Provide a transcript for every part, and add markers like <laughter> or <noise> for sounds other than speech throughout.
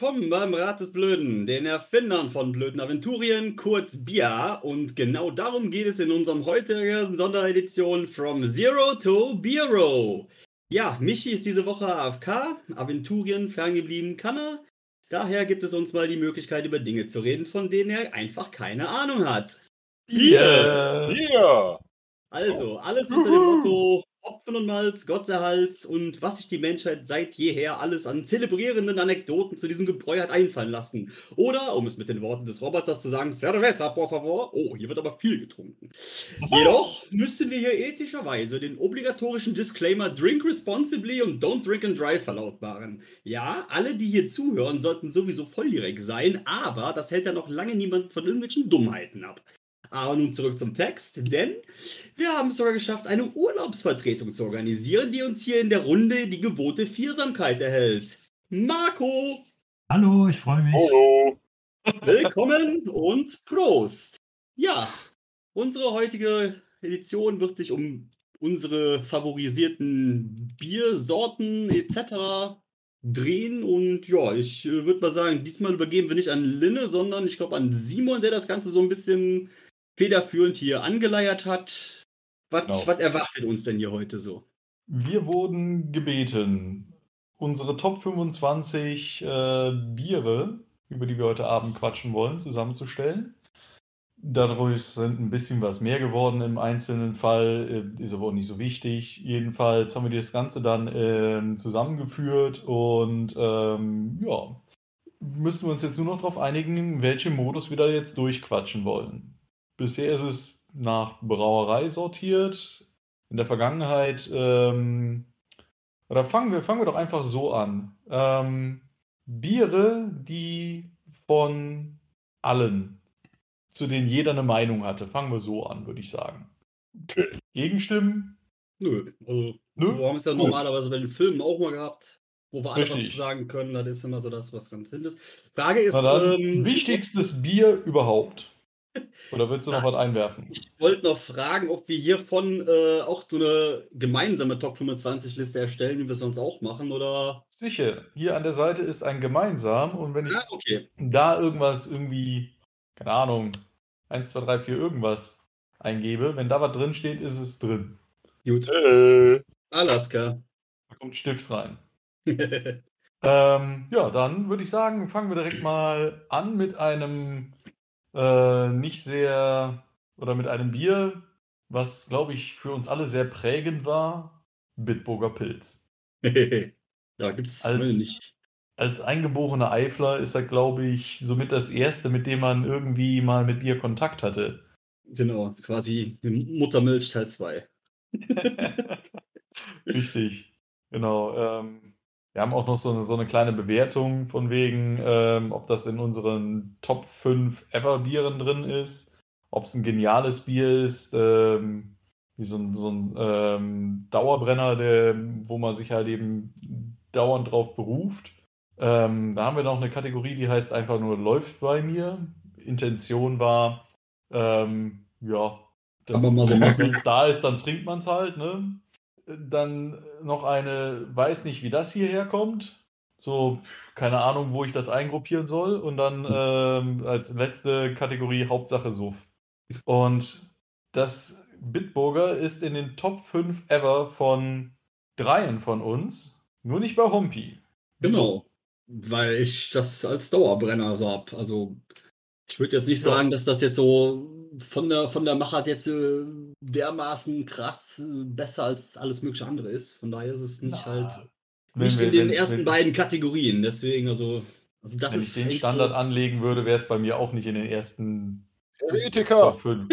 Willkommen beim Rat des Blöden, den Erfindern von blöden Aventurien, kurz BIA. Und genau darum geht es in unserem heutigen Sonderedition From Zero to Bureau. Ja, Michi ist diese Woche AFK, Aventurien ferngeblieben kann er. Daher gibt es uns mal die Möglichkeit, über Dinge zu reden, von denen er einfach keine Ahnung hat. Bier! Bier! Also, alles unter dem Motto Hopfen und Malz, Gottserhals und was sich die Menschheit seit jeher alles an zelebrierenden Anekdoten zu diesem Gebräu hat einfallen lassen. Oder, um es mit den Worten des Roboters zu sagen, Cerveza, por favor. Oh, hier wird aber viel getrunken. Jedoch müssen wir hier ethischerweise den obligatorischen Disclaimer Drink responsibly und don't drink and drive verlautbaren. Ja, alle, die hier zuhören, sollten sowieso volljährig sein, aber das hält ja noch lange niemand von irgendwelchen Dummheiten ab. Aber nun zurück zum Text, denn wir haben es sogar geschafft, eine Urlaubsvertretung zu organisieren, die uns hier in der Runde die gewohnte Viersamkeit erhält. Marco! Hallo, ich freue mich. Hallo! Willkommen und Prost! Ja, unsere heutige Edition wird sich um unsere favorisierten Biersorten etc. drehen und ja, ich äh, würde mal sagen, diesmal übergeben wir nicht an Linne, sondern ich glaube an Simon, der das Ganze so ein bisschen federführend hier angeleiert hat. Was, genau. was erwartet uns denn hier heute so? Wir wurden gebeten, unsere Top 25 äh, Biere, über die wir heute Abend quatschen wollen, zusammenzustellen. Dadurch sind ein bisschen was mehr geworden im einzelnen Fall, äh, ist aber auch nicht so wichtig. Jedenfalls haben wir das Ganze dann äh, zusammengeführt und ähm, ja, müssen wir uns jetzt nur noch darauf einigen, in welchem Modus wir da jetzt durchquatschen wollen. Bisher ist es nach Brauerei sortiert. In der Vergangenheit, ähm, oder fangen wir, fangen wir doch einfach so an. Ähm, Biere, die von allen, zu denen jeder eine Meinung hatte. Fangen wir so an, würde ich sagen. Gegenstimmen? Nö. Also, Nö? Wir haben es ja Gut. normalerweise bei den Filmen auch mal gehabt, wo wir alle was sagen können. Das ist immer so das, was ganz Sinn ist. Frage ist. Ähm, wichtigstes Bier überhaupt. Oder willst du noch was einwerfen? Ich wollte noch fragen, ob wir hiervon äh, auch so eine gemeinsame Top 25-Liste erstellen, wie wir es sonst auch machen, oder? Sicher. Hier an der Seite ist ein gemeinsam und wenn ich ah, okay. da irgendwas irgendwie, keine Ahnung, 1, 2, 3, 4 irgendwas eingebe, wenn da was drin steht, ist es drin. Gut. Äh. Alaska. Da kommt Stift rein. <laughs> ähm, ja, dann würde ich sagen, fangen wir direkt mal an mit einem äh, nicht sehr oder mit einem Bier, was, glaube ich, für uns alle sehr prägend war, Bitburger Pilz. <laughs> ja, gibt es nicht. Als eingeborener Eifler ist er, glaube ich, somit das erste, mit dem man irgendwie mal mit Bier Kontakt hatte. Genau, quasi Muttermilch Teil 2. <laughs> Richtig, genau. Ähm, wir haben auch noch so eine, so eine kleine Bewertung von wegen, ähm, ob das in unseren Top 5 Ever-Bieren drin ist, ob es ein geniales Bier ist, ähm, wie so ein, so ein ähm, Dauerbrenner, der, wo man sich halt eben dauernd drauf beruft. Ähm, da haben wir noch eine Kategorie, die heißt einfach nur läuft bei mir. Intention war, ähm, ja, <laughs> wenn es da ist, dann trinkt man es halt, ne? Dann noch eine, weiß nicht, wie das hierher kommt. So, keine Ahnung, wo ich das eingruppieren soll. Und dann ähm, als letzte Kategorie Hauptsache Suff. Und das Bitburger ist in den Top 5 ever von dreien von uns. Nur nicht bei Hompi. Genau. Weil ich das als Dauerbrenner so habe. Also, ich würde jetzt nicht ja. sagen, dass das jetzt so von der, von der Machart jetzt äh, dermaßen krass äh, besser als alles mögliche andere ist. Von daher ist es nicht Na, halt nicht in den ersten beiden Kategorien. Deswegen, also, also das wenn ist. Wenn ich den Standard so anlegen würde, wäre es bei mir auch nicht in den ersten. Top 5.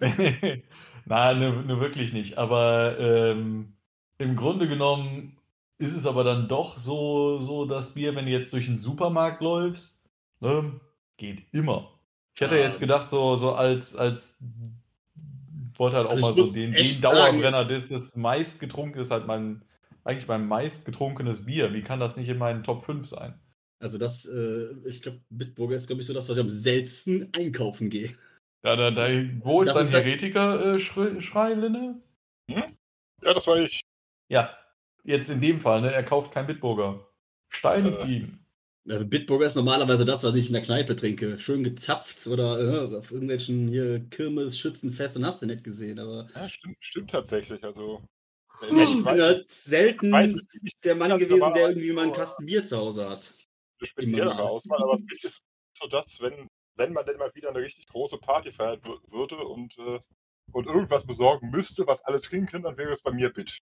<laughs> Nein, nur, nur, wirklich nicht. Aber ähm, im Grunde genommen ist es aber dann doch so, so das Bier, wenn du jetzt durch den Supermarkt läufst, ne, geht immer. Ich hätte jetzt gedacht, so, so als, als wollte halt auch also mal so den, den Dauerbrenner des, des meistgetrunken ist halt mein, eigentlich mein meistgetrunkenes Bier. Wie kann das nicht in meinen Top 5 sein? Also das, äh, ich glaube, Bitburger ist, glaube ich, so das, was ich am seltensten einkaufen gehe. Ja, da, da, wo ist das dein Heretiker-Schrei, äh, Linne? Hm? Ja, das war ich. Ja, jetzt in dem Fall, ne? Er kauft kein Bitburger. Steinigt äh. ihn. Also Bitburger ist normalerweise das, was ich in der Kneipe trinke. Schön gezapft oder äh, auf irgendwelchen hier Kirmes, Schützenfest und hast du nicht gesehen. Aber Ja, stimmt, stimmt tatsächlich. Also, ich ich bin weiß, halt selten ich weiß, es ist nicht der Mann gewesen, der normalerweise irgendwie mal einen Kasten Bier zu Hause hat. eine speziellere. Auswahl, aber Bild ist so das, wenn, wenn man denn mal wieder eine richtig große Party feiern wür- würde und, äh, und irgendwas besorgen müsste, was alle trinken, dann wäre es bei mir Bit.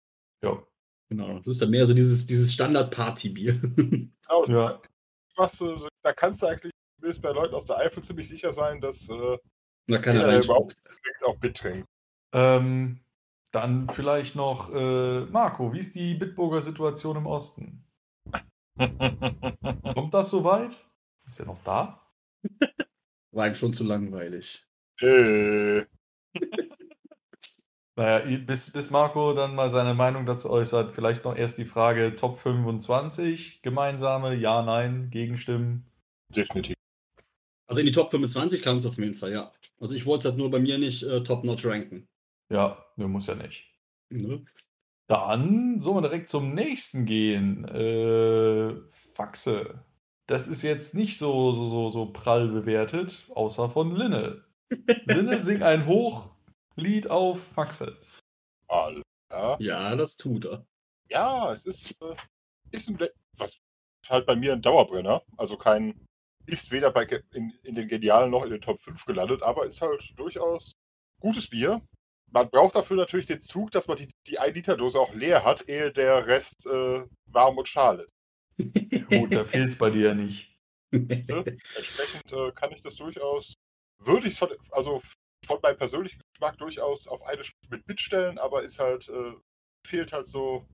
Ja. Genau. Das ist dann mehr so dieses, dieses Standard-Party-Bier. Genau, Ja. Was, äh, da kannst du eigentlich zumindest bei Leuten aus der Eifel ziemlich sicher sein, dass äh, da kann jeder, er der überhaupt auch Bit trinkt. Ähm, dann vielleicht noch, äh, Marco, wie ist die Bitburger Situation im Osten? <laughs> Kommt das soweit? Ist er noch da? War ihm schon zu langweilig. äh, Naja, bis, bis Marco dann mal seine Meinung dazu äußert, vielleicht noch erst die Frage Top 25, gemeinsame, ja, nein, Gegenstimmen. definitiv. Also in die Top 25 kann es auf jeden Fall, ja. Also ich wollte es halt nur bei mir nicht äh, top-notch ranken. Ja, ne, muss ja nicht. Ne? Dann sollen wir direkt zum nächsten gehen. Äh, Faxe. Das ist jetzt nicht so, so, so, so prall bewertet, außer von Linne. <laughs> Linne, sing ein Hochlied auf Faxe. All. Ja. Ja, das tut er. ja, es ist, äh, ist ein, was halt bei mir ein Dauerbrenner. Also kein, ist weder bei, in, in den Genialen noch in den Top 5 gelandet, aber ist halt durchaus gutes Bier. Man braucht dafür natürlich den Zug, dass man die, die 1-Liter-Dose auch leer hat, ehe der Rest äh, warm und schal ist. <laughs> Gut, da fehlt es bei dir ja nicht. Entsprechend äh, kann ich das durchaus, würde ich es also von meinem persönlichen Geschmack durchaus auf eine Stufe mit mitstellen, aber ist halt, äh, fehlt halt so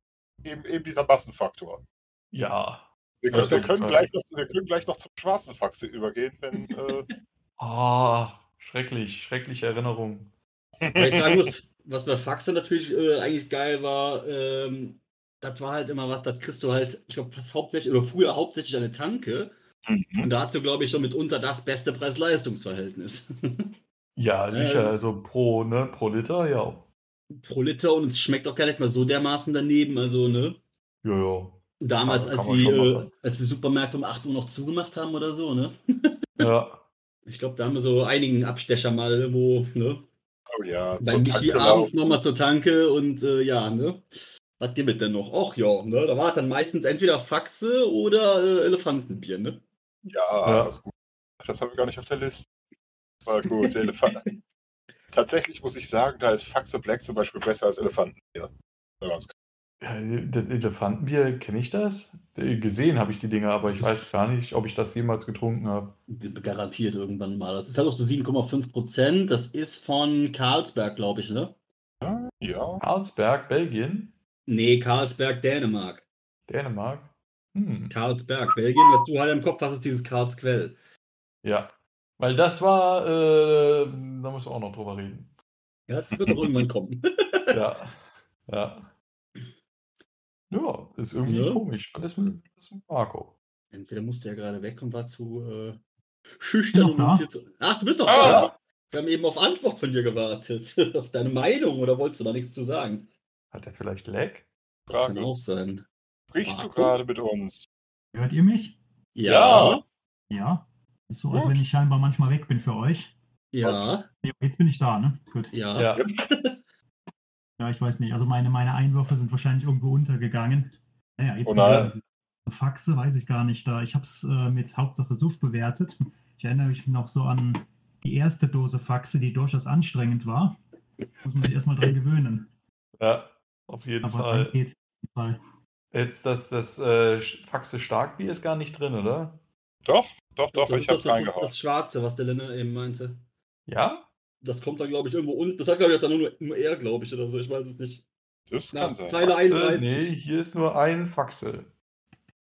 eben, eben dieser Massenfaktor. Ja. Wir, können, wir, auf jeden können gleich noch, wir können gleich noch zum schwarzen Faxe übergehen, wenn. Äh, <laughs> Ah, schrecklich, schreckliche Erinnerung. Weil ich sagen <laughs> muss, was bei Faxe natürlich äh, eigentlich geil war, ähm, das war halt immer was, das kriegst du halt, ich glaube, fast hauptsächlich, oder früher hauptsächlich an der Tanke. Und da hast du, glaube ich, schon mitunter das beste Preis-Leistungs-Verhältnis. <laughs> Ja, Ja, sicher, also pro, ne, pro Liter, ja. Pro Liter und es schmeckt auch gar nicht mal so dermaßen daneben. Also, ne? Ja, ja. Damals, Ja, kann als, die, äh, als die Supermärkte um 8 Uhr noch zugemacht haben oder so, ne? Ja, <laughs> Ich glaube, da haben wir so einigen Abstecher mal, wo, ne? oh ja, Bei zur Michi Tanke abends nochmal zur Tanke und äh, ja, ne? Was gibt es denn noch? Ach ja, ne? Da war dann meistens entweder Faxe oder äh, Elefantenbier, ne? Ja, Ja. das ist gut. Das haben wir gar nicht auf der Liste. War gut, der Elefant. Tatsächlich muss ich sagen, da ist Faxe Black zum Beispiel besser als Elefantenbier. Ja, das Elefantenbier, kenne ich das? Gesehen habe ich die Dinger, aber ich weiß gar nicht, ob ich das jemals getrunken habe. Garantiert irgendwann mal. Das ist halt auch so 7,5 Prozent. Das ist von Karlsberg, glaube ich, ne? Ja, Karlsberg, Belgien, Nee, Karlsberg, Dänemark. Dänemark. Hm. Karlsberg, Belgien. Was du halt im Kopf hast, ist dieses Karlsquell. Ja, weil das war, äh, da müssen wir auch noch drüber reden. Ja, das wird doch irgendwann kommen. <laughs> Ja, ja. Ja, ist irgendwie Ja. komisch. Was ist mit, was ist mit Marco? Entweder musste er gerade weg und war zu äh, schüchtern, um uns hier zu. Ach, du bist doch Ah. da. Wir haben eben auf Antwort von dir gewartet. <laughs> auf deine Meinung oder wolltest du da nichts zu sagen? Hat er vielleicht Lag? Das Frage. kann auch sein. sprichst du Marco? gerade mit uns? Hört ihr mich? Ja. Ja. Ist so, als Gut. wenn ich scheinbar manchmal weg bin für euch. Ja. Ja, jetzt bin ich da, ne? Gut. Ja. Ja. <laughs> Ja, ich weiß nicht. Also meine, meine Einwürfe sind wahrscheinlich irgendwo untergegangen. Naja, jetzt Oh bin ich nein. da. Faxe weiß ich gar nicht. Da. Ich habe es äh, mit Hauptsache Suff bewertet. Ich erinnere mich noch so an die erste Dose Faxe, die durchaus anstrengend war. Muss man sich erstmal dran gewöhnen. Ja, auf jeden Aber Fall. dann geht's. auf jeden Fall. Jetzt das, das äh, Faxe Starkbier ist gar nicht drin, oder? Doch, doch, doch, das ich das, hab's das, reingehauen. das Schwarze, was der Lenne eben meinte. Ja? Das kommt da, glaube ich, irgendwo unten. Das hat, glaube ich, dann nur, nur er, glaube ich, oder so. Ich weiß es nicht. Das Na, kann sein. Zeile Faxe? 31. Nee, hier ist nur ein Faxe.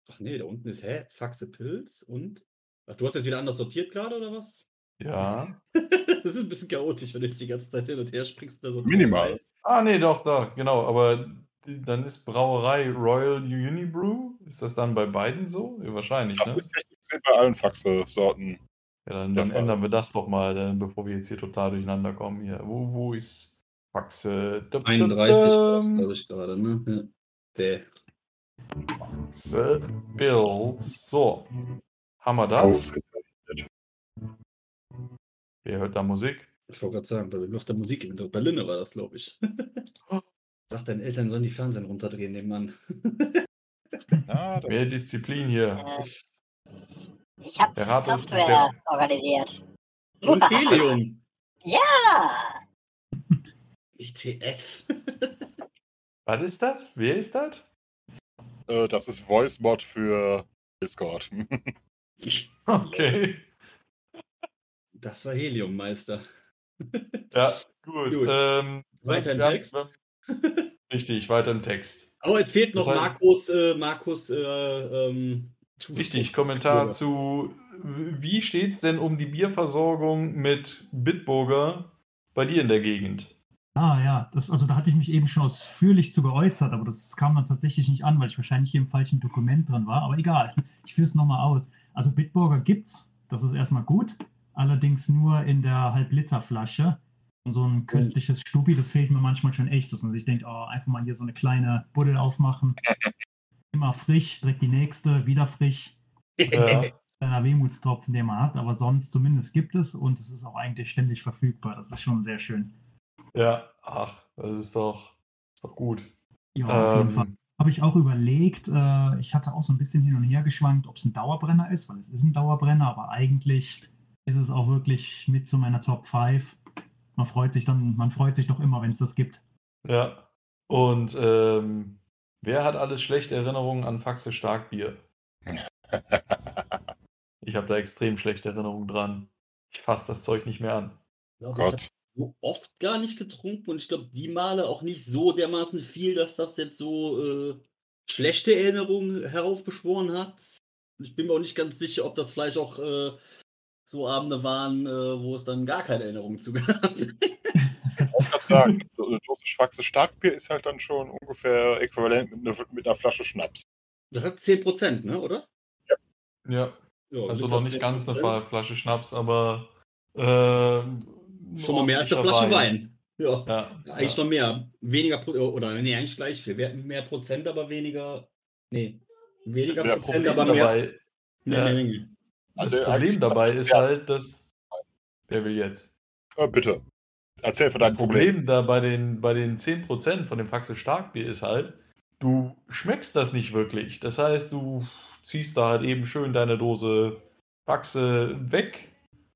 Ach nee, da unten ist, hä? Faxe Pilz und. Ach, du hast jetzt wieder anders sortiert gerade, oder was? Ja. <laughs> das ist ein bisschen chaotisch, wenn du jetzt die ganze Zeit hin und her springst. Da so Minimal. Ah, nee, doch, da, genau. Aber dann ist Brauerei Royal Unibrew. Ist das dann bei beiden so? Ja, wahrscheinlich, Das ne? ist gesehen bei allen Faxe-Sorten. Ja, dann, dann ändern wir das doch mal, dann, bevor wir jetzt hier total durcheinander kommen. Hier. Wo, wo ist Faxe? Dum, dum, 31 war dum. glaube ich, gerade, ne? Ja. Der. The Bills. So. Haben wir das? Ausgezeichnet. Wer hört da Musik? Ich wollte gerade sagen, bei Luft der Musik in Berlin war das, glaube ich. <laughs> Sag deinen Eltern, sollen die Fernsehen runterdrehen, den Mann. <laughs> Da- Mehr Disziplin hier. Ich habe Software der- organisiert. Und <laughs> Helium. Ja! ETF. Was ist das? Wer ist das? äh, das ist Voice Mod für Discord. <laughs> Okay. Das war Heliummeister. Ja, <laughs> gut. Gut. Ähm, Weiter im Text. Richtig, weiter im Text. Aber jetzt fehlt noch Das heißt- Markus, äh, Markus, äh, ähm. Richtig, Kommentar Bitburger. zu, wie steht es denn um die Bierversorgung mit Bitburger bei dir in der Gegend? Ah ja, das, also da hatte ich mich eben schon ausführlich zu geäußert, aber das kam dann tatsächlich nicht an, weil ich wahrscheinlich hier im falschen Dokument drin war. Aber egal, <laughs> ich führe es nochmal aus. Also Bitburger gibt's, das ist erstmal gut, allerdings nur in der Halb-Liter-Flasche. Und so ein köstliches Stubi, das fehlt mir manchmal schon echt, dass man sich denkt, oh, einfach mal hier so eine kleine Buddel aufmachen. <laughs> Immer frisch, direkt die nächste, wieder frisch. <laughs> Ja, Kleiner Wehmutstropfen, den man hat, aber sonst zumindest gibt es und es ist auch eigentlich ständig verfügbar. Das ist schon sehr schön. ja, ach, das ist doch, ist doch gut. Ja, auf jeden Ähm, Fall. Habe ich auch überlegt, äh, ich hatte auch so ein bisschen hin und her geschwankt, ob es ein Dauerbrenner ist, weil es ist ein Dauerbrenner, aber eigentlich ist es auch wirklich mit zu meiner Top 5. Man freut sich dann, man freut sich doch immer, wenn es das gibt. Ja. Und ähm, wer hat alles schlechte Erinnerungen an Faxe Starkbier? Ich habe da extrem schlechte Erinnerungen dran. Ich fasse das Zeug nicht mehr an. Habe Gott. so oft gar nicht getrunken und ich glaube, die Male auch nicht so dermaßen viel, dass das jetzt so äh, schlechte Erinnerungen heraufbeschworen hat. Ich bin mir auch nicht ganz sicher, ob das vielleicht auch äh, so Abende waren, äh, wo es dann gar keine Erinnerungen zu gab. <laughs> Ich wollte gerade sagen, so eine Dose Schwarze Starkbier ist halt dann schon ungefähr äquivalent mit, einer- mit einer Flasche Schnaps. Das hat 10%, ne, oder? Ja, Ja, also Liter noch nicht ganz eine 10%. Fa- Flasche Schnaps, aber ähm, Schon mal mehr als eine Flasche Wein. Ja. Ja, Eigentlich ja. noch mehr. Weniger Pro oder nee, eigentlich gleich viel. Mehr Prozent, aber weniger. Nee. Weniger Das ja Prozent, Problem aber mehr, dabei, mehr ja. Menge. das Also Problem eigentlich- dabei ist ja. halt, dass. Wer will jetzt? Äh, bitte. Erzähl von Das deinem Problem. Problem da bei den, bei den 10% von dem Faxe Starkbier ist halt, du schmeckst das nicht wirklich. Das heißt, du ziehst da halt eben schön deine Dose Faxe weg.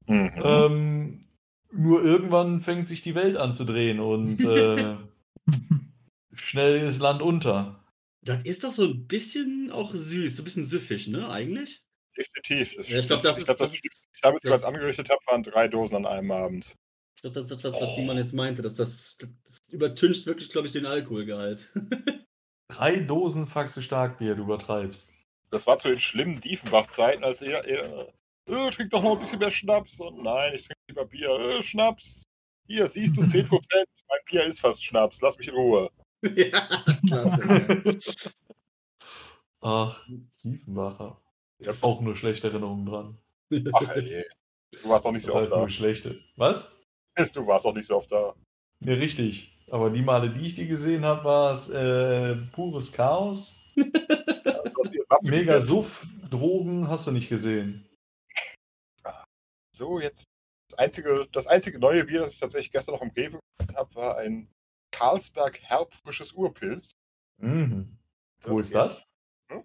Mhm. Ähm, nur irgendwann fängt sich die Welt an zu drehen und äh, <laughs> schnell ist Land unter. Das ist doch so ein bisschen auch süß, so ein bisschen süffig, ne, eigentlich? Definitiv. Das, Ja, ich glaub, das ich ist- glaub, das das, ich habe jetzt das- was angerichtet habe, waren drei Dosen an einem Abend. Ich glaube, das ist das, was Simon jetzt meinte. Dass das, das übertüncht wirklich, glaube ich, den Alkoholgehalt. <laughs> Drei Dosen Faxe Starkbier, du übertreibst. Das war zu den schlimmen Diefenbach-Zeiten, als er, er äh, trink doch noch ein bisschen mehr Schnaps. Und nein, ich trinke lieber Bier. Äh, Schnaps. Hier, siehst du, 10%. <laughs> mein Bier ist fast Schnaps. Lass mich in Ruhe. ja, klasse. Ach, Tiefenbacher. Ich habe auch nur schlechte Erinnerungen dran. Ach, ey. Du warst auch nicht Das so heißt oft nur schlechte. Was? <laughs> Du warst auch nicht so oft da. Ja, richtig. Aber die Male, die ich die gesehen habe, war es äh, pures Chaos. <laughs> Mega. Suff, Drogen hast du nicht gesehen. So, jetzt das einzige, das einzige neue Bier, das ich tatsächlich gestern noch im Rewe habe, war ein Carlsberg herbfrisches Urpilz. Mhm. Wo Das ist das? Hm?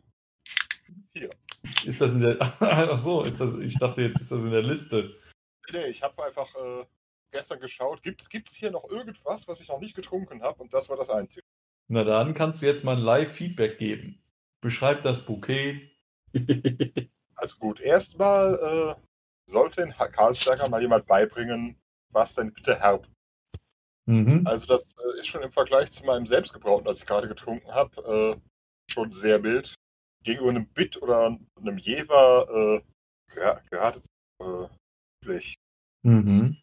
Hier. Ist das in der. <laughs> Ach so, ist das. Ich dachte, jetzt ist das in der Liste. Nee, ich habe einfach äh, gestern geschaut, gibt es hier noch irgendwas, was ich noch nicht getrunken habe? Und das war das Einzige. Na dann kannst du jetzt mal ein Live-Feedback geben. Beschreib das Bouquet. <laughs> Also gut, erstmal äh, sollte in Carlsberger mal jemand beibringen, was denn bitte herb. Mhm. Also das äh, ist schon im Vergleich zu meinem selbstgebrauten, das ich gerade getrunken habe, äh, schon sehr mild. Gegenüber einem Bit oder einem Jever äh, gra- gerade äh, üblich. Mhm.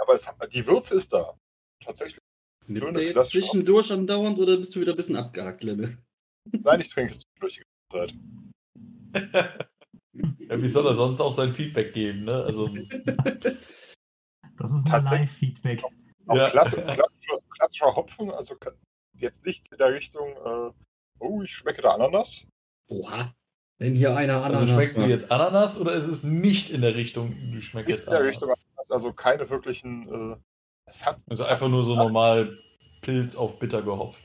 Aber es, die Würze ist da. Tatsächlich. Nimmt der jetzt zwischendurch andauernd oder bist du wieder ein bisschen abgehackt, Lenne? <laughs> Nein, ich trinke es durch die ganze Zeit. ja, wie soll er sonst auch sein Feedback geben, ne? Also, <laughs> Das ist mein Tatsächlich. Live-Feedback. Auch Ja. <laughs> klassischer, klassischer Hopfen, also jetzt nichts in der Richtung äh, Oh, ich schmecke da Ananas. Oha. Wenn hier einer Also Ananas schmeckst du macht. jetzt Ananas oder ist es nicht in der Richtung, du schmeckst Nicht jetzt in der Ananas? Richtung Ananas. Also keine wirklichen. Äh, es hat. Also es hat- einfach nur so normal Pilz auf bitter gehopft.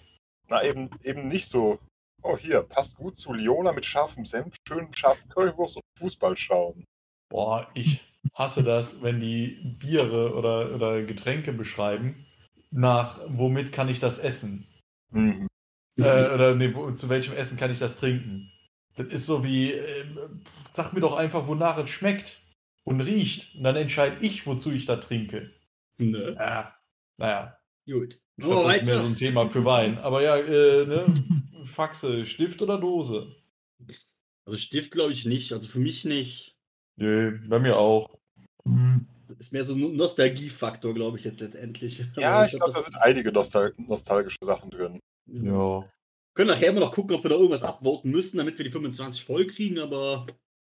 Na, eben, eben nicht so. Oh, hier, passt gut zu Liona mit scharfem Senf, schön scharfen Currywurst und Fußball schauen. Boah, ich hasse das, wenn die Biere oder, oder Getränke beschreiben, nach womit kann ich das essen? Mhm. Äh, oder nee, wo, zu welchem Essen kann ich das trinken? Das ist so wie, ähm, sag mir doch einfach, wonach es schmeckt und riecht. Und dann entscheide ich, wozu ich da trinke. Ne? Ja, naja, Gut. ich glaub, das ist mehr so ein Thema für Wein. Aber ja, äh, ne? <laughs> Faxe, Stift oder Dose? Also Stift glaube ich nicht. Also für mich nicht. Nö, bei mir auch. Hm, Das ist mehr so ein Nostalgiefaktor, glaube ich, jetzt letztendlich. Ja, Aber ich glaube, da das- sind einige nostal nostalgische Sachen drin. Ja. Ja. können nachher immer noch gucken, ob wir da irgendwas abvoten müssen, damit wir die 25 voll kriegen, aber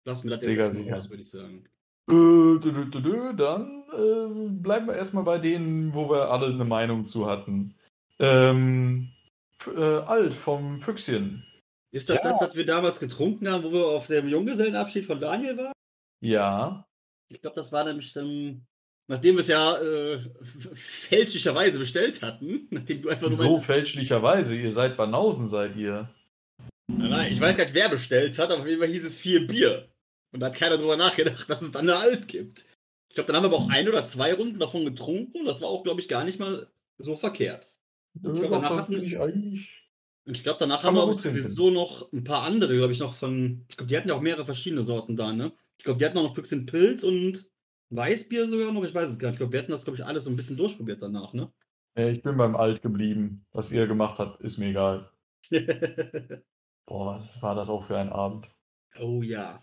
lassen wir das jetzt erstmal raus, würde ich sagen. Äh, dann äh, bleiben wir erstmal bei denen, wo wir alle eine Meinung zu hatten. Ähm, äh, Alt vom Füchschen. Ist das Ja. das, was wir damals getrunken haben, wo wir auf dem Junggesellenabschied von Daniel waren? Ja. Ich glaube, das war nämlich dann, nachdem wir es ja äh, fälschlicherweise bestellt hatten, <laughs> nachdem du einfach nur So meintest- fälschlicherweise, ihr seid Banausen, seid ihr. Nein, nein, ich weiß gar nicht, wer bestellt hat, aber auf jeden Fall hieß es vier Bier. Und da hat keiner drüber nachgedacht, dass es dann eine Alt gibt. Ich glaube, dann haben wir aber auch ein oder zwei Runden davon getrunken. Das war auch, glaube ich, gar nicht mal so verkehrt. Nö, glaub, doch, danach hatten- ich eigentlich. Und ich glaube, danach haben wir aber sowieso noch ein paar andere, glaube ich, noch von. Ich glaube, die hatten ja auch mehrere verschiedene Sorten da, ne? Ich glaube, die hatten auch noch Füchsin Pilz und Weißbier sogar noch. Ich weiß es gar nicht. Ich glaube, wir hatten das, glaube ich, alles so ein bisschen durchprobiert danach, ne? Ich bin beim Alt geblieben. Was ihr gemacht habt, ist mir egal. <laughs> Boah, was war das auch für ein Abend? oh ja.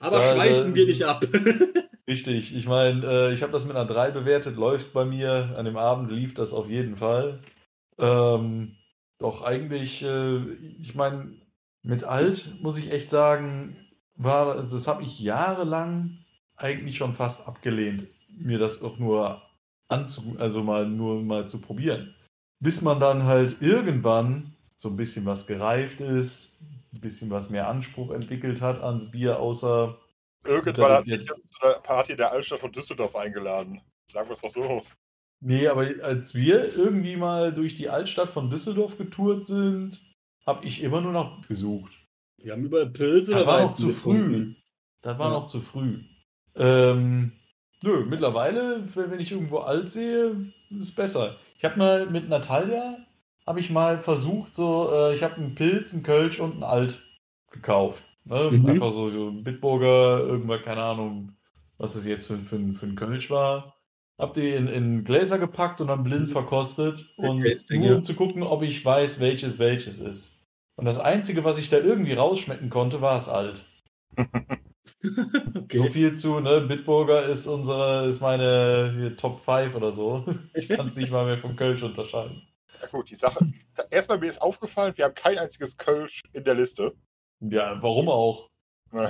Aber Da- schweifen da- wir nicht ab. <laughs> Richtig, ich meine, äh, ich habe das mit einer 3 bewertet, läuft bei mir. An dem Abend lief das auf jeden Fall. Ähm, doch eigentlich, äh, ich meine, mit Alt muss ich echt sagen, war also das habe ich jahrelang eigentlich schon fast abgelehnt, mir das auch nur anzu, also mal nur mal zu probieren. Bis man dann halt irgendwann so ein bisschen was gereift ist, ein bisschen was mehr Anspruch entwickelt hat ans Bier, außer Irgendwann hat mich jetzt- zu der Party der Altstadt von Düsseldorf eingeladen. Sagen wir es doch so. Nee, aber als wir irgendwie mal durch die Altstadt von Düsseldorf getourt sind, habe ich immer nur noch gesucht. Wir haben überall Pilze Das oder war noch zu früh. Das war Ja. noch zu früh. Ähm, nö, mittlerweile, wenn wenn ich irgendwo alt sehe, ist besser. Ich habe mal mit Natalia, habe ich mal versucht, so, äh, ich habe einen Pilz, einen Kölsch und einen Alt gekauft. Ne? Mhm. Einfach so, so ein Bitburger, irgendwann, keine Ahnung, was das jetzt für, für, ein- für ein Kölsch war. Hab die in, in Gläser gepackt und dann blind verkostet. Und Tasting, nur ja. um zu gucken, ob ich weiß, welches welches ist. Und das Einzige, was ich da irgendwie rausschmecken konnte, war es alt. <laughs> Okay. So viel zu, ne? Bitburger ist unsere, ist meine Top 5 oder so. <laughs> Ich kann es nicht mal mehr vom Kölsch unterscheiden. Ja gut, die Sache. Erstmal mir ist aufgefallen, wir haben kein einziges Kölsch in der Liste. Ja, warum auch? <laughs>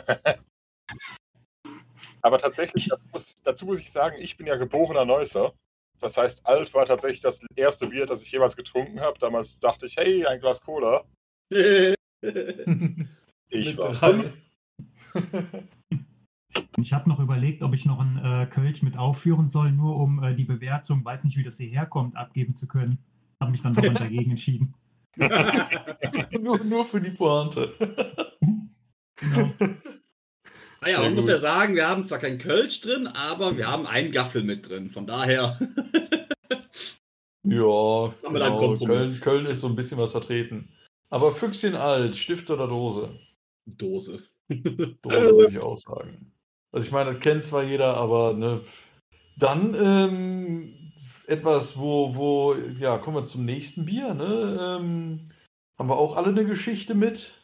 Aber tatsächlich, dazu muss, dazu muss ich sagen, ich bin ja geborener Neusser. Das heißt, alt war tatsächlich das erste Bier, das ich jemals getrunken habe. Damals dachte ich, hey, ein Glas Cola. <laughs> Ich war drei. <laughs> Ich habe noch überlegt, ob ich noch einen äh, Kölsch mit aufführen soll, nur um äh, die Bewertung, weiß nicht, wie das hierher kommt, abgeben zu können. Habe mich dann doch dagegen entschieden. <laughs> nur, nur für die Pointe. Genau. Naja, Sehr man muss ja sagen, wir haben zwar keinen Kölsch drin, aber wir haben einen Gaffel mit drin. Von daher. Ja, genau. Köln, Köln ist so ein bisschen was vertreten. Aber Füchschen alt, Stift oder Dose? Dose. Dose würde ich auch sagen. Also ich meine, das kennt zwar jeder, aber ne. Dann ähm, etwas, wo, wo, ja, kommen wir zum nächsten Bier, ne? Ähm, haben wir auch alle eine Geschichte mit.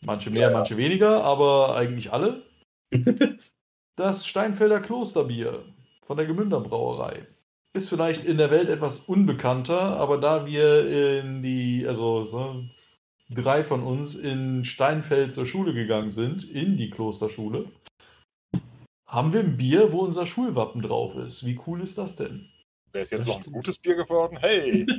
Manche mehr, Ja, ja. manche weniger, aber eigentlich alle. <laughs> Das Steinfelder Klosterbier von der Gemünder Brauerei. Ist vielleicht in der Welt etwas unbekannter, aber da wir in die, also so, drei von uns in Steinfeld zur Schule gegangen sind, in die Klosterschule, haben wir ein Bier, wo unser Schulwappen drauf ist. Wie cool ist das denn? Wäre es jetzt Das noch ein gutes Bier geworden? Hey! <laughs>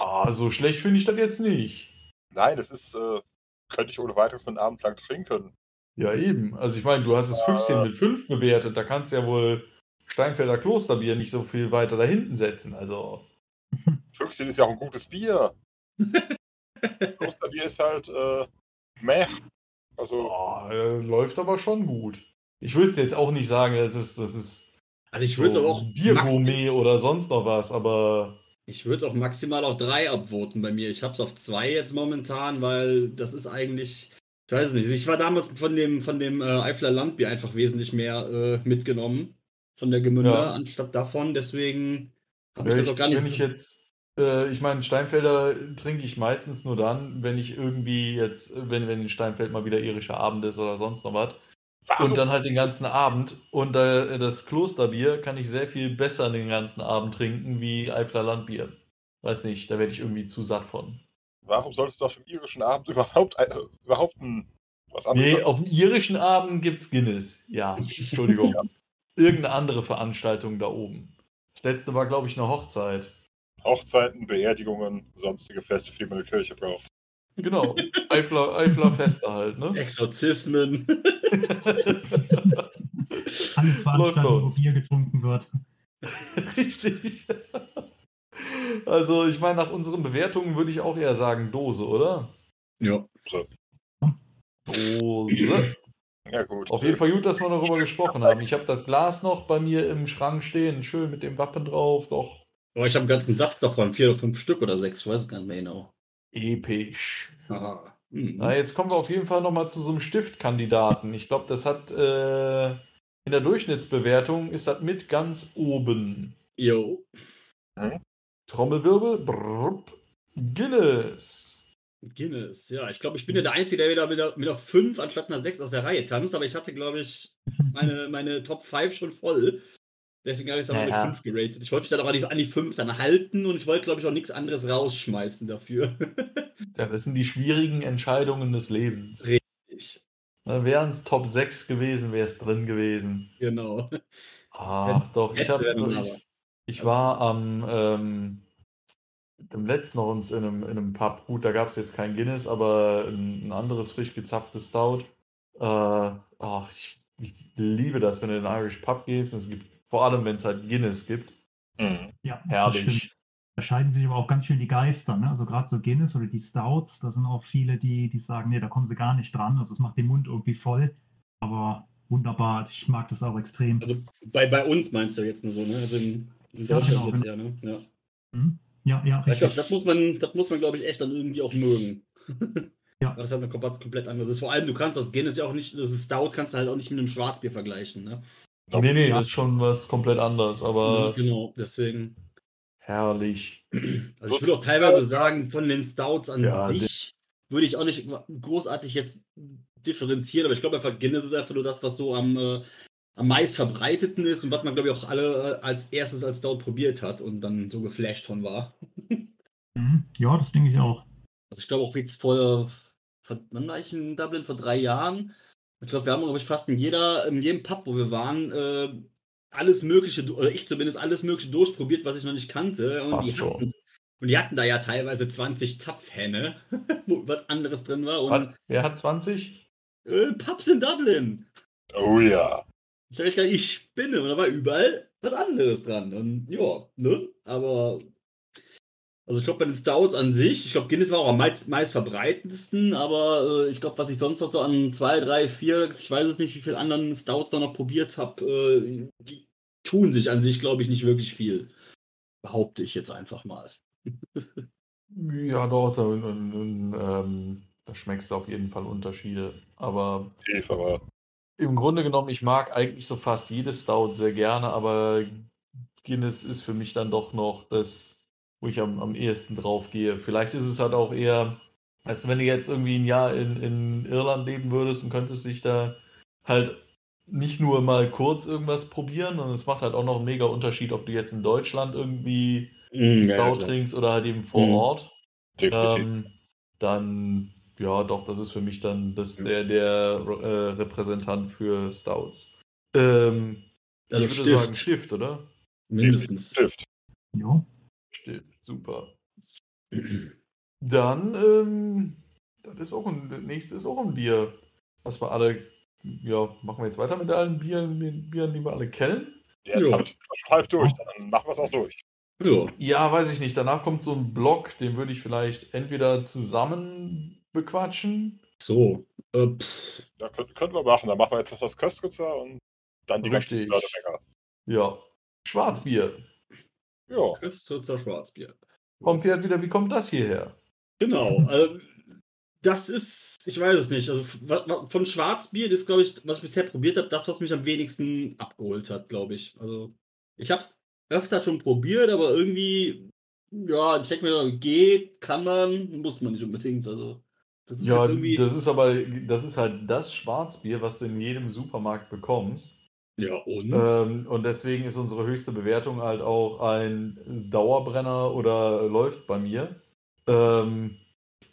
Ah, so schlecht finde ich das jetzt nicht. Nein, das ist, äh, könnte ich ohne weiteres einen Abend lang trinken. Ja, eben. Also ich meine, du hast das Füchschen mit 5 bewertet, da kannst du ja wohl Steinfelder Klosterbier nicht so viel weiter da hinten setzen. Also, <laughs> Füchschen ist ja auch ein gutes Bier. <laughs> Klosterbier ist halt, äh, meh. Also, oh, äh, läuft aber schon gut. Ich würde es jetzt auch nicht sagen, das ist, das ist Also ich würde es so aber auch Biergourmet oder sonst noch was, aber ich würde es auch maximal auf drei abvoten bei mir. Ich habe es auf zwei jetzt momentan, weil das ist eigentlich, ich weiß es nicht. Ich war damals von dem von dem äh, Eifler Landbier einfach wesentlich mehr äh, mitgenommen von der Gemünder Ja. anstatt davon. Deswegen habe ich das auch gar nicht. wenn so- ich jetzt, äh, ich meine, Steinfelder trinke ich meistens nur dann, wenn ich irgendwie jetzt, wenn, wenn in Steinfeld mal wieder irischer Abend ist oder sonst noch was. Warum Und dann halt den ganzen Abend. Und äh, das Klosterbier kann ich sehr viel besser den ganzen Abend trinken wie Eifler Landbier. Weiß nicht, da werde ich irgendwie zu satt von. Warum solltest du auf dem irischen Abend überhaupt, äh, überhaupt ein, was anderes? Nee, auf dem irischen Abend gibt's Guinness. Ja, <laughs> Entschuldigung. Irgendeine andere Veranstaltung da oben. Das letzte war, glaube ich, eine Hochzeit. Hochzeiten, Beerdigungen, sonstige Feste, für die man eine Kirche braucht. Genau. Eifler, Eifler Feste halt, ne? Exorzismen. <laughs> Alles Veranstaltungen, wo. Bier getrunken wird. <laughs> Richtig. Also, ich meine, nach unseren Bewertungen würde ich auch eher sagen Dose, oder? ja. So. Dose. Ja, gut. Auf jeden Fall gut, dass wir darüber gesprochen haben. Ich habe das Glas noch bei mir im Schrank stehen, schön mit dem Wappen drauf. Doch Aber ich habe einen ganzen Satz davon, vier oder fünf Stück oder sechs, ich weiß es gar nicht mehr genau. Episch. Aha. Mhm. Na, jetzt kommen wir auf jeden Fall nochmal zu so einem Stiftkandidaten. Ich glaube, das hat äh, in der Durchschnittsbewertung ist das mit ganz oben. Jo. Trommelwirbel. Brrrp, Guinness. Guinness, ja. Ich glaube, ich bin ja der Einzige, der wieder mit der, mit der 5 anstatt einer 6 aus der Reihe tanzt, aber ich hatte, glaube ich, meine, meine Top 5 schon voll. Deswegen habe ich es aber Ja. mit 5 geratet. Ich wollte mich dann auch an die, an die 5 dann halten und ich wollte, glaube ich, auch nichts anderes rausschmeißen dafür. <laughs> Ja, das sind die schwierigen Entscheidungen des Lebens. ich, Wären es Top 6 gewesen, wäre es drin gewesen. genau. Ach, doch. Ich, hab, ich, ich war am ähm, dem letzten noch uns in einem, in einem Pub. Gut, da gab es jetzt kein Guinness, aber ein, ein anderes frisch gezapftes Stout. Äh, ach, ich, ich liebe das, wenn du in den Irish Pub gehst. Und es gibt, vor allem, wenn es halt Guinness gibt. Mhm. Ja, Herrlich. Da scheiden sich aber auch ganz schön die Geister. Ne? Also gerade so Guinness oder die Stouts, da sind auch viele, die, die sagen, nee, da kommen sie gar nicht dran. Also es macht den Mund irgendwie voll. Aber wunderbar. Also ich mag das auch extrem. Also bei, bei uns meinst du jetzt nur so, ne? Also in, in Ja, Deutschland genau, jetzt ja, ne? Ja. Hm? Ja, ja, Ich glaube, das muss man, das muss man, glaube ich, echt dann irgendwie auch mögen. <laughs> Ja. Weil Das halt eine komplett, ist. Vor allem, du kannst das Guinness ja auch nicht, das ist Stout, kannst du halt auch nicht mit einem Schwarzbier vergleichen, ne? Nope. Nee, nee, Ja. das ist schon was komplett anderes, aber genau, deswegen. herrlich. Also ich würde auch teilweise sagen, von den Stouts an Ja, sich würde ich auch nicht großartig jetzt differenzieren, aber ich glaube einfach, Guinness ist einfach nur das, was so am, äh, am meist verbreiteten ist und was man, glaube ich, auch alle äh, als erstes als Stout probiert hat und dann so geflasht von war. <laughs> Mhm. Ja, das denke ich auch. Also ich glaube auch jetzt vor, vor wann war ich in Dublin? Vor drei Jahren. Ich glaube, wir haben, glaube ich, fast in jeder, in jedem Pub, wo wir waren, äh, alles Mögliche, oder ich zumindest alles Mögliche durchprobiert, was ich noch nicht kannte. Und die, schon. hatten, und die hatten da ja teilweise 20 Zapfhähne, <laughs> wo was anderes drin war. Und Was? Wer hat 20? äh, Pubs in Dublin. Oh ja. Ich habe ich spinne. Und da war überall was anderes dran. Und ja, ne? Aber. Also ich glaube bei den Stouts an sich, ich glaube Guinness war auch am meist, meist verbreitendsten, aber äh, ich glaube, was ich sonst noch so an zwei, drei, vier, ich weiß es nicht, wie viele anderen Stouts da noch probiert habe, äh, die tun sich an sich, glaube ich, nicht wirklich viel. Behaupte ich jetzt einfach mal. <laughs> Ja, doch, da, und, ähm, da schmeckst du auf jeden Fall Unterschiede. Aber aber im Grunde genommen, ich mag eigentlich so fast jedes Stout sehr gerne, aber Guinness ist für mich dann doch noch das, wo ich am, am ehesten drauf gehe. Vielleicht ist es halt auch eher, weißt du, wenn du jetzt irgendwie ein Jahr in, in Irland leben würdest und könntest dich da halt nicht nur mal kurz irgendwas probieren, und es macht halt auch noch einen mega Unterschied, ob du jetzt in Deutschland irgendwie Mm, Stout trinkst oder halt eben vor Mhm. Ort. definitiv. Ähm, dann, ja, doch, das ist für mich dann das, Ja. der, der äh, Repräsentant für Stouts. Ähm, Also ich würde Stift. sagen Stift, oder? Mindestens. Stift. Jo. Stift, super. Dann, ähm, das ist auch ein, das nächste ist auch ein Bier, was wir alle, ja, machen wir jetzt weiter mit allen Bieren, den Bieren, die wir alle kennen? Jetzt Ja. habe ich schon halb durch, dann machen wir es auch durch. Ja. Ja, weiß ich nicht. Danach kommt so ein Block, den würde ich vielleicht entweder zusammen bequatschen. So. Äh, Ja, können, können wir machen. Dann machen wir jetzt noch das Köstritzer und dann die ganzen Richtig. Ja. Schwarzbier. Ja, Köstritzer Schwarzbier. Kommt wieder, wie kommt das hierher? Genau. <laughs> äh, das ist, ich weiß es nicht. Also von Schwarzbier ist, glaube ich, was ich bisher probiert habe, das, was mich am wenigsten abgeholt hat, glaube ich. Also ich habe es öfter schon probiert, aber irgendwie, ja, ich denke mir, geht, kann man, muss man nicht unbedingt. Also das ist Ja, jetzt irgendwie. das ist aber, das ist halt das Schwarzbier, was du in jedem Supermarkt bekommst. Ja, und? Ähm, und deswegen ist unsere höchste Bewertung halt auch ein Dauerbrenner oder läuft bei mir. Ähm,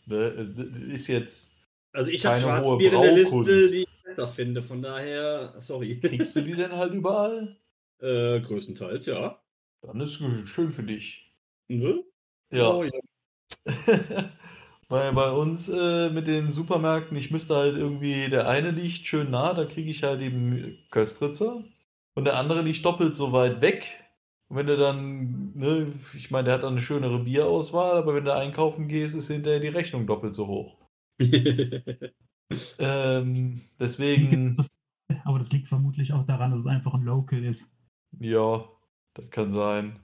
ne, d- ist jetzt, also ich habe Schwarzbier in der Liste, die ich besser finde. Von daher, sorry. kriegst du die denn halt überall? <laughs> äh, größtenteils, ja. Dann ist gut, schön für dich. Ne? Ja. Oh, ja. <laughs> Weil bei uns äh, mit den Supermärkten, ich müsste halt irgendwie, der eine liegt schön nah, da kriege ich halt eben Köstritzer und der andere liegt doppelt so weit weg. Und wenn du dann, ne, ich meine, der hat dann eine schönere Bierauswahl, aber wenn du einkaufen gehst, ist hinterher die Rechnung doppelt so hoch. <laughs> Ähm, deswegen, aber das liegt vermutlich auch daran, dass es einfach ein Local ist. ja, das kann sein.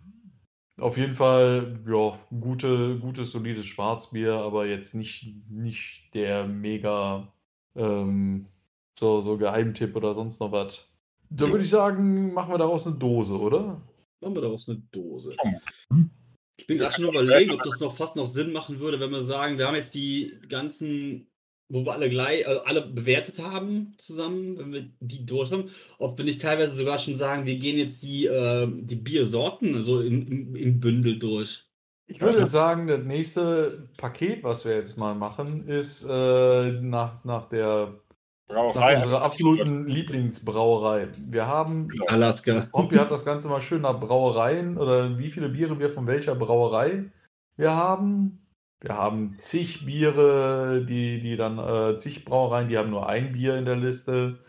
Auf jeden Fall, ja, gute, gutes, solides Schwarzbier, aber jetzt nicht, nicht der mega ähm, so, so Geheimtipp oder sonst noch was. Da würde ich sagen, machen wir daraus eine Dose, oder? Machen wir daraus eine Dose. Ich bin gerade schon überlegen, ob das noch fast noch Sinn machen würde, wenn wir sagen, wir haben jetzt die ganzen, wo wir alle gleich, äh, alle bewertet haben zusammen, wenn wir die durch haben, ob wir nicht teilweise sogar schon sagen, wir gehen jetzt die, äh, die Biersorten so im, im, im Bündel durch. Ich würde sagen, das nächste Paket, was wir jetzt mal machen, ist äh, nach, nach der nach Brauerei. unserer absoluten Lieblingsbrauerei. Wir haben Alaska. Hompi hat das Ganze mal schön nach Brauereien oder wie viele Biere wir von welcher Brauerei wir haben. Wir haben zig Biere, die, die dann, äh, zig Brauereien, die haben nur ein Bier in der Liste.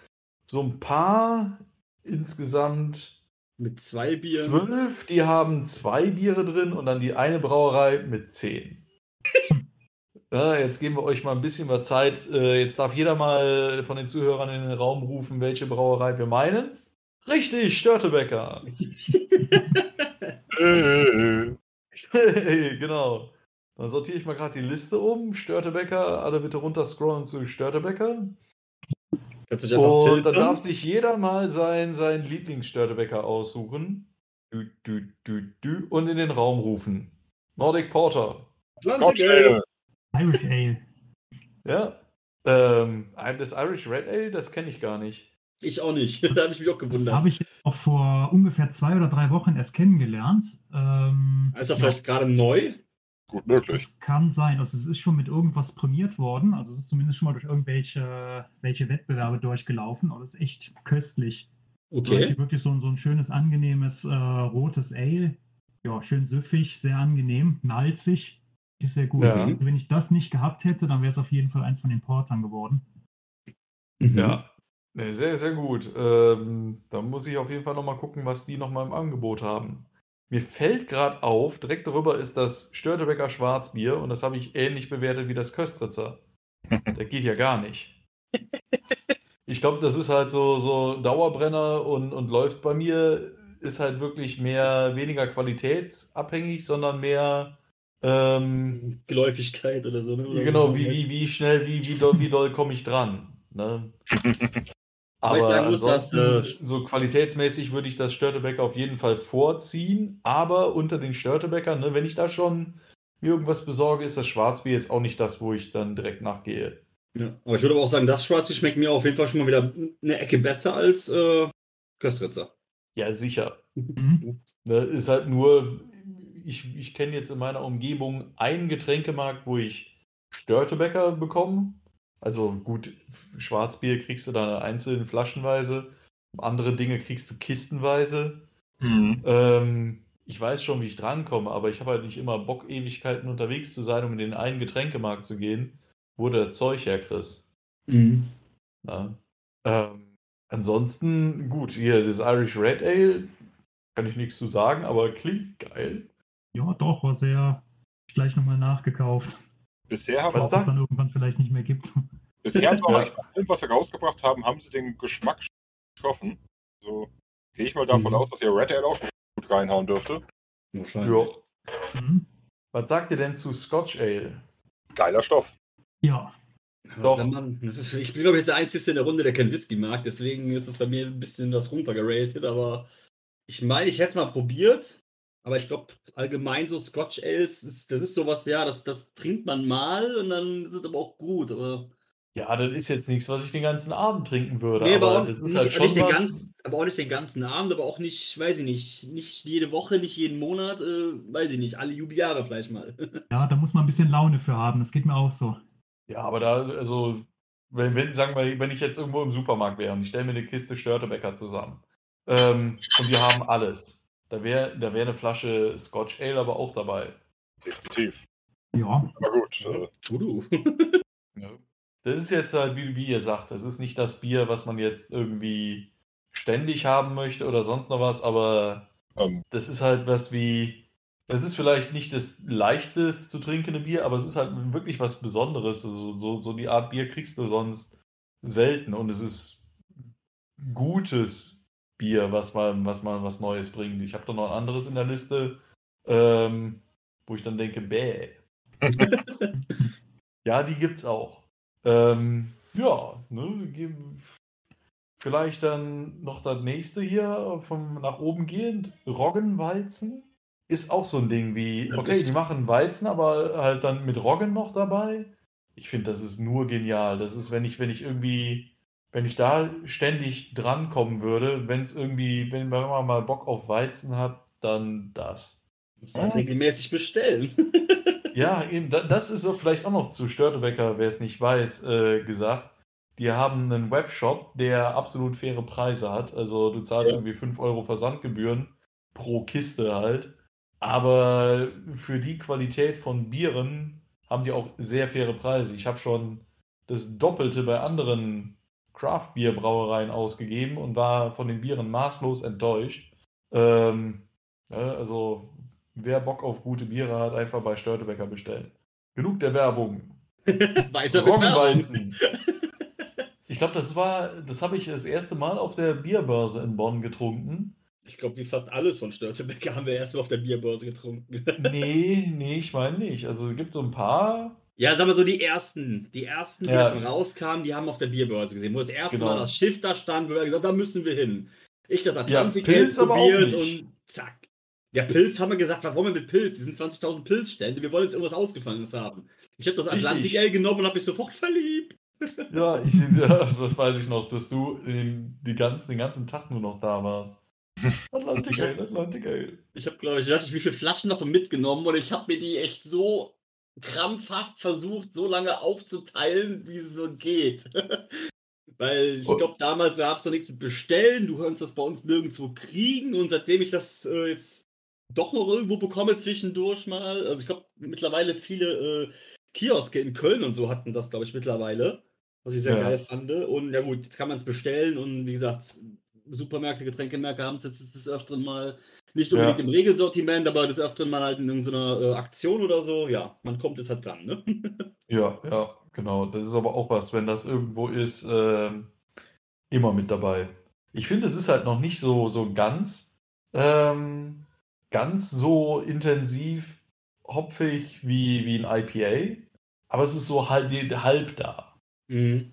So ein paar insgesamt Mit zwei Bieren. zwölf, die haben zwei Biere drin und dann die eine Brauerei mit zehn. <laughs> Ja, jetzt geben wir euch mal ein bisschen was Zeit. Äh, Jetzt darf jeder mal von den Zuhörern in den Raum rufen, welche Brauerei wir meinen. Richtig, Störtebecker. <laughs> <laughs> Genau. Dann sortiere ich mal gerade die Liste um. Störtebecker, alle bitte runterscrollen zu Störtebecker. Kannst du dich einfach Und dann darf sich jeder mal sein, sein Lieblingsstörtebecker aussuchen. Du, du, du, du, und in den Raum rufen. Nordic Porter. Scotch Ale. Irish Ale. Ja. Ähm, das Irish Red Ale, das kenne ich gar nicht. Ich auch nicht. <laughs> da habe ich mich auch Das gewundert. habe ich auch vor ungefähr zwei oder drei Wochen erst kennengelernt. Ähm, Ist er ja, vielleicht gerade neu? Gut möglich. Das kann sein. Also es ist schon mit irgendwas prämiert worden. Also es ist zumindest schon mal durch irgendwelche welche Wettbewerbe durchgelaufen. Aber es ist echt köstlich. Okay. Wirklich, wirklich so, ein- so ein schönes, angenehmes äh, rotes Ale. Ja, schön süffig, sehr angenehm, malzig. Ist sehr gut. Ja. Also Wenn ich das nicht gehabt hätte, dann wäre es auf jeden Fall eins von den Portern geworden. Mhm. Ja. Nee, sehr, sehr gut. Ähm, da muss ich auf jeden Fall nochmal gucken, was die nochmal im Angebot haben. Mir fällt gerade auf, direkt darüber ist das Störtebecker Schwarzbier und das habe ich ähnlich bewertet wie das Köstritzer. <laughs> Der geht ja gar nicht. Ich glaube, das ist halt so, so Dauerbrenner und, und läuft bei mir, ist halt wirklich mehr, weniger qualitätsabhängig, sondern mehr, ähm, Geläufigkeit oder so. Ne? Genau, wie, wie, wie schnell, wie, wie doll, wie doll komme ich dran. Ne? <laughs> Aber ich sagen muss, dass, ansonsten, äh, so qualitätsmäßig würde ich das Störtebecker auf jeden Fall vorziehen. Aber unter den Störtebeckern, ne, wenn ich da schon mir irgendwas besorge, ist das Schwarzbier jetzt auch nicht das, wo ich dann direkt nachgehe. Ja. Aber ich würde aber auch sagen, das Schwarzbier schmeckt mir auf jeden Fall schon mal wieder eine Ecke besser als äh, Köstritzer. Ja, sicher. Mhm. Ne, ist halt nur, ich, ich kenne jetzt in meiner Umgebung einen Getränkemarkt, wo ich Störtebecker bekomme. Also gut, Schwarzbier kriegst du da einzeln flaschenweise, andere Dinge kriegst du kistenweise. Mhm. Ähm, ich weiß schon, wie ich drankomme, aber ich habe halt nicht immer Bock, Ewigkeiten unterwegs zu sein, um in den einen Getränkemarkt zu gehen, wo der Zeug her, Chris. Mhm. Ähm, ansonsten, gut, hier, das Irish Red Ale, kann ich nichts zu sagen, aber klingt geil. Ja, doch, war sehr. Gleich nochmal nachgekauft. Bisher haben Was Was es sagt- dann irgendwann vielleicht nicht mehr gibt. Bisher <laughs> eigentlich bei allem, was sie rausgebracht haben, haben sie den Geschmack getroffen. So gehe ich mal davon Mhm. aus, dass ihr Red Ale auch gut reinhauen dürfte. Wahrscheinlich. Ja. Mhm. Was sagt ihr denn zu Scotch Ale? Geiler Stoff. Ja, Doch. Man, <laughs> ich bin, glaube ich, der Einzige in der Runde, der kein Whisky mag. Deswegen ist es bei mir ein bisschen was runtergeratet. Aber ich meine, ich hätte es mal probiert. Aber ich glaube, allgemein so Scotch Ales, ist, das ist sowas, ja, das, das trinkt man mal und dann ist es aber auch gut. Aber, Ja, das ist jetzt nichts, was ich den ganzen Abend trinken würde, nee, aber, aber auch das ist nicht, halt schon was. ganzen, aber auch nicht den ganzen Abend, aber auch nicht, weiß ich nicht, nicht jede Woche, nicht jeden Monat, äh, weiß ich nicht, alle Jubeljahre vielleicht mal. <laughs> ja, da muss man ein bisschen Laune für haben. Das geht mir auch so. Ja, aber da, also, wenn, wenn, sagen wir, wenn ich jetzt irgendwo im Supermarkt wäre und ich stelle mir eine Kiste Störtebäcker zusammen ähm, und wir haben alles, da wäre da wär eine Flasche Scotch Ale aber auch dabei. Definitiv. Ja, Aber gut. Äh, Voodoo. <laughs> Ja. Das ist jetzt halt, wie, wie ihr sagt, das ist nicht das Bier, was man jetzt irgendwie ständig haben möchte oder sonst noch was, aber ähm, das ist halt was wie, das ist vielleicht nicht das leichtest zu trinkende Bier, aber es ist halt wirklich was Besonderes. Also so, so die Art Bier kriegst du sonst selten und es ist gutes Bier, was man, was man was Neues bringt. Ich habe da noch ein anderes in der Liste, ähm, wo ich dann denke, bäh. <laughs> ja, die gibt's auch. Ähm, ja, ne, vielleicht dann noch das nächste hier vom nach oben gehend. Roggenweizen ist auch so ein Ding wie, okay, die machen Weizen, aber halt dann mit Roggen noch dabei. Ich finde, das ist nur genial. Das ist, wenn ich, wenn ich irgendwie, wenn ich da ständig drankommen würde, wenn es irgendwie, wenn man mal Bock auf Weizen hat, dann das. Muss halt regelmäßig bestellen. <laughs> Ja, eben, da, das ist auch vielleicht auch noch zu Störtebecker, wer es nicht weiß, äh, gesagt. Die haben einen Webshop, der absolut faire Preise hat. Also du zahlst Ja. irgendwie 5 Euro Versandgebühren pro Kiste halt. Aber für die Qualität von Bieren haben die auch sehr faire Preise. Ich habe schon das Doppelte bei anderen Craft-Bier-Brauereien ausgegeben und war von den Bieren maßlos enttäuscht. Ähm, ja, also wer Bock auf gute Biere hat, einfach bei Störtebecker bestellen. Genug der Werbung. <laughs> Weiter mit. Roggenweizen. Ich glaube, das war, das habe ich das erste Mal auf der Bierbörse in Bonn getrunken. Ich glaube, wie fast alles von Störtebecker haben wir erstmal auf der Bierbörse getrunken. Nee, nee, ich meine nicht. Also es gibt so ein paar. Ja, sagen wir so, die ersten, die ersten, die Ja. rauskamen, die haben auf der Bierbörse gesehen, wo das erste Genau. Mal das Schiff da stand, wo wir gesagt da müssen wir hin. Ich das Ja, Atlantik auch probiert und zack. Ja, Pilz haben wir gesagt, was wollen wir mit Pilz? Die sind 20.000 Pilzstände, wir wollen jetzt irgendwas Ausgefallenes haben. Ich habe das Richtig. Atlantik Ale genommen und habe mich sofort verliebt. Ja, ich, <laughs> ja, das weiß ich noch, dass du den, die ganzen, den ganzen Tag nur noch da warst. <laughs> Atlantic Ale, Atlantic Ale. Ich habe, glaube ich, weiß nicht, wie viele Flaschen davon mitgenommen und ich habe mir die echt so krampfhaft versucht, so lange aufzuteilen, wie es so geht. <laughs> Weil ich glaube, damals gab es noch nichts mit Bestellen, du kannst das bei uns nirgendwo kriegen und seitdem ich das äh, jetzt doch noch irgendwo bekomme zwischendurch mal, also ich glaube, mittlerweile viele äh, Kioske in Köln und so hatten das, glaube ich, mittlerweile, was ich sehr Ja. geil fand. Und ja gut, jetzt kann man es bestellen und wie gesagt, Supermärkte, Getränkemärkte haben es jetzt des Öfteren mal nicht Ja. unbedingt im Regelsortiment, aber des Öfteren mal halt in irgendeiner äh, Aktion oder so. Ja, man kommt jetzt halt dran, ne? <laughs> Ja, ja, genau. Das ist aber auch was, wenn das irgendwo ist, ähm, immer mit dabei. Ich finde, es ist halt noch nicht so, so ganz, ähm, ganz so intensiv hopfig wie, wie ein IPA, aber es ist so halb, halb da. Mhm.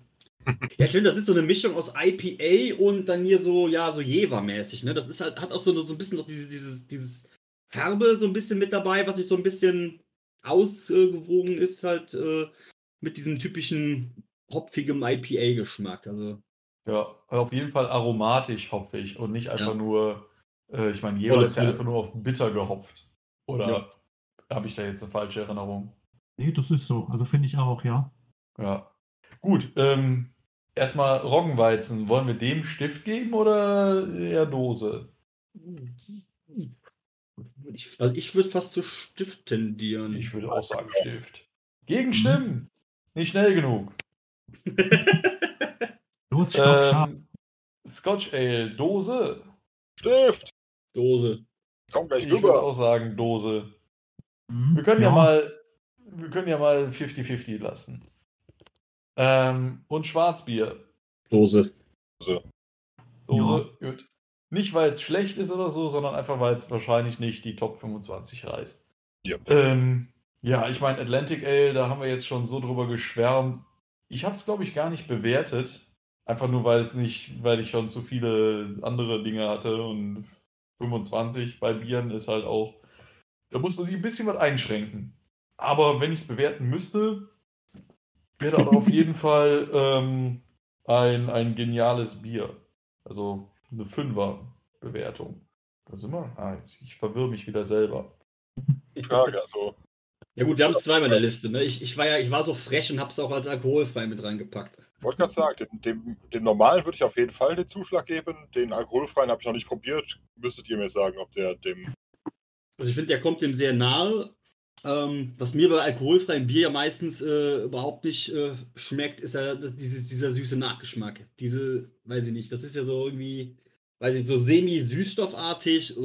Ja, ich finde, das ist so eine Mischung aus IPA und dann hier so, ja, so Jever-mäßig, ne? Das ist halt, hat auch so, so ein bisschen noch diese, dieses, dieses Herbe so ein bisschen mit dabei, was sich so ein bisschen ausgewogen ist, halt äh, mit diesem typischen hopfigem IPA-Geschmack. Also, Ja, auf jeden Fall aromatisch hopfig und nicht einfach Ja. nur, äh, ich meine, Jever ist ja einfach nur auf bitter gehopft. Oder Ja. habe ich da jetzt eine falsche Erinnerung? nee, das ist so. Also finde ich auch, ja. Ja. Gut, ähm, erstmal Roggenweizen. Wollen wir dem Stift geben oder eher Dose? Ich, also ich würde fast zu Stift tendieren. Ich würde auch sagen Stift. Gegenstimmen! Nicht schnell genug. <laughs> Los. Ähm, Scotch Ale, Dose. Stift! Dose. Komm gleich Ich würde rüber. auch sagen Dose. Mhm. Wir können ja, mal, wir können ja mal 50-50 lassen. Ähm, und Schwarzbier. Dose. Dose, gut. Nicht, weil es schlecht ist oder so, sondern einfach, weil es wahrscheinlich nicht die Top 25 reißt. Ja. Ähm, ja, ich meine, Atlantic Ale, da haben wir jetzt schon so drüber geschwärmt. Ich habe es, glaube ich, gar nicht bewertet. Einfach nur, weil es nicht, weil ich schon zu viele andere Dinge hatte und 25 bei Bieren ist halt auch, da muss man sich ein bisschen was einschränken. Aber wenn ich es bewerten müsste, wäre das auf jeden Fall ähm, ein, ein geniales Bier. Also eine Fünfer-Bewertung. Sind wir? Ah, jetzt, ich verwirre mich wieder selber. Frage, also. Ja gut, wir haben es zweimal in der Liste. Ne? Ich, ich, war ja, ich war so frech und habe es auch als alkoholfrei mit reingepackt. Ich wollte gerade sagen, dem, dem, dem normalen würde ich auf jeden Fall den Zuschlag geben. Den alkoholfreien habe ich noch nicht probiert. Müsstet ihr mir sagen, ob der dem. Also ich finde, der kommt dem sehr nahe. Ähm, was mir bei alkoholfreiem Bier ja meistens äh, überhaupt nicht äh, schmeckt, ist ja das, dieses, dieser süße Nachgeschmack. Diese, weiß ich nicht, das ist ja so irgendwie, weiß ich, so semi-süßstoffartig. <laughs>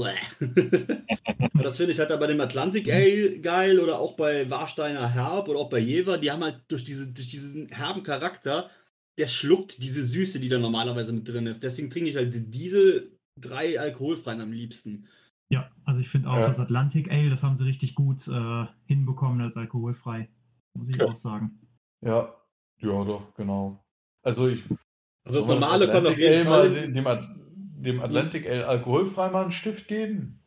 Das finde ich halt da bei dem Atlantic Ale geil oder auch bei Warsteiner Herb oder auch bei Jever. Die haben halt durch, diese, durch diesen herben Charakter, der schluckt diese Süße, die da normalerweise mit drin ist. Deswegen trinke ich halt diese drei alkoholfreien am liebsten. Ja, also ich finde auch Ja. das Atlantic Ale, das haben sie richtig gut äh, hinbekommen als alkoholfrei. Muss ich Ja. auch sagen. Ja, ja, doch, genau. Also ich. Also das normale kommt auf jeden Ale Fall. Mal dem, dem, At- dem Atlantic Ale alkoholfrei mal einen Stift geben?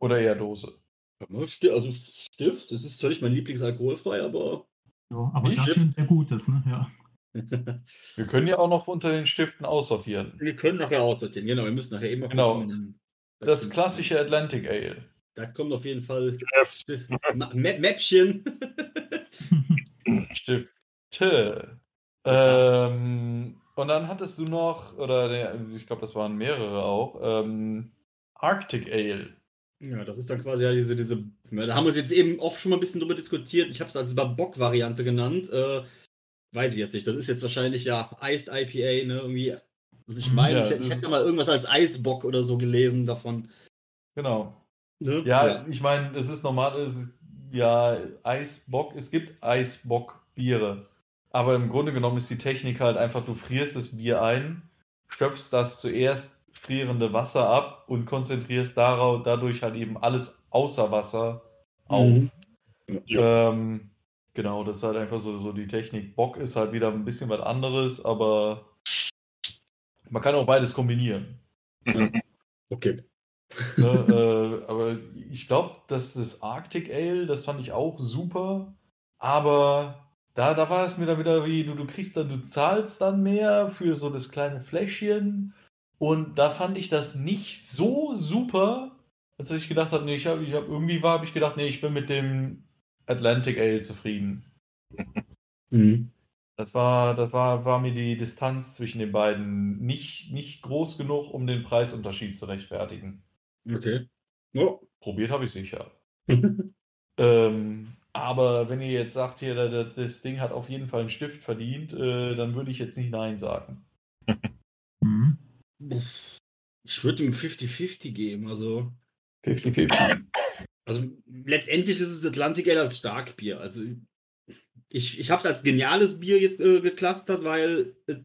Oder eher Dose? Sti- Also Stift, das ist zwar nicht mein Lieblingsalkoholfrei, aber Ja, aber Ich- dafür ein sehr gutes, ne? Ja. <laughs> Wir können ja auch noch unter den Stiften aussortieren. wir können nachher aussortieren. Genau, wir müssen nachher immer Genau. gucken. Das klassische Atlantic Ale. Da kommt auf jeden Fall Mäppchen. <laughs> Stifte. Ähm, und dann hattest du noch, oder der, ich glaube, das waren mehrere auch, ähm, Arctic Ale. Ja, das ist dann quasi ja diese, diese, da haben wir uns jetzt eben oft schon mal ein bisschen drüber diskutiert. Ich habe es als Bock-Variante genannt. Äh, weiß ich jetzt nicht. Das ist jetzt wahrscheinlich ja Iced IPA, ne? Irgendwie. Also ich meine, Ja, ich, ich hätte mal irgendwas als Eisbock oder so gelesen davon. Genau. Ne? Ja, ich meine, das ist normal, es ist, ja, Eisbock, es gibt Eisbock-Biere. Aber im Grunde genommen ist die Technik halt einfach, du frierst das Bier ein, schöpfst das zuerst frierende Wasser ab und konzentrierst darauf, dadurch halt eben alles außer Wasser auf. Mhm. Ähm, genau, das ist halt einfach so, so die Technik. Bock ist halt wieder ein bisschen was anderes, aber man kann auch beides kombinieren. Okay. Ne, <laughs> äh, aber ich glaube, dass das Arctic Ale, das fand ich auch super. Aber da, da war es mir dann wieder wie, du, du kriegst dann, du zahlst dann mehr für so das kleine Fläschchen. Und da fand ich das nicht so super, als ich gedacht habe, nee, ich habe ich hab, irgendwie war, habe ich gedacht, nee, ich bin mit dem Atlantic Ale zufrieden. Mhm. Das war, das war, war mir die Distanz zwischen den beiden nicht, nicht groß genug, um den Preisunterschied zu rechtfertigen. Okay. Oh. Probiert habe ich sicher. <laughs> Ähm, aber wenn ihr jetzt sagt, hier, da- da- das Ding hat auf jeden Fall einen Stift verdient, äh, dann würde ich jetzt nicht Nein sagen. <laughs> Mhm. Ich würde ihm 50-50 geben. Also, 50-50. also letztendlich ist es Atlantic Ale als Starkbier. Also ich, ich habe es als geniales Bier jetzt äh, geklustert, weil es,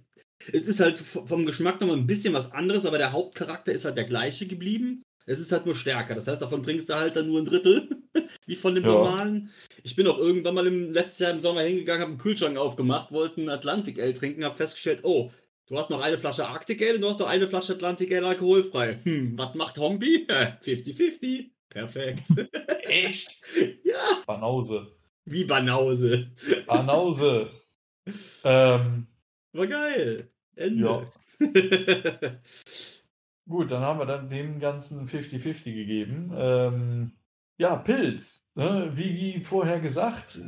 es ist halt vom Geschmack nochmal ein bisschen was anderes, aber der Hauptcharakter ist halt der gleiche geblieben. Es ist halt nur stärker. Das heißt, davon trinkst du halt dann nur ein Drittel, <laughs> wie von dem Ja. normalen. Ich bin auch irgendwann mal im letztes Jahr im Sommer hingegangen, habe einen Kühlschrank aufgemacht, wollte einen Atlantic Ale trinken, habe festgestellt, oh, du hast noch eine Flasche Arctic Ale und du hast noch eine Flasche Atlantic Ale alkoholfrei. Hm, was macht Hombi? <laughs> 50-50. Perfekt. Echt? <laughs> ja, Banause. Wie Banause. Banause. ähm, War geil. Ende. <laughs> gut, dann haben wir dann dem Ganzen 50-50 gegeben. Ähm, ja, Pilz. Ne? Wie, wie vorher gesagt,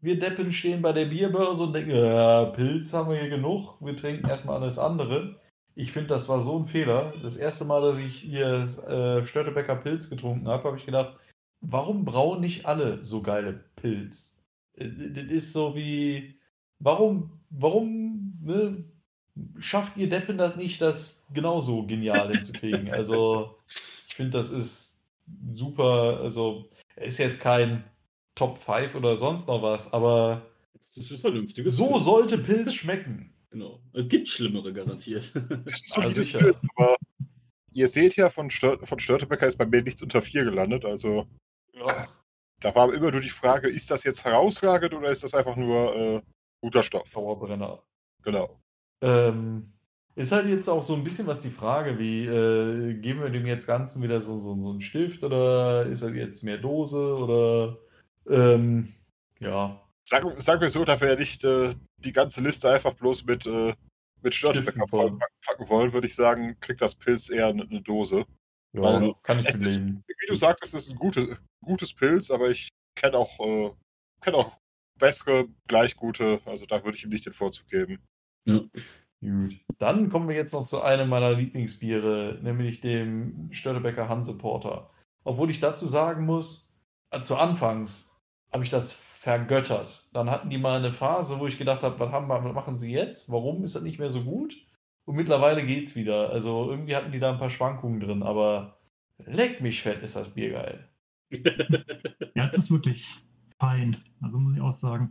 wir Deppen stehen bei der Bierbörse und denken, ja, Pilz haben wir hier genug, wir trinken erstmal alles andere. Ich finde, das war so ein Fehler. Das erste Mal, dass ich hier äh, Störtebecker Pilz getrunken habe, habe ich gedacht, warum brauen nicht alle so geile Pilz? Äh, Das ist so wie, warum, warum ne, schafft ihr Deppen das nicht, das genauso genial hinzukriegen? <laughs> Also, ich finde, das ist super. Also, er ist jetzt kein Top 5 oder sonst noch was, aber Das ist ein vernünftiges so Pilz. sollte Pilz schmecken. <laughs> Genau. Es gibt schlimmere garantiert. <laughs> Dieses sicher. Aber ihr seht ja, von, Stör von Störtebecker ist bei mir nichts unter 4 gelandet. Also Ja. da war immer nur die Frage, ist das jetzt herausragend oder ist das einfach nur äh, guter Stoff? Dauerbrenner. Genau. Ähm, ist halt jetzt auch so ein bisschen was die Frage, wie äh, geben wir dem jetzt Ganzen wieder so, so, so einen Stift oder ist er jetzt mehr Dose oder ähm, ja, Sagen, sagen wir so, da wir ja nicht äh, die ganze Liste einfach bloß mit, äh, mit Störtebecker vollpacken wollen, würde ich sagen, kriegt das Pilz eher eine, eine Dose. Ja Also, kann ich es ist- belegen. Wie du sagtest, es ist ein gutes, gutes Pilz, aber ich kenne auch, äh, kenn auch bessere, gleich gute. Also da würde ich ihm nicht den Vorzug geben. Gut. Dann kommen wir jetzt noch zu einem meiner Lieblingsbiere, nämlich dem Störtebecker Hanse Porter. Obwohl ich dazu sagen muss, äh, zu Anfangs habe ich das vergöttert. Dann hatten die mal eine Phase, wo ich gedacht habe, was, haben wir, was machen sie jetzt? Warum ist das nicht mehr so gut? Und mittlerweile geht's wieder. Also irgendwie hatten die da ein paar Schwankungen drin, aber leck mich fett, ist das Bier geil. <laughs> Ja, das ist wirklich fein. Also muss ich auch sagen.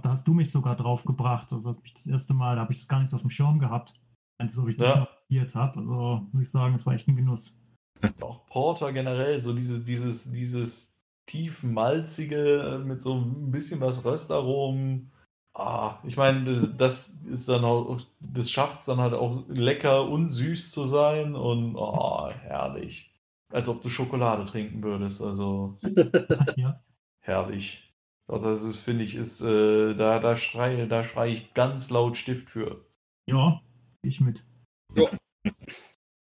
Da hast du mich sogar drauf gebracht. Also mich das erste Mal, da habe ich das gar nicht so auf dem Schirm gehabt. Als ob ich das Ja. probiert habe. Also muss ich sagen, es war echt ein Genuss. <laughs> Auch Porter generell, so diese, dieses, dieses tief malzige äh, mit so ein bisschen was Röstaromen. Ah, ich meine, das ist dann auch, das schafft es dann halt auch lecker und süß zu sein und oh, herrlich. Als ob du Schokolade trinken würdest, also <laughs> Ja, herrlich. Also das ist, finde ich, ist, äh, da, da schreie, da schreie ich ganz laut Stift für. ja ich mit.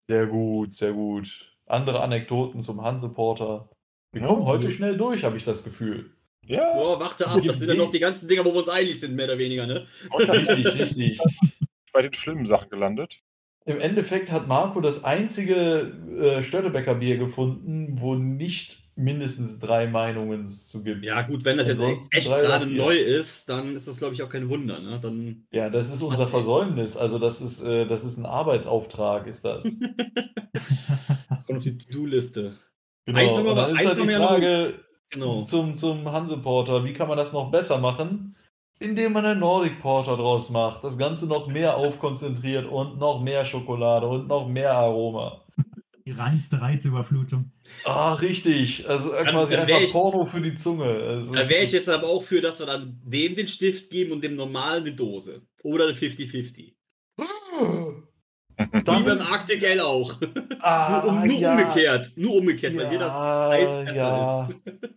Sehr gut, sehr gut. Andere Anekdoten zum Hanse Porter. Wir Ja, kommen heute schnell durch, habe ich das Gefühl. Ja, Boah, warte ab, das sind ja noch die ganzen Dinger, wo wir uns einig sind, mehr oder weniger, ne? Richtig, richtig. <laughs> bei den schlimmen Sachen gelandet. Im Endeffekt hat Marco das einzige äh, Störtebecker Bier gefunden, wo nicht mindestens drei Meinungen zu gibt. Ja, gut, wenn das jetzt Ansonsten echt drei oder gerade neu ist, dann ist das, glaube ich, auch kein Wunder, ne? Dann Ja, das ist unser Versäumnis. Also das ist, äh, das ist ein Arbeitsauftrag, ist das. <laughs> kommt auf die To-Do-Liste. Genau. Eins haben wir dann ist eins halt haben die wir Frage Genau. zum, zum Hanse-Porter, wie kann man das noch besser machen? Indem man einen Nordic Porter draus macht, das Ganze noch mehr aufkonzentriert und noch mehr Schokolade und noch mehr Aroma. Die reinste Reizüberflutung. Ah, richtig. Also äh, Dann- quasi dann einfach ich- Porno für die Zunge. Es Da wäre ich jetzt aber auch für, dass wir dann dem den Stift geben und dem normalen eine Dose. Oder eine 50-50. <laughs> <laughs> Wie beim Arctic L auch. Ah, nur nur ja. umgekehrt. Nur umgekehrt, weil hier das Ja, Eis besser ja. ist. <laughs>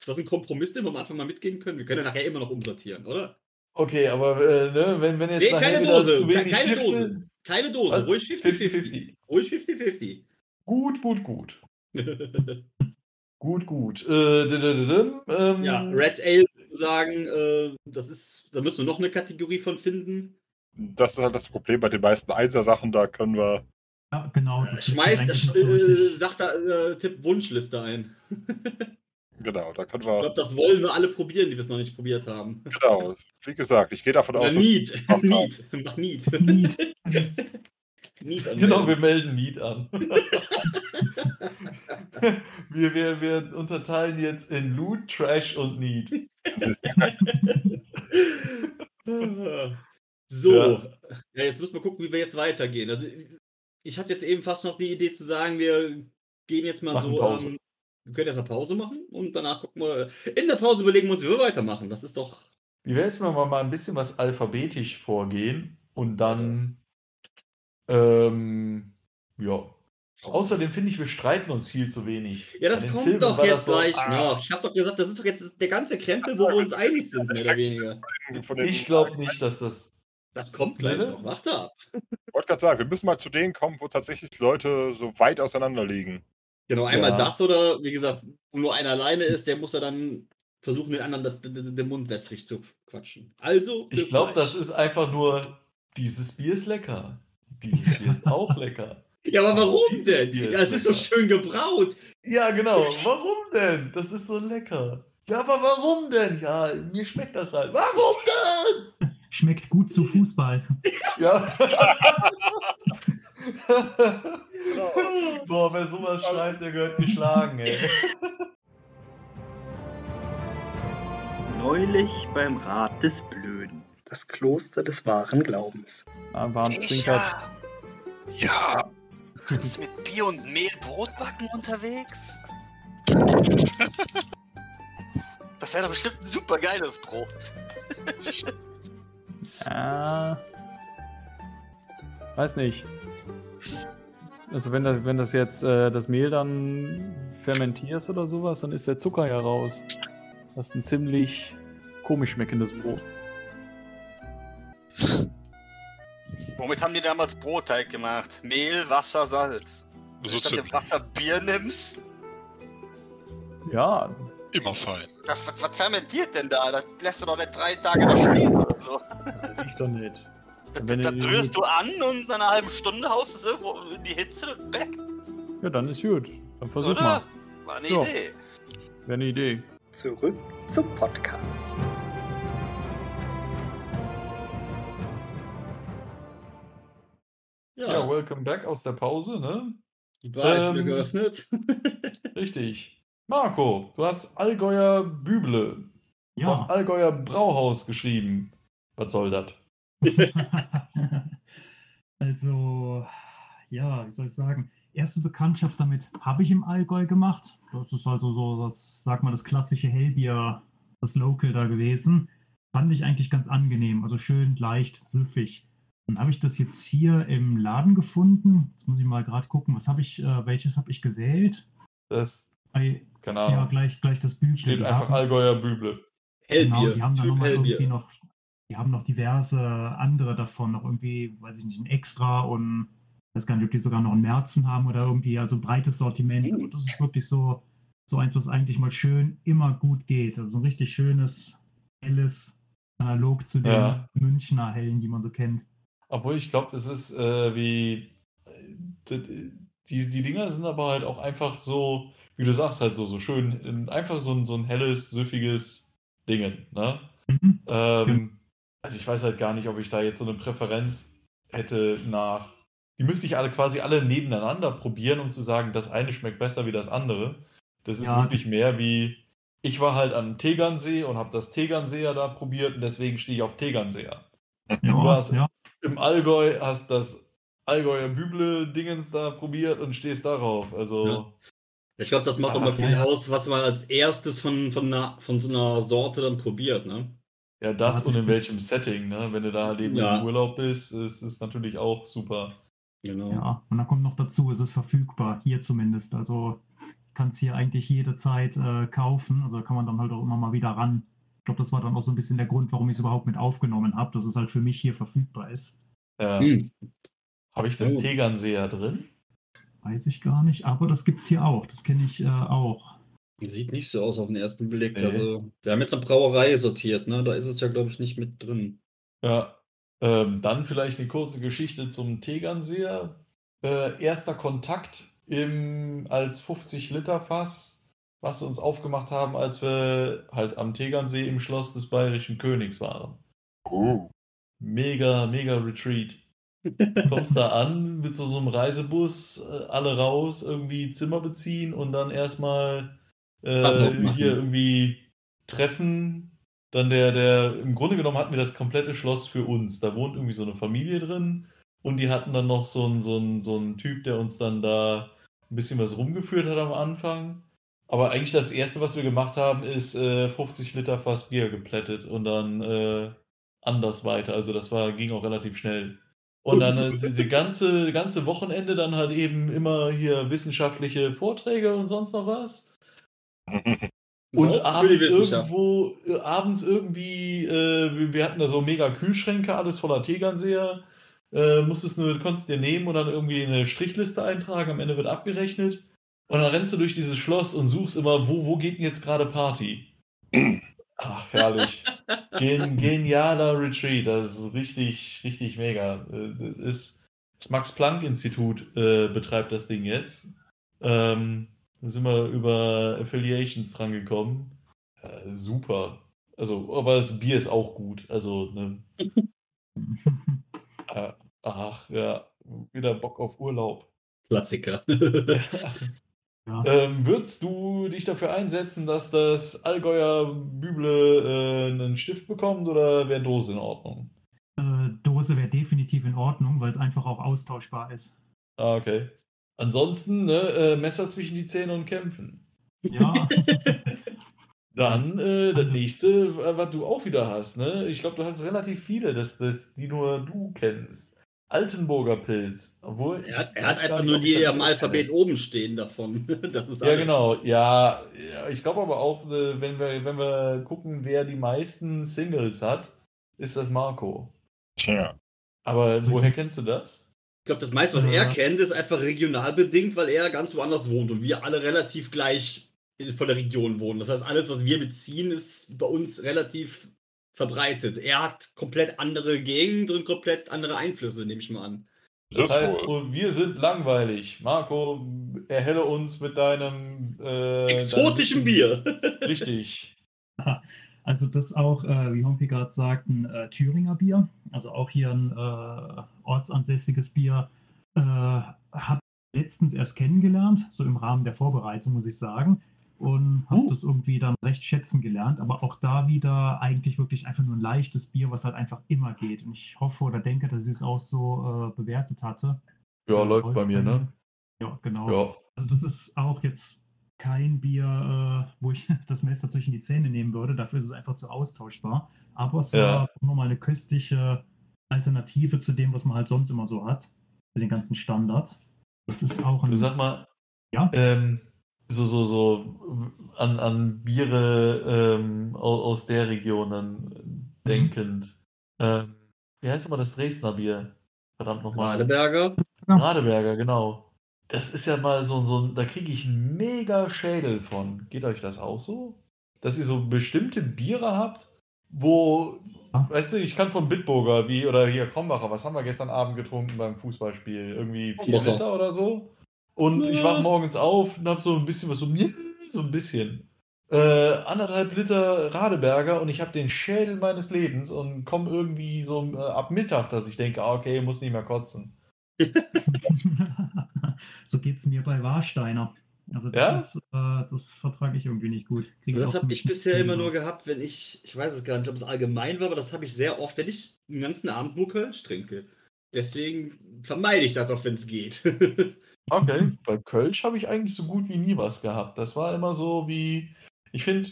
Ist das ein Kompromiss, den wir am Anfang mal mitgehen können? Wir können ja nachher immer noch umsortieren, oder? Okay, aber äh, ne, wenn, wenn jetzt Nee, keine Dose, keine Stifte... Dose. Keine Dose, Was? ruhig 50-50. 50-50. Ruhig 50-50. Gut, gut, gut. <laughs> Gut, gut. Äh, ähm, ja, Red Ale sagen, äh, das ist, da müssen wir noch eine Kategorie von finden. Das ist halt das Problem bei den meisten Einser-Sachen, da können wir. Ja, genau. Das Schmeißt, noch äh, sagt da, äh, Tipp Wunschliste ein. <laughs> Genau, da können Ich wir. glaube, das wollen wir alle probieren, die wir es noch nicht probiert haben. Genau, wie gesagt, ich gehe davon Oder aus, dass Need. <laughs> Need. Mach Need. Need. <laughs> Need anmelden. Genau, wir melden Need an. wir, wir, wir unterteilen jetzt in Loot, Trash und Need. So, Ja. ja. jetzt müssen wir gucken, wie wir jetzt weitergehen. Also, ich hatte jetzt eben fast noch die Idee zu sagen, wir gehen jetzt mal Machen so. Pause. Ähm, wir können jetzt mal Pause machen und danach gucken wir. In der Pause überlegen wir uns, wie wir weitermachen. Das ist doch. Wie wäre es, wenn wir mal ein bisschen was alphabetisch vorgehen und dann. Ähm, ja. Außerdem finde ich, wir streiten uns viel zu wenig. Ja, das kommt Filmen doch jetzt so, gleich. ah, Ja, ich habe doch gesagt, das ist doch jetzt der ganze Krempel, wo wir uns einig sind, mehr oder weniger. Ich glaube nicht, dass das. Das kommt gleich Bitte? noch. Warte ab. Ich wollte gerade sagen, wir müssen mal zu denen kommen, wo tatsächlich Leute so weit auseinander liegen. Genau, einmal Ja. das oder, wie gesagt, wo nur einer alleine ist, der muss ja dann versuchen, den anderen den Mund wässrig zu quatschen. Also, Ich glaube, das ist einfach nur, dieses Bier ist lecker. Dieses Bier ist auch <laughs> lecker. Ja, aber warum Dieses denn? Bier Ja, ist es ist so lecker. schön gebraut. Ja, genau. Warum denn? Das ist so lecker. Ja, aber warum denn? Ja, mir schmeckt das halt. Warum denn? Schmeckt gut zu Fußball. Ja. Genau. Boah, wer sowas schreibt, der gehört geschlagen, ey. Neulich beim Rat des Blöden. Das Kloster des wahren Glaubens. Ah, Trinker. Tisha, Ja, bist du mit Bier und Mehl Brot backen unterwegs? <laughs> Das wäre doch bestimmt ein super geiles Brot. Äh, weiß nicht. Also wenn das, wenn das jetzt äh, das Mehl dann fermentierst oder sowas, dann ist der Zucker ja raus. Das ist ein ziemlich komisch schmeckendes Brot. Womit haben die damals Brotteig gemacht? Mehl, Wasser, Salz. So Wenn du ziemlich. Wasser, Bier nimmst, Ja, Immer fein. was, was, was fermentiert denn da? Das lässt du doch nicht drei Tage da stehen so. das weiß ich doch nicht. Wenn du- rührst du an und nach einer halben Stunde haust es irgendwo in die Hitze und weg, Ja, dann ist gut. Dann versuch oder? mal. War eine Ja. Idee. Wäre eine Idee. Zurück zum Podcast. Ja, Ja, welcome back aus der Pause, ne? die Bar ist wieder ähm, geöffnet. <laughs> Richtig. Marco, du hast Allgäuer Büble vom Ja. Allgäuer Brauhaus geschrieben. Was soll das? <laughs> also, ja, wie soll ich sagen? Erste Bekanntschaft damit habe ich im Allgäu gemacht. Das ist also so, das, sag mal, das klassische Hellbier, das Local da gewesen. Fand ich eigentlich ganz angenehm, also schön leicht, süffig. Dann habe ich das jetzt hier im Laden gefunden. Jetzt muss ich mal gerade gucken, was habe ich, äh, welches habe ich gewählt? Das, Bei, keine ja, Ahnung, gleich, gleich das Büchlein. steht einfach Allgäuer Büble. Genau, Hellbier. die haben Typ nochmal irgendwie noch, die haben noch diverse andere davon, noch irgendwie, weiß ich nicht, ein Extra und ich weiß gar nicht, ob die sogar noch einen Märzen haben oder irgendwie, also ein breites Sortiment. Aber das ist wirklich so, so eins, was eigentlich mal schön immer gut geht. Also so ein richtig schönes, helles, analog zu den Ja. Münchner Hellen, die man so kennt. Obwohl ich glaube, das ist äh, wie. äh, Die, die Dinger sind aber halt auch einfach so, wie du sagst, halt so, so schön, ähm, einfach so ein, so ein helles, süffiges Dingen. Ne? Mhm. Ähm, also ich weiß halt gar nicht, ob ich da jetzt so eine Präferenz hätte nach. Die müsste ich alle quasi alle nebeneinander probieren, um zu sagen, das eine schmeckt besser wie das andere. Das ist Ja, wirklich mehr wie. Ich war halt am Tegernsee und habe das Tegernseer da probiert und deswegen stehe ich auf Tegernseer. Ja, war's. ja. Im Allgäu hast das Allgäuer Büble-Dingens da probiert und stehst darauf. Also, Ja. Ich glaube, das macht auch Ah, mal viel aus, was man als erstes von, von, einer, von so einer Sorte dann probiert, ne? Ja, das und in gut- welchem Setting, ne? Wenn du da halt eben Ja. im Urlaub bist, ist es natürlich auch super. Genau. Ja, und dann kommt noch dazu, es ist verfügbar, hier zumindest. Also ich kann es hier eigentlich jederzeit äh, kaufen. Also kann man dann halt auch immer mal wieder ran. Ich glaube, das war dann auch so ein bisschen der Grund, warum ich es überhaupt mit aufgenommen habe, dass es halt für mich hier verfügbar ist. Ja. Hm. Habe ich das Oh. Tegernseer drin? Weiß ich gar nicht, aber das gibt es hier auch. Das kenne ich äh, auch. Sieht nicht so aus auf den ersten Blick. Nee. Also, wir haben jetzt eine Brauerei sortiert, ne? Da ist es ja, glaube ich, nicht mit drin. Ja. Ähm, dann vielleicht eine kurze Geschichte zum Tegernseer. Äh, erster Kontakt im, als 50-Liter-Fass, was sie uns aufgemacht haben, als wir halt am Tegernsee im Schloss des Bayerischen Königs waren. Oh. Mega, mega Retreat. <laughs> Kommst da an mit so, so einem Reisebus, äh, alle raus, irgendwie Zimmer beziehen und dann erstmal äh, hier irgendwie treffen. Dann der, der, im Grunde genommen hatten wir das komplette Schloss für uns. Da wohnt irgendwie so eine Familie drin und die hatten dann noch so einen, so einen, so einen Typ, der uns dann da ein bisschen was rumgeführt hat am Anfang. Aber eigentlich das erste, was wir gemacht haben, ist äh, 50 Liter Fass Bier geplättet und dann äh, anders weiter. Also das war, ging auch relativ schnell. Und dann äh, die, die ganze, ganze Wochenende dann halt eben immer hier wissenschaftliche Vorträge und sonst noch was. Und abends irgendwo, äh, abends irgendwie, äh, wir- hatten da so mega Kühlschränke, alles voller Tegernseher. Äh, musstest nur, konntest dir nehmen und dann irgendwie eine Strichliste eintragen, am Ende wird abgerechnet. Und dann rennst du durch dieses Schloss und suchst immer, wo, wo geht denn jetzt gerade Party? Ach, herrlich. <laughs> Gen, genialer Retreat. Das ist richtig, richtig mega. Äh, Das ist Das Max-Planck-Institut äh, betreibt das Ding jetzt. Ähm, da sind wir über Affiliations dran gekommen. Äh, super. Also, aber das Bier ist auch gut. Also, ne, <laughs> äh, ach ja, wieder Bock auf Urlaub. Klassiker. <laughs> Ja. Ähm, würdest du dich dafür einsetzen, dass das Allgäuer Büble äh, einen Stift bekommt oder wäre Dose in Ordnung? Äh, Dose wäre definitiv in Ordnung, weil es einfach auch austauschbar ist. Ah, okay. Ansonsten, ne, äh, Messer zwischen die Zähne und kämpfen. Ja, <laughs> Dann äh, das nächste, äh, was du auch wieder hast, ne? Ich glaube, du hast relativ viele, das, das, die nur du kennst. Altenburger Pilz. Obwohl, Er hat, er hat einfach nur die wirklich Alphabet kenne. oben stehen davon. <laughs> Das ist Ja, alles. genau. Ja, ja ich glaube aber auch, äh, wenn wir, wenn wir gucken, wer die meisten Singles hat, ist das Marco. Tja. Aber woher kennst du das? Ich glaube, das meiste, was er Ja. kennt, ist einfach regional bedingt, weil er ganz woanders wohnt und wir alle relativ gleich in- von der Region wohnen. Das heißt, alles, was wir beziehen, ist bei uns relativ verbreitet. Er hat komplett andere Gegend und komplett andere Einflüsse, nehme ich mal an. Das Das heißt, wohl. und wir sind langweilig. Marco, erhelle uns mit deinem äh, Exotischen deinem Bier. Richtig. <laughs> also das auch, äh, wie Hompi gerade sagt, ein äh, Thüringer Bier. Also auch hier ein äh, ortsansässiges Bier. Äh, habe letztens erst kennengelernt, so im Rahmen der Vorbereitung, muss ich sagen. Und habe Uh. das irgendwie dann recht schätzen gelernt. Aber auch da wieder eigentlich wirklich einfach nur ein leichtes Bier, was halt einfach immer geht. Und ich hoffe oder denke, dass ich es auch so äh, bewertet hatte. Ja, Ja, läuft bei mir, ne? Ja, genau. Ja. Also das ist auch jetzt kein Bier, äh, wo ich <laughs> das Messer zwischen die Zähne nehmen würde. Dafür ist es einfach zu austauschbar. Aber es Ja. war nochmal eine köstliche Alternative zu dem, was man halt sonst immer so hat. Zu den ganzen Standards. Das ist auch ein. Du sag mal, Ja. ähm, so, so, so an, an Biere ähm, aus, der Region dann denkend. Ähm, wie heißt immer das Dresdner Bier? Verdammt nochmal. Radeberger. Radeberger, genau. Das ist ja mal so, so ein, da kriege ich einen mega Schädel von. Geht euch das auch so? Dass ihr so bestimmte Biere habt, wo, Ja. weißt du, ich kann von Bitburger, wie, oder hier Krombacher, was haben wir gestern Abend getrunken beim Fußballspiel? Irgendwie vier Krombacher. Liter oder so? Und ich wach morgens auf und hab so ein bisschen was so, <laughs> so ein bisschen. Äh, anderthalb Liter Radeberger und ich habe den Schädel meines Lebens und komme irgendwie so äh, ab Mittag, dass ich denke, ah, okay, muss nicht mehr kotzen. <laughs> so geht es mir bei Warsteiner. Also das, Ja? ist, äh, das vertrage ich irgendwie nicht gut. Krieg Das auch habe ich bisher immer nur gehabt, wenn ich, ich weiß es gar nicht, ob es allgemein war, aber das habe ich sehr oft, wenn ich den ganzen Abend nur Kölsch trinke. Deswegen vermeide ich das auch, wenn es geht. <laughs> Okay, bei Kölsch habe ich eigentlich so gut wie nie was gehabt. Das war immer so wie, ich finde,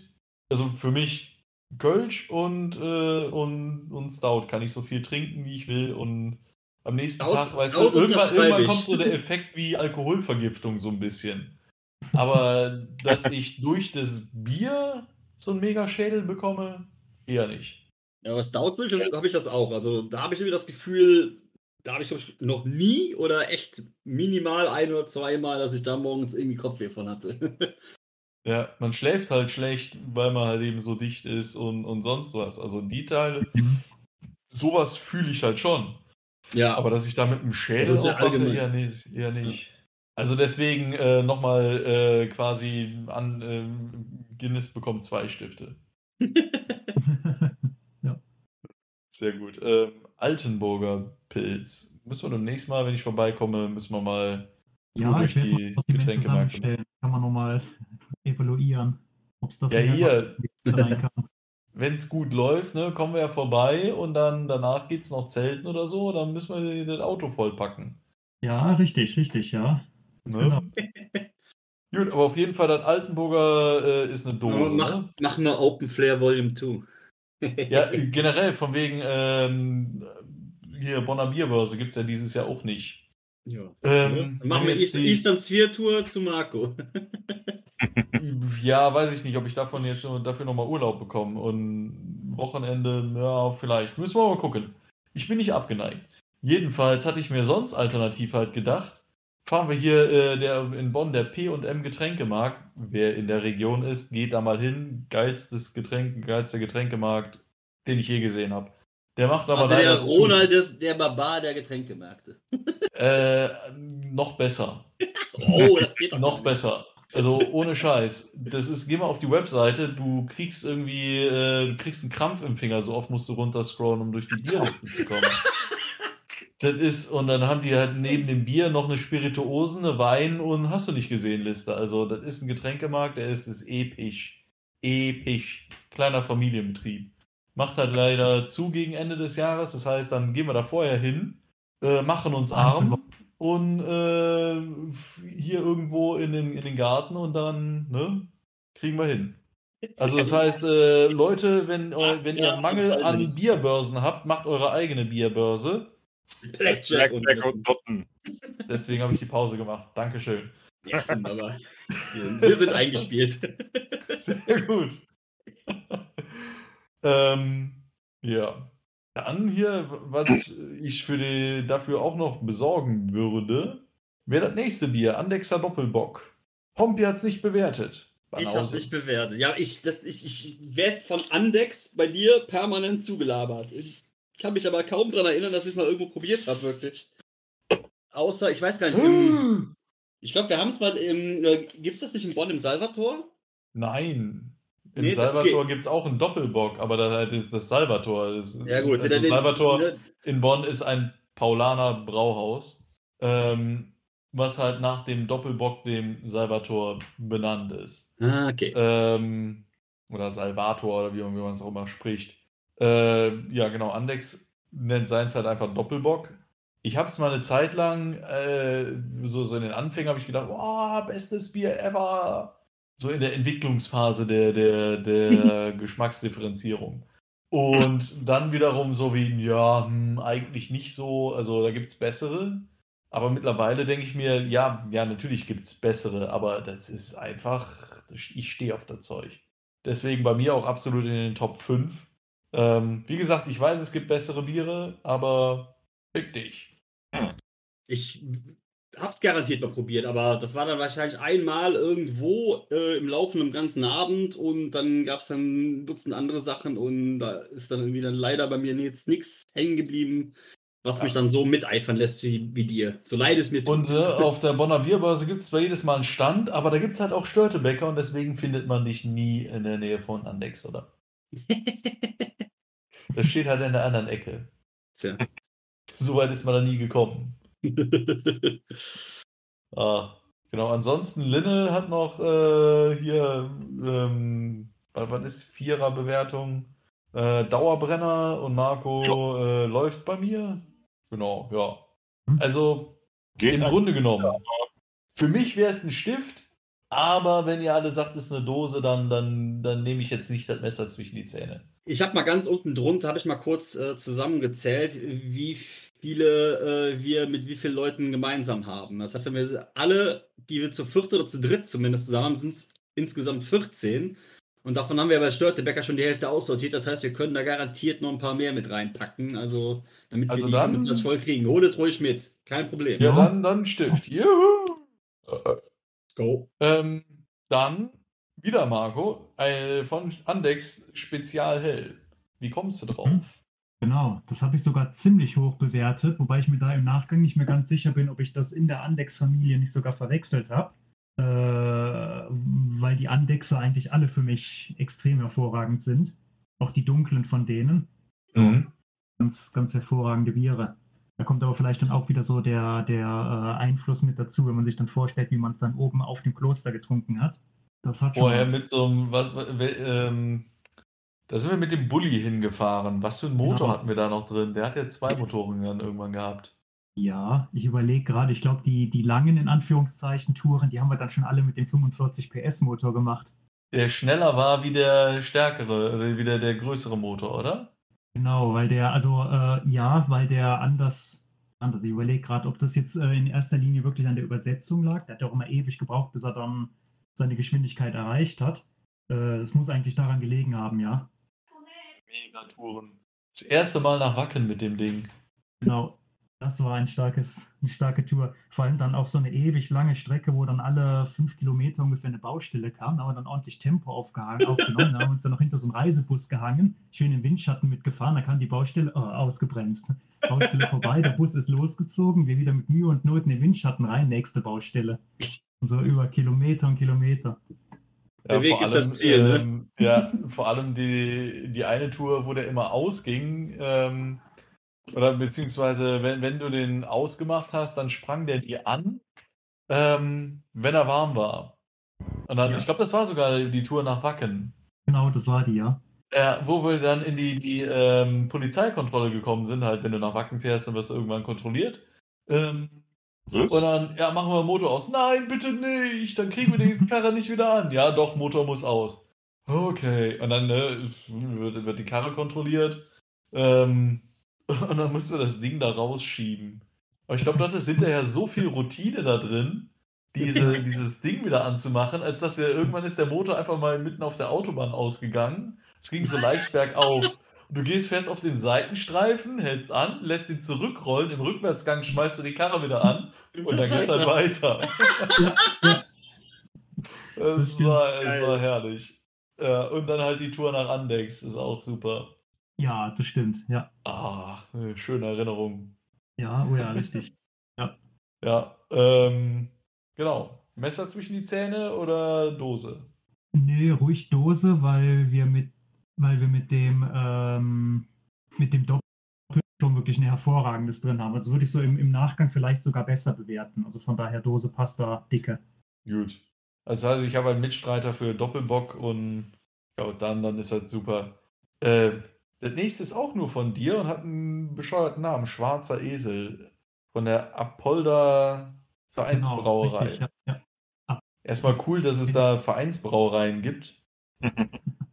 also für mich Kölsch und, äh, und, und Stout kann ich so viel trinken, wie ich will und am nächsten Stout- Tag, weißt du, irgendwann, irgendwann kommt so der Effekt wie Alkoholvergiftung so ein bisschen. Aber <laughs> dass ich durch das Bier so einen Mega-Schädel bekomme, eher nicht. Ja, aber Stout habe ich das auch. Also da habe ich irgendwie das Gefühl, da habe ich, ich noch nie oder echt minimal ein oder zweimal, dass ich da morgens irgendwie Kopfweh von hatte. <laughs> Ja, man schläft halt schlecht, weil man halt eben so dicht ist und, und sonst was. Also die Teile, sowas fühle ich halt schon. Ja, Aber dass ich da mit einem Schädel Das ist ja aufwache, allgemein. eher nicht. Eher nicht. Also deswegen äh, nochmal äh, quasi an ähm, Guinness bekommt zwei Stifte. <laughs> Sehr gut. Ähm, Altenburger Pilz. Müssen wir beim nächsten Mal, wenn ich vorbeikomme, müssen wir mal ja, durch die Getränkemärkte. zusammenstellen. Kann man nochmal evaluieren, ob es das Ja, hier. sein kann. Wenn es gut läuft, ne, kommen wir ja vorbei und dann danach geht es noch zelten oder so, dann müssen wir das Auto vollpacken. Ja, richtig, richtig, ja. Ne? genau. <laughs> Gut, aber auf jeden Fall, das Altenburger äh, ist eine Dose. mach, ne? mach mal Open Flair Volume 2. Ja, <laughs> generell, von wegen, ähm, hier Bonner Bierbörse gibt es ja dieses Jahr auch nicht. ja. Ähm, Dann machen wir Eastern Sphere Tour zu Marco. <laughs> Ja, weiß ich nicht, ob ich davon jetzt dafür nochmal Urlaub bekomme. Und Wochenende, ja, vielleicht. Müssen wir mal gucken. Ich bin nicht abgeneigt. Jedenfalls hatte ich mir sonst alternativ halt gedacht, fahren wir hier äh, der, in Bonn der P&M Getränkemarkt. Wer in der Region ist, geht da mal hin. Geilstes Getränk, geilster Getränkemarkt, den ich je gesehen habe. Der macht aber Also der leider zu. Ronald, ist der Barbar der Getränkemärkte. Äh, noch besser. <laughs> Oh, das geht doch noch besser. Also ohne Scheiß. Das ist, geh mal auf die Webseite, du kriegst irgendwie, äh, du kriegst einen Krampf im Finger, so oft musst du runterscrollen, um durch die Bierliste zu kommen. Das ist, und dann haben die halt neben dem Bier noch eine Spirituosen, eine Wein und hast du nicht gesehen Liste. Also, das ist ein Getränkemarkt, der ist, ist episch. Episch. Kleiner Familienbetrieb. Macht halt leider zu gegen Ende des Jahres. Das heißt, dann gehen wir da vorher hin, äh, machen uns arm und äh, hier irgendwo in den, in den Garten und dann ne, kriegen wir hin. Also das heißt, äh, Leute, wenn, Was? wenn ihr Ja, Mangel an. Bierbörsen habt, macht eure eigene Bierbörse. Blackjack, Blackjack und. und Dotten. Deswegen habe ich die Pause gemacht. Dankeschön. Ja, wunderbar. Wir sind eingespielt. <laughs> Sehr gut. <laughs> ähm, ja. Dann hier, was ich für die, dafür auch noch besorgen würde, wäre das nächste Bier, Andexer Doppelbock. Pompi hat es nicht bewertet. Ich Banause. hab's nicht bewertet. Ja, ich, das, ich, ich werde von Andex bei dir permanent zugelabert. Ich kann mich aber kaum daran erinnern, dass ich es mal irgendwo probiert habe, wirklich. Außer, ich weiß gar nicht, im, ich glaube, wir haben es mal im, äh, gibt's das nicht in Bonn im Salvator? Nein. Im Nee, Salvator gibt es auch einen Doppelbock, aber da ist das Salvator. Das, Ja, gut. Also den- Salvator ne, in Bonn ist ein Paulaner Brauhaus, ähm, was halt nach dem Doppelbock, dem Salvator, benannt ist. Ah, okay. Ähm, oder Salvator oder wie, man- wie man es auch immer spricht. Äh, ja, genau, Andex nennt seins halt einfach Doppelbock. Ich habe es mal eine Zeit lang, äh, so, so in den Anfängen habe ich gedacht, oh, bestes Bier ever. So in der Entwicklungsphase der, der, der <laughs> Geschmacksdifferenzierung. Und dann wiederum so wie, ja, hm, eigentlich nicht so, also da gibt es bessere. Aber mittlerweile denke ich mir, ja, ja, natürlich gibt es bessere, aber das ist einfach, ich stehe auf das Zeug. Deswegen bei mir auch absolut in den Top 5. Ähm, wie gesagt, ich weiß, es gibt bessere Biere, aber fick dich. Ich hab's garantiert mal probiert, aber das war dann wahrscheinlich einmal irgendwo äh, im Laufe einem ganzen Abend und dann gab's dann ein Dutzend andere Sachen und da ist dann irgendwie dann leider bei mir jetzt nichts hängen geblieben, was Ja. mich dann so miteifern lässt wie, wie dir. So leid es mir tut. Und äh, auf der Bonner Bierbörse gibt es zwar jedes Mal einen Stand, aber da gibt es halt auch Störtebäcker und deswegen findet man dich nie in der Nähe von Andex, oder? <laughs> Das steht halt in der anderen Ecke. Tja. So weit ist man da nie gekommen. <laughs> Ah, genau, ansonsten Linne hat noch äh, hier, ähm, was, ist Vierer-Bewertung? Äh, Dauerbrenner und Marco äh, läuft bei mir. Genau, ja. Hm. Also Geht im. Grunde genommen. Für mich wäre es ein Stift, aber wenn ihr alle sagt, es ist eine Dose, dann, dann, dann nehme ich jetzt nicht das Messer zwischen die Zähne. Ich habe mal ganz unten drunter, habe ich mal kurz äh, zusammengezählt, wie viele äh, wir mit wie vielen Leuten gemeinsam haben. Das heißt, wenn wir alle, die wir zu viert oder zu dritt zumindest zusammen haben, sind es insgesamt 14. Und davon haben wir bei Störtebecker schon die Hälfte aussortiert. Das heißt, wir können da garantiert noch ein paar mehr mit reinpacken. Also, damit Also wir die dann- 25 voll kriegen. Holt ruhig mit. Kein Problem. Ja, Ja. dann, dann Stift. Juhu! Let's go. Ähm, dann wieder Marco, äh, von Andex Spezial Hell. Wie kommst du drauf? Mhm. Genau, das habe ich sogar ziemlich hoch bewertet, wobei ich mir da im Nachgang nicht mehr ganz sicher bin, ob ich das in der Andex-Familie nicht sogar verwechselt habe. Äh, weil die Andexer eigentlich alle für mich extrem hervorragend sind. Auch die dunklen von denen. Mhm. Ganz, ganz hervorragende Biere. Da kommt aber vielleicht dann auch wieder so der, der äh, Einfluss mit dazu, wenn man sich dann vorstellt, wie man es dann oben auf dem Kloster getrunken hat. Das hat schon Vorher was. mit so einem, was, ähm, da sind wir mit dem Bulli hingefahren. Was für einen Motor Genau. hatten wir da noch drin? Der hat ja zwei Motoren dann irgendwann gehabt. Ja, ich überlege gerade, ich glaube, die, die langen in Anführungszeichen Touren, die haben wir dann schon alle mit dem 45 PS Motor gemacht. Der schneller war wie der stärkere, oder wie der, der größere Motor, oder? Genau, weil der, also äh, ja, weil der anders, anders. Ich überlege gerade, ob das jetzt äh, in erster Linie wirklich an der Übersetzung lag. Der hat ja auch immer ewig gebraucht, bis er dann seine Geschwindigkeit erreicht hat. Äh, Es muss eigentlich daran gelegen haben, ja. Megatouren. Das erste Mal nach Wacken mit dem Ding. Genau. Das war ein starkes, eine starke Tour. Vor allem dann auch so eine ewig lange Strecke, wo dann alle fünf Kilometer ungefähr eine Baustelle kam. Da haben wir dann ordentlich Tempo aufgehangen, <laughs> aufgenommen. Da haben wir uns dann noch hinter so einen Reisebus gehangen, schön im Windschatten mitgefahren. Da kam die Baustelle oh, ausgebremst. Baustelle vorbei, der Bus ist losgezogen. Wir wieder mit Mühe und Not in den Windschatten rein, nächste Baustelle. So über Kilometer und Kilometer. Der Weg vor ist das Ziel, ne? Ähm, ja, vor allem die, die eine Tour, wo der immer ausging, ähm, oder beziehungsweise wenn, wenn du den ausgemacht hast, dann sprang der dir an, ähm, wenn er warm war. Und dann, Ja. ich glaube, das war sogar die Tour nach Wacken. Genau, das war die, ja. Äh, wo wir dann in die, die ähm, Polizeikontrolle gekommen sind, halt, wenn du nach Wacken fährst, dann wirst du irgendwann kontrolliert. Ähm, Was? und dann, ja, machen wir Motor aus. Nein, bitte nicht, dann kriegen wir die <laughs> Karre nicht wieder an. Ja, doch, Motor muss aus. Okay. Und dann ne, wird, wird die Karre kontrolliert. Ähm, <laughs> und dann müssen wir das Ding da rausschieben. Aber ich glaube, dort ist hinterher so viel Routine da drin, diese, <laughs> dieses Ding wieder anzumachen, als dass wir irgendwann ist der Motor einfach mal mitten auf der Autobahn ausgegangen. Es ging so leicht bergauf. Du gehst fest auf den Seitenstreifen, hältst an, lässt ihn zurückrollen, im Rückwärtsgang schmeißt du die Karre wieder an und dann geht's halt weiter. Ja, <laughs> ja. Es war, es war herrlich. Ja, und dann halt die Tour nach Andex, ist auch super. ja, das stimmt. Ja, Ah, eine schöne Erinnerung. ja, oh ja, richtig. <laughs> Ja, ähm, genau. Messer zwischen die Zähne oder Dose? Nee, ruhig Dose, weil wir mit, weil wir mit dem, ähm, mit dem Doppel schon wirklich ein hervorragendes drin haben. Also würde ich so im, im Nachgang vielleicht sogar besser bewerten. Also von daher Dose passt da dicke. Gut. Also, das heißt, ich habe einen Mitstreiter für Doppelbock und ja, dann, dann ist halt super. Äh, das nächste ist auch nur von dir und hat einen bescheuerten Namen, Schwarzer Esel. Von der Apolda Vereinsbrauerei. Genau, richtig, ja, ja. Erstmal cool, dass es da Vereinsbrauereien gibt. <laughs>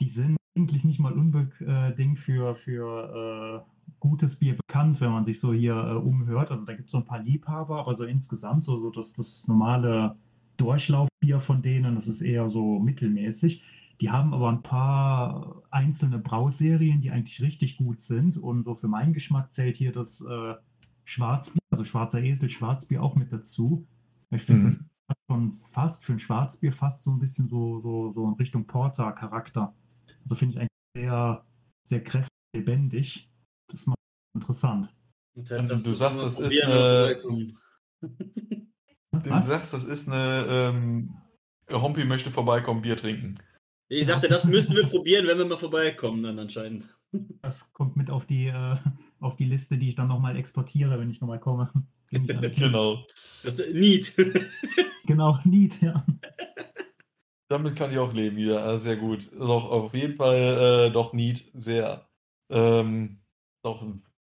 Die sind eigentlich nicht mal unbedingt für, für äh, gutes Bier bekannt, wenn man sich so hier äh, umhört. Also da gibt es so ein paar Liebhaber, aber so insgesamt so, so das, das normale Durchlaufbier von denen, das ist eher so mittelmäßig. Die haben aber ein paar einzelne Brauserien, die eigentlich richtig gut sind. Und so für meinen Geschmack zählt hier das äh, Schwarzbier, also Schwarzer Esel, Schwarzbier auch mit dazu. Ich finde, Mhm. das hat schon fast für ein Schwarzbier fast so ein bisschen so, so, so in Richtung Porter-Charakter. Also finde ich eigentlich sehr, sehr kräftig, lebendig. Das macht es interessant. Und das du sagst, das ist eine-. Du sagst, das ist eine ähm, Hompi möchte vorbeikommen, Bier trinken. Ich sagte, das müssen wir probieren, wenn wir mal vorbeikommen, dann anscheinend. Das kommt mit auf die, äh, auf die Liste, die ich dann nochmal exportiere, wenn ich nochmal komme. <laughs> Genau. Das ist Need. Genau, Need, ja. Damit kann ich auch leben wieder. Also sehr gut. Doch, auf jeden Fall äh, doch Need sehr. Ähm, doch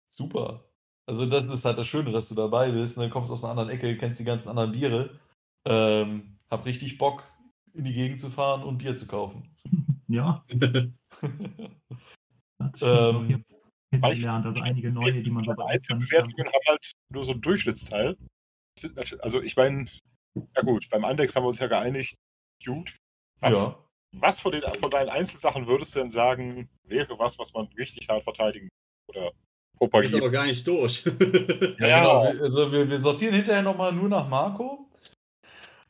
super. Also das ist halt das Schöne, dass du dabei bist. Ne? Kommst aus einer anderen Ecke, kennst die ganzen anderen Biere. Ähm, hab richtig Bock, in die Gegend zu fahren und Bier zu kaufen. <laughs> Ja, <laughs> das ähm, kennengelernt. Also einige neue, die man so Einzelbewertungen kannte. haben halt nur so einen Durchschnittsteil. Also ich meine, ja gut, beim Andex haben wir uns ja geeinigt, gut. Was, ja. was von, den, von deinen Einzelsachen würdest du denn sagen, wäre was, was man richtig hart verteidigen oder Ist propagieren? aber gar nicht durch. Ja, Ja. genau. Wir- Also wir, wir sortieren hinterher nochmal nur nach Marco.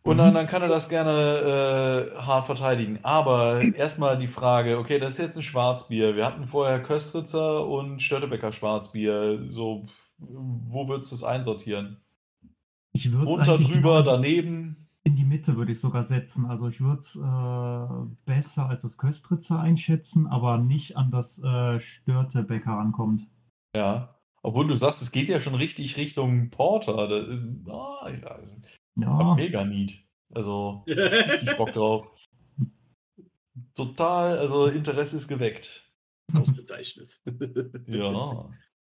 Und Mhm. dann, dann kann er das gerne äh, hart verteidigen. Aber erstmal die Frage, okay, das ist jetzt ein Schwarzbier. Wir hatten vorher Köstritzer und Störtebecker Schwarzbier. So, wo würdest du es einsortieren? Ich würde Runter, drüber, daneben. In die Mitte würde ich sogar setzen. Also ich würde es äh, besser als das Köstritzer einschätzen, aber nicht an das äh, Störtebecker rankommt. Ja. Obwohl du sagst, es geht ja schon richtig Richtung Porter. Da, ah, ja, ich hab Ja, mega neat. Also, richtig Bock drauf. <laughs> Total, also Interesse ist geweckt. Ausgezeichnet. Ja.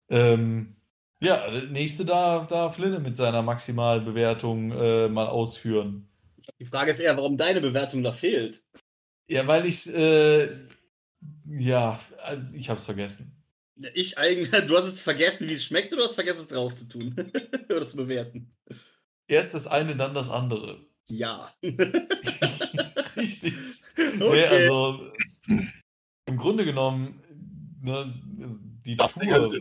ähm, ja, nächste darf, darf Linne mit seiner Maximalbewertung äh, mal ausführen. Die Frage ist eher, warum deine Bewertung da fehlt. Ja, weil ich äh, ja, äh, ich hab's vergessen. Ich eigentlich, <laughs> du hast es vergessen, wie es schmeckt, oder du hast vergessen, es drauf zu tun. <laughs> oder zu bewerten. Erst das eine, dann das andere. Ja. <laughs> Richtig. Okay. Nee, also im Grunde genommen, ne, die Das Tour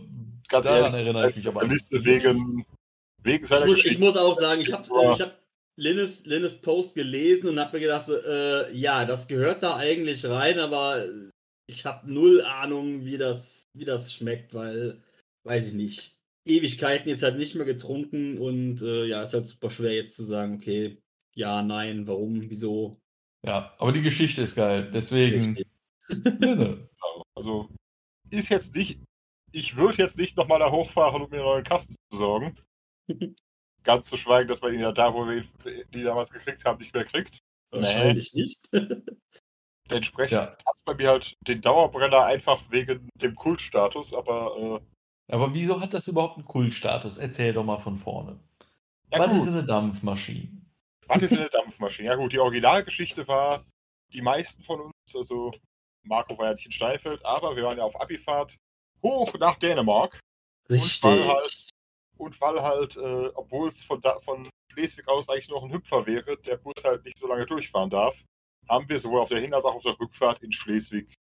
ganz Daran ehrlich, erinnere ich mich aber. Liste wegen, wegen Ich muss, ich muss auch sagen, ich habe Ja. ich hab Linnes, Linnes Post gelesen und habe mir gedacht, so, äh, ja, das gehört da eigentlich rein, aber ich habe null Ahnung, wie das, wie das schmeckt, weil, weiß ich nicht. Ewigkeiten jetzt halt nicht mehr getrunken und äh, ja, ist halt super schwer jetzt zu sagen, okay, ja, nein, warum, wieso. Ja, aber die Geschichte ist geil. Deswegen. <laughs> Also ist jetzt nicht, ich würde jetzt nicht nochmal da hochfahren, um mir einen neuen Kasten zu besorgen. <laughs> Ganz zu schweigen, dass man ihn ja da, wo wir ihn die damals gekriegt haben, nicht mehr kriegt. Wahrscheinlich nicht. <laughs> Entsprechend Ja. hat es bei mir halt den Dauerbrenner einfach wegen dem Kultstatus, aber Aber wieso hat das überhaupt einen Kultstatus? Erzähl doch mal von vorne. äh, ja Was gut, ist eine Dampfmaschine? was ist eine <laughs> Dampfmaschine? Ja gut, die Originalgeschichte war, die meisten von uns, also Marco war ja nicht in Steinfeld, aber wir waren ja auf Abifahrt hoch nach Dänemark. Und weil halt, und weil halt äh, obwohl es von, da, von Schleswig aus eigentlich noch ein Hüpfer wäre, der Bus halt nicht so lange durchfahren darf, haben wir sowohl auf der Hin- als auch auf der Rückfahrt in Schleswig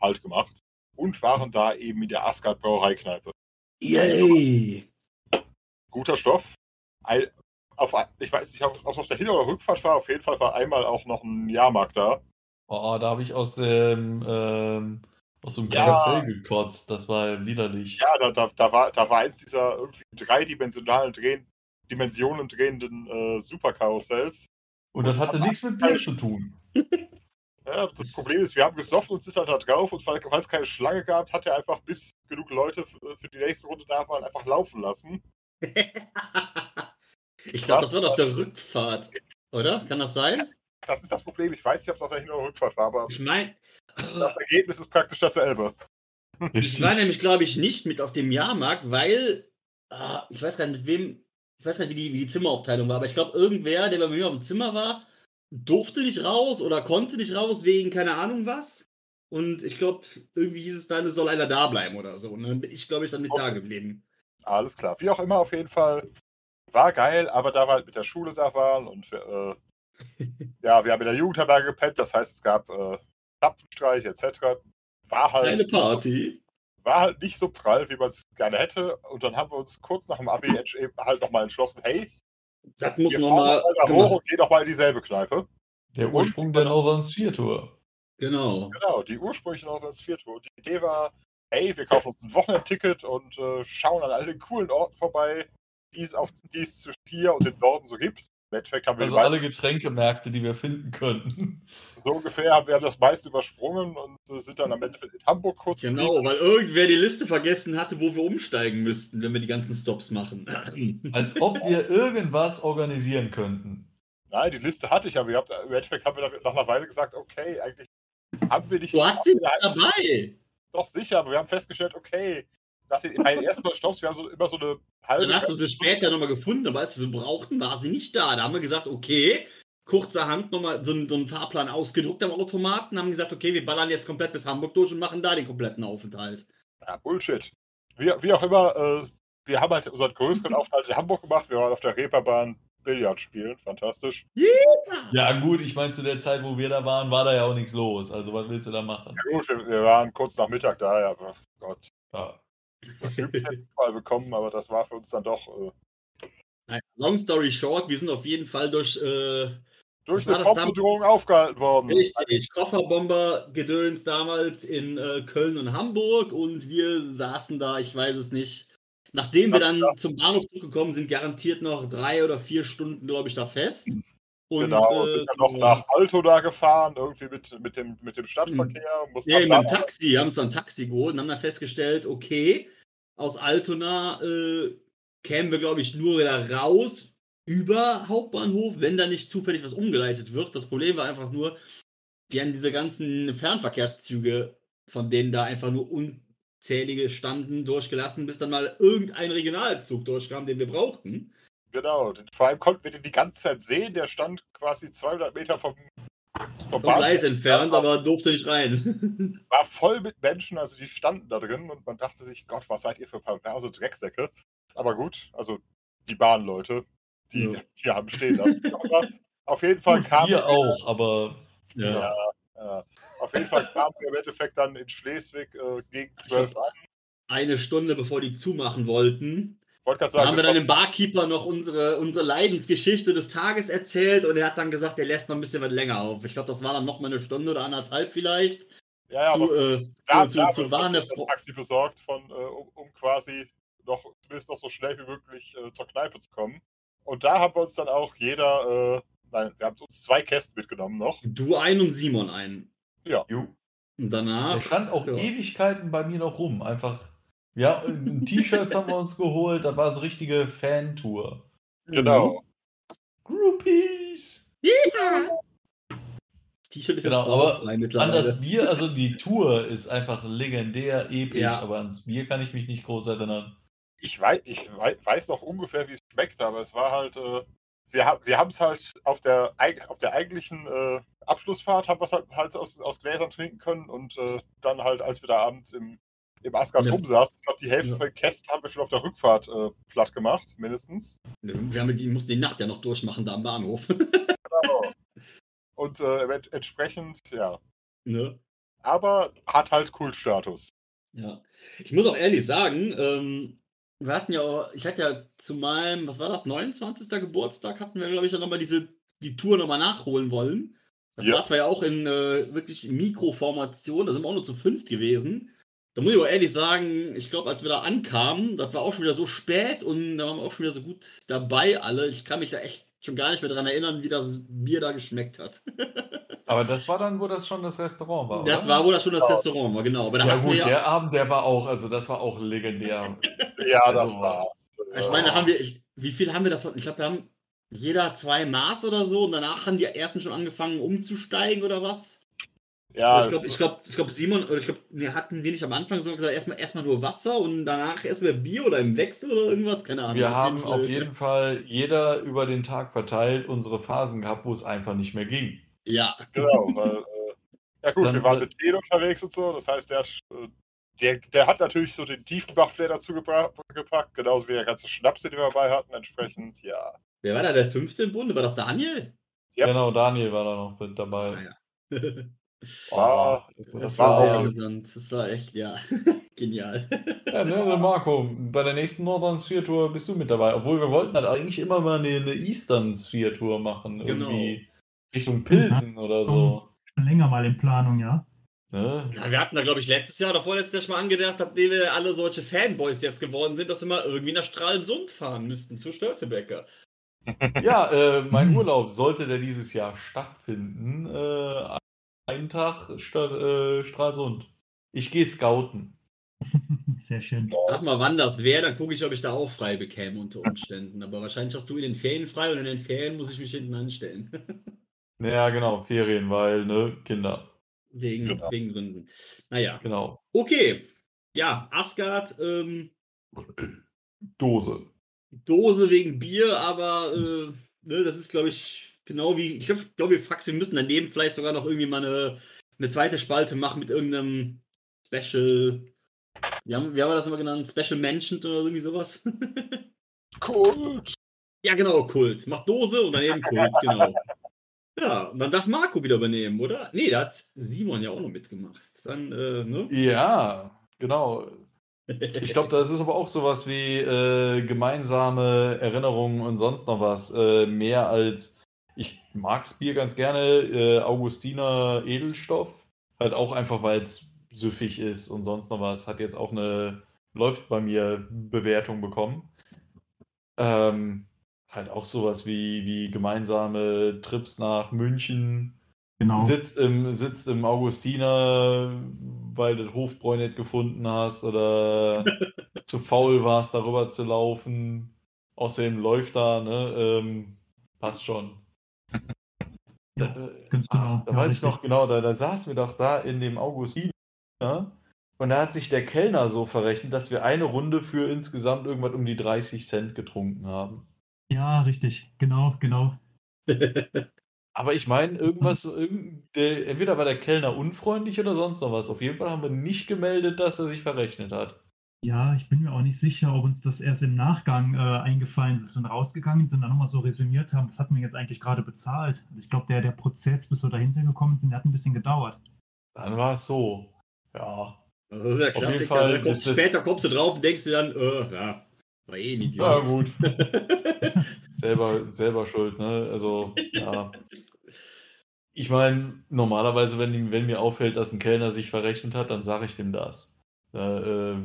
halt gemacht und waren da eben in der Asgard Brauereikneipe. Yay! Guter Stoff. Ein, auf, ich weiß nicht, ob es auf der Hin- oder Rückfahrt war, auf jeden Fall war einmal auch noch ein Jahrmarkt da. Oh, da habe ich aus dem ähm, aus dem Ja. Karussell gekotzt. Das war widerlich. Ja, da, da, da, war, da war eins dieser irgendwie dreidimensionalen drehen, Dimensionen drehenden äh, Superkarussells. Und das hatte nichts mit Bier zu tun. <laughs> Ja, das Problem ist, wir haben gesoffen und sind dann da drauf und weil weil es keine Schlange gab, hat er einfach, bis genug Leute für, für die nächste Runde da waren, einfach laufen lassen. <laughs> ich glaube, das war doch der Rückfahrt, oder? Kann das sein? Das ist das Problem. Ich weiß nicht, ob es auf der Hin- oder Rückfahrt war, aber Ich meine, das Ergebnis ist praktisch dasselbe. ich war nämlich, glaube ich, nicht mit auf dem Jahrmarkt, weil ah, ich weiß gar nicht, mit wem, ich weiß gar nicht, wie die, wie die Zimmeraufteilung war, aber ich glaube, irgendwer, der bei mir auf dem Zimmer war, durfte nicht raus oder konnte nicht raus wegen keine Ahnung was. Und ich glaube, irgendwie hieß es dann, es soll einer da bleiben oder so. Und dann bin ich, glaube ich, dann mit da geblieben. Alles klar. Wie auch immer, auf jeden Fall war geil, aber da wir halt mit der Schule da waren und wir, äh, <laughs> ja, wir haben in der Jugendherberge gepennt, das heißt, es gab äh, Zapfenstreich etc. War halt, Eine Party. war halt nicht so prall, wie man es gerne hätte. Und dann haben wir uns kurz nach dem Abi eben halt nochmal entschlossen, hey, Das muss wir nochmal. fahren mal da hoch und gehen nochmal in dieselbe Kneipe. Der Und- Ursprung der Northern Sphere Tour. Genau. Genau, die ursprüngliche Northern Sphere Tour. Die Idee war, hey, wir kaufen uns ein Wochenendticket und äh, schauen an all den coolen Orten vorbei, die es, auf, die es zwischen hier und dem Norden so gibt. Im Endeffekt haben wir Also alle Getränkemärkte, die wir finden könnten. so ungefähr haben wir das meiste übersprungen und sind dann am Ende in Hamburg kurz Genau, geblieben. weil irgendwer die Liste vergessen hatte, wo wir umsteigen müssten, wenn wir die ganzen Stops machen. <laughs> Als ob wir irgendwas organisieren könnten. Nein, die Liste hatte ich, aber ihr habt, im Endeffekt haben wir nach einer Weile gesagt, okay, eigentlich haben wir nicht. Du hast sie <laughs> dabei. Doch sicher, aber wir haben festgestellt, okay, nach den bei den ersten Stopps, wir haben so immer so eine halbe. Dann hast du sie später nochmal gefunden, aber als wir sie brauchten, war sie nicht da. Da haben wir gesagt, okay, kurzerhand nochmal so, einen- so einen Fahrplan ausgedruckt am Automaten, haben gesagt, okay, wir ballern jetzt komplett bis Hamburg durch und machen da den kompletten Aufenthalt. Ja, Bullshit. Wie, wie auch immer, äh, wir haben halt unseren größeren <laughs> Aufenthalt in Hamburg gemacht. Wir waren auf der Reeperbahn Billard spielen. Fantastisch. Ja, gut, ich meine, zu der Zeit, wo wir da waren, war da ja auch nichts los. Also, was willst du da machen? Ja, gut, wir, wir waren kurz nach Mittag da, ja, aber Gott. Ja. Das mal bekommen, aber das war für uns dann doch äh, Long story short, wir sind auf jeden Fall durch äh, durch eine? Bombendrohung aufgehalten worden. Richtig, Kofferbomber-Gedöns damals in äh, Köln und Hamburg und wir saßen da, ich weiß es nicht. Nachdem wir dann zum Bahnhof zurückgekommen sind, garantiert noch drei oder vier Stunden, glaube ich, da fest. Und, genau, äh, sind dann noch nach Altona gefahren, irgendwie mit, mit, dem, mit dem Stadtverkehr. Ja, mit dem Taxi, haben uns dann ein Taxi geholt und haben dann festgestellt, okay, aus Altona äh, kämen wir, glaube ich, nur wieder raus über Hauptbahnhof, wenn da nicht zufällig was umgeleitet wird. Das Problem war einfach nur, die haben diese ganzen Fernverkehrszüge, von denen da einfach nur unzählige standen, durchgelassen, bis dann mal irgendein Regionalzug durchkam, den wir brauchten. Genau, den- vor allem konnten wir den die ganze Zeit sehen. Der stand quasi 200 Meter vom, vom Vom Gleis entfernt, aber durfte nicht rein. <laughs> war voll mit Menschen, also die standen da drin und man dachte sich, Gott, was seid ihr für perverse Drecksäcke? Aber gut, also die Bahnleute, die Ja. <laughs> hier haben stehen lassen. Aber auf jeden Fall kam Wir auch, aber Ja, ja. auf jeden Fall kamen wir im Endeffekt dann in Schleswig äh, gegen 12 an. eine Stunde bevor die zumachen wollten, wollte gerade da sagen, haben wir dann dem Barkeeper noch unsere, unsere Leidensgeschichte des Tages erzählt und er hat dann gesagt, er lässt noch ein bisschen was länger auf. Ich glaube, das war dann noch mal eine Stunde oder anderthalb vielleicht. ja, ja, zu, aber äh, da, zu, da zu, zu Warne das. Taxi besorgt, von, äh, um, um quasi noch, zumindest noch so schnell wie möglich äh, zur Kneipe zu kommen. Und da haben wir uns dann auch jeder, äh, nein, wir haben uns zwei Kästen mitgenommen noch. Du einen und Simon einen. Jo. Und Der danach. stand auch ja. Ewigkeiten bei mir noch rum. Einfach, ja, ein T-Shirts haben wir uns geholt, da war so richtige Fantour. Genau. Groupies! Das T-Shirt ist Genau, aber An das Bier, also die Tour ist einfach legendär episch, Ja. aber ans Bier kann ich mich nicht groß erinnern. Ich weiß, ich wei- weiß noch ungefähr, wie es schmeckt, aber es war halt, äh, wir, wir haben es halt auf der, auf der eigentlichen äh, Abschlussfahrt, haben wir es halt, halt aus, aus Gläsern trinken können und äh, dann halt, als wir da abends im, im Asgard Ja. rumsaßen, ich glaube, die Hälfte Ja. von Kästen haben wir schon auf der Rückfahrt äh, platt gemacht, mindestens. Wir haben die mussten die Nacht ja noch durchmachen da am Bahnhof. <laughs> Und äh, ent- entsprechend, ja. ne? Aber hat halt Kultstatus. Ja. Ich muss auch ehrlich sagen, ähm, wir hatten ja auch, ich hatte ja zu meinem, was war das, 29. Geburtstag, hatten wir, glaube ich, ja nochmal diese, die Tour nochmal nachholen wollen. Das Ja. war zwar ja auch in äh, wirklich Mikroformation, da sind wir auch nur zu fünft gewesen. Da muss ich auch ehrlich sagen, ich glaube, als wir da ankamen, das war auch schon wieder so spät und da waren wir auch schon wieder so gut dabei alle. Ich kann mich da echt schon gar nicht mehr daran erinnern, wie das Bier da geschmeckt hat. <laughs> Aber das war dann, wo das schon das Restaurant war. Das oder? war, wo das schon das Restaurant war, genau. Aber da ja gut, wir ja, der Abend, der war auch, also das war auch legendär. <laughs> Ja, das Also, war's. Ich meine, da haben wir, ich, wie viel haben wir davon? Ich glaube, wir haben jeder zwei Maß oder so und danach haben die ersten schon angefangen umzusteigen oder was? Ja, ich glaube, ich glaube, ich glaube, Simon, oder ich glaube, wir hatten wir nicht am Anfang so gesagt, erstmal, erstmal nur Wasser und danach erstmal Bier oder im Wechsel oder irgendwas? Keine Ahnung. Wir haben Fall- auf jeden Fall jeder über den Tag verteilt unsere Phasen gehabt, wo es einfach nicht mehr ging. Ja, Genau, weil, äh, ja gut, Dann, wir waren mit Ted unterwegs und so, das heißt, der, hat, äh, der, der hat natürlich so den Tiefenbach-Flair dazu gepackt, genauso wie der ganze Schnaps, den wir dabei hatten, entsprechend, ja. wer war da der fünfte im Bunde? War das Daniel? Yep. Genau, Daniel war da noch mit dabei. Ah, ja. <laughs> War, Das war war sehr amüsant. Das war echt, ja, <laughs> genial. Ja, ne, ne, Marco, bei der nächsten Northern Sphere Tour bist du mit dabei. Obwohl wir wollten halt eigentlich immer mal eine, eine Eastern Sphere Tour machen. Genau. Irgendwie Richtung Pilzen oder so. Schon länger mal in Planung, ja. Ne? Ja, wir hatten da, glaube ich, letztes Jahr oder vorletztes Jahr schon mal angedacht, nachdem wir alle solche Fanboys jetzt geworden sind, dass wir mal irgendwie nach Stralsund fahren müssten, zu Störtebecker. Ja, äh, mein Hm. Urlaub sollte der dieses Jahr stattfinden. Äh, einen Tag statt äh, Stralsund. Ich gehe scouten. <laughs> Sehr schön. Sag mal, wann das wäre, dann gucke ich, ob ich da auch frei bekäme unter Umständen. Aber wahrscheinlich hast du in den Ferien frei und in den Ferien muss ich mich hinten anstellen. <laughs> Ja, genau, Ferien, weil, ne, Kinder. wegen, Genau. wegen Gründen. Naja, Genau. okay. Ja, Asgard, ähm, Dose. Dose wegen Bier, aber äh, ne, das ist, glaube ich, genau wie. Ich glaube, glaub, wir Fax, wir müssen daneben vielleicht sogar noch irgendwie mal eine, eine zweite Spalte machen mit irgendeinem Special. Wie haben, wie haben wir das immer genannt? Special Mentioned oder irgendwie sowas? <laughs> Kult! ja, genau, Kult. Macht Dose und daneben Kult, genau. Ja, und dann darf Marco wieder übernehmen, oder? Nee, da hat Simon ja auch noch mitgemacht. Dann, äh, ne? Ja, genau. Ich glaube, das ist aber auch sowas wie äh, gemeinsame Erinnerungen und sonst noch was. Äh, mehr als, ich mag's Bier ganz gerne, äh, Augustiner Edelstoff. Halt auch einfach, weil es süffig ist und sonst noch was. Hat jetzt auch eine, läuft bei mir Bewertung bekommen. Ähm, halt auch sowas wie, wie gemeinsame Trips nach München. Genau. Sitzt im, sitzt im Augustiner, weil du das Hofbräu nicht gefunden hast oder <laughs> zu faul warst, darüber zu laufen. Außerdem läuft da, ne? Ähm, passt schon. Ja, Da, ganz genau. ach, da Ja, weiß ich richtig. noch genau, da, da saßen wir doch da in dem Augustiner und da hat sich der Kellner so verrechnet, dass wir eine Runde für insgesamt irgendwas um die 30 Cent getrunken haben. Ja, richtig. Genau, genau. <laughs> Aber ich meine, irgendwas, irgend, der, entweder war der Kellner unfreundlich oder sonst noch was. Auf jeden Fall haben wir nicht gemeldet, dass er sich verrechnet hat. Ja, ich bin mir auch nicht sicher, ob uns das erst im Nachgang äh, eingefallen ist und rausgegangen sind, dann nochmal so resümiert haben, was hat man jetzt eigentlich gerade bezahlt. Also ich glaube, der, der Prozess, bis wir dahinter gekommen sind, der hat ein bisschen gedauert. Dann war es so. Ja. Also der Auf jeden Klassiker, Fall, da kommst, das- später kommst du drauf und denkst dir dann, äh, ja, war eh ein Ja, Idiot. gut. <laughs> selber, selber schuld, ne? Also, ja. Ich meine, normalerweise, wenn, wenn mir auffällt, dass ein Kellner sich verrechnet hat, dann sage ich dem das. Da, äh,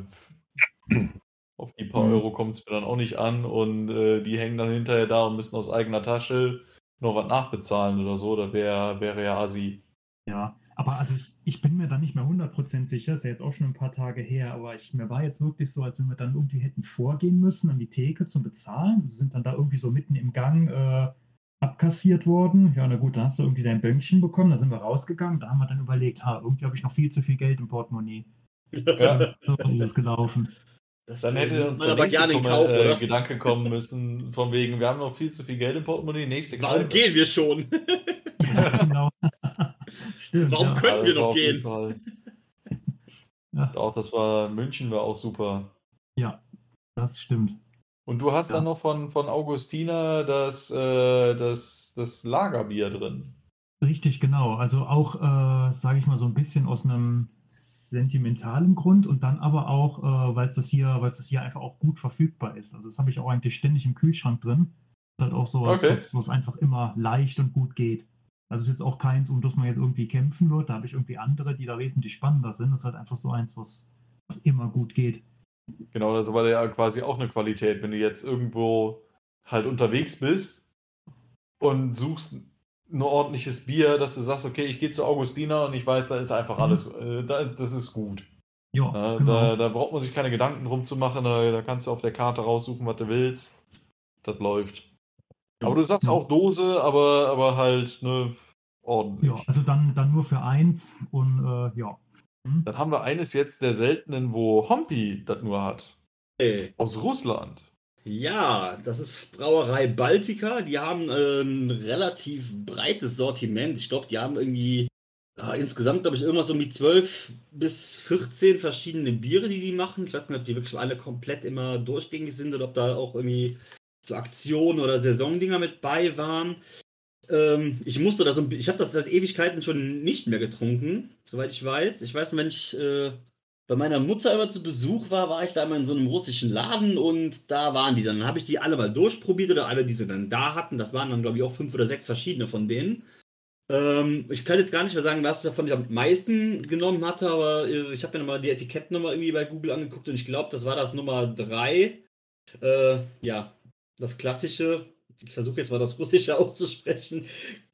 auf die paar Mhm. Euro kommt es mir dann auch nicht an und äh, die hängen dann hinterher da und müssen aus eigener Tasche noch was nachbezahlen oder so. Da wäre wäre ja assi. Ja, aber also ich, ich bin mir da nicht mehr 100% sicher, ist ja jetzt auch schon ein paar Tage her, aber ich, mir war jetzt wirklich so, als wenn wir dann irgendwie hätten vorgehen müssen an die Theke zum Bezahlen. Sie sind dann da irgendwie so mitten im Gang äh, abkassiert worden. Ja, na gut, dann hast du irgendwie dein Bönkchen bekommen, da sind wir rausgegangen, da haben wir dann überlegt, ha, irgendwie habe ich noch viel zu viel Geld im Portemonnaie. Ja. So ist es gelaufen. Das Dann äh, hätte uns der aber nächste Kauf, äh, oder? Gedanke kommen <laughs> müssen, von wegen, wir haben noch viel zu viel Geld im Portemonnaie, nächste Warum Kneipe. gehen wir schon? <laughs> Ja, genau. <laughs> Stimmt. Warum ja. können- wir noch jeden gehen? Ja. Auch das war, München war auch super. ja, das stimmt. Und du hast Ja. dann noch von, von Augustina das, äh, das, das Lagerbier drin. Richtig, genau. Also auch, äh, sage ich mal, so ein bisschen aus einem sentimentalen Grund und dann aber auch, äh, weil es das hier, weil es das hier einfach auch gut verfügbar ist. Also das habe ich auch eigentlich ständig im Kühlschrank drin. Ist halt auch so was, Okay. was, was einfach immer leicht und gut geht. Also es ist jetzt auch keins, um das man jetzt irgendwie kämpfen wird. Da habe ich irgendwie andere, die da wesentlich spannender sind. Das ist halt einfach so eins, was, was immer gut geht. Genau, das war ja quasi auch eine Qualität, wenn du jetzt irgendwo halt unterwegs bist und suchst ein ordentliches Bier, dass du sagst, okay, ich gehe zu Augustina und ich weiß, da ist einfach Mhm. alles, äh, da, das ist gut. Ja, Ja, genau. da, da braucht man sich keine Gedanken drum zu machen, da, da kannst du auf der Karte raussuchen, was du willst. Das läuft. Aber du sagst Ja. auch Dose, aber, aber halt ne, ordentlich. ja, also dann, dann nur für eins und äh, ja. Hm? Dann haben wir eines jetzt der seltenen, wo Hompi das nur hat. Ey. Aus Russland. Ja, das ist Brauerei Baltica. Die haben ein relativ breites Sortiment. Ich glaube, die haben irgendwie ja, insgesamt, glaube ich, irgendwas um die 12 bis 14 verschiedene Biere, die die machen. Ich weiß nicht, ob die wirklich alle komplett immer durchgängig sind oder ob da auch irgendwie so Aktionen oder Saisondinger mit bei waren. Ähm, ich musste das, ich habe das seit Ewigkeiten schon nicht mehr getrunken, soweit ich weiß. Ich weiß, wenn ich äh, bei meiner Mutter immer zu Besuch war, war ich da immer in so einem russischen Laden und da waren die dann. Dann habe ich die alle mal durchprobiert oder alle, die sie dann da hatten. Das waren dann, glaube ich, auch fünf oder sechs verschiedene von denen. Ähm, ich kann jetzt gar nicht mehr sagen, was davon ich am meisten genommen hatte, aber äh, ich habe mir nochmal die Etiketten nochmal irgendwie bei Google angeguckt und ich glaube, das war das Nummer drei. Äh, ja, das klassische, ich versuche jetzt mal das Russische <laughs> auszusprechen,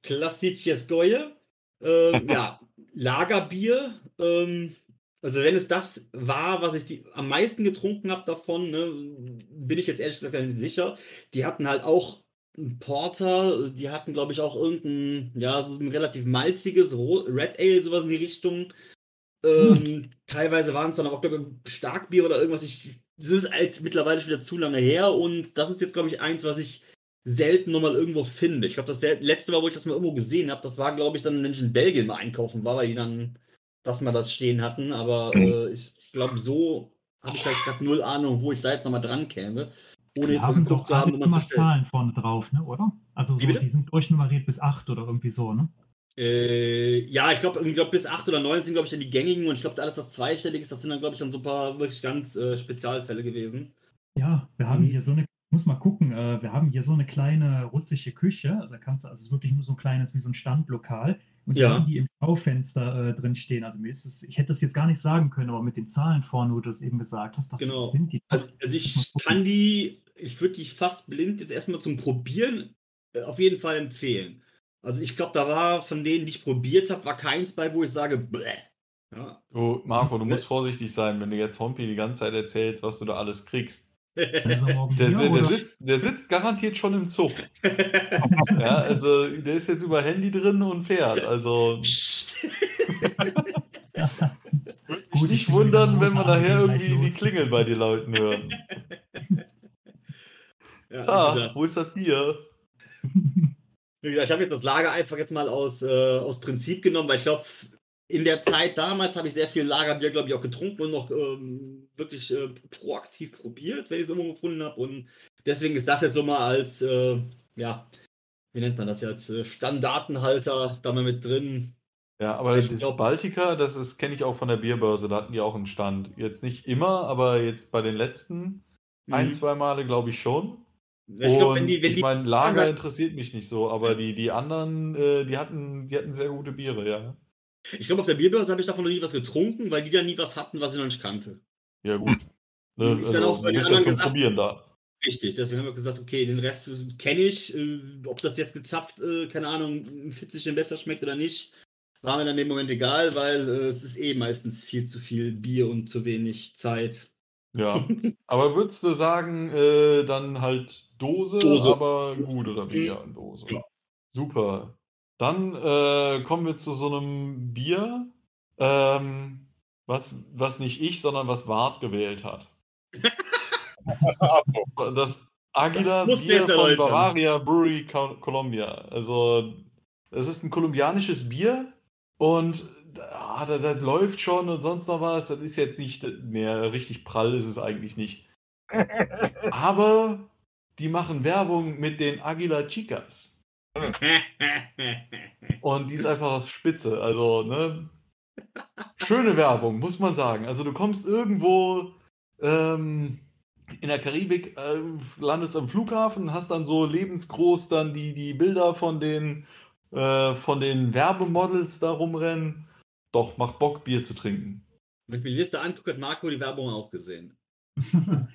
Klassitscheskoje. Ähm, <laughs> ja, Lagerbier. Ähm, also wenn es das war, was ich die, am meisten getrunken habe davon, ne, bin ich jetzt ehrlich gesagt gar nicht sicher. Die hatten halt auch einen Porter, die hatten glaube ich auch irgendein, ja, so ein relativ malziges Red Ale, sowas in die Richtung. Ähm, Teilweise waren es dann aber auch, glaube ich, Starkbier oder irgendwas. Ich, das ist halt mittlerweile schon wieder zu lange her und das ist jetzt, glaube ich, eins, was ich selten nochmal irgendwo finde. Ich glaube, das letzte Mal, wo ich das mal irgendwo gesehen habe, das war, glaube ich, dann, wenn ich in Belgien mal einkaufen war, weil die dann das mal das stehen hatten. Aber äh, ich glaube, so habe ich halt gerade null Ahnung, wo ich da jetzt nochmal dran käme. Ohne Die jetzt haben doch zu haben, man immer. Zahlen vorne drauf, ne, oder? Also so, die sind durchnummeriert bis 8 oder irgendwie so, ne? Äh, ja, ich glaube, glaub, bis 8 oder 9 sind, glaube ich, dann die gängigen und ich glaube, alles, was zweistellig ist, das sind dann, glaube ich, dann so ein paar wirklich ganz äh, Spezialfälle gewesen. Ja, wir haben Mhm. hier so eine, muss mal gucken, äh, wir haben hier so eine kleine russische Küche, also kannst du, also es ist wirklich nur so ein kleines, wie so ein Standlokal und die Ja. die im Schaufenster äh, drin stehen. Also mir ist es, ich hätte das jetzt gar nicht sagen können, aber mit den Zahlen vorne, wo du das eben gesagt hast, dachte Genau. das sind die. Also, also ich kann die, ich würde die fast blind jetzt erstmal zum Probieren äh, auf jeden Fall empfehlen. Also ich glaube, da war von denen, die ich probiert habe, war keins bei, wo ich sage, bläh. Ja. Du, Marco, du musst vorsichtig sein, wenn du jetzt Hompi die ganze Zeit erzählst, was du da alles kriegst. Er Der, der, sitzt, der sitzt garantiert schon im Zug. <laughs> Ja, also der ist jetzt über Handy drin und fährt. Also. Gut, ich nicht wundern, wenn wir nachher irgendwie die. Klingel bei dir läuten hören. ja, Tag, gesagt. wo ist das Bier? Wie gesagt, ich habe jetzt das Lager einfach jetzt mal aus, äh, aus Prinzip genommen, weil ich glaube, in der Zeit damals habe ich sehr viel Lagerbier, glaube ich, auch getrunken und noch ähm, wirklich äh, proaktiv probiert, wenn ich es irgendwo gefunden habe. Und deswegen ist das jetzt so mal als, äh, ja, wie nennt man das jetzt, äh, Standartenhalter da mal mit drin. Ja, aber Ich das glaub- Baltica, das ist, kenne ich auch von der Bierbörse, da hatten die auch einen Stand. Jetzt nicht immer, aber jetzt bei den letzten ein, Mhm. zwei Male glaube ich schon. Ich glaube, wenn die, wenn ich meine, Lager anders- interessiert mich nicht so, aber die, die anderen, äh, die hatten, die hatten sehr gute Biere, ja. Ich glaube, auf der Bierbörse habe ich davon noch nie was getrunken, weil die da nie was hatten, was ich noch nicht kannte. Ja, gut. Ne, Ist dann also, auch bei den ja anderen zum gesagt- Probieren da. Richtig, deswegen haben wir gesagt, okay, den Rest kenne ich. Äh, ob das jetzt gezapft, äh, keine Ahnung, 40 denn besser schmeckt oder nicht, war mir dann in dem Moment egal, weil äh, es ist eh meistens viel zu viel Bier und zu wenig Zeit. Ja. <laughs> Aber würdest du sagen, äh, dann halt Dose, Dose. aber gut oder wie? Ja, Dose. Ja. Super. Dann äh, kommen wir zu so einem Bier, ähm, was, was nicht ich, sondern was Wart gewählt hat. <laughs> Das Aguila Das Bier von erläutern. Bavaria Brewery Co- Colombia. Also, es ist ein kolumbianisches Bier und ah, das, das läuft schon und sonst noch was. Das ist jetzt nicht mehr richtig prall, ist es eigentlich nicht. Aber die machen Werbung mit den Aguila Chicas. <laughs> Und die ist einfach spitze. Also, ne? Schöne Werbung, muss man sagen. Also, du kommst irgendwo ähm, in der Karibik, äh, landest am Flughafen, hast dann so lebensgroß dann die, die Bilder von den, äh, von den Werbemodels da rumrennen. Doch, macht Bock, Bier zu trinken. Wenn ich mir die Liste angucke, hat Marco die Werbung auch gesehen. <laughs>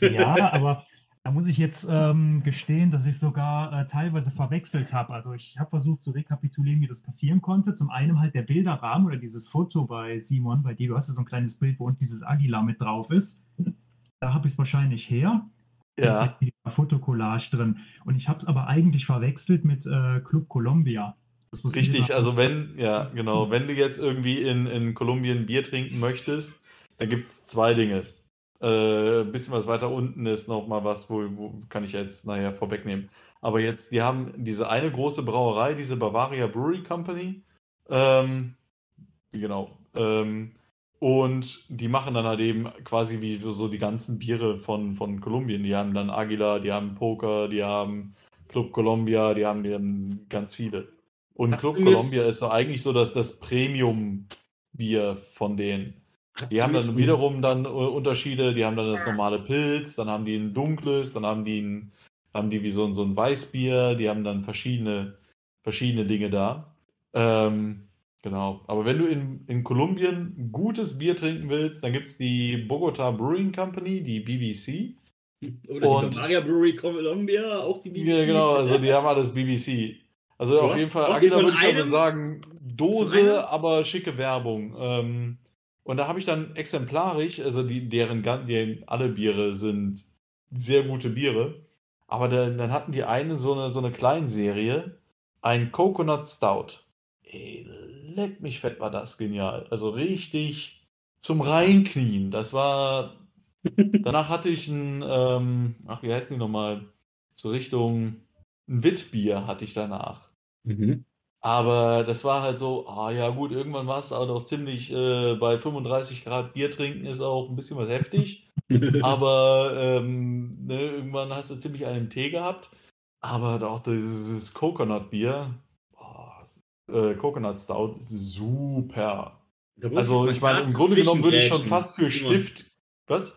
ja, aber da muss ich jetzt ähm, gestehen, dass ich sogar äh, teilweise verwechselt habe. Also ich habe versucht zu rekapitulieren, wie das passieren konnte. Zum einen halt der Bilderrahmen oder dieses Foto bei Simon, bei dir, du hast ja so ein kleines Bild, wo unten dieses Aguila mit drauf ist. Da habe ich es wahrscheinlich her. Ja. Dieser Fotokollage drin. Und ich habe es aber eigentlich verwechselt mit äh, Club Colombia. Richtig, also wenn, ja, genau, wenn du jetzt irgendwie in, in Kolumbien Bier trinken möchtest, dann gibt es zwei Dinge. Äh, ein bisschen was weiter unten ist nochmal was, wo, wo kann ich jetzt nachher vorwegnehmen. Aber jetzt, die haben diese eine große Brauerei, diese Bavaria Brewery Company. Ähm, genau. Ähm, und die machen dann halt eben quasi wie so die ganzen Biere von, von Kolumbien. Die haben dann Aguila, die haben Poker, die haben Club Colombia, die haben, die haben ganz viele. Und Hast Club Colombia ist so eigentlich so das, das Premium-Bier von denen. Die haben dann wiederum dann äh, Unterschiede. Die haben dann das normale Pilz, dann haben die ein dunkles, dann haben die ein, haben die wie so ein, so ein Weißbier. Die haben dann verschiedene, verschiedene Dinge da. Ähm, genau. Aber wenn du in, in Kolumbien gutes Bier trinken willst, dann gibt es die Bogota Brewing Company, die BBC. Oder und- die Bavaria Brewery Columbia, auch die BBC. Ja, genau, also die haben alles BBC. Also Du auf hast- jeden Fall, Agila würde ich damit einem- sagen, Dose, aber schicke Werbung. Ähm, und da habe ich dann exemplarisch, also die, deren die, alle Biere sind sehr gute Biere, aber dann, dann hatten die eine so eine, so eine Kleinserie, ein Coconut Stout. Ey, leck mich fett, war das genial. Also richtig zum Reinknien. Das war. <laughs> Danach hatte ich ein, ähm, ach, wie heißen die nochmal? So Richtung ein Witbier hatte ich danach. Mhm. Aber das war halt so, ah ja gut, irgendwann war es auch noch ziemlich äh, bei 35 Grad Bier trinken ist auch ein bisschen was heftig. <laughs> Aber ähm, ne, irgendwann hast du ziemlich einen Tee gehabt. Aber auch dieses Coconut-Bier, oh, äh, Coconut Stout, super. Also ich meine, im Grunde genommen würde ich schon fast für Stift. Was?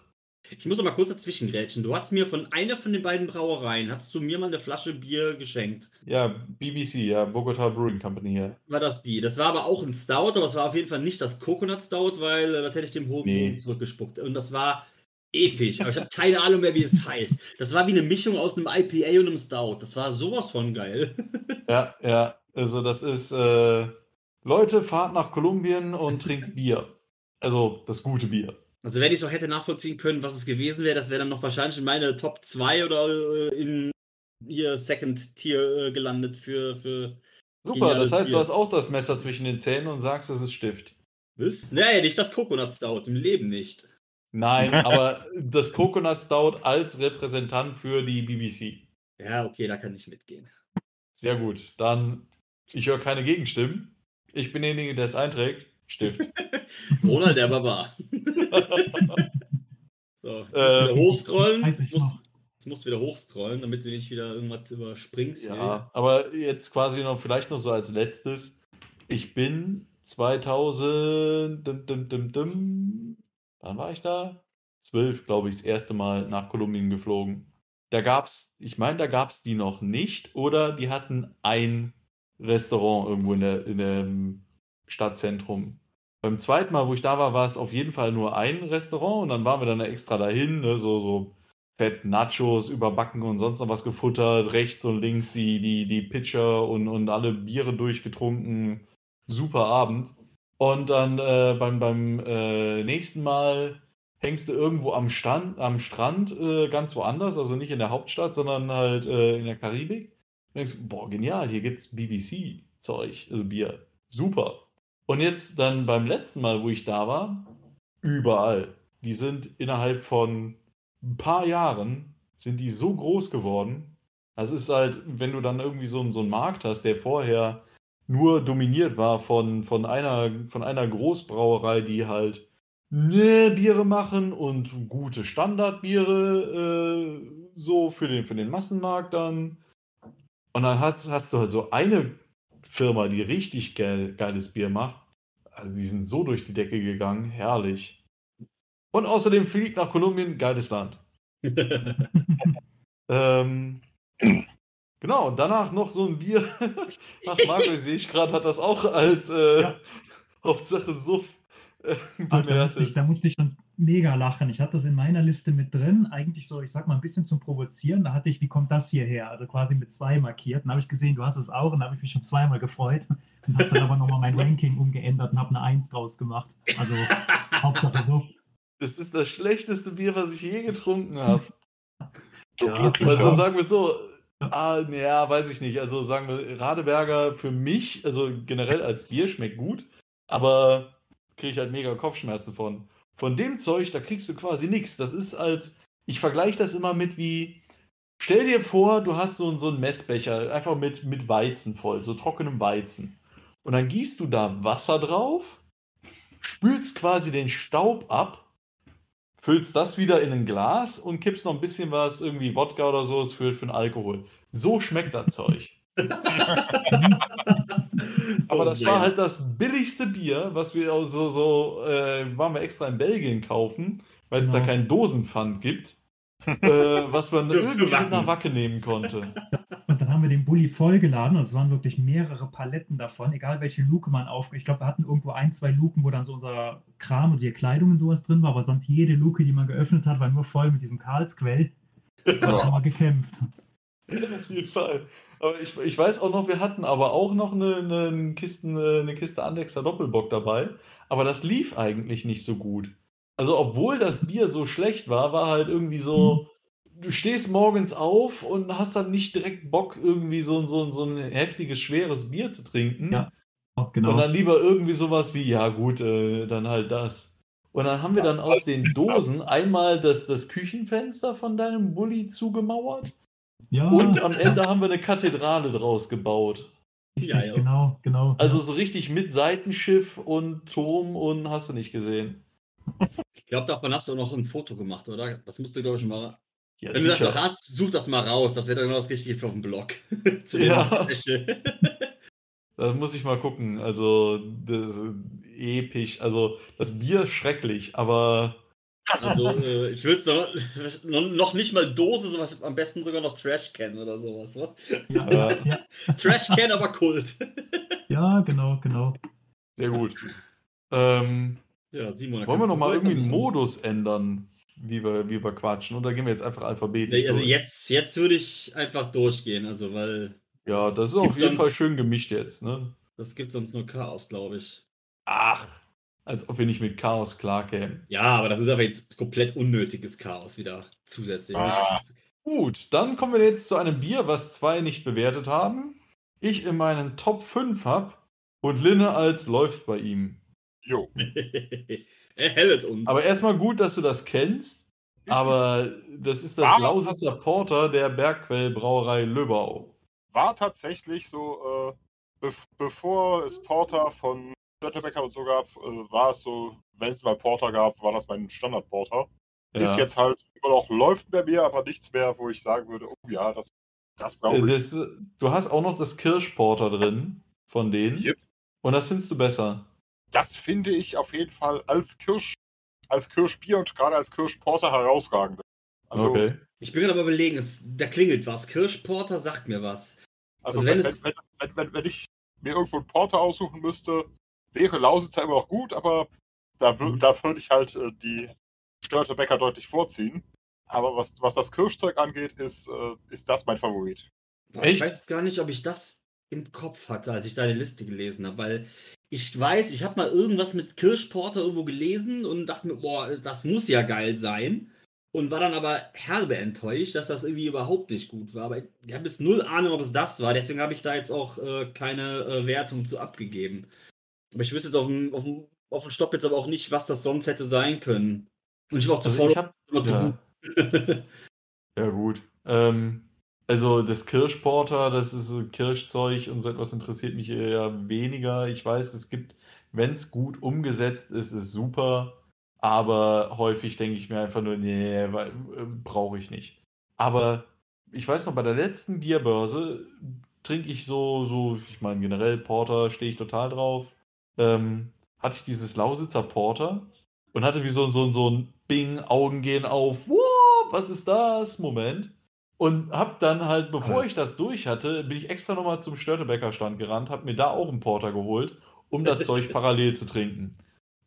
Ich muss aber kurz dazwischen grätschen. Du hast mir von einer von den beiden Brauereien, hast du mir mal eine Flasche Bier geschenkt. Ja, BBC, ja, Bogota Brewing Company hier. War das die? Das war aber auch ein Stout, aber es war auf jeden Fall nicht das Coconut Stout, weil äh, das hätte ich dem hohen Nee. Bogen zurückgespuckt. Und das war episch, aber ich habe keine Ahnung mehr, wie es heißt. Das war wie eine Mischung aus einem IPA und einem Stout. Das war sowas von geil. <laughs> Ja, ja, also das ist, äh, Leute, fahrt nach Kolumbien und trinkt Bier. Also das gute Bier. Also wenn ich es auch hätte nachvollziehen können, was es gewesen wäre, das wäre dann noch wahrscheinlich in meine Top 2 oder äh, in ihr Second Tier äh, gelandet für, für Super, das heißt, Bier. du hast auch das Messer zwischen den Zähnen und sagst, es ist Stift. was? Nee, nicht das Coconut Stout, im Leben nicht. Nein, <laughs> aber das Coconut Stout als Repräsentant für die BBC. Ja, okay, da kann ich mitgehen. Sehr gut. Dann, ich höre keine Gegenstimmen. Ich bin derjenige, der es einträgt. Stift. <laughs> Ronald der Barbar. <laughs> So, jetzt musst du Äh, wieder hochscrollen. Musst, noch. jetzt musst du wieder hochscrollen, damit du nicht wieder irgendwas überspringst. ja, aber jetzt quasi noch, vielleicht noch so als letztes. Ich bin 2000, dim, dim, dim, dim, wann war ich da? 12, glaube ich, das erste Mal nach Kolumbien geflogen. Da gab's, ich meine, da gab es die noch nicht oder die hatten ein Restaurant irgendwo in, der, in dem Stadtzentrum. Beim zweiten Mal, wo ich da war, war es auf jeden Fall nur ein Restaurant und dann waren wir dann extra dahin, ne, so, so Fett Nachos überbacken und sonst noch was gefuttert, rechts und links die, die, die Pitcher und, und alle Biere durchgetrunken. Super Abend. Und dann äh, beim, beim äh, nächsten Mal hängst du irgendwo am, Stand, am Strand äh, ganz woanders, also nicht in der Hauptstadt, sondern halt äh, in der Karibik. Und denkst, boah, genial, hier gibt's BBC-Zeug, also Bier. Super. Und jetzt dann beim letzten Mal, wo ich da war, überall. Die sind innerhalb von ein paar Jahren, sind die so groß geworden. Das ist halt, wenn du dann irgendwie so, so einen Markt hast, der vorher nur dominiert war von, von, einer, von einer Großbrauerei, die halt ne, Biere machen und gute Standardbiere äh, so für den, für den Massenmarkt dann. Und dann hast, hast du halt so eine Firma, die richtig geil, geiles Bier macht. Also die sind so durch die Decke gegangen, herrlich. Und außerdem fliegt nach Kolumbien, geiles Land. <laughs> ähm, genau, und danach noch so ein Bier. <laughs> Ach, Marco, sehe ich gerade, hat das auch als äh, Ja. Hauptsache Suff äh, Ach, da, musste ich, da musste ich schon mega lachen. Ich hatte das in meiner Liste mit drin, eigentlich so, ich sag mal, ein bisschen zum Provozieren. Da hatte ich, wie kommt das hierher? Also quasi mit zwei markiert. Dann habe ich gesehen, du hast es auch und da habe ich mich schon zweimal gefreut und habe dann aber nochmal mein Ranking umgeändert und habe eine Eins draus gemacht. Also <laughs> Hauptsache so. Das ist das schlechteste Bier, was ich je getrunken habe. Ja. Also sagen wir so, ah, naja, weiß ich nicht. Also sagen wir, Radeberger für mich, also generell als Bier schmeckt gut, aber kriege ich halt mega Kopfschmerzen von. Von dem Zeug, da kriegst du quasi nichts. Das ist als, ich vergleiche das immer mit wie, stell dir vor, du hast so, so einen Messbecher, einfach mit, mit Weizen voll, so trockenem Weizen. Und dann gießt du da Wasser drauf, spülst quasi den Staub ab, füllst das wieder in ein Glas und kippst noch ein bisschen was, irgendwie Wodka oder so für, für den Alkohol. So schmeckt das Zeug. <laughs> <laughs> <laughs> Aber Oh, das war halt das billigste Bier, was wir auch so, so äh, waren wir extra in Belgien kaufen, weil es da Genau. keinen Dosenpfand gibt, <laughs> äh, was man irgendwie mit nach Wacke nehmen konnte. Und dann haben wir den Bulli vollgeladen. Also es waren wirklich mehrere Paletten davon, egal welche Luke man auf. Ich glaube, wir hatten irgendwo ein, zwei Luken, wo dann so unser Kram, also hier Kleidung und sowas drin war, aber sonst jede Luke, die man geöffnet hat, war nur voll mit diesem Karlsquell. Da haben wir gekämpft. <laughs> Auf jeden Fall. Aber ich, ich weiß auch noch, wir hatten aber auch noch eine, eine, Kisten, eine Kiste Andexer Doppelbock dabei. Aber das lief eigentlich nicht so gut. Also, obwohl das Bier so schlecht war, war halt irgendwie so, du stehst morgens auf und hast dann nicht direkt Bock, irgendwie so, so, so ein heftiges, schweres Bier zu trinken. Ja, genau. Und dann lieber irgendwie sowas wie, ja gut, äh, dann halt das. Und dann haben wir dann aus den Dosen einmal das, das Küchenfenster von deinem Bulli zugemauert. Ja, Und am Ende haben wir eine Kathedrale draus gebaut. richtig, Ja, ja. genau, genau. Also so richtig mit Seitenschiff und Turm und hast du nicht gesehen. Ich glaube, davon hast du auch noch ein Foto gemacht, oder? Das musst du, glaube ich, mal. Ja, Wenn du das sicher. noch hast, such das mal raus. Das wäre dann genau das Richtige für auf dem Blog. <laughs> Zu dem Ja. <laughs> Das muss ich mal gucken. Also, das ist episch. Also, das Bier ist schrecklich, aber Also, äh, ich würde es <laughs> noch, nicht mal Dose, sondern am besten sogar noch Trash Can oder sowas. wa? ja, Ja. <laughs> ja, Trash Can, aber Kult. <laughs> ja, genau, genau. sehr gut. Ähm, Ja, Simon, wollen wir noch mal irgendwie einen. Modus ändern, wie wir, wie wir quatschen? Oder gehen wir jetzt einfach alphabetisch Nee, also durch? jetzt, jetzt würde ich einfach durchgehen, also weil Ja, das ist auf jeden sonst- Fall schön gemischt jetzt, ne? das gibt sonst nur Chaos, glaube ich. Ach, als ob wir nicht mit Chaos klarkämen. Ja, aber das ist aber jetzt komplett unnötiges Chaos wieder zusätzlich. Ah. Gut, dann kommen wir jetzt zu einem Bier, was zwei nicht bewertet haben. Ich in meinen Top 5 habe und Linne als läuft bei ihm. Jo. <laughs> er hellet uns. Aber erstmal gut, dass du das kennst. Aber das ist das War- Lausitzer Porter der Bergquellbrauerei Löbau. War tatsächlich so, äh, bev bevor es Porter von Störtebecker und so gab, äh, war es so, wenn es mal Porter gab, war das mein Standard-Porter. Ist jetzt halt immer noch, läuft bei mir, aber nichts mehr, wo ich sagen würde, oh ja, das, das brauche Äh, ich. das, du hast auch noch das Kirschporter drin von denen. Yep. Und das findest du besser? Das finde ich auf jeden Fall als Kirsch, als Kirschbier und gerade als Kirschporter herausragend. Also, okay. Ich bin gerade aber überlegen, es, da klingelt was. Kirschporter sagt mir was. also Also wenn, wenn wenn, es- wenn, wenn, wenn, wenn ich mir irgendwo einen Porter aussuchen müsste, wäre Lausitzer immer noch gut, aber da, Mhm. da würde ich halt äh, die Störtebäcker deutlich vorziehen. Aber was, was das Kirschzeug angeht, ist, äh, ist das mein Favorit. Boah, Ich weiß gar nicht, ob ich das im Kopf hatte, als ich deine Liste gelesen habe, weil ich weiß, ich habe mal irgendwas mit Kirschporter irgendwo gelesen und dachte mir, boah, das muss ja geil sein. Und war dann aber herbe enttäuscht, dass das irgendwie überhaupt nicht gut war. Aber ich habe jetzt null Ahnung, ob es das war. Deswegen habe ich da jetzt auch äh, keine äh, Wertung zu abgegeben. Aber ich wüsste jetzt auf dem, auf, dem, auf dem Stopp jetzt aber auch nicht, was das sonst hätte sein können. Und ich war auch zu Also faul, ich hab, immer zu ja. gut. Ja, gut. Ähm, also das Kirschporter, das ist so Kirschzeug und so etwas interessiert mich eher weniger. Ich weiß, es gibt, wenn es gut umgesetzt ist, ist super. Aber häufig denke ich mir einfach nur, nee, brauche ich nicht. Aber ich weiß noch, bei der letzten Bierbörse trinke ich so, so, ich meine, generell Porter stehe ich total drauf. Ähm, hatte ich dieses Lausitzer Porter und hatte wie so, so, so ein Bing, Augen gehen auf, wow, was ist das? Moment. Und hab dann halt, bevor Ja. ich das durch hatte, bin ich extra nochmal zum Störtebecker Stand gerannt, hab mir da auch einen Porter geholt, um das <laughs> Zeug parallel zu trinken.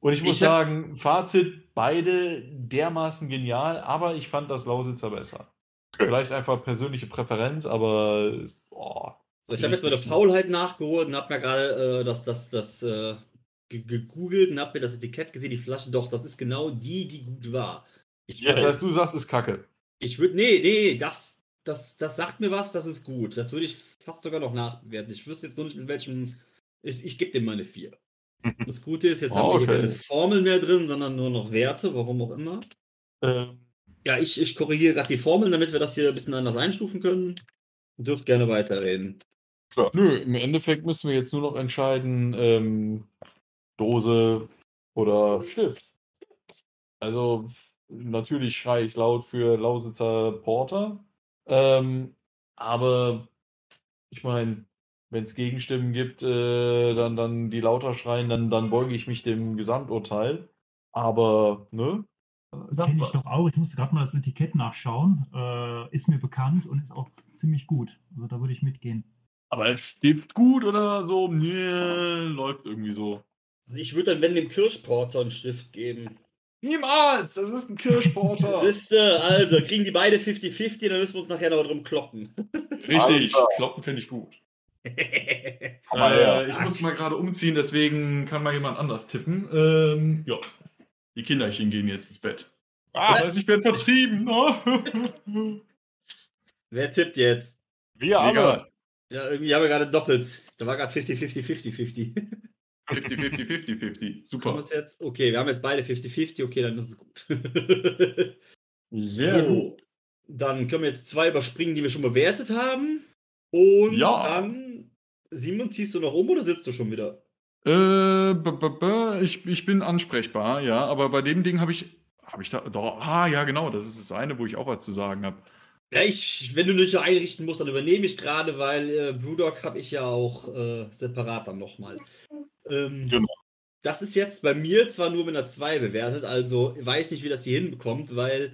Und ich muss Ich sagen, Fazit, beide dermaßen genial, aber ich fand das Lausitzer besser. <laughs> Vielleicht einfach persönliche Präferenz, aber boah, So, ich habe jetzt meine. Faulheit nachgeholt und habe mir gerade äh, das, das, das äh, ge- gegoogelt und habe mir das Etikett gesehen, die Flasche. Doch, das ist genau die, die gut war. Ich, Ja, das heißt, du sagst, es ist Kacke. ich würde, nee, nee, das, das, das sagt mir was, das ist gut. Das würde ich fast sogar noch nachbewerten. Ich wüsste jetzt noch nicht, mit welchem. Ich, ich gebe dem meine 4. <laughs> Das Gute ist, jetzt Oh, haben wir hier okay. keine Formel mehr drin, sondern nur noch Werte, warum auch immer. Ähm, Ja, ich, ich korrigiere gerade die Formeln, damit wir das hier ein bisschen anders einstufen können. Ihr dürft gerne weiterreden. Nö, im Endeffekt müssen wir jetzt nur noch entscheiden, ähm, Dose oder Stift. Also natürlich schreie ich laut für Lausitzer Porter. Ähm, aber ich meine, wenn es Gegenstimmen gibt, äh, dann, dann die lauter schreien, dann, dann beuge ich mich dem Gesamturteil. Aber, ne? Kenne ich doch auch. Ich musste gerade mal das Etikett nachschauen. Äh, ist mir bekannt und ist auch ziemlich gut. Also da würde ich mitgehen. Aber Stift gut oder so? Nee, läuft irgendwie so. Also ich würde dann, wenn dem Kirschporter einen Stift geben. Niemals! Das ist ein Kirschporter! <laughs> Siehste, also kriegen die beide 50-50, dann müssen wir uns nachher noch drum kloppen. Richtig, kloppen finde ich gut. <laughs> Äh, ich muss mal gerade umziehen, deswegen kann mal jemand anders tippen. Ähm, ja, die Kinderchen gehen jetzt ins Bett. Ah, Das heißt, ich werde vertrieben. Ne? <laughs> Wer tippt jetzt? wir alle. Ja, irgendwie haben wir gerade doppelt. Da war gerade 50-50-50-50. 50, 50, 50, 50. Haben wir Super. es jetzt? Okay, wir haben jetzt beide 50-50, okay, dann ist es gut. Sehr so, dann können wir jetzt zwei überspringen, die wir schon bewertet haben. Und Ja. dann, Simon, ziehst du noch um oder sitzt du schon wieder? Äh, b -b -b ich, ich bin ansprechbar, ja, aber bei dem Ding habe ich. Habe ich da. Doch, ah, ja, genau, das ist das eine, wo ich auch was zu sagen habe. Ja, ich, wenn du nicht einrichten musst, dann übernehme ich gerade, weil äh, Brewdog habe ich ja auch äh, separat dann nochmal. Ähm, Genau. Das ist jetzt bei mir zwar nur mit einer 2 bewertet, also weiß nicht, wie das hier hinbekommt, weil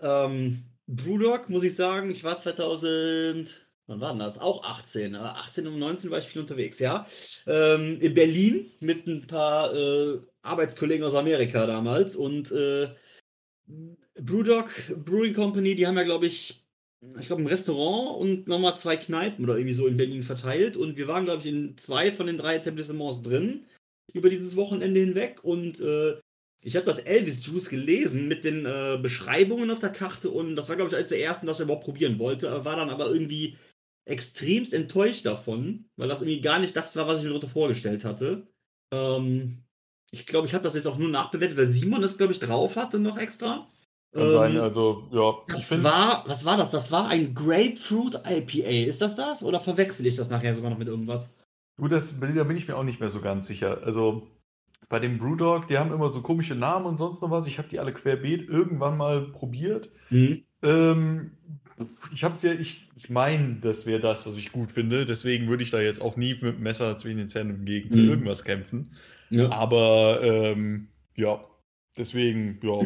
ähm, Brewdog, muss ich sagen, ich war 2000, wann war denn das? Auch 18. äh, 18 und 19 war ich viel unterwegs, ja. Ähm, in Berlin mit ein paar äh, Arbeitskollegen aus Amerika damals und äh, Brewdog Brewing Company, die haben ja, glaube ich, ich glaube, ein Restaurant und nochmal zwei Kneipen oder irgendwie so in Berlin verteilt. Und wir waren, glaube ich, in zwei von den drei Etablissements drin über dieses Wochenende hinweg. Und äh, ich habe das Elvis Juice gelesen mit den äh, Beschreibungen auf der Karte. Und das war, glaube ich, eines der ersten, das ich überhaupt probieren wollte. War dann aber irgendwie extremst enttäuscht davon, weil das irgendwie gar nicht das war, was ich mir darunter vorgestellt hatte. Ähm, ich glaube, ich habe das jetzt auch nur nachbewertet, weil Simon das, glaube ich, drauf hatte noch extra. Kann sein, Ähm, also, ja. das war, was war das? Das war ein Grapefruit IPA. Ist das das? Oder verwechsel ich das nachher sogar noch mit irgendwas? Du, das, da bin ich mir auch nicht mehr so ganz sicher. Also bei dem Brewdog, die haben immer so komische Namen und sonst noch was. Ich habe die alle querbeet irgendwann mal probiert. Hm. Ähm, ich habe es ja, ich, ich meine, das wäre das, was ich gut finde. Deswegen würde ich da jetzt auch nie mit dem Messer zwischen den Zähnen gegen für Mhm. irgendwas kämpfen. Ja. Aber ähm, ja, deswegen, ja,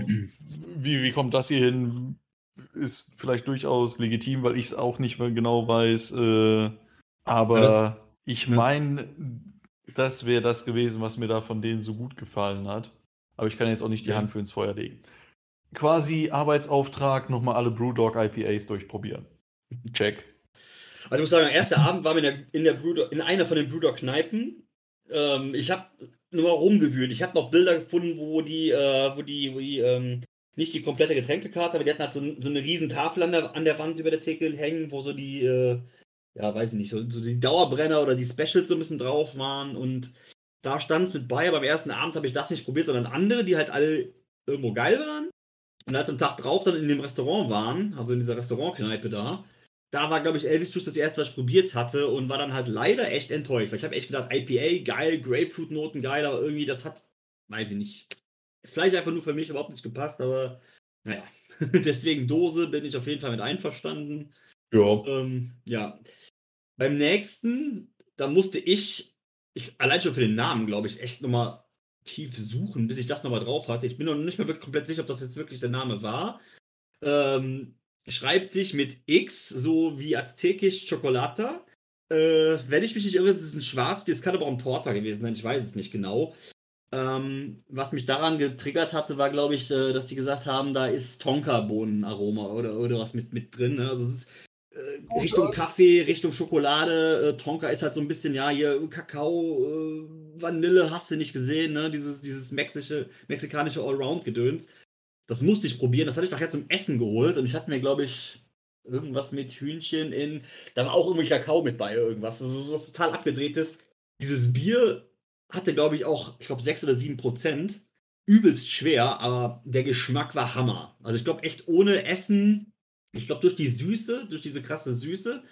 wie, wie kommt das hier hin? Ist vielleicht durchaus legitim, weil ich es auch nicht mehr genau weiß. Äh, aber Ja, ich ja. meine, das wäre das gewesen, was mir da von denen so gut gefallen hat. Aber ich kann jetzt auch nicht die Ja. Hand für ins Feuer legen. Quasi Arbeitsauftrag, nochmal alle Brewdog IPAs durchprobieren. Check. Also ich muss sagen, der erste Abend war in, der, in, der Brewdog, in einer von den Brewdog-Kneipen. Ähm, ich habe nur rumgewühlt. Ich habe noch Bilder gefunden, wo die, äh, wo die, wo die ähm, nicht die komplette Getränkekarte, aber die hatten halt so, so eine riesen Tafel an der, an der Wand über der Theke hängen, wo so die, äh, ja, weiß ich nicht, so, so die Dauerbrenner oder die Specials so ein bisschen drauf waren. Und da stand es mit bei, aber am ersten Abend habe ich das nicht probiert, sondern andere, die halt alle irgendwo geil waren. Und als am Tag drauf dann in dem Restaurant waren, also in dieser Restaurantkneipe da, da war, glaube ich, Elvis Juice das erste, was ich probiert hatte und war dann halt leider echt enttäuscht. Weil ich habe echt gedacht, IPA, geil, Grapefruit-Noten, geil, aber irgendwie, das hat, weiß ich nicht, vielleicht einfach nur für mich überhaupt nicht gepasst, aber naja, <laughs> deswegen Dose bin ich auf jeden Fall mit einverstanden. Ja. Ähm, ja. Beim nächsten, da musste ich, ich allein schon für den Namen, glaube ich, echt nochmal tief suchen, bis ich das nochmal drauf hatte. Ich bin noch nicht mal wirklich komplett sicher, ob das jetzt wirklich der Name war. Ähm, schreibt sich mit X, so wie aztekisch Chocolata. Äh, wenn ich mich nicht irre, ist es ein Schwarzbier, es kann aber auch ein Porter gewesen sein, ich weiß es nicht genau. Ähm, was mich daran getriggert hatte, war, glaube ich, äh, dass die gesagt haben, da ist Tonka-Bohnenaroma oder, oder was mit, mit drin. Ne? Also es ist äh, Richtung Kaffee, Richtung Schokolade. Äh, Tonka ist halt so ein bisschen, ja, hier Kakao, äh, Vanille, hast du nicht gesehen, ne? Dieses, dieses mexische, mexikanische Allround-Gedöns. Das musste ich probieren. Das hatte ich nachher zum Essen geholt und ich hatte mir, glaube ich, irgendwas mit Hühnchen in. Da war auch irgendwie Kakao mit bei, irgendwas. Also so was total abgedrehtes. Dieses Bier hatte, glaube ich, auch, ich glaube, 6 oder 7 Prozent. Übelst schwer, aber der Geschmack war Hammer. Also ich glaube, echt ohne Essen, ich glaube, durch die Süße, durch diese krasse Süße,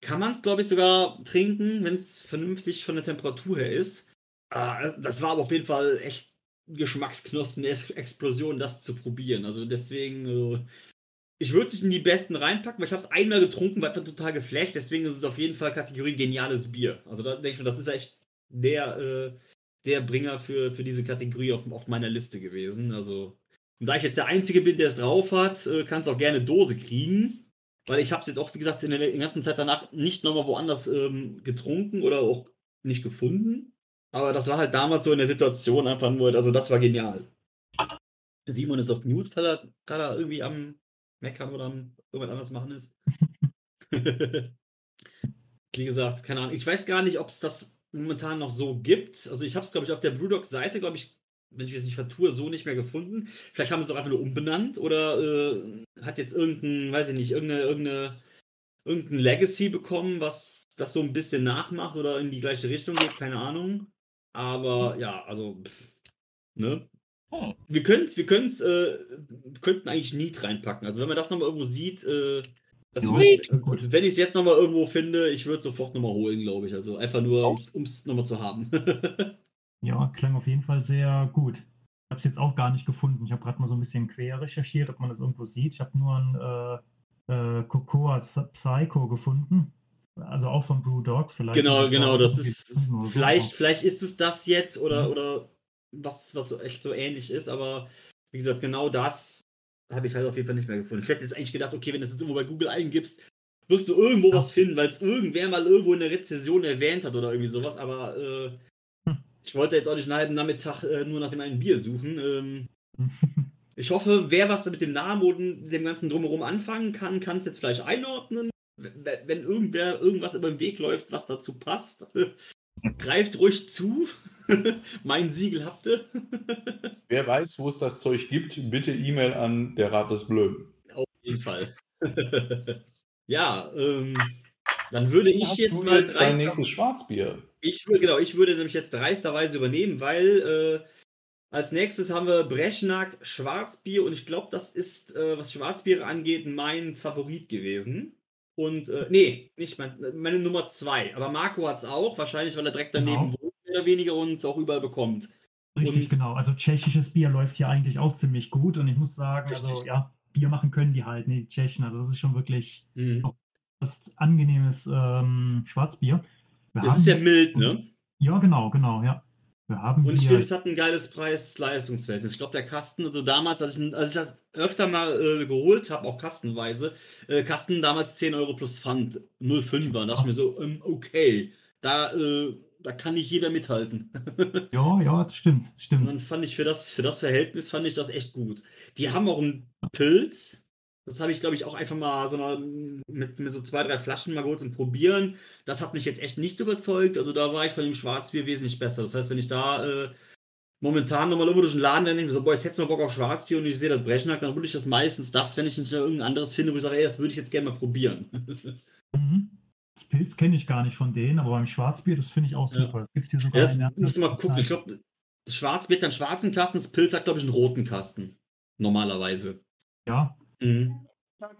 kann man es, glaube ich, sogar trinken, wenn es vernünftig von der Temperatur her ist. Ah, das war aber auf jeden Fall echt Geschmacksknospen-Explosion, das zu probieren. Also deswegen, äh, ich würde es in die besten reinpacken, weil ich habe es einmal getrunken, war einfach total geflasht. Deswegen ist es auf jeden Fall Kategorie geniales Bier. Also da denke ich mir, das ist echt der, äh, der Bringer für, für diese Kategorie auf, auf meiner Liste gewesen. Also, und da ich jetzt der Einzige bin, der es drauf hat, äh, kann es auch gerne Dose kriegen. Weil ich habe es jetzt auch, wie gesagt, in der, in der ganzen Zeit danach nicht nochmal woanders ähm, getrunken oder auch nicht gefunden. Aber das war halt damals so in der Situation einfach nur, also das war genial. Simon ist auf Mute, weil er gerade irgendwie am Meckern oder am irgendwas anderes machen ist. <laughs> Wie gesagt, keine Ahnung. Ich weiß gar nicht, ob es das momentan noch so gibt. Also ich habe es, glaube ich, auf der Brewdog-Seite, glaube ich, wenn ich jetzt nicht vertue, so nicht mehr gefunden. Vielleicht haben sie es auch einfach nur umbenannt oder äh, hat jetzt irgendein, weiß ich nicht, irgendeine, irgendeine, irgendein Legacy bekommen, was das so ein bisschen nachmacht oder in die gleiche Richtung geht, keine Ahnung. Aber ja, also, pff, ne? Hm. Wir können es, wir können's, äh, könnten eigentlich Need reinpacken. Also wenn man das nochmal irgendwo sieht, äh, also wenn ich es jetzt nochmal irgendwo finde, ich würde es sofort nochmal holen, glaube ich. Also einfach nur, um es nochmal zu haben. <laughs> Ja, klang auf jeden Fall sehr gut. Ich habe es jetzt auch gar nicht gefunden. Ich habe gerade mal so ein bisschen quer recherchiert, ob man das irgendwo sieht. Ich habe nur ein äh, äh, Cocoa Psy- Psycho gefunden. Also auch von Brewdog vielleicht. genau, Das genau, das ist, oder so. vielleicht, vielleicht ist es das jetzt oder, Mhm. oder was, was so echt so ähnlich ist, aber wie gesagt, genau das habe ich halt auf jeden Fall nicht mehr gefunden. Ich hätte jetzt eigentlich gedacht, okay, wenn du es jetzt irgendwo bei Google eingibst, wirst du irgendwo Ja. was finden, weil es irgendwer mal irgendwo in der Rezession erwähnt hat oder irgendwie sowas, aber äh, Hm. ich wollte jetzt auch nicht einen halben Nachmittag äh, nur nach dem einen Bier suchen. Ähm, <laughs> ich hoffe, wer was mit dem Namen und dem ganzen Drumherum anfangen kann, kann es jetzt vielleicht einordnen. Wenn wenn irgendwer irgendwas über den Weg läuft, was dazu passt, <laughs> greift ruhig zu. <laughs> mein Siegel habt ihr. <laughs> Wer weiß, wo es das Zeug gibt, bitte E-Mail an der Rat des Blöden. Auf jeden Fall. ja, ähm, dann würde ich Hast jetzt mal jetzt dein nächstes Schwarzbier. ich würde genau, ich würde nämlich jetzt dreisterweise übernehmen, weil äh, als nächstes haben wir Breschnack Schwarzbier und ich glaube, das ist, äh, was Schwarzbiere angeht, mein Favorit gewesen. Und äh, nee, nicht mein, meine Nummer zwei. Aber Marco hat es auch, wahrscheinlich, weil er direkt daneben Genau. wohnt, mehr oder weniger und es auch überall bekommt. Richtig, Und- genau. Also tschechisches Bier läuft hier eigentlich auch ziemlich gut und ich muss sagen, also Richtig. ja, Bier machen können die halt, ne, die Tschechen. Also das ist schon wirklich Mhm. das angenehmes ähm, Schwarzbier. Wir Das ist ja mild, ne? Ja, genau, genau, ja. Und ich finde, es hat ein geiles Preis-Leistungsverhältnis. Ich glaube, der Kasten, also damals, als ich, als ich das öfter mal äh, geholt habe, auch kastenweise, äh, Kasten damals 10 Euro plus Pfand, 0,5er. Da dachte ich mir so, ähm, okay, da, äh, da kann nicht jeder mithalten. <laughs> ja, ja, das stimmt, Und stimmt. dann fand ich für das, für das Verhältnis fand ich das echt gut. Die haben auch einen Pilz. Das habe ich, glaube ich, auch einfach mal so mal mit, mit so zwei, drei Flaschen mal geholt zum Probieren. Das hat mich jetzt echt nicht überzeugt. Also da war ich von dem Schwarzbier wesentlich besser. Das heißt, wenn ich da äh, momentan nochmal irgendwo durch den Laden renne, denke so, boah, jetzt hättest du mal Bock auf Schwarzbier und ich sehe das Brechnack, dann hole ich das meistens das, wenn ich nicht irgendein anderes finde, wo ich sage, ey, das würde ich jetzt gerne mal probieren. <laughs> Mhm. Das Pilz kenne ich gar nicht von denen, aber beim Schwarzbier, das finde ich auch Ja. super. Das gibt es hier sogar Ja, das in musst du mal gucken. Ich glaube, das Schwarzbier hat einen schwarzen Kasten, das Pilz hat, glaube ich, einen roten Kasten. Normalerweise. Ja, Mhm.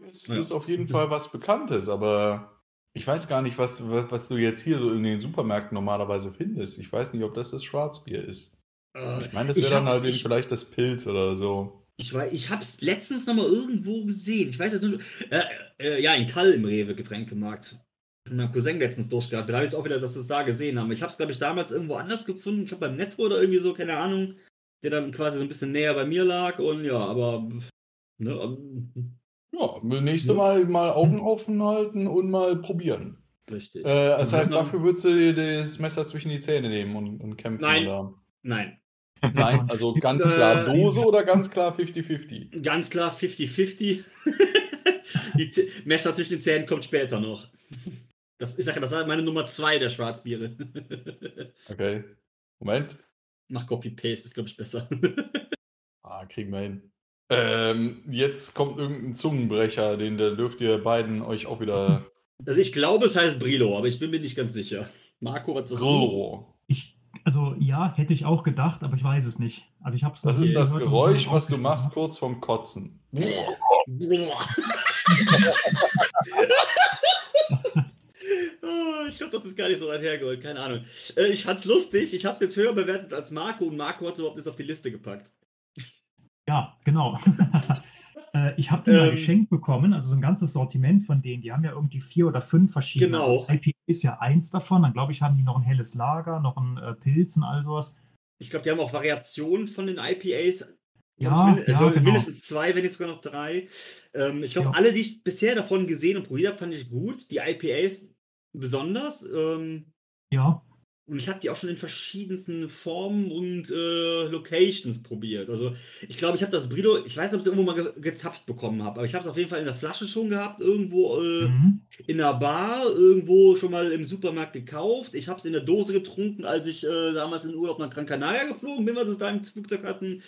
ist, Ja. ist auf jeden Fall was Bekanntes, aber ich weiß gar nicht, was, was, du jetzt hier so in den Supermärkten normalerweise findest. Ich weiß nicht, ob das das Schwarzbier ist. Äh, Ich meine, das wäre dann halt eben ich- vielleicht das Pilz oder so. Ich, weiß, ich habe es letztens noch mal irgendwo gesehen. Ich weiß jetzt nur, äh, äh, ja, in Kall im Rewe Getränkemarkt. Mit meinem Cousin letztens durchgehabt. Da habe ich jetzt auch wieder, dass wir es da gesehen haben. Ich habe es, glaube ich, damals irgendwo anders gefunden. Ich glaube beim Netto oder irgendwie so, keine Ahnung. Der dann quasi so ein bisschen näher bei mir lag. Und ja, aber. Ne, ähm, Ja, nächste Ja. Mal mal Augen offen halten und mal probieren. richtig. Äh, das heißt, man- dafür würdest du dir das Messer zwischen die Zähne nehmen und, und kämpfen? Nein. Oder? Nein. Nein, also <laughs> ganz klar Äh, Dose oder ganz klar 50-50? Ganz klar 50-50. <laughs> Die Z Messer zwischen den Zähnen kommt später noch. Das, ich sage, das war meine Nummer zwei der Schwarzbiere. <laughs> Okay. Moment. Mach Copy-Paste, ist, glaube ich, besser. Ah, kriegen wir hin. Ähm, jetzt kommt irgendein Zungenbrecher, den da dürft ihr beiden euch auch wieder. Also ich glaube, es heißt Brilo, aber ich bin mir nicht ganz sicher. Marco, was ist das? Brillo. ich, also ja, hätte ich auch gedacht, aber ich weiß es nicht. Also ich habe es Das ist das gehört, Geräusch, was du machst wird. kurz vorm Kotzen. Ah, <laughs> ich glaube, das ist gar nicht so weit hergeholt, keine Ahnung. Äh, ich fand's lustig, ich habe es jetzt höher bewertet als Marco und Marco hat es überhaupt nicht auf die Liste gepackt. Ja, genau. <laughs> Äh, ich habe die mal Ähm. geschenkt bekommen, also so ein ganzes Sortiment von denen. Die haben ja irgendwie vier oder fünf verschiedene. Genau. Also das IPA ist ja eins davon. Dann glaube ich, haben die noch ein helles Lager, noch ein äh, Pilz und all sowas. Ich glaube, die haben auch Variationen von den IPAs. Ja, ich, min- ja, also genau. mindestens zwei, wenn nicht sogar noch drei. Ähm, ich glaube, Ja. alle, die ich bisher davon gesehen und probiert habe, fand ich gut. Die IPAs besonders. Ähm, Ja, Und ich habe die auch schon in verschiedensten Formen und äh, Locations probiert. Also ich glaube, ich habe das Brido, ich weiß nicht, ob ich es irgendwo mal ge gezapft bekommen habe, aber ich habe es auf jeden Fall in der Flasche schon gehabt, irgendwo äh, mhm. in der Bar, irgendwo schon mal im Supermarkt gekauft. Ich habe es in der Dose getrunken, als ich äh, damals in Urlaub nach Gran Canaria geflogen bin, weil sie es da im Flugzeug hatten.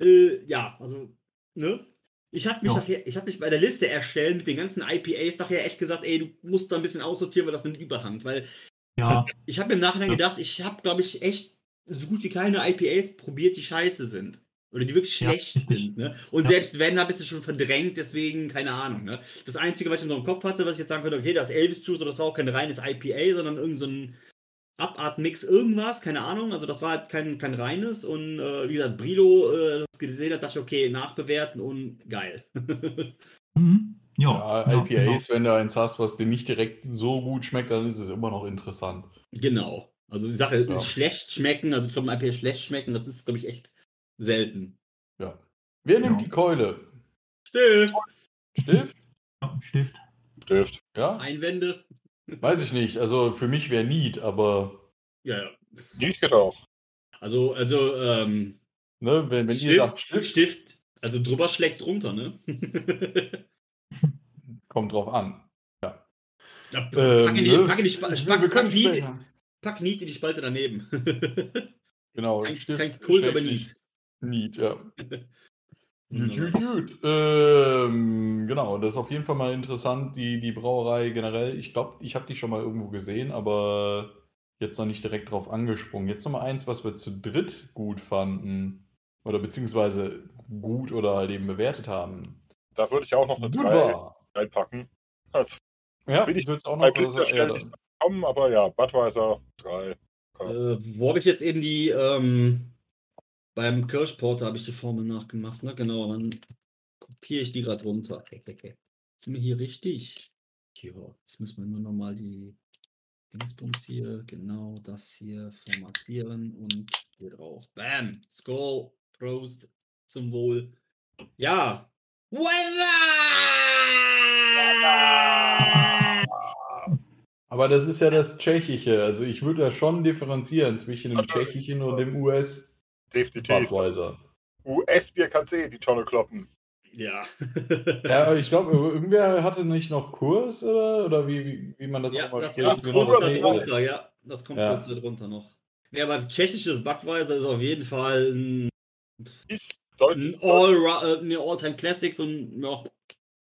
Äh, ja, also, ne? Ich habe mich, Ja. ich hab mich bei der Liste erstellen mit den ganzen IPAs nachher echt gesagt, ey, du musst da ein bisschen aussortieren, weil das nimmt Überhand, weil ja, ich habe im Nachhinein Ja. gedacht, ich habe, glaube ich, echt so gut wie keine IPAs probiert, die scheiße sind. Oder die wirklich Ja, schlecht richtig. sind. Ne? Und Ja. selbst wenn, habe ich es schon verdrängt, deswegen keine Ahnung. Ne? Das Einzige, was ich in so einem Kopf hatte, was ich jetzt sagen könnte, okay, das Elvis Juice, aber das war auch kein reines IPA, sondern irgendein so ein Abart-Mix irgendwas, keine Ahnung. Also das war halt kein, kein reines. Und äh, wie gesagt, Brilo, äh, das gesehen hat, dachte ich, okay, nachbewerten und geil. <laughs> mhm. Ja, Ja, genau, IPAs, wenn du eins hast, was dir nicht direkt so gut schmeckt, dann ist es immer noch interessant. genau. Also die Sache Ja. ist schlecht schmecken, also ich glaube, ein IPA schlecht schmecken, das ist, glaube ich, echt selten. Ja. Wer nimmt Ja. die Keule? Stift, Stift? Ja, Stift. Stift. Ja? Einwände. Weiß ich nicht. Also für mich wäre Need, aber Ja, ja. Die geht auch. Also, also, ähm, ne, wenn, wenn ihr Stift, sagt Stift, Stift, also drüber schlägt drunter, ne? <laughs> kommt drauf an. ja, Ähm, pack, in die, ne? pack, in die pack, pack, können Niet, pack Niet in die Spalte daneben. <laughs> Genau, kein, Stift. kein Kult, aber Niet. Need, ja. <laughs> Gut, Ja. gut, gut. Ähm, genau, das ist auf jeden Fall mal interessant, die, die Brauerei generell. Ich glaube, ich habe die schon mal irgendwo gesehen, aber jetzt noch nicht direkt drauf angesprungen. Jetzt noch mal eins, was wir zu dritt gut fanden. Oder beziehungsweise gut oder halt eben bewertet haben. Da würde ich auch noch eine Gut 3 war. reinpacken. Also, Ja, Bin ich würde es auch bei noch Blister also, schnell ja, nicht kommen, aber ja, Budweiser 3. Äh, wo habe ich jetzt eben die, ähm, beim Kirschporter habe ich die Formel nachgemacht, ne? Genau, dann kopiere ich die gerade runter. Okay, okay. Sind wir hier richtig? Ja, jetzt müssen wir nur nochmal die Dingsbums hier, genau das hier formatieren und hier drauf. Bam! Skull, Prost, zum Wohl. Ja! Weather! Aber das ist ja das Tschechische. Also ich würde da schon differenzieren zwischen dem Tschechischen und dem US Definitiv. Budweiser. US-Bier kannst du eh in die Tonne kloppen. Ja. <laughs> Ja, aber ich glaube, irgendwer hatte nicht noch Kurs oder, oder wie, wie, wie man das ja, auch mal das spricht. kommt kurz darunter, ja. Das kommt Ja. kurz darunter noch. Ja, aber tschechisches Budweiser ist auf jeden Fall ein, Ist, ein All, äh, eine All-Time Classic, so ein, ja,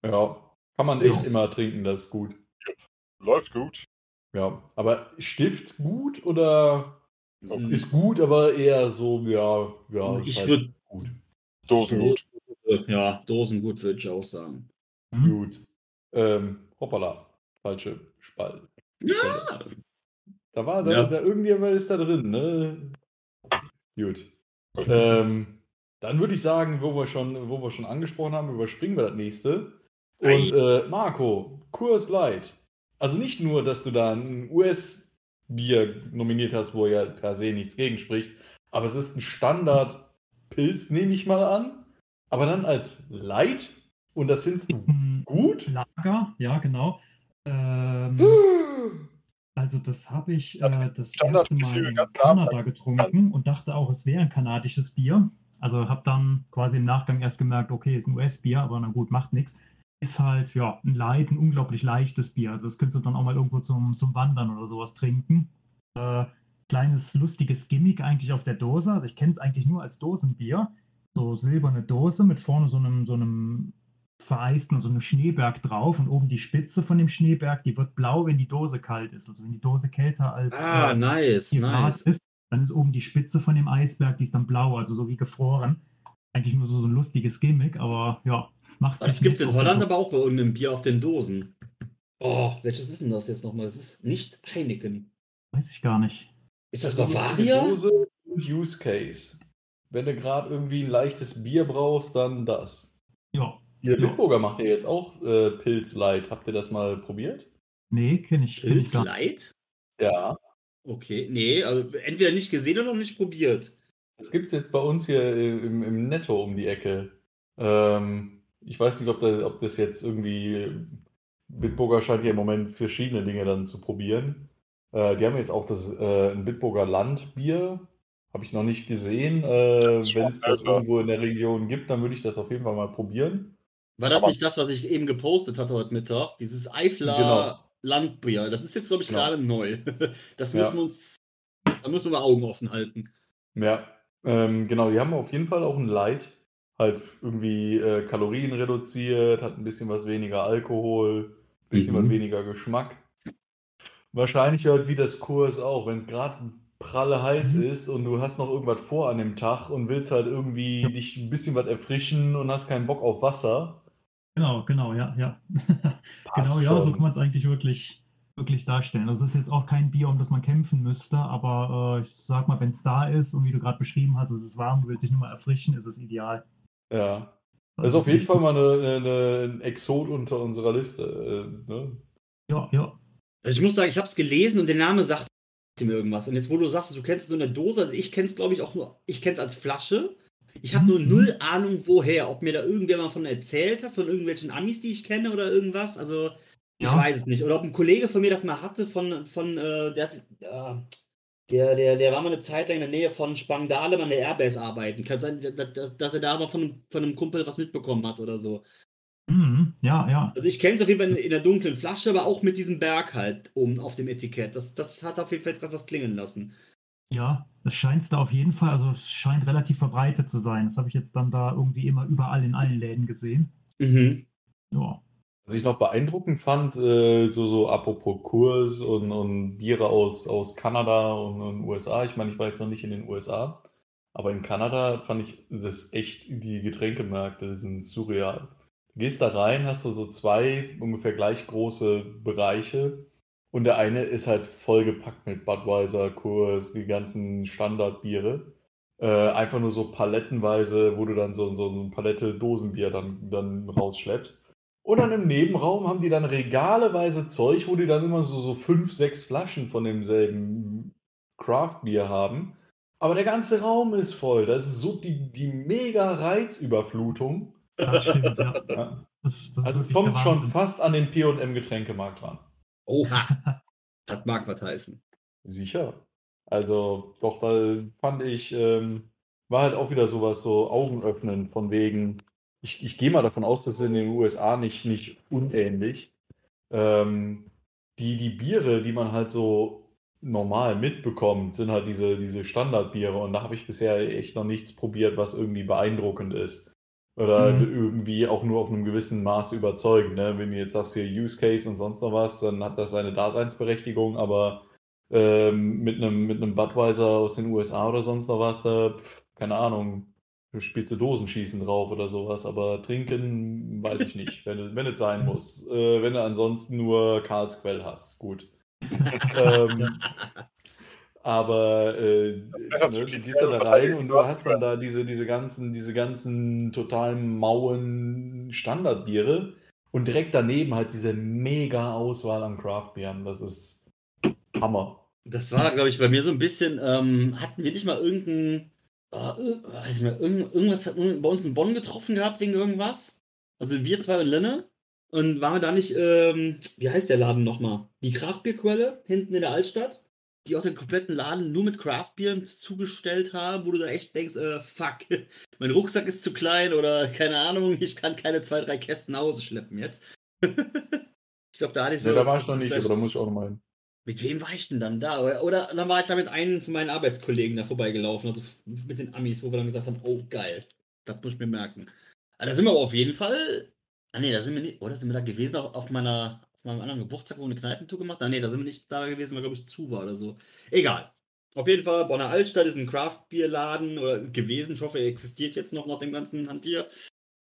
Ja, kann man echt immer trinken, das ist gut. läuft gut. Ja, aber Stift gut oder Oh, Mhm. ist gut, aber eher so, ja, ja, ich halt würde, gut. Dosen gut. ja, Dosen gut, würde ich auch sagen. Hm? Gut. Ähm, hoppala, falsche Spalt. Ja! Da war da, Ja. da irgendjemand ist da drin, ne? Gut. Ähm, dann würde ich sagen, wo wir schon, wo wir schon angesprochen haben, überspringen wir das nächste. Und äh, Marco, Kurs Light. Also nicht nur, dass du da ein US-Bier nominiert hast, wo ja per se nichts gegen spricht, aber es ist ein Standard-Pilz, nehme ich mal an. Aber dann als Light und das findest du <laughs> gut? Lager, ja, genau. Ähm, <gasps> also das habe ich äh, das Standard erste Mal in Kanada getrunken und dachte auch, es wäre ein kanadisches Bier. Also habe dann quasi im Nachgang erst gemerkt, okay, ist ein US-Bier, aber na gut, macht nichts. Ist halt, ja, ein Light, ein unglaublich leichtes Bier. Also das könntest du dann auch mal irgendwo zum, zum Wandern oder sowas trinken. Äh, kleines, lustiges Gimmick eigentlich auf der Dose. Also ich kenne es eigentlich nur als Dosenbier. So silberne Dose mit vorne so einem, so einem vereisten, so einem Schneeberg drauf und oben die Spitze von dem Schneeberg, die wird blau, wenn die Dose kalt ist. Also wenn die Dose kälter als Ah, äh, nice, 4 Grad nice. ist, dann ist oben die Spitze von dem Eisberg, die ist dann blau, also so wie gefroren. Eigentlich nur so, so ein lustiges Gimmick, aber ja, macht Das sich gibt es in Holland aber auch bei irgendeinem Bier auf den Dosen. Oh, welches ist denn das jetzt nochmal? Das ist nicht Heineken. Weiß ich gar nicht. Ist das Also Bavaria? Dose und Use Case. Wenn du gerade irgendwie ein leichtes Bier brauchst, dann das. Ja, Ihr Ja. Bitburger macht ja jetzt auch äh, Pilz Light. Habt ihr das mal probiert? nee, kenne ich, kenn ich Pilz. Light? Ja. Okay, nee, also entweder nicht gesehen oder noch nicht probiert. Das gibt es jetzt bei uns hier im, im Netto um die Ecke. Ähm, ich weiß nicht, ob das, ob das jetzt irgendwie. Bitburger scheint hier im Moment verschiedene Dinge dann zu probieren. Äh, die haben jetzt auch das äh, ein Bitburger Landbier. Habe ich noch nicht gesehen. Äh, wenn es das irgendwo in der Region gibt, dann würde ich das auf jeden Fall mal probieren. War das Aber- nicht das, was ich eben gepostet hatte heute Mittag? Dieses Eifler Genau. Landbier. Das ist jetzt, glaube ich, Genau. gerade neu. <laughs> Das Ja. müssen wir uns. Da müssen wir mal Augen offen halten. Ja, ähm, genau, die haben auf jeden Fall auch ein Light. Halt irgendwie äh, Kalorien reduziert, hat ein bisschen was weniger Alkohol, ein bisschen Mhm. was weniger Geschmack. Wahrscheinlich halt wie das Kurs auch, wenn es gerade pralle heiß Mhm. ist und du hast noch irgendwas vor an dem Tag und willst halt irgendwie dich ein bisschen was erfrischen und hast keinen Bock auf Wasser. Genau, genau, ja, ja. <laughs> Genau, ja, so schon. kann man es eigentlich wirklich, wirklich darstellen. Also es ist jetzt auch kein Bier, um das man kämpfen müsste, aber äh, ich sag mal, wenn es da ist und wie du gerade beschrieben hast, es ist warm, du willst dich nur mal erfrischen, ist es ideal. Ja. Das Also ist auf jeden Fall mal eine, eine, ein Exot unter unserer Liste. Äh, ne? Ja, ja. Also ich muss sagen, ich habe es gelesen und der Name sagt mir irgendwas. Und jetzt, wo du sagst, du kennst es nur in der Dose, also ich kenne es, glaube ich, auch nur, ich kenne es als Flasche. Ich habe nur Mhm. null Ahnung, woher. Ob mir da irgendwer mal von erzählt hat, von irgendwelchen Amis, die ich kenne oder irgendwas. Also, ich Ja. weiß es nicht. Oder ob ein Kollege von mir das mal hatte, von, von äh, der, äh, der, der, der war mal eine Zeit lang in der Nähe von Spangdahlem an der Airbase arbeiten. Kann sein, dass, dass, er da mal von, einem- von einem Kumpel was mitbekommen hat oder so. Mhm, ja, ja. Also ich kenne es auf jeden Fall in, in der dunklen Flasche, aber auch mit diesem Berg halt oben auf dem Etikett. Das, das hat auf jeden Fall jetzt gerade was klingen lassen. Ja, es scheint da auf jeden Fall, also es scheint relativ verbreitet zu sein. Das habe ich jetzt dann da irgendwie immer überall in allen Läden gesehen. Mhm. Ja. Was ich noch beeindruckend fand, äh, so, so apropos Kurs und, und Biere aus, aus Kanada und, und USA. Ich meine, ich war jetzt noch nicht in den USA, aber in Kanada fand ich das echt, die Getränkemärkte sind surreal. Du gehst da rein, hast du so zwei ungefähr gleich große Bereiche und der eine ist halt vollgepackt mit Budweiser, Kurs, die ganzen Standardbiere. Äh, einfach nur so palettenweise, wo du dann so, so eine Palette Dosenbier dann, dann rausschleppst. Und dann im Nebenraum haben die dann regaleweise Zeug, wo die dann immer so, so fünf, sechs Flaschen von demselben Craft-Bier haben. Aber der ganze Raum ist voll. Das ist so die, die mega Reizüberflutung. Das stimmt, ja. Ja. Das, das Also es kommt schon fast an den P&M-Getränkemarkt ran. Oha. <laughs> das mag was heißen. Sicher. Also, doch, weil fand ich, ähm, war halt auch wieder sowas, so Augen öffnen, von wegen, ich, ich gehe mal davon aus, das ist in den USA nicht, nicht unähnlich. Ähm, die, die Biere, die man halt so normal mitbekommt, sind halt diese, diese Standardbiere und da habe ich bisher echt noch nichts probiert, was irgendwie beeindruckend ist. Oder Mhm. irgendwie auch nur auf einem gewissen Maß überzeugend. Ne? Wenn du jetzt sagst hier Use Case und sonst noch was, dann hat das seine Daseinsberechtigung, aber ähm, mit einem mit einem Budweiser aus den USA oder sonst noch was, da, keine Ahnung, du spielst du Dosenschießen drauf oder sowas, aber trinken weiß ich nicht, wenn, es- wenn es sein <laughs> muss. Äh, wenn du ansonsten nur Karlsquell hast, gut. <laughs> ähm, aber äh, ne, du gehst da rein und du hast dann da diese, diese ganzen, diese ganzen total mauen Standardbiere und direkt daneben halt diese mega Auswahl an Craftbieren. Das ist Hammer. Das war, glaube ich, bei mir so ein bisschen, ähm, hatten wir nicht mal irgendein, oh, weiß ich mehr, irgend, irgendwas hat bei uns in Bonn getroffen gehabt wegen irgendwas? Also wir zwei und Lenne. Und waren wir da nicht, ähm, wie heißt der Laden nochmal? Die Kraftbierquelle hinten in der Altstadt, die auch den kompletten Laden nur mit Craftbieren zugestellt haben, wo du da echt denkst, äh, fuck, <laughs> mein Rucksack ist zu klein oder keine Ahnung, <laughs> ich kann keine zwei, drei Kästen nach Hause schleppen jetzt. <laughs> ich glaube, da hatte ich so. Ne, da war ich noch nicht, aber da muss ich auch noch mal hin. mit wem war ich denn dann da? Oder, oder dann war ich da mit einem von meinen Arbeitskollegen da vorbeigelaufen, also mit den Amis, wo wir dann gesagt haben, oh geil, das muss ich mir merken. Aber da sind wir aber auf jeden Fall. Ah nee, da sind wir nicht, oder sind wir da gewesen auf, auf meiner, auf meinem anderen Geburtstag, wo wir eine Kneipentour gemacht haben? Ah nee, da sind wir nicht da gewesen, weil glaube ich zu war oder so. Egal. Auf jeden Fall, Bonner Altstadt ist ein Craftbierladen oder gewesen. Ich hoffe, er existiert jetzt noch nach dem ganzen Hantier.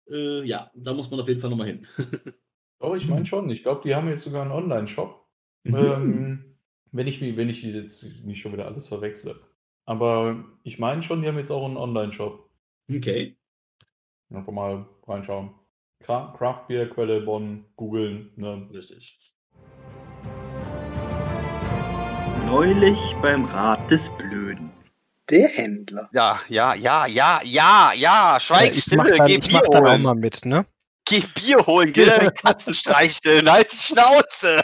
Äh, ja, da muss man auf jeden Fall nochmal hin. <laughs> Oh, ich meine schon. Ich glaube, die haben jetzt sogar einen Online-Shop. Mhm. ähm, wenn ich, mich- wenn ich jetzt nicht schon wieder alles verwechsle. Aber ich meine schon, die haben jetzt auch einen Online-Shop. Okay. Einfach mal reinschauen. Cra Craftbeer-Quelle Bonn googeln. Ne? Richtig. Neulich beim Rat des Blöden. Der Händler. Ja, ja, ja, ja, ja, ja. Schweig ich mach still, dann, geh ich Bier dann auch holen. mal mit, ne? Geh Bier holen, geh deine <laughs> Katzen streicheln, halt die Schnauze.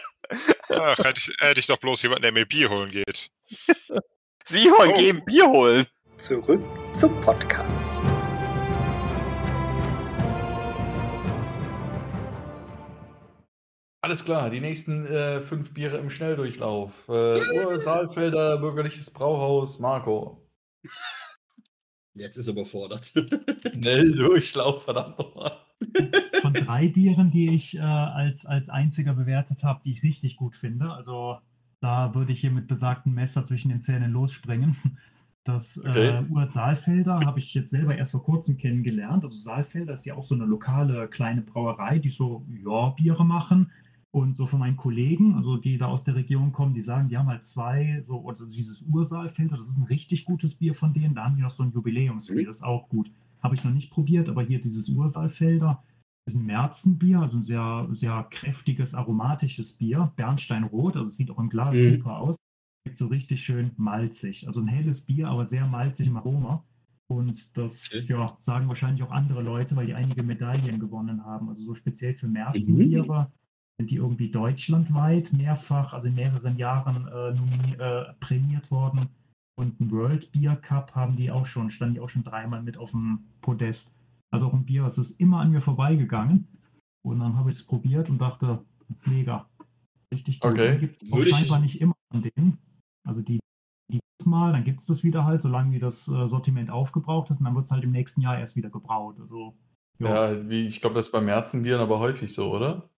Ach, hätte ich, hätte ich doch bloß jemanden, der mir Bier holen geht. Simon, Oh. geh ein Bier holen. Zurück zum Podcast. Alles klar, die nächsten äh, fünf Biere im Schnelldurchlauf. Äh, Ur Saalfelder Bürgerliches Brauhaus, Marco. Jetzt ist er überfordert. <laughs> Schnelldurchlauf, verdammt nochmal. Von drei Bieren, die ich äh, als, als einziger bewertet habe, die ich richtig gut finde. Also da würde ich hier mit besagtem Messer zwischen den Zähnen losspringen. Das Okay. äh, Ur-Saalfelder habe ich jetzt selber erst vor kurzem kennengelernt. Also Saalfelder ist ja auch so eine lokale kleine Brauerei, die so ja, Biere machen. Und so von meinen Kollegen, also die da aus der Region kommen, die sagen, die haben halt zwei, so, also dieses Ursaalfelder, das ist ein richtig gutes Bier von denen. Da haben die noch so ein Jubiläumsbier, das ist auch gut. Habe ich noch nicht probiert, aber hier dieses Ursaalfelder ist ein Märzenbier, also ein sehr, sehr kräftiges, aromatisches Bier. Bernsteinrot, also es sieht auch im Glas Mhm. super aus. So richtig schön malzig. Also ein helles Bier, aber sehr malzig im Aroma. Und das ja, sagen wahrscheinlich auch andere Leute, weil die einige Medaillen gewonnen haben. Also so speziell für Märzenbiere sind die irgendwie deutschlandweit mehrfach, also in mehreren Jahren äh, äh, prämiert worden. Und ein World Beer Cup haben die auch schon, standen die auch schon dreimal mit auf dem Podest. Also auch ein Bier, das ist immer an mir vorbeigegangen. Und dann habe ich es probiert und dachte, mega. Richtig gut. Okay. Gibt es auch Würde ich- scheinbar nicht immer von denen. Also die es mal, dann gibt es das wieder halt, solange wie das äh, Sortiment aufgebraucht ist und dann wird es halt im nächsten Jahr erst wieder gebraut. Also ja, Ja, wie, ich glaube, das ist bei Märzenbieren aber häufig so, oder?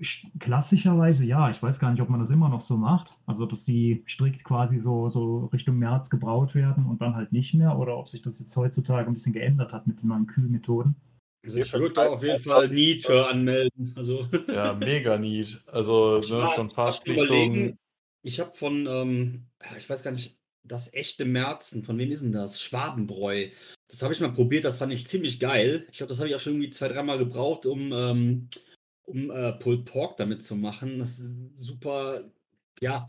Sch- Klassischerweise ja. Ich weiß gar nicht, ob man das immer noch so macht. Also, dass sie strikt quasi so, so Richtung März gebraut werden und dann halt nicht mehr. Oder ob sich das jetzt heutzutage ein bisschen geändert hat mit den neuen Kühlmethoden. Also ich würde da auf jeden Fall Need für anmelden. Also Ja, mega neat. Also <laughs> Ich ne, war schon fast Richtung. ich habe von, ähm, ich weiß gar nicht, das echte Merzen. Von wem ist denn das? Schwabenbräu. Das habe ich mal probiert, das fand ich ziemlich geil. Ich glaube, das habe ich auch schon irgendwie zwei, dreimal gebraucht, um, ähm, um äh, Pulled Pork damit zu machen. Das ist super, ja.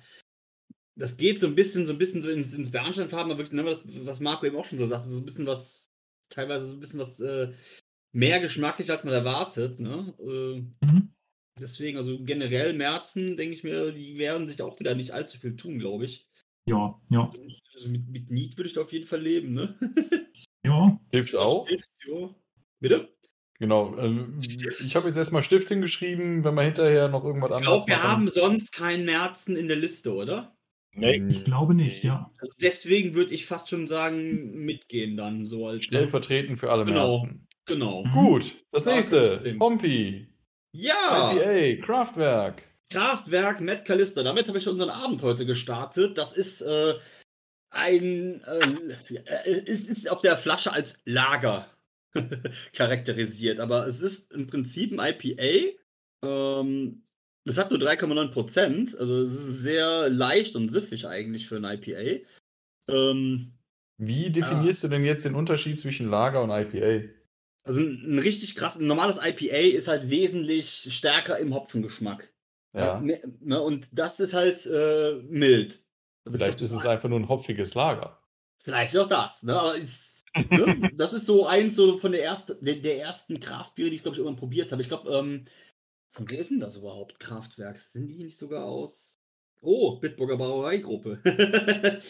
Das geht so ein bisschen, so ein bisschen so ins, ins Bernsteinfarben, aber wirklich, ne, was, was Marco eben auch schon so sagte, so ein bisschen was, teilweise so ein bisschen was äh, mehr geschmacklich, als man erwartet. Ne? Äh, Mhm. deswegen, also generell Merzen, denke ich mir, die werden sich auch wieder nicht allzu viel tun, glaube ich. Ja, ja, Also mit, mit Need würde ich da auf jeden Fall leben, ne? <laughs> ja. Hilft auch. Ja. Bitte? Genau. Ähm, ich habe jetzt erstmal Stift hingeschrieben, wenn man hinterher noch irgendwas Ich anderes glaube, wir machen- haben sonst keinen Merzen in der Liste, oder? Nee. Ich glaube nicht, ja. Also deswegen würde ich fast schon sagen, mitgehen dann so als. Stellvertretend für alle Genau. Merzen. Genau. Mhm. Gut, das Ja, nächste. Pompi. Ja! IPA, Kraftwerk. Kraftwerk Matt Callister. Damit habe ich unseren Abend heute gestartet. Das ist äh, ein. Äh, es ist auf der Flasche als Lager <laughs> charakterisiert, aber es ist im Prinzip ein IPA. Ähm, es hat nur 3,9 Prozent, also es ist sehr leicht und süffig eigentlich für ein IPA. Ähm, Wie definierst du denn jetzt den Unterschied zwischen Lager und IPA? also ein, ein richtig krass, ein normales IPA ist halt wesentlich stärker im Hopfengeschmack. Ja. Ne, ne, und das ist halt äh, mild. Also ich Vielleicht glaub, ist es einfach nur ein hopfiges Lager. Vielleicht auch das, ne? Aber ist, ne? das ist so eins so von der ersten, der, der ersten Kraftbiere, die ich glaube ich irgendwann probiert habe. Ich glaube, ähm, von wer ist denn das überhaupt? Kraftwerk? Sind die nicht sogar aus? Oh, Bitburger Brauereigruppe. <laughs>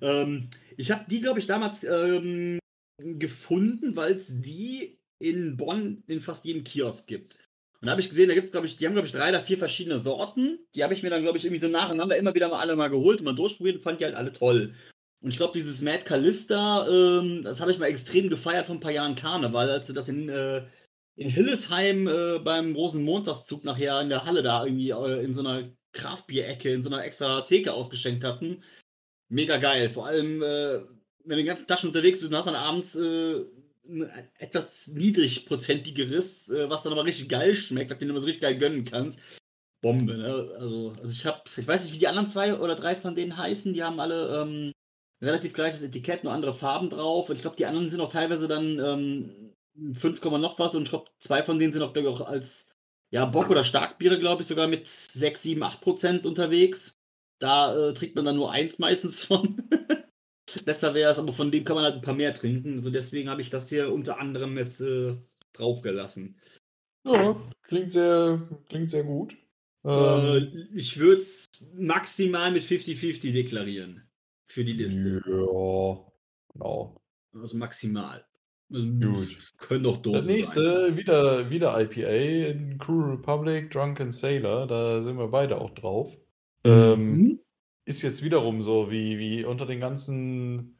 ähm, ich habe die, glaube ich, damals ähm, gefunden, weil es die in Bonn in fast jedem Kiosk gibt. Und da habe ich gesehen, da gibt es, glaube ich, die haben, glaube ich, drei oder vier verschiedene Sorten. Die habe ich mir dann, glaube ich, irgendwie so nacheinander immer wieder mal alle mal geholt und mal durchprobiert und fand die halt alle toll. Und ich glaube, dieses Mad Callista, ähm, das habe ich mal extrem gefeiert vor ein paar Jahren Karneval, als sie das in, äh, in Hillesheim äh, beim Rosenmontagszug nachher in der Halle da irgendwie äh, in so einer Kraftbierecke, in so einer extra Theke ausgeschenkt hatten. Mega geil. Vor allem, äh, wenn du den ganzen Taschen unterwegs bist und hast dann abends äh, ein etwas niedrigprozentigeres, äh, was dann aber richtig geil schmeckt, den du so richtig geil gönnen kannst. Bombe, ne? Also, also ich habe, ich weiß nicht, wie die anderen zwei oder drei von denen heißen, die haben alle ähm, relativ gleiches Etikett, nur andere Farben drauf. Und ich glaube, die anderen sind auch teilweise dann ähm, 5, noch was und ich glaube, zwei von denen sind auch, glaube ich, auch als ja, Bock- oder Starkbiere, glaube ich, sogar mit 6, 7, 8 Prozent unterwegs. Da äh, trinkt man dann nur eins meistens <laughs> von. Besser wäre es, aber von dem kann man halt ein paar mehr trinken. Also deswegen habe ich das hier unter anderem jetzt äh, draufgelassen. Ja, klingt sehr, klingt sehr gut. Äh, Ähm, ich würde es maximal mit 50-50 deklarieren. Für die Liste. ja, genau. Also maximal. Also, Gut. <laughs> Können doch Dosen Das nächste, wieder, wieder IPA in Crew Republic, Drunken Sailor, da sind wir beide auch drauf. sein. Ähm, Mhm. ist jetzt wiederum so, wie, wie unter den ganzen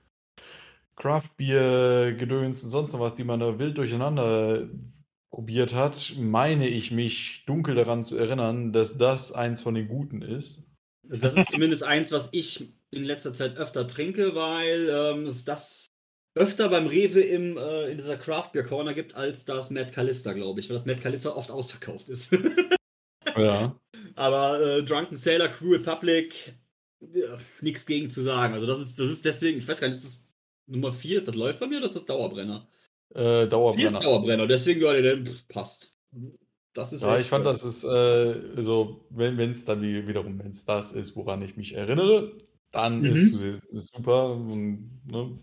Craft-Bier-Gedöns und sonst noch was, die man da wild durcheinander probiert hat, meine ich mich dunkel daran zu erinnern, dass das eins von den Guten ist. Das ist zumindest eins, was ich in letzter Zeit öfter trinke, weil ähm, es das öfter beim Rewe im, äh, in dieser Craft Beer Corner gibt, als das Mad Callista, glaube ich, weil das Mad Callista oft ausverkauft ist. <laughs> Ja. Aber äh, Drunken Sailor, Crew Republic, ja, nichts gegen zu sagen. Also das ist, das ist deswegen, ich weiß gar nicht, ist das Nummer 4, ist das läuft bei mir oder ist das Dauerbrenner? Äh, 4 ist Dauerbrenner. Dauerbrenner, deswegen ja, der pff, passt. Das ist Ja, ich fand, äh, das ist, äh, so, wenn es dann wie, wiederum, wenn es das ist, woran ich mich erinnere, dann Mhm. ist es super. Und, ne?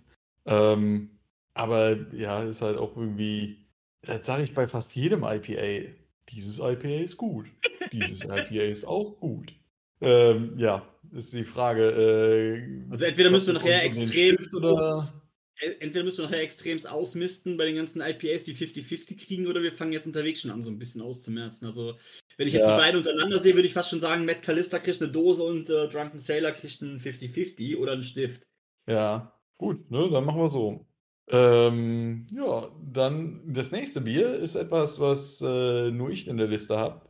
ähm, aber ja, ist halt auch irgendwie, das sage ich bei fast jedem IPA. Dieses IPA ist gut. Dieses <laughs> IPA ist auch gut. Ähm, ja, ist die Frage. Äh, Also entweder müssen wir nachher extrem Äh, Entweder müssen wir nachher extremst ausmisten bei den ganzen IPAs, die 50-50 kriegen, oder wir fangen jetzt unterwegs schon an, so ein bisschen auszumerzen. Also, wenn ich jetzt Ja. die beiden untereinander sehe, würde ich fast schon sagen, Matt Callista kriegt eine Dose und äh, Drunken Sailor kriegt einen 50-50 oder einen Stift. Ja, gut, ne, dann machen wir so. Ähm, ja, dann das nächste Bier ist etwas, was äh, nur ich in der Liste habe.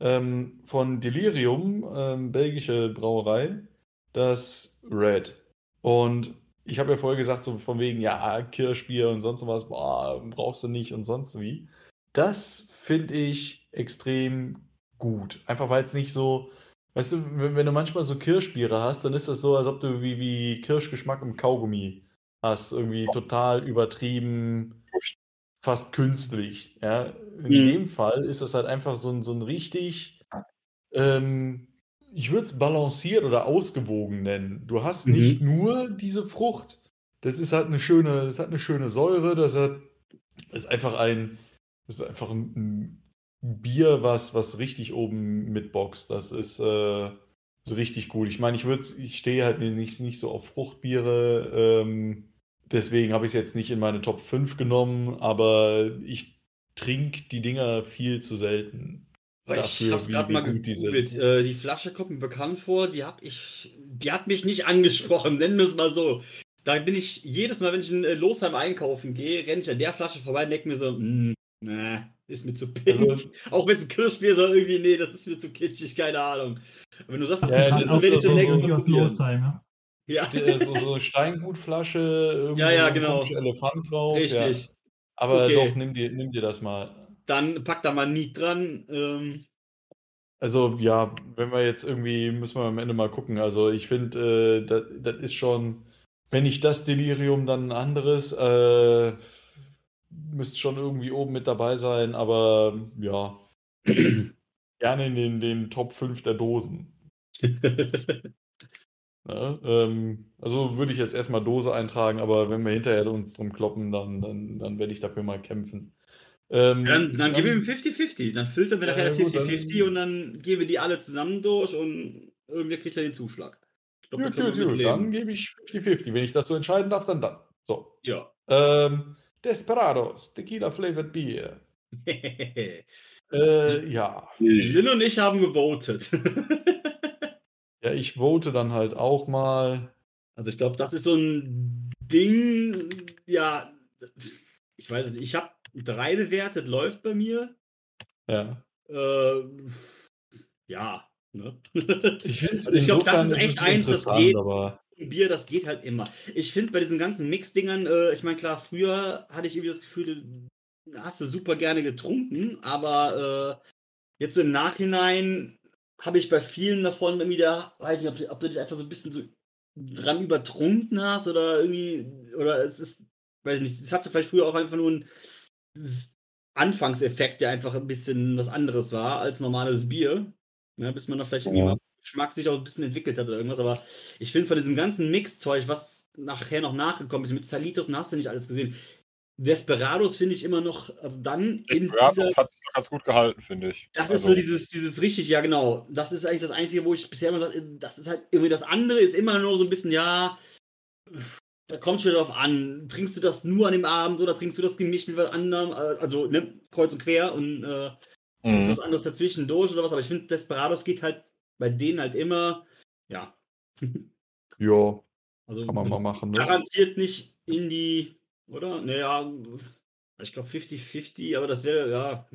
Ähm, von Delirium, ähm, belgische Brauerei, das Red. Und ich habe ja vorher gesagt, so von wegen, ja, Kirschbier und sonst was, boah, brauchst du nicht und sonst wie. Das finde ich extrem gut. Einfach weil es nicht so Weißt du, wenn, wenn du manchmal so Kirschbiere hast, dann ist das so, als ob du wie, wie Kirschgeschmack im Kaugummi hast. Irgendwie total übertrieben, fast künstlich. Ja? In Mhm. dem Fall ist das halt einfach so ein, so ein richtig, ähm, ich würde es balanciert oder ausgewogen nennen. Du hast Mhm. nicht nur diese Frucht. Das ist halt eine schöne, das hat eine schöne Säure, das hat, ist einfach ein, das ist einfach ein, ein Bier, was, was richtig oben mitboxt. Das ist, äh, ist richtig gut. Ich meine, ich würde ich stehe halt nicht, nicht so auf Fruchtbiere, ähm, deswegen habe ich es jetzt nicht in meine Top 5 genommen, aber ich trinke die Dinger viel zu selten. Ich dafür, hab's wie- gerade wie mal gegoogelt. Äh, die Flasche kommt mir bekannt vor. Die hab ich, die hat mich nicht <laughs> angesprochen. Nennen wir es mal so. Da bin ich jedes Mal, wenn ich in äh, Losheim einkaufen gehe, renne ich an der Flasche vorbei und denke mir so, hm, na, ist mir zu pink. Also, Auch wenn es ein Kirschbier ist, aber irgendwie, nee, das ist mir zu kitschig, keine Ahnung. Aber wenn du sagst, das Ja, ist das so, ist ich so- demnächst so- mal Die aus probieren. Losheim, ja. Äh, so, so Steingutflasche, Ja, ja, genau. Elefant drauf. richtig. Ja. Aber Okay. doch, nimm dir, nimm dir das mal. Dann pack da mal Nied dran. Ähm, Also ja, wenn wir jetzt irgendwie, müssen wir am Ende mal gucken. Also ich finde, äh, das, das ist schon, wenn nicht das Delirium, dann ein anderes. Äh, müsste schon irgendwie oben mit dabei sein, aber ja, <clears throat> gerne in den, den Top 5 der Dosen. <laughs> Ne? Ähm, also würde ich jetzt erstmal Dose eintragen, aber wenn wir hinterher uns drum kloppen, dann, dann, dann werde ich dafür mal kämpfen. Ähm, dann dann geben wir ihm dann- 50-50. Dann filtern wir Ja, nachher gut, 50-50 dann- und dann gehen wir die alle zusammen durch und irgendwer kriegt dann den Zuschlag. Da Gut, gut, gut. Dann gebe ich 50-50. Wenn ich das so entscheiden darf, dann das. So. Ja. Ähm, Desperados, Tequila Flavored Beer. <laughs> Äh, ja. Lin und ich haben gewotet. <laughs> Ja, ich vote dann halt auch mal. Also ich glaube, das ist so ein Ding, ja, ich weiß es nicht. Ich habe drei bewertet, läuft bei mir. Ja. Äh, ja, ne? Ich, Also ich glaube, das ist echt eins, das geht. Aber Bier, das geht halt immer. Ich finde bei diesen ganzen Mix-Dingern, äh, ich meine, klar, früher hatte ich irgendwie das Gefühl, hast du super gerne getrunken, aber äh, jetzt im Nachhinein habe ich bei vielen davon irgendwie da, weiß nicht, ob, du- ob du dich einfach so ein bisschen so dran übertrunken hast oder irgendwie, oder es ist, weiß ich nicht, es hatte vielleicht früher auch einfach nur einen Anfangseffekt, der einfach ein bisschen was anderes war als normales Bier. Ja, bis man da vielleicht irgendwie mal Geschmack sich auch ein bisschen entwickelt hat oder irgendwas, aber ich finde von diesem ganzen Mixzeug, was nachher noch nachgekommen ist, mit Salitos und hast du nicht alles gesehen, Desperados finde ich immer noch, also dann in Desperados dieser, hat sich ganz gut gehalten, finde ich. das Also, ist so dieses, dieses richtig, ja genau, das ist eigentlich das Einzige, wo ich bisher immer sage, das ist halt irgendwie das andere, ist immer nur so ein bisschen, ja, da kommt schon drauf an, trinkst du das nur an dem Abend oder trinkst du das gemischt mit was anderem, äh, also ne, kreuz und quer und äh, Mhm. was anderes dazwischen durch oder was, aber ich finde, Desperados geht halt bei denen halt immer, ja, <laughs> ja, also kann man mal machen. Ne? garantiert nicht in die, oder? Naja, ich glaube 50-50, aber das wäre, ja.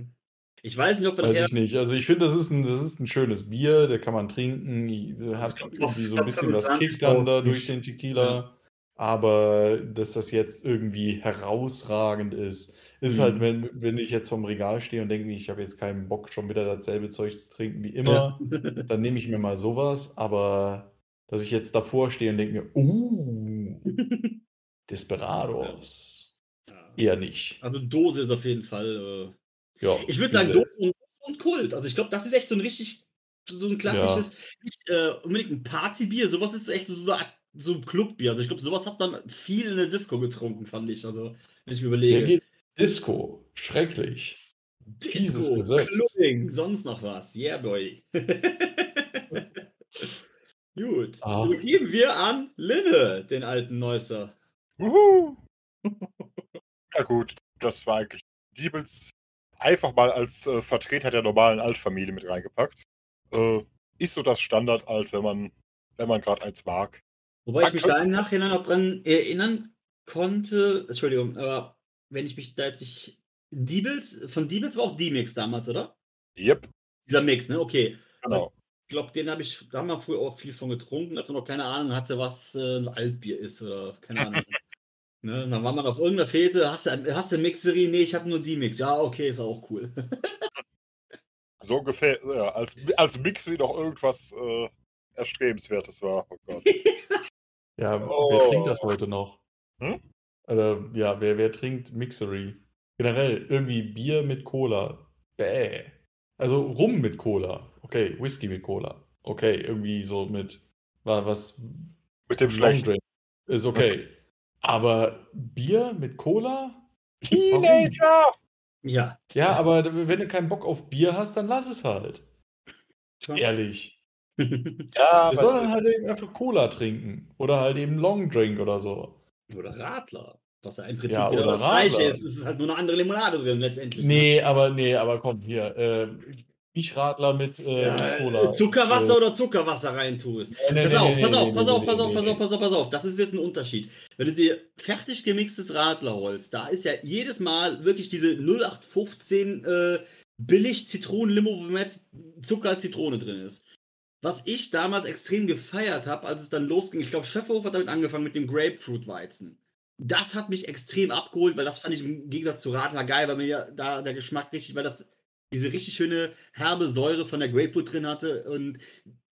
Ich weiß nicht, ob wir Weiß ich nicht. Also ich finde, das ist ein, das ist ein schönes Bier, der kann man trinken, hat irgendwie so ein bisschen was 25 Kick dann da durch den Tequila. Aber dass das jetzt irgendwie herausragend ist, ist Mhm. halt, wenn, wenn ich jetzt vom Regal stehe und denke, ich habe jetzt keinen Bock, schon wieder dasselbe Zeug zu trinken wie immer, <laughs> dann nehme ich mir mal sowas. Aber dass ich jetzt davor stehe und denke mir, uh, <laughs> Desperados. Ja. Eher nicht. Also Dose ist auf jeden Fall. Äh, Ja, ich würde sagen. Dose und, und Kult. Also ich glaube, das ist echt so ein richtig, so ein klassisches, nicht äh, unbedingt ein Partybier. Sowas ist echt so, eine so ein Clubbier. Also ich glaube, sowas hat man viel in der Disco getrunken, fand ich. Also wenn ich mir überlege. geht Disco. Schrecklich. Disco, Gesetz. Clubbing, sonst noch was. Yeah, boy. <laughs> Gut. Ah. Übergeben wir an Linne, den alten Neusser. Wuhu. <laughs> ja gut, das war eigentlich Diebels einfach mal als äh, Vertreter der normalen Altfamilie mit reingepackt. Äh, ist so das Standardalt, wenn man, wenn man gerade eins mag. Wobei ich mich da im Nachhinein noch dran erinnern konnte, Entschuldigung, aber wenn ich mich da jetzt nicht. Diebels, von Diebels war auch D-Mix damals, oder? Yep, Dieser Mix, ne? Okay. genau. Ich glaube, den habe ich, da haben wir früher auch viel von getrunken, als man noch keine Ahnung hatte, was äh, ein Altbier ist oder keine Ahnung. <laughs> ne? Dann war man auf irgendeiner Fete, hast du, hast du Mixerie? Nee, ich habe nur die Mix. Ja, okay, ist auch cool. <laughs> So ungefähr, ja, als, als Mix wie noch irgendwas äh, Erstrebenswertes war. Oh Gott. <laughs> Ja, wer Oh. trinkt das heute noch? Hm? Oder, ja, wer, wer trinkt Mixery? Generell irgendwie Bier mit Cola. Bäh. Also Rum mit Cola. Okay, Whisky mit Cola. Okay, irgendwie so mit wa- was Mit dem Long Schlechten. Drink. Ist okay. Aber Bier mit Cola? Teenager! Ja. Ja, aber wenn du keinen Bock auf Bier hast, dann lass es halt. Schon. Ehrlich. <laughs> Ja, Wir sollen halt eben einfach Cola trinken. Oder halt eben Long Drink oder so. Oder Radler. Was ja im Prinzip Ja, oder das gleiche Radler. ist. Es ist halt nur eine andere Limonade drin letztendlich. ne? Nee, aber nee, aber komm hier. Äh, nicht Radler mit, äh, Ja, Cola. Zuckerwasser Äh, oder Zuckerwasser reintust. nee, pass nee, auf, nee, pass auf, pass auf, pass auf, pass nee. auf, pass auf, pass auf. Das ist jetzt ein Unterschied. Wenn du dir fertig gemixtes Radler holst, da ist ja jedes Mal wirklich diese 0815 äh, billig Zitronenlimo, wo mehr Zucker als Zitrone drin ist. Was ich damals extrem gefeiert habe, als es dann losging, ich glaube, Schöfferhof hat damit angefangen mit dem Grapefruit-Weizen. Das hat mich extrem abgeholt, weil das fand ich im Gegensatz zu Radler geil, weil mir ja da der Geschmack richtig, weil das diese richtig schöne herbe Säure von der Grapefruit drin hatte und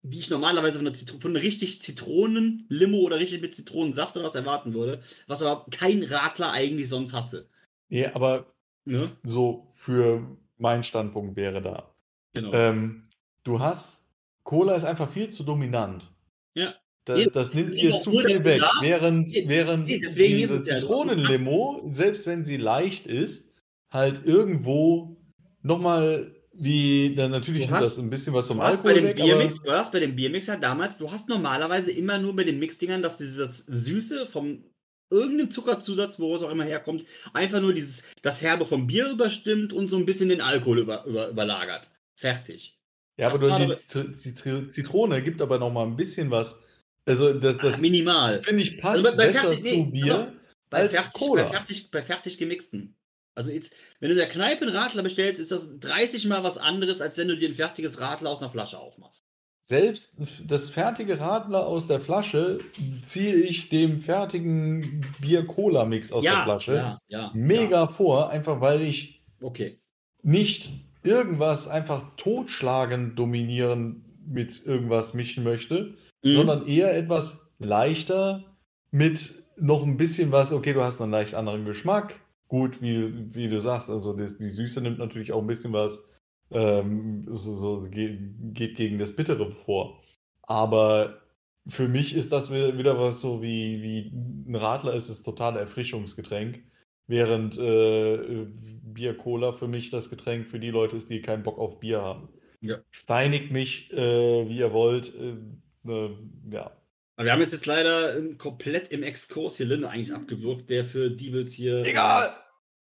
die ich normalerweise von, Zitro von einer richtig Zitronen-Limo oder richtig mit Zitronensaft oder was erwarten würde, was aber kein Radler eigentlich sonst hatte. Nee, aber Ne? so für meinen Standpunkt wäre da. Genau. Ähm, du hast, Cola ist einfach viel zu dominant. Ja. Das, Nee, das nimmt auch zu viel weg. da. Während, Nee, während nee, deswegen ist diese es ja- Zitronenlimo, selbst wenn sie leicht ist, halt irgendwo nochmal wie, dann natürlich hast- das ein bisschen was vom Du hast bei Alkohol dem weg, Biermix, aber du hast bei dem Biermix ja damals, du hast normalerweise immer nur bei den Mixdingern, dass dieses Süße vom irgendeinem Zuckerzusatz, wo es auch immer herkommt, einfach nur dieses, das Herbe vom Bier überstimmt und so ein bisschen den Alkohol über, über, überlagert. Fertig. Ja, aber war die Zitrone gibt aber nochmal ein bisschen was. Also das, das Ah, minimal. finde ich passt Also bei- bei besser fertig- nee, zu Bier auf, Bei als fertig, Cola. bei, fertig, bei fertig gemixten. Also jetzt, wenn du der Kneipe einen Radler bestellst, ist das 30 Mal was anderes, als wenn du dir ein fertiges Radler aus einer Flasche aufmachst. Selbst das fertige Radler aus der Flasche ziehe ich dem fertigen Bier-Cola-Mix aus der Flasche ja, ja. mega vor, einfach weil ich Ja. Okay. nicht irgendwas einfach totschlagen, dominieren mit irgendwas mischen möchte, Mhm. sondern eher etwas leichter mit noch ein bisschen was, okay, du hast einen leicht anderen Geschmack. Gut, wie, wie du sagst, also das, die Süße nimmt natürlich auch ein bisschen was, ähm, so, so geht, gegen das Bittere vor. Aber für mich ist das wieder, was so wie, wie ein Radler ist es totale Erfrischungsgetränk, während äh, Bier Cola für mich das Getränk für die Leute ist, die keinen Bock auf Bier haben. Ja. Steinigt mich, äh, wie ihr wollt. Äh, äh, ja. Aber wir haben jetzt, jetzt leider ähm, komplett im Exkurs hier Linde eigentlich abgewürgt, der für Devils hier. Egal! äh,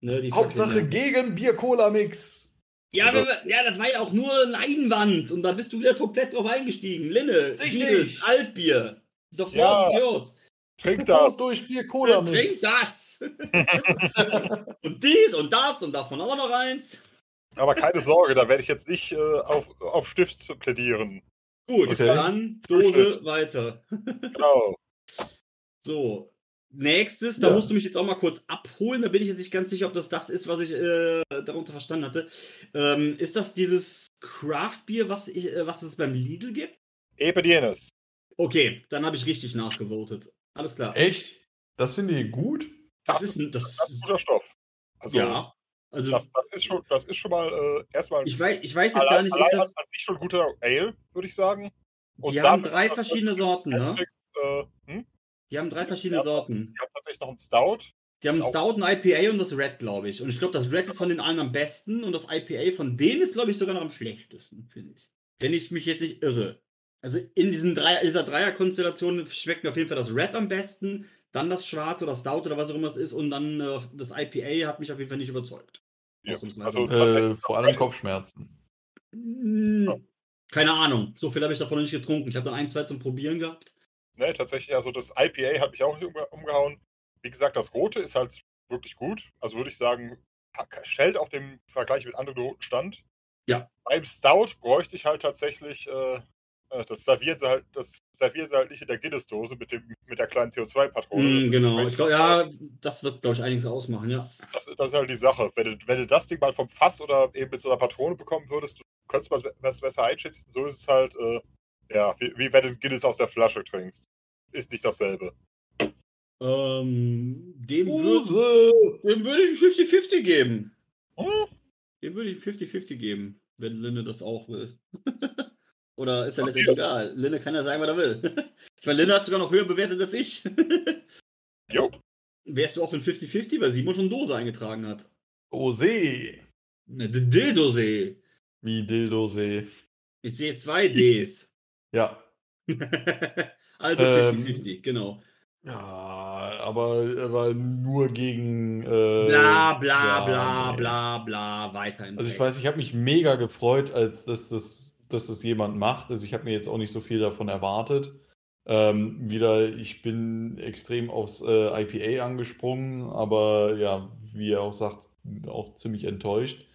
Ne, die Hauptsache gegen Bier-Cola-Mix. Ja, aber, ja, das war ja auch nur Leinwand und da bist du wieder komplett drauf eingestiegen. Linne, Richtig. Devils, Altbier. Doch Ja. ja. ist yours. Trink das! durch Bier-Cola-Mix. Trink das! <laughs> und dies und das und davon auch noch eins. Aber keine Sorge, da werde ich jetzt nicht äh, auf, auf Stift zu plädieren. Gut, Okay. dann Dose weiter. Genau. <laughs> So. Nächstes, da Ja. musst du mich jetzt auch mal kurz abholen. Da bin ich jetzt nicht ganz sicher, ob das das ist, was ich äh, darunter verstanden hatte. Ähm, ist das dieses Craft-Bier, was, ich, äh, was es beim Lidl gibt? Eben jenes. Okay, dann habe ich richtig nachgevotet. Alles klar. Echt? Das finde ich gut? Das, Das ist, ist, das, das ist guter Stoff. Also, ja. Also, das, das, ist schon, das ist schon mal äh, erstmal ich, weiß, ich weiß jetzt allein, gar nicht, ist das. an sich schon ein guter Ale, würde ich sagen. Die haben drei verschiedene Sorten, ne? äh, hm? Die haben drei verschiedene. Sorten. Die haben tatsächlich noch einen Stout. Die haben einen Stout, ein IPA und das Red, glaube ich. Und ich glaube, das Red ist von den allen am besten und das IPA von denen ist, glaube ich, sogar noch am schlechtesten, finde ich. Wenn ich mich jetzt nicht irre. Also in diesen drei, dieser Dreierkonstellation schmeckt mir auf jeden Fall das Red am besten, dann das Schwarz oder Stout oder was auch immer es ist und dann äh, das IPA hat mich auf jeden Fall nicht überzeugt. Ja, also Äh, tatsächlich vor allem Kopfschmerzen. Hm, Keine Ahnung. So viel habe ich davon noch nicht getrunken. Ich habe dann ein, zwei zum Probieren gehabt. Ne, tatsächlich, also das IPA hat mich auch nicht umge umgehauen. Wie gesagt, das Rote ist halt wirklich gut. Also würde ich sagen, stellt auch den Vergleich mit anderen Roten stand. Ja. Beim Stout bräuchte ich halt tatsächlich, äh, das servieren sie halt, das servieren sie halt nicht in der Guinness-Dose mit, dem, mit der kleinen CO2-Patrone. Hm, genau. Ich glaube, ja, das wird, glaube ich, einiges ausmachen, ja. Das, das ist halt die Sache. Wenn du, wenn du das Ding mal vom Fass oder eben mit so einer Patrone bekommen würdest, könntest mal was besser einschätzen. So ist es halt, äh, ja, wie, wie wenn du Guinness aus der Flasche trinkst. Ist nicht dasselbe. Ähm, dem würde dem würd ich 50-50 geben. Hm? Dem würde ich 50-50 geben, wenn Linne das auch will. <laughs> Oder ist ja letztendlich egal. Linne kann ja sagen, was er will. <laughs> Ich meine, Linne hat sogar noch höher bewertet als ich. Jo. <laughs> Wärst du auch für ein 50-50, weil Simon schon Dose eingetragen hat. Dose! Ne, D- Dildosee. Wie Dildosee. Ich sehe zwei Ds. Ja. <laughs> also Ähm, 50-50, genau. Ja, aber, aber nur gegen. Äh, Bla bla ja, bla nee. bla bla weiterhin. Also ich weiß, ich habe mich mega gefreut, als dass das, dass das jemand macht. Also ich habe mir jetzt auch nicht so viel davon erwartet. Ähm, wieder, ich bin extrem aufs äh, IPA angesprungen, aber ja, wie er auch sagt, auch ziemlich enttäuscht.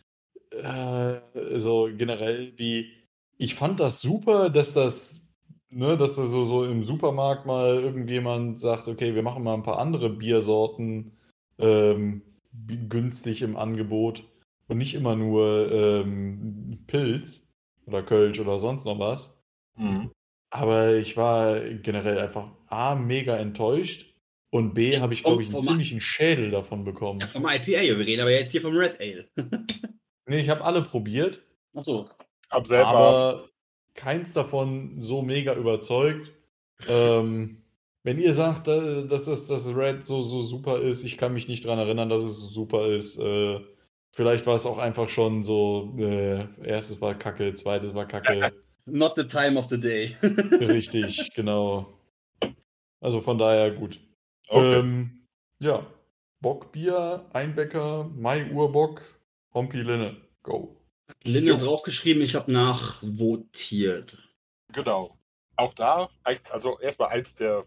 Äh, also generell, wie ich fand das super, dass das, ne, dass da so, so im Supermarkt mal irgendjemand sagt, okay, wir machen mal ein paar andere Biersorten ähm, günstig im Angebot und nicht immer nur ähm, Pilz oder Kölsch oder sonst noch was. Mhm. Aber ich war generell einfach A, mega enttäuscht und B, habe ich, glaube ich, einen ziemlichen Schädel davon bekommen. Ja, vom IPA, wir reden aber jetzt hier vom Red Ale. <laughs> Nee, ich habe alle probiert, Achso. Hab selber. aber keins davon so mega überzeugt. ähm, wenn ihr sagt, da- dass das, das Red so, so super ist, ich kann mich nicht dran erinnern, dass es so super ist. Äh, vielleicht war es auch einfach schon so, äh, erstes war Kacke, zweites war Kacke. <laughs> Not the time of the day. <laughs> Richtig, genau. Also von daher gut. Okay. Ähm, ja, Bockbier, Einbecker, Mai Urbock, Hompi Linne, go. Linne Jo. draufgeschrieben, ich habe nachvotiert. Genau. Auch da, also erstmal eins der,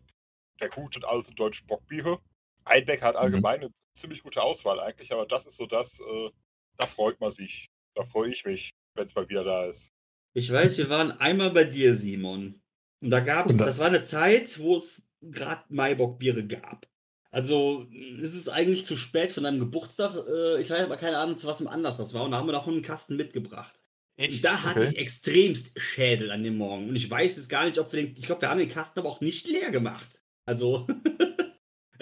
der guten alten deutschen Bockbiere. Einbeck hat allgemein eine ziemlich gute Auswahl eigentlich, aber das ist so das, äh, da freut man sich. Da freue ich mich, wenn es mal wieder da ist. Ich weiß, wir waren einmal bei dir, Simon. Und da gab es, das war eine Zeit, wo es gerade Maibock-Biere gab. Also ist es eigentlich zu spät von deinem Geburtstag. Äh, ich weiß aber keine Ahnung, zu was im Anlass das war. Und da haben wir davon einen Kasten mitgebracht. Und da hatte Okay. ich extremst Schädel an dem Morgen. Und ich weiß jetzt gar nicht, ob wir den. Ich glaube, wir haben den Kasten aber auch nicht leer gemacht. Also. <laughs>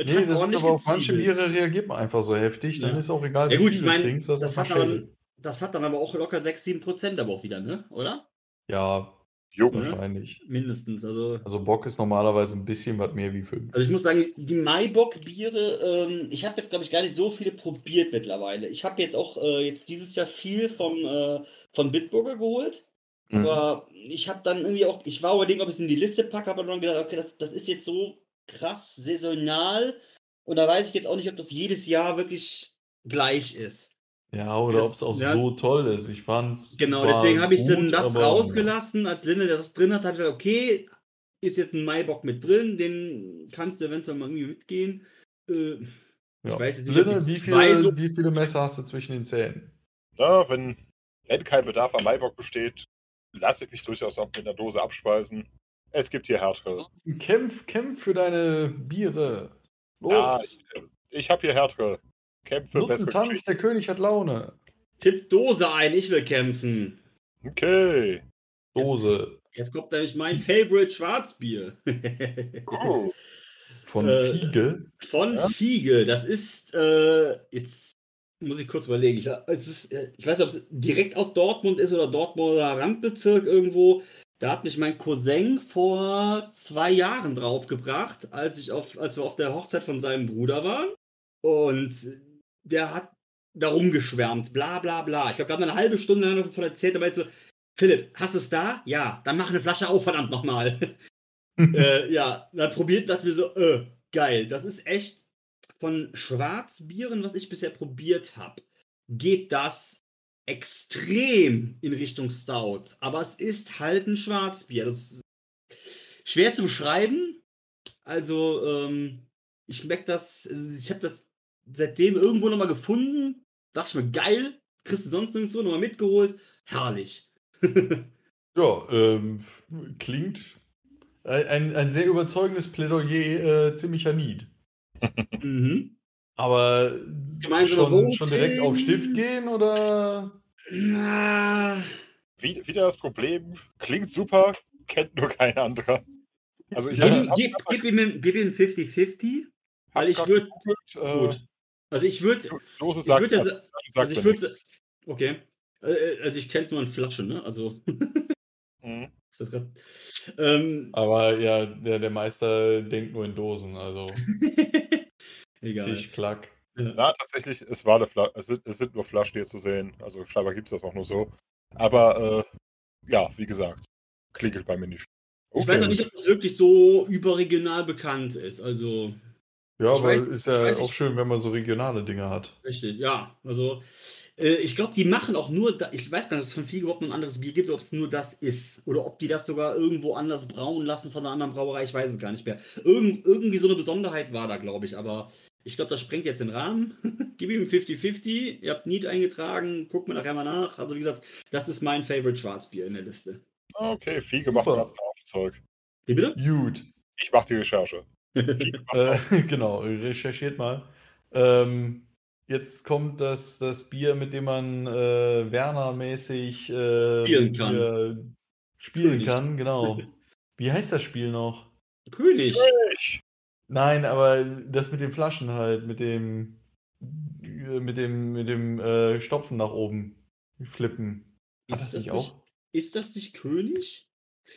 Nee, das ist aber auf manche. Biere reagiert man einfach so heftig, dann Ja. ist auch egal, Ja wie gut, viel ich meine, du trinkst, das, das ist hat, dann, das hat dann aber auch locker 6, 7 Prozent aber auch wieder, ne? Oder? Ja, Jo. Ja. wahrscheinlich. Mindestens. Also, Also Bock ist normalerweise ein bisschen was mehr wie fünf. also ich muss sagen, die Maibock-Biere, ähm, ich habe jetzt, glaube ich, gar nicht so viele probiert mittlerweile. Ich habe jetzt auch äh, jetzt dieses Jahr viel vom, äh, von Bitburger geholt. Mhm. Aber ich habe dann irgendwie auch, ich war überlegen, ob ich es in die Liste packe, aber dann gedacht, okay, das, das ist jetzt so krass saisonal. Und da weiß ich jetzt auch nicht, ob das jedes Jahr wirklich gleich ist. Ja, oder ob es auch ja. so toll ist. Ich fand's. Genau, deswegen habe ich dann das aber- rausgelassen. Als Linde das drin hat, habe ich gesagt, okay, ist jetzt ein Maibock mit drin, den kannst du eventuell mal irgendwie mitgehen. Äh, Ja. Ich weiß jetzt nicht, die wie, viele, so- wie viele Messer hast du zwischen den Zähnen? Ja, wenn, wenn kein Bedarf am Maibock besteht, lasse ich mich durchaus auch mit einer Dose abspeisen. Es gibt hier härtere. Ansonsten kämpf, kämpf für deine Biere. Ja, Los! ich, ich habe hier härtere Kämpfe, Nutten bessere Tanz, Geschichten. der König hat Laune. Tipp Dose ein, ich will kämpfen. Okay, Dose Jetzt kommt nämlich mein Favorite Schwarzbier. <laughs> cool. von Äh, Fiege. Von Ja? Fiege. Das ist, äh, jetzt muss ich kurz überlegen. Ich, es ist, äh, ich weiß nicht, ob es direkt aus Dortmund ist oder Dortmunder Randbezirk irgendwo. Da hat mich mein Cousin vor zwei Jahren draufgebracht, als, ich auf, als wir auf der Hochzeit von seinem Bruder waren. Und der hat darum geschwärmt, bla bla bla. Ich glaube, wir haben eine halbe Stunde lang davon erzählt, aber jetzt so, Philipp, hast du es da? Ja, dann mach eine Flasche auf, verdammt nochmal. <laughs> äh, ja, dann probiert, dachte mir so, äh, geil. Das ist echt von Schwarzbieren, was ich bisher probiert habe, geht das extrem in Richtung Stout. Aber es ist halt ein Schwarzbier. Das ist schwer zu beschreiben. Also, ähm, ich merke das, ich habe das seitdem irgendwo nochmal gefunden. Dachte ich mir, geil, kriegst du sonst nirgendwo nochmal mitgeholt. Herrlich. <laughs> Ja, ähm, klingt ein, ein, sehr überzeugendes Plädoyer äh, ziemlicher Need. mhm. Aber gemeinsame schon, schon direkt auf Stift gehen oder? Na, wie, wieder das Problem, klingt super, kennt nur kein anderer. Also ich Gib, hab- gib, gib ihm gib ihm 50-50, weil ich würde. gegoogelt, äh, Gut. Also ich würde. Dose Ich sagt, würde ja sagt also ich würde. Okay. Äh, Also ich kenne es nur in Flaschen, ne? Also. <laughs> Mhm. das ähm, Aber ja, der, der Meister denkt nur in Dosen, also <laughs> egal. zig Klack. Na, tatsächlich, es, war eine Fla es, sind, es sind nur Flaschen hier zu sehen. Also scheinbar gibt es das auch nur so. Aber äh, ja, wie gesagt, klingelt bei mir nicht. Ich weiß auch nicht, ob es wirklich so überregional bekannt ist. Also, Ja, aber weiß- ist ja weiß auch schön, wenn man so regionale Dinge hat. richtig, ja. Also, äh, ich glaube, die machen auch nur, da, ich weiß gar nicht, ob es von Fiege überhaupt noch ein anderes Bier gibt, ob es nur das ist. Oder ob die das sogar irgendwo anders brauen lassen von einer anderen Brauerei, ich weiß es gar nicht mehr. Irgend, irgendwie so eine Besonderheit war da, glaube ich, aber ich glaube, das sprengt jetzt den Rahmen. <laughs> Gib ihm 50-50, ihr habt Need eingetragen, guck mir nachher mal nach. Also, wie gesagt, das ist mein Favorite Schwarzbier in der Liste. Okay, Fiege macht ganz Zeug. Wie bitte? Gut. Ich mache die Recherche. <laughs> Äh, genau, recherchiert mal. Ähm, jetzt kommt das, das Bier, mit dem man äh, Werner-mäßig äh, Spielen kann. spielen König. kann, genau. <laughs> Wie heißt das Spiel noch? König. Ich. Nein, aber das mit den Flaschen halt, mit dem äh, mit dem mit dem äh, Stopfen nach oben flippen. Ist das das nicht auch? Ist das nicht König?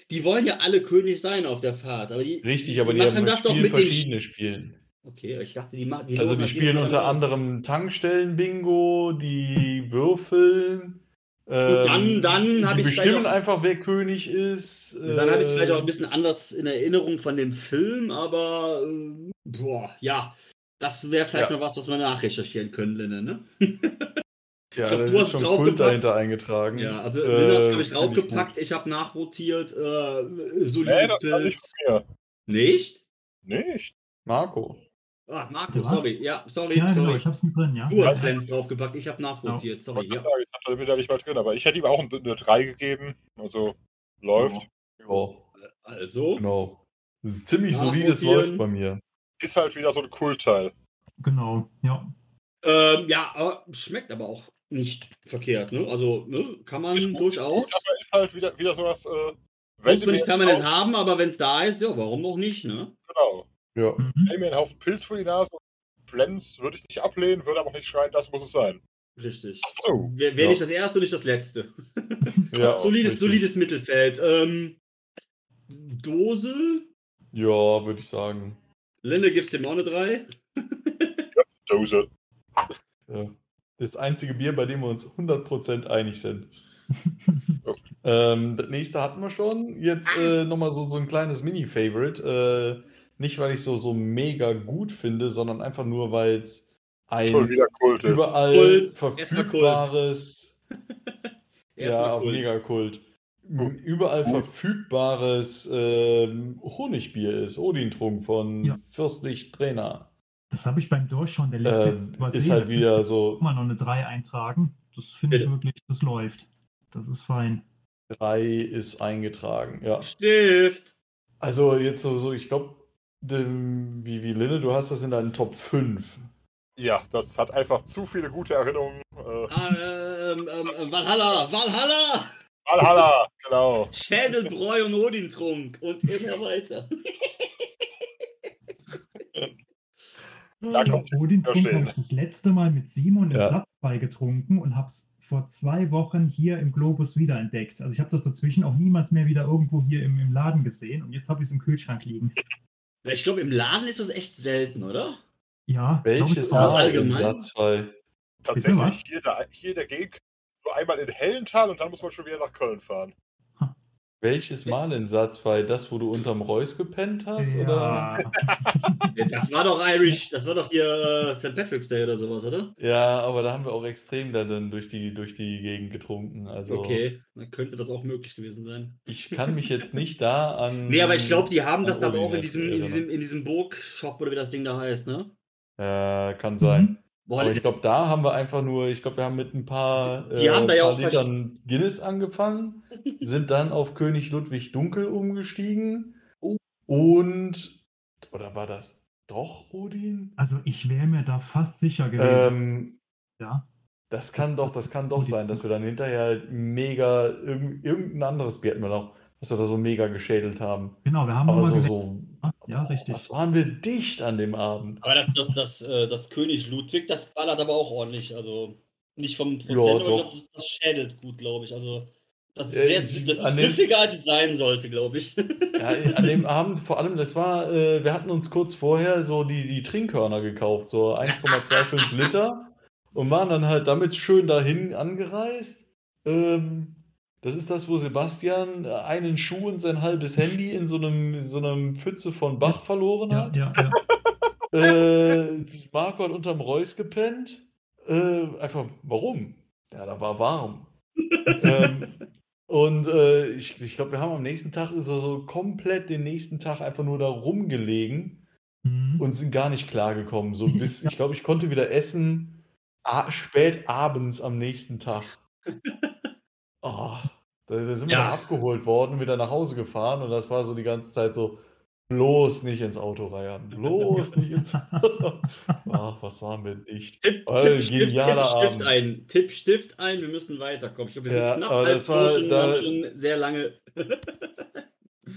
Die wollen ja alle König sein auf der Fahrt, aber die, Richtig, aber die die, machen das doch spielen mit den. verschiedene Spielen. Okay, ich dachte, die machen. Die Also die spielen unter anderem Tankstellen-Bingo, die würfeln. Dann- ähm, dann hab die ich vielleicht bestimmen auch- einfach, wer König ist. Dann habe ich es vielleicht auch ein äh, bisschen anders in Erinnerung von dem Film, aber äh, boah, ja, das wäre vielleicht Ja. mal was, was wir nachrecherchieren können, Linne, ne? <laughs> Ja, Ich glaub, du hast schon. Kult dahinter eingetragen. Ja, also Linne hat es, Äh, glaube ich, draufgepackt, gut. ich habe nachrotiert, äh, Nee, solides mir. Nicht? Nicht? Marco. Ach, Marco, sorry, ja, sorry, Ja, genau, sorry. ich hab's mit drin, ja. Du hast Flens draufgepackt, ich habe nachrotiert, Ich sorry. Ja. sagen, ich habe damit da nicht mal drin, aber ich hätte ihm auch eine 3 gegeben. Also läuft. Ja, Also, genau. Das ist ziemlich solides läuft bei mir. Ist halt wieder so ein Kultteil. Genau, ja. ähm, ja, aber schmeckt aber auch nicht verkehrt, ne? Also, ne, kann man Ist gut, durchaus. Gut, aber ist halt wieder, wieder sowas. Äh, Muss du man nicht permanent Haufen- haben, aber wenn es da ist, ja, warum noch nicht, ne? Genau. Ja. Mhm. Stell mir einen Haufen Pilz vor die Nase. Flens würde ich nicht ablehnen, würde aber auch nicht schreien, das muss es sein. Richtig. So. Wäre wär Ja. nicht das erste und nicht das letzte. <laughs> ja solides, solides Mittelfeld. Ähm, Dose. Ja, würde ich sagen. Linde gibst dem auch eine 3. <laughs> Dose. Ja. Das einzige Bier, bei dem wir uns 100% einig sind. <laughs> ähm, das nächste hatten wir schon. Jetzt äh, nochmal so, so ein kleines Mini-Favorite. Äh, nicht, weil ich so, so mega gut finde, sondern einfach nur, weil es Schon ein wieder Kult ist. überall Kult. verfügbares, <laughs> ja, Kult. mega Kult, überall Gut. verfügbares ähm, Honigbier ist. Odin-Trunk von Ja. Fürstlich Trainer. Das habe ich beim Durchschauen der Liste Ähm, übersehen. ist halt wieder so mal, noch eine 3 eintragen. Das finde ich wirklich, das läuft. Das ist fein. Drei ist eingetragen, ja. Stift. Also jetzt so, so ich glaube, wie, wie Linne, du hast das in deinen Top 5. Ja, das hat einfach zu viele gute Erinnerungen. Äh, Ah, ähm, ähm, ähm, Valhalla. Valhalla. Valhalla, genau. Schädelbräu und Odin-Trunk. Und immer weiter. Da kommt Odin Trunk verstehen. habe ich das letzte Mal mit Simon im Ja. Satzball getrunken und habe es vor zwei Wochen hier im Globus wiederentdeckt. Also ich habe das dazwischen auch niemals mehr wieder irgendwo hier im, im Laden gesehen und jetzt habe ich es im Kühlschrank liegen. Ich glaube, im Laden ist das echt selten, oder? Ja, Welches auch. Also Mal im allgemein? Satzfall? Tatsächlich hier, der, hier der Gegend nur einmal in Hellental und dann muss man schon wieder nach Köln fahren. Welches Mal in Satzfall? Das, wo du unterm Reus gepennt hast? Oder? Ja, <laughs> Ja, das war doch Irish, das war doch hier äh, St. Patrick's Day oder sowas, oder? Ja, aber da haben wir auch extrem da dann durch die, durch die Gegend getrunken. Also Okay, dann könnte das auch möglich gewesen sein. ich kann mich jetzt nicht da an. <laughs> Nee, aber ich glaube, die haben das an aber auch in diesem, in diesem, in diesem Burg-Shop oder wie das Ding da heißt, ne? Äh, kann sein. Boah, Aber ich glaube, da haben wir einfach nur, ich glaube, wir haben mit ein paar, Die haben da ja paar auch Litern Guinness angefangen, <laughs> sind dann auf König Ludwig Dunkel umgestiegen Oh. und, oder war das doch Odin? also ich wäre mir da fast sicher gewesen. Ähm, ja. Das kann doch, das kann doch sein, dass wir dann hinterher halt mega irgend, irgendein anderes Bier hatten wir noch, was wir da so mega geschädelt haben. Genau, wir haben Aber so, so, Ja, richtig. was waren wir dicht an dem Abend? Aber das, das, das, äh, das König Ludwig, das ballert aber auch ordentlich. Also nicht vom Prozent, Ja, aber glaub, das, das schädelt gut, glaube ich. Also das ist, Äh, sehr, das ist süffiger, als es sein sollte, glaube ich. Ja, <laughs> an dem Abend, vor allem, das war, äh, wir hatten uns kurz vorher so die, die Trinkhörner gekauft, so 1,25 Liter und waren dann halt damit schön dahin angereist. Ähm, das ist das, wo Sebastian äh, einen Schuh und sein halbes Handy in so einem, in so einem Pfütze von Bach verloren Ja, hat. ja, ja. <laughs> Äh, Marco hat unterm Reus gepennt. Äh, einfach, warum? Ja, da war warm. <laughs> ähm, und äh, ich, ich glaube, wir haben am nächsten Tag so, so komplett den nächsten Tag einfach nur da rumgelegen Mhm. und sind gar nicht klargekommen. So <laughs> bis, ich glaube, ich konnte wieder essen spät abends am nächsten Tag. Oh, da, da sind wir Ja. dann abgeholt worden, wieder nach Hause gefahren und das war so die ganze Zeit so, bloß nicht ins Auto reiern, bloß nicht ins <laughs> Ach, was waren wir dicht. Tipp, Tipp, Stift, Tipp, genialer Stift Abend. ein. Tipp, Stift ein, wir müssen weiterkommen. Ich glaube, wir sind Ja, knapp aber halb das war- und da- schon sehr lange. <laughs>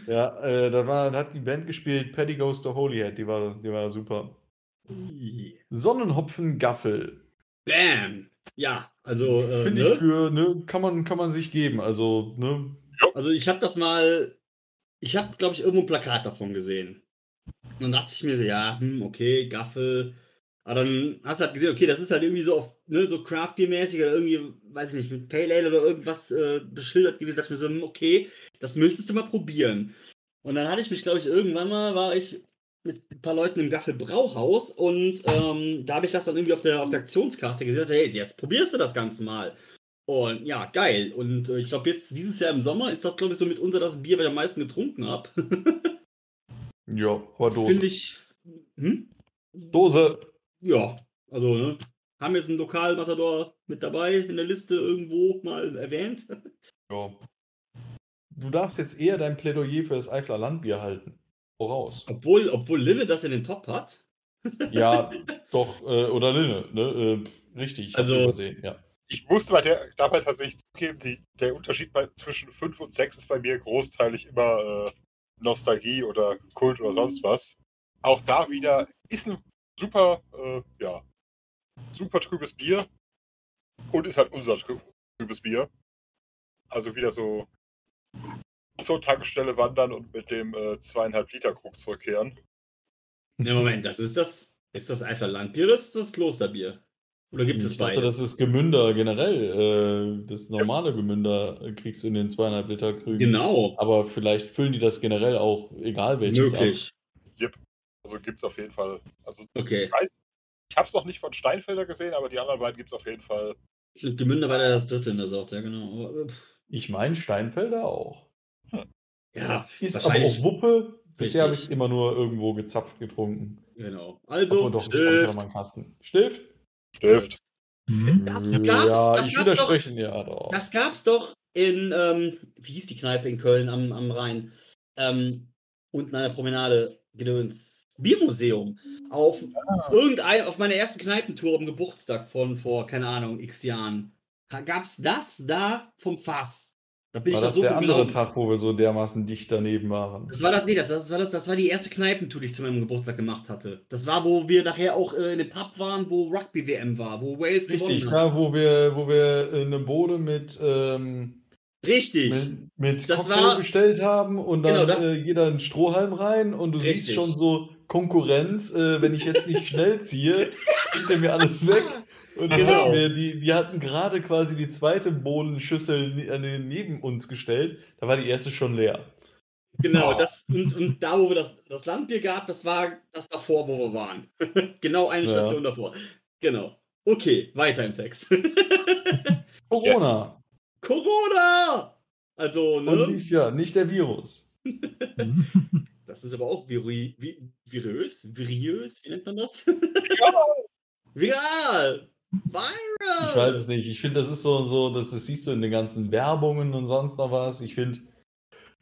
Ja, äh, da war, da hat die Band gespielt, Paddy Goes to Holyhead, die war, die war super. Sonnenhopfen Gaffel. Bam! Ja, also, äh, Finde ne? ich für, ne, kann man, kann man sich geben. Also, ne, also ich habe das mal, ich habe, glaube ich, irgendwo ein Plakat davon gesehen. Und dann dachte ich mir so, ja, hm, okay, Gaffel. Aber dann hast du halt gesehen, okay, das ist halt irgendwie so auf, ne, so Craft mäßig oder irgendwie, weiß ich nicht, mit Pale Ale oder irgendwas äh, beschildert gewesen. dachte ich mir so, hm, okay, das müsstest du mal probieren. Und dann hatte ich mich, glaube ich, irgendwann mal, war ich mit ein paar Leuten im Gaffel Brauhaus und ähm, da habe ich das dann irgendwie auf der, auf der Aktionskarte gesehen. Hey, jetzt probierst du das Ganze mal. Und ja, geil. Und äh, ich glaube, jetzt dieses Jahr im Sommer ist das, glaube ich, so mitunter das Bier, was ich am meisten getrunken habe. <laughs> ja, aber Dose. Finde ich. Hm? Dose. Ja, also, ne? Haben jetzt einen Lokalmatador mit dabei in der Liste irgendwo mal erwähnt. <laughs> Ja. Du darfst jetzt eher dein Plädoyer für das Eifler Landbier halten. Voraus. Obwohl, obwohl Lille das in den Top hat. Ja, <laughs> doch, äh, oder Linne, ne? Äh, richtig, Also- übersehen, ja. Ich musste bei der, dabei tatsächlich zugeben, die, der Unterschied bei, zwischen 5 und 6 ist bei mir großteilig immer äh, Nostalgie oder Kult oder sonst was. Auch da wieder ist ein super, äh, ja, super trübes Bier und ist halt unser trü- trübes Bier. Also wieder so zur Tankstelle wandern und mit dem äh, zweieinhalb Liter Krug zurückkehren. Ne, Moment, das ist das. Ist das Eifler Landbier oder ist das Klosterbier? Oder gibt es Ich dachte, beides? das ist Gemünder generell. Äh, das normale Gemünder kriegst du in den zweieinhalb Liter Krügen. Genau. Aber vielleicht füllen die das generell auch, egal welches Möglich. Also gibt es auf jeden Fall. Also Okay. ich habe es noch nicht von Steinfelder gesehen, aber die anderen beiden gibt es auf jeden Fall. Gemünder war ja das dritte in der Sorte, ja, genau. Äh, Ich meine Steinfelder auch. Ja, Ist aber auch Wuppe. Bisher habe ich es immer nur irgendwo gezapft getrunken. Genau. Also, doch, Stift. Stift? Stift. Mhm. Das gab's, ja, das ich gab's doch. widerspreche ja doch. Das gab's doch in, ähm, wie hieß die Kneipe in Köln am, am Rhein? Ähm, unten an der Promenade, Gedöns. Biermuseum. Auf irgendein, auf meiner ersten Kneipentour am Geburtstag von vor, keine Ahnung, x Jahren. Ha- Gab's das da vom Fass? Da bin War ich das so der andere gelaufen. Tag, wo wir so dermaßen dicht daneben waren? Das war das, nee, das, das, war das, das war die erste Kneipentour, die ich zu meinem Geburtstag gemacht hatte. Das war, wo wir nachher auch äh, in dem Pub waren, wo Rugby-WM war, wo Wales Richtig, gewonnen hat. da wo wir, wo wir eine Bowle mit, ähm, Richtig. mit, mit Das Cocktail war- bestellt haben und dann Genau, äh, jeder einen Strohhalm rein und du siehst Richtig. schon so Konkurrenz, äh, wenn ich jetzt nicht schnell ziehe, <laughs> kriegt er mir alles weg. Und Genau. wir, die, die hatten gerade quasi die zweite Bohnenschüssel ne- äh, neben uns gestellt, da war die erste schon leer. Genau, Oh. das, und, und da, wo wir das, das Landbier gab, das war das davor, wo wir waren. <laughs> genau eine Ja. Station davor. Genau. Okay, weiter im Text. <laughs> Corona. Corona! Also, Und ne? nicht, ja, nicht der Virus. <laughs> Das ist aber auch viri, vi, virös, viriös, wie nennt man das? Viral! Viral! Ich weiß es nicht. Ich finde, das ist so, so das, das siehst du in den ganzen Werbungen und sonst noch was. Ich finde,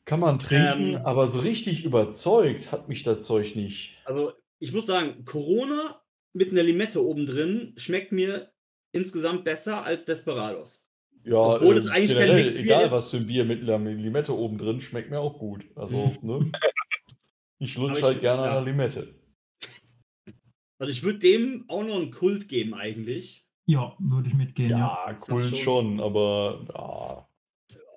kann man trinken, Ähm. aber so richtig überzeugt hat mich das Zeug nicht. Also, ich muss sagen, Corona mit einer Limette oben drin schmeckt mir insgesamt besser als Desperados. Ja, Obwohl es ähm, eigentlich kein generell, Mixbier egal ist. was für ein Bier mit einer Limette oben drin, schmeckt mir auch gut. Also, ne? Ich <laughs> lutsch Aber ich- halt gerne an ja. der Limette. Also ich würde dem auch noch einen Kult geben eigentlich. Ja, würde ich mitgehen, ja. Ja, Kult schon. schon, aber ja.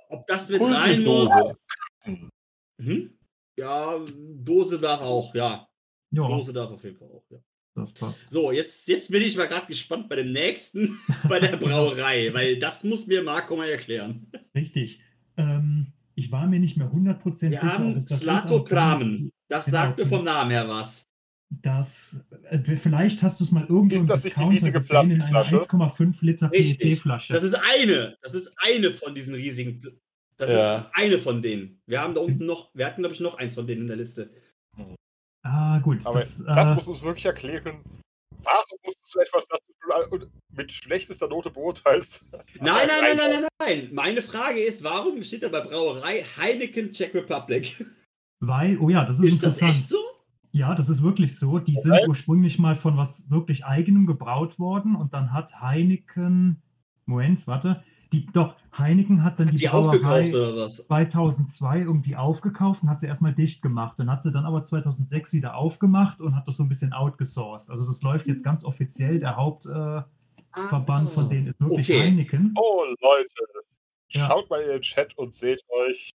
Ob das mit Kult rein mit muss? Dose. Mhm. Ja, Dose darf auch, ja. Ja, Dose darf auf jeden Fall auch, ja. das passt. So, jetzt, jetzt bin ich mal gerade gespannt bei dem nächsten, <laughs> bei der Brauerei, weil das muss mir Marco mal erklären. Richtig. Ähm, ich war mir nicht mehr 100% Wir sicher, ob haben Slato Kramen. Das genau, sagt mir vom Namen her was. Das, äh, vielleicht hast du es mal irgendwo Ist das nicht die riesige gesehen in einer Plastikflasche? 1,5 Liter. PET-Flasche. Das ist eine. Das ist eine von diesen riesigen. Das Ja. ist eine von denen. Wir haben da unten noch, wir hatten, glaube ich, noch eins von denen in der Liste. Ah, gut. Aber das, das äh, musst du uns wirklich erklären. Warum musstest du etwas, das du mit schlechtester Note beurteilst? Nein, nein, nein, nein, nein, nein. Meine Frage ist, warum steht da bei Brauerei Heineken Czech Republic? weil, oh ja, das ist, Ist das interessant. echt so? Ja, das ist wirklich so. Die sind ursprünglich mal von was wirklich eigenem gebraut worden und dann hat Heineken, Moment, warte, die, doch, Heineken hat dann die, Die Brauerei aufgekauft oder was? 2002 irgendwie aufgekauft und hat sie erstmal dicht gemacht und hat sie dann aber 2006 wieder aufgemacht und hat das so ein bisschen outgesourced. Also das läuft jetzt ganz offiziell. Der Hauptverband äh, von denen ist wirklich. Okay. Heineken. Oh, Leute, Ja. schaut mal in den Chat und seht euch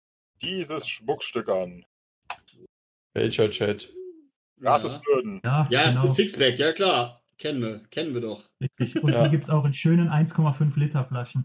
dieses Schmuckstück an. Welcher Chat? Gratis Ja, Böden. Ja, ja genau. ist Sixpack, ja klar. Kennen wir, kennen wir doch. Richtig. Und Ja. die gibt es auch in schönen 1,5 Liter Flaschen.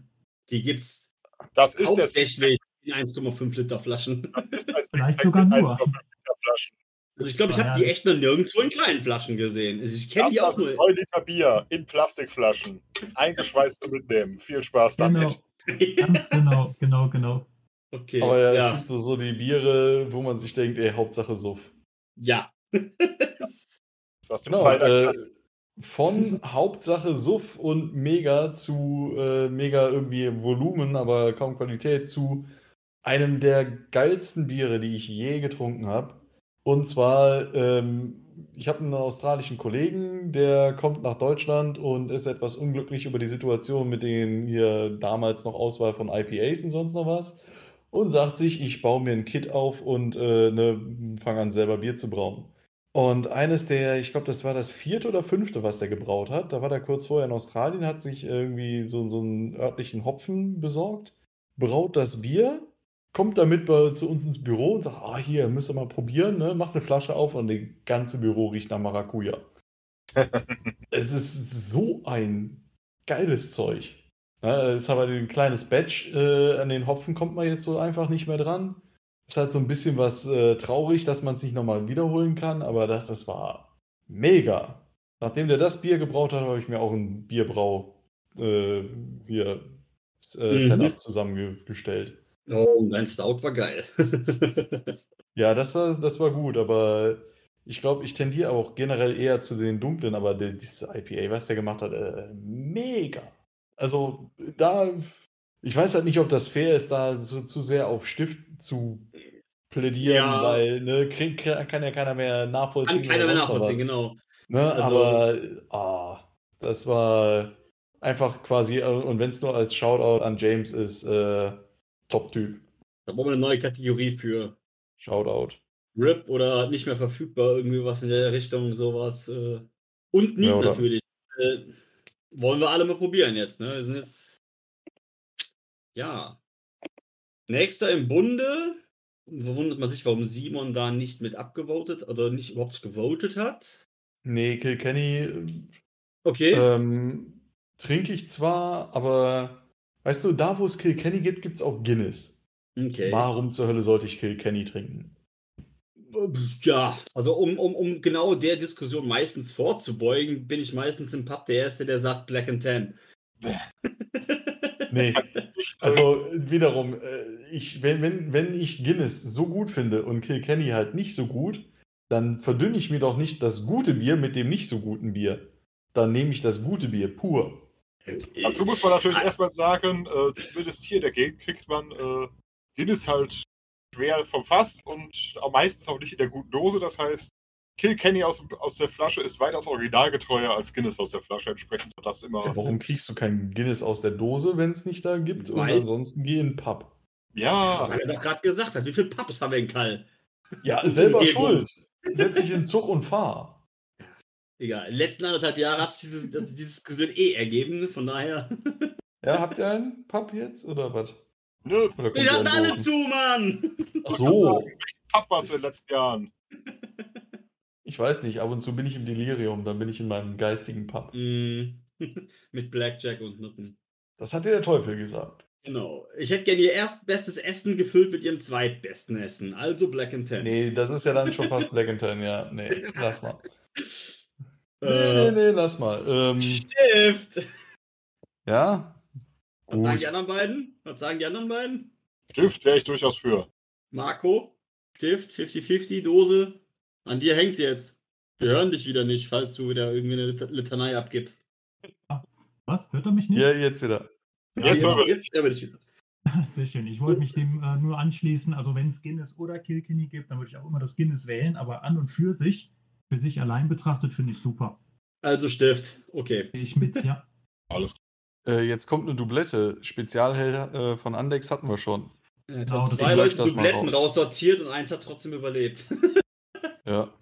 Die gibt's Das ist der hauptsächlich in 1,5 Liter Flaschen. <laughs> Das ist ein Vielleicht sogar nur. 1,5 Liter Flaschen. Also ich glaube, ich habe ja. die echt noch nirgendwo in kleinen Flaschen gesehen. Also ich kenne die auch nur. sind 9 Liter Bier in Plastikflaschen. Eingeschweißt zu mitnehmen. Viel Spaß damit. Genau, <laughs> ganz genau, genau, genau. okay. Aber ja, es ja. gibt so, so die Biere, wo man sich denkt, ey, Hauptsache Suff. ja. Hast du Genau, äh, von Hauptsache Suff und Mega zu äh, Mega irgendwie Volumen, aber kaum Qualität zu einem der geilsten Biere, die ich je getrunken habe. Und zwar, ähm, ich habe einen australischen Kollegen, der kommt nach Deutschland und ist etwas unglücklich über die Situation mit den hier damals noch Auswahl von IPAs und sonst noch was. Und sagt sich, ich baue mir ein Kit auf und äh, ne, fange an selber Bier zu brauen. Und eines der, ich glaube, das war das vierte oder fünfte, was der gebraut hat. Da war der kurz vorher in Australien, hat sich irgendwie so, so einen örtlichen Hopfen besorgt, braut das Bier, kommt damit bei, zu uns ins Büro und sagt, ah, hier, müsst ihr mal probieren, ne? macht eine Flasche auf und das ganze Büro riecht nach Maracuja. <laughs> es ist so ein geiles Zeug. Ja, ist aber ein kleines Batch, äh, an den Hopfen kommt man jetzt so einfach nicht mehr dran. Ist halt so ein bisschen was äh, traurig, dass man es nicht nochmal wiederholen kann, aber das, das war mega. Nachdem der das Bier gebraut hat, habe ich mir auch ein Bierbrau äh, hier, äh, Mhm. Setup zusammengestellt. Oh, und dein Stout war geil. <laughs> Ja, das war, das war gut, aber ich glaube, ich tendiere auch generell eher zu den dunklen, aber der, dieses IPA, was der gemacht hat, äh, mega. Also da, ich weiß halt nicht, ob das fair ist, da so zu sehr auf Stift zu plädieren, Ja. weil ne, krieg, kann ja keiner mehr nachvollziehen. Kann keiner mehr nachvollziehen, genau. Ne? Also- Aber ah, das war einfach quasi, äh, und wenn es nur als Shoutout an James ist, äh, Top-Typ. Da brauchen wir eine neue Kategorie für Shoutout. RIP oder nicht mehr verfügbar, irgendwie was in der Richtung, sowas. Äh. Und Need Ja, natürlich. Äh, wollen wir alle mal probieren jetzt, ne? Wir sind jetzt. Ja. Nächster im Bunde. Verwundert man sich, warum Simon da nicht mit abgevotet oder nicht überhaupt gewotet hat. Nee, Kilkenny Okay. Ähm, trinke ich zwar, aber weißt du, da wo es Kilkenny gibt, gibt es auch Guinness. okay. Warum zur Hölle sollte ich Kilkenny trinken? Ja, also um, um, um genau der Diskussion meistens vorzubeugen, bin ich meistens im Pub der Erste, der sagt Black and Tan. <laughs> Nee, <laughs> also wiederum, äh, ich, wenn, wenn, wenn ich Guinness so gut finde und Kilkenny halt nicht so gut, dann verdünne ich mir doch nicht das gute Bier mit dem nicht so guten Bier. Dann nehme ich das gute Bier pur. Dazu muss man natürlich erstmal sagen, äh, zumindest hier in der Gegend kriegt man äh, Guinness halt schwer vom Fass und meistens auch nicht in der guten Dose. Das heißt, Kilkenny aus, aus der Flasche ist weitaus originalgetreuer als Guinness aus der Flasche. Entsprechend das immer. Ja, warum kriegst du kein Guinness aus der Dose, wenn es nicht da gibt? Und Weil- ansonsten geh in den Pub. Ja, Weil er doch gerade gesagt hat, wie viel Pappes haben wir in Kall? Ja, Und selber schuld. <laughs> Setz dich in den Zug und fahr. Egal, in den letzten anderthalb Jahre hat sich dieses, hat sich eh ergeben, von daher. Ja, habt ihr einen Pub jetzt oder was? nö, ihr hatten alle zu, Mann! Ach so, Pub warst du in den letzten Jahren. <laughs> ich weiß nicht. Ab und zu bin ich im Delirium, dann bin ich in meinem geistigen Pub. Mm, <laughs> Mit Blackjack und Nutten. Das hat dir der Teufel gesagt. Genau. Ich hätte gerne ihr erstbestes Essen gefüllt mit ihrem zweitbesten Essen. Also Black and Ten. Nee, das ist ja dann schon fast Black and Tan, ja. Nee, lass mal. <laughs> Nee, Äh, nee, nee, lass mal. Ähm, Stift! ja? Was sagen die anderen beiden? Was sagen die anderen beiden? Stift wäre ich durchaus für. Marco, Stift, 50-50, Dose. An dir hängt's jetzt. Wir hören dich wieder nicht, falls du wieder irgendwie eine Lit- Litanei abgibst. Was? Hört er mich nicht? Ja, jetzt wieder. Jetzt wir jetzt hören wir dich wieder. <laughs> Sehr schön. Ich wollte mich dem äh, nur anschließen. Also wenn es Guinness oder Kilkenny gibt, dann würde ich auch immer das Guinness wählen. Aber an und für sich, für sich allein betrachtet, finde ich super. Also Stift, okay. Ich mit, ja. <laughs> Alles Äh, jetzt kommt eine Doublette. Spezialheld äh, von Andex hatten wir schon. Jetzt Genau, haben das zwei Leute Dubletten raus. raussortiert und eins hat trotzdem überlebt. <laughs> Ja.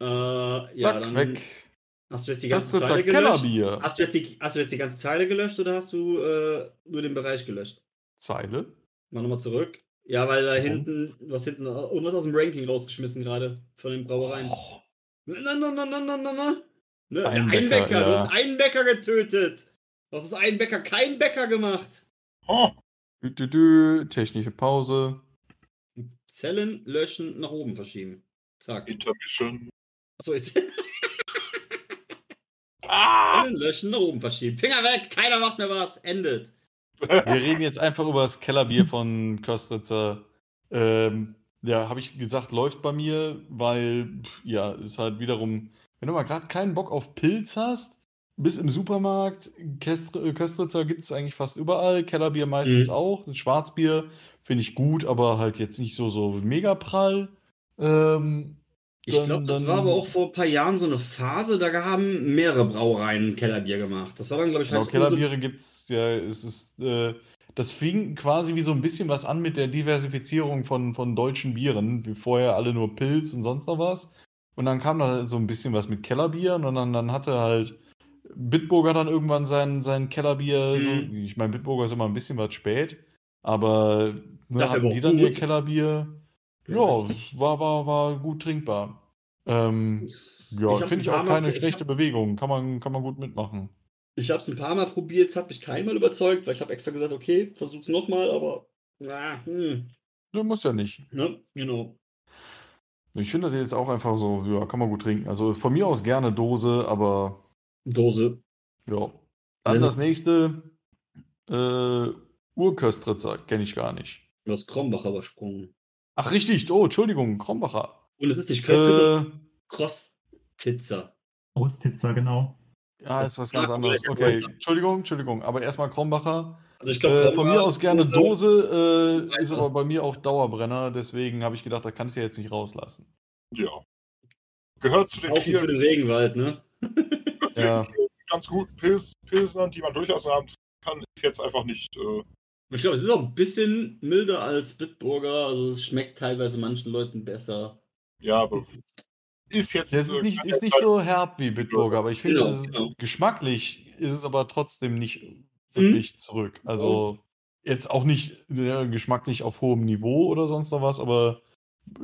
äh, ja, Zack, dann weg. hast du jetzt die ganze Zeile gelöscht. Hast du, jetzt die, hast du jetzt die ganze Zeile gelöscht oder hast du äh, nur den Bereich gelöscht? Zeile. Mal nochmal zurück. Ja, weil da Warum? hinten, du hast hinten irgendwas aus dem Ranking rausgeschmissen gerade von den Brauereien. Oh, Na, na, na, na, na, na, na. Ne, der Einbecker, Einbecker, du ja. hast einen Bäcker getötet. Du hast aus einem Bäcker keinen Bäcker gemacht. Oh, dü, dü, dü. Technische Pause. Zellen löschen, nach oben verschieben. Zack. Intermission. Achso, jetzt. <laughs> Ah! Löschen, nach oben verschieben. Finger weg, keiner macht mehr was. Endet. <laughs> Wir reden jetzt einfach über das Kellerbier von Köstritzer. Ähm, ja, habe ich gesagt, läuft bei mir, weil, ja, ist halt wiederum, wenn du mal gerade keinen Bock auf Pilz hast, bist im Supermarkt, äh, Köstritzer gibt es eigentlich fast überall, Kellerbier meistens Mhm. auch. Das Schwarzbier finde ich gut, aber halt jetzt nicht so, so mega prall. Ähm, Ich glaube, das war aber auch vor ein paar Jahren so eine Phase, da haben mehrere Brauereien Kellerbier gemacht. Das war dann, glaube ich, Genau, halt so- Kellerbiere gibt es, ja, es ist, äh, das fing quasi wie so ein bisschen was an mit der Diversifizierung von, von deutschen Bieren, wie vorher alle nur Pilz und sonst noch was. Und dann kam da so ein bisschen was mit Kellerbieren und dann, dann hatte halt Bitburger dann irgendwann sein, sein Kellerbier. So, Mhm. ich meine, Bitburger ist immer ein bisschen was spät, aber ne, hatten aber die dann ihr gut. Kellerbier? Ja, war, war, war gut trinkbar. Ähm, ja, finde ich auch Mal- keine ich schlechte hab- Bewegung. Kann man, kann man gut mitmachen. Ich habe es ein paar Mal probiert, es hat mich keinmal überzeugt, weil ich habe extra gesagt, okay, versuch's nochmal, aber. Ah, hm, Du musst ja nicht. ne, genau. Ich finde das jetzt auch einfach so, ja, kann man gut trinken. Also von mir aus gerne Dose, aber Dose. ja. Dann Ja. das nächste, äh, Urköstritzer, kenne ich gar nicht. Du hast Krombacher übersprungen. Ach, richtig, oh, Entschuldigung, Krombacher. Und es ist nicht Köstritzer, Äh. Brusttitzer, genau. ja, ist was ganz Ja, anderes. Okay. Entschuldigung, Entschuldigung, aber erstmal Krombacher. Also ich glaube, Äh, von mir aus gerne Dose, äh, ist aber bei mir auch Dauerbrenner, deswegen habe ich gedacht, da kannst du jetzt nicht rauslassen. Ja. Gehört zu den Auch für vielen den Regenwald, ne? Ja. ganz guten Pils, die man durchaus haben kann, ist jetzt einfach nicht. Äh, Ich glaube, es ist auch ein bisschen milder als Bitburger. Also es schmeckt teilweise manchen Leuten besser. ja, aber ist jetzt. Ja, es ist nicht, ist nicht so herb wie Bitburger, aber ich finde, Genau, ist, genau. geschmacklich ist es aber trotzdem nicht Mhm. wirklich zurück. Also jetzt auch nicht äh, geschmacklich auf hohem Niveau oder sonst noch was, aber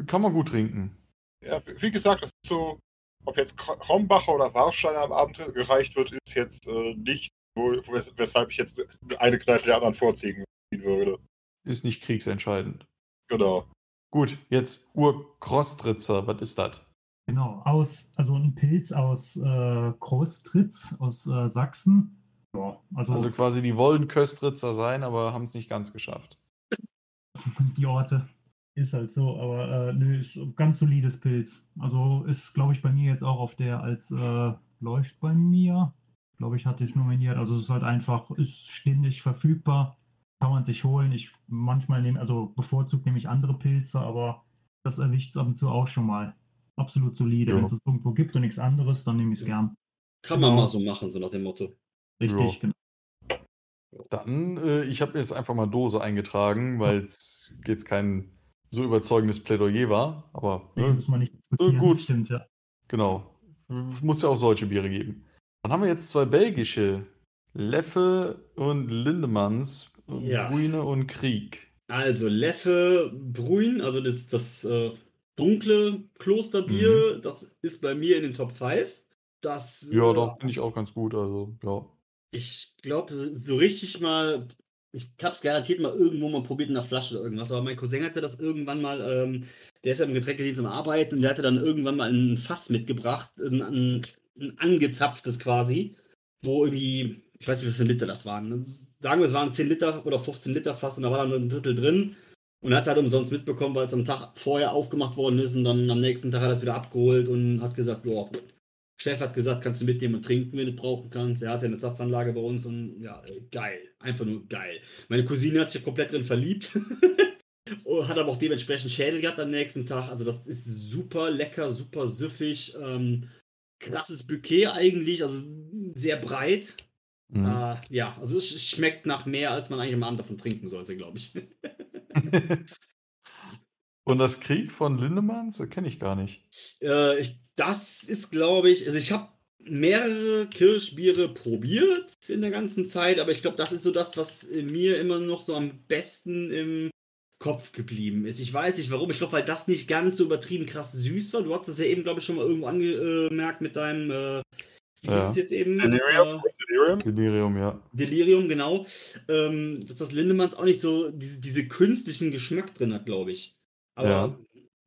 kann man gut trinken. Ja, wie gesagt, das ist so, ob jetzt Krombacher oder Warsteiner am Abend gereicht wird, ist jetzt äh, nicht, wo, wes weshalb ich jetzt eine Kneipe der anderen vorziehen würde. Ist nicht kriegsentscheidend. Genau. Gut, jetzt Urkrostritzer, was ist das? Genau, aus, also ein Pilz aus äh, Krostritz, aus äh, Sachsen. Ja, also, Also quasi, die wollen Köstritzer sein, aber haben es nicht ganz geschafft. <laughs> die Orte. Ist halt so, aber äh, nö, ist ein ganz solides Pilz. Also ist, glaube ich, bei mir jetzt auch auf der als äh, läuft bei mir. Glaube ich, hatte ich es nominiert. Also es ist halt einfach, ist ständig verfügbar. Kann man sich holen. Ich manchmal nehme, also bevorzugt nehme ich andere Pilze, aber das erwischt es ab und zu auch schon mal. absolut solide. Ja. Wenn es es irgendwo gibt und nichts anderes, dann nehme ich es gern. Kann man Genau. mal so machen, so nach dem Motto. Richtig, Ja. genau. Dann, äh, ich habe jetzt einfach mal Dose eingetragen, weil es jetzt kein so überzeugendes Plädoyer war. Aber Nee, ne, muss man nicht diskutieren. gut. Stimmt, ja. genau. Muss ja auch solche Biere geben. Dann haben wir jetzt zwei belgische. Leffe und Lindemanns. Ja. Ruine und Krieg. Also Leffe Brühen, also das, das äh, dunkle Klosterbier, das ist bei mir in den Top 5. Das, Ja, äh, doch, finde ich auch ganz gut. Also, ja. Ich glaube, so richtig mal, ich hab's garantiert mal irgendwo mal probiert in der Flasche oder irgendwas, aber mein Cousin hatte das irgendwann mal, ähm, der ist ja im Getränkedienst am Arbeiten und der hatte dann irgendwann mal ein Fass mitgebracht, ein, ein, ein angezapftes quasi, wo irgendwie, ich weiß nicht, wie viele Liter das waren. Sagen wir, es waren 10 Liter oder 15 Liter Fass und da war dann ein Drittel drin. Und er hat es halt umsonst mitbekommen, weil es am Tag vorher aufgemacht worden ist und dann am nächsten Tag hat er es wieder abgeholt und hat gesagt, ja, Chef hat gesagt, kannst du mitnehmen und trinken, wenn du brauchen kannst. Er hat ja eine Zapfanlage bei uns und ja, geil. Einfach nur geil. Meine Cousine hat sich komplett drin verliebt. <laughs> Und hat aber auch dementsprechend Schädel gehabt am nächsten Tag. Also das ist super lecker, super süffig. Ähm, krasses Bouquet eigentlich, also sehr breit. Mhm. Äh, ja, also es schmeckt nach mehr, als man eigentlich am Abend davon trinken sollte, glaube ich. <laughs> und das Krieg von Lindemanns kenne ich gar nicht. Äh, ich, das ist, glaube ich, also ich habe mehrere Kirschbiere probiert in der ganzen Zeit, aber ich glaube, das ist so das, was mir immer noch so am besten im Kopf geblieben ist. Ich weiß nicht warum, ich glaube, weil das nicht ganz so übertrieben krass süß war. Du hast es ja eben, glaube ich, schon mal irgendwo angemerkt mit deinem, äh, wie Ja. ist es jetzt eben? Delirium? Äh, Delirium? Delirium, ja. Delirium, genau. Ähm, dass das Lindemanns auch nicht so diese, diese künstlichen Geschmack drin hat, glaube ich. Aber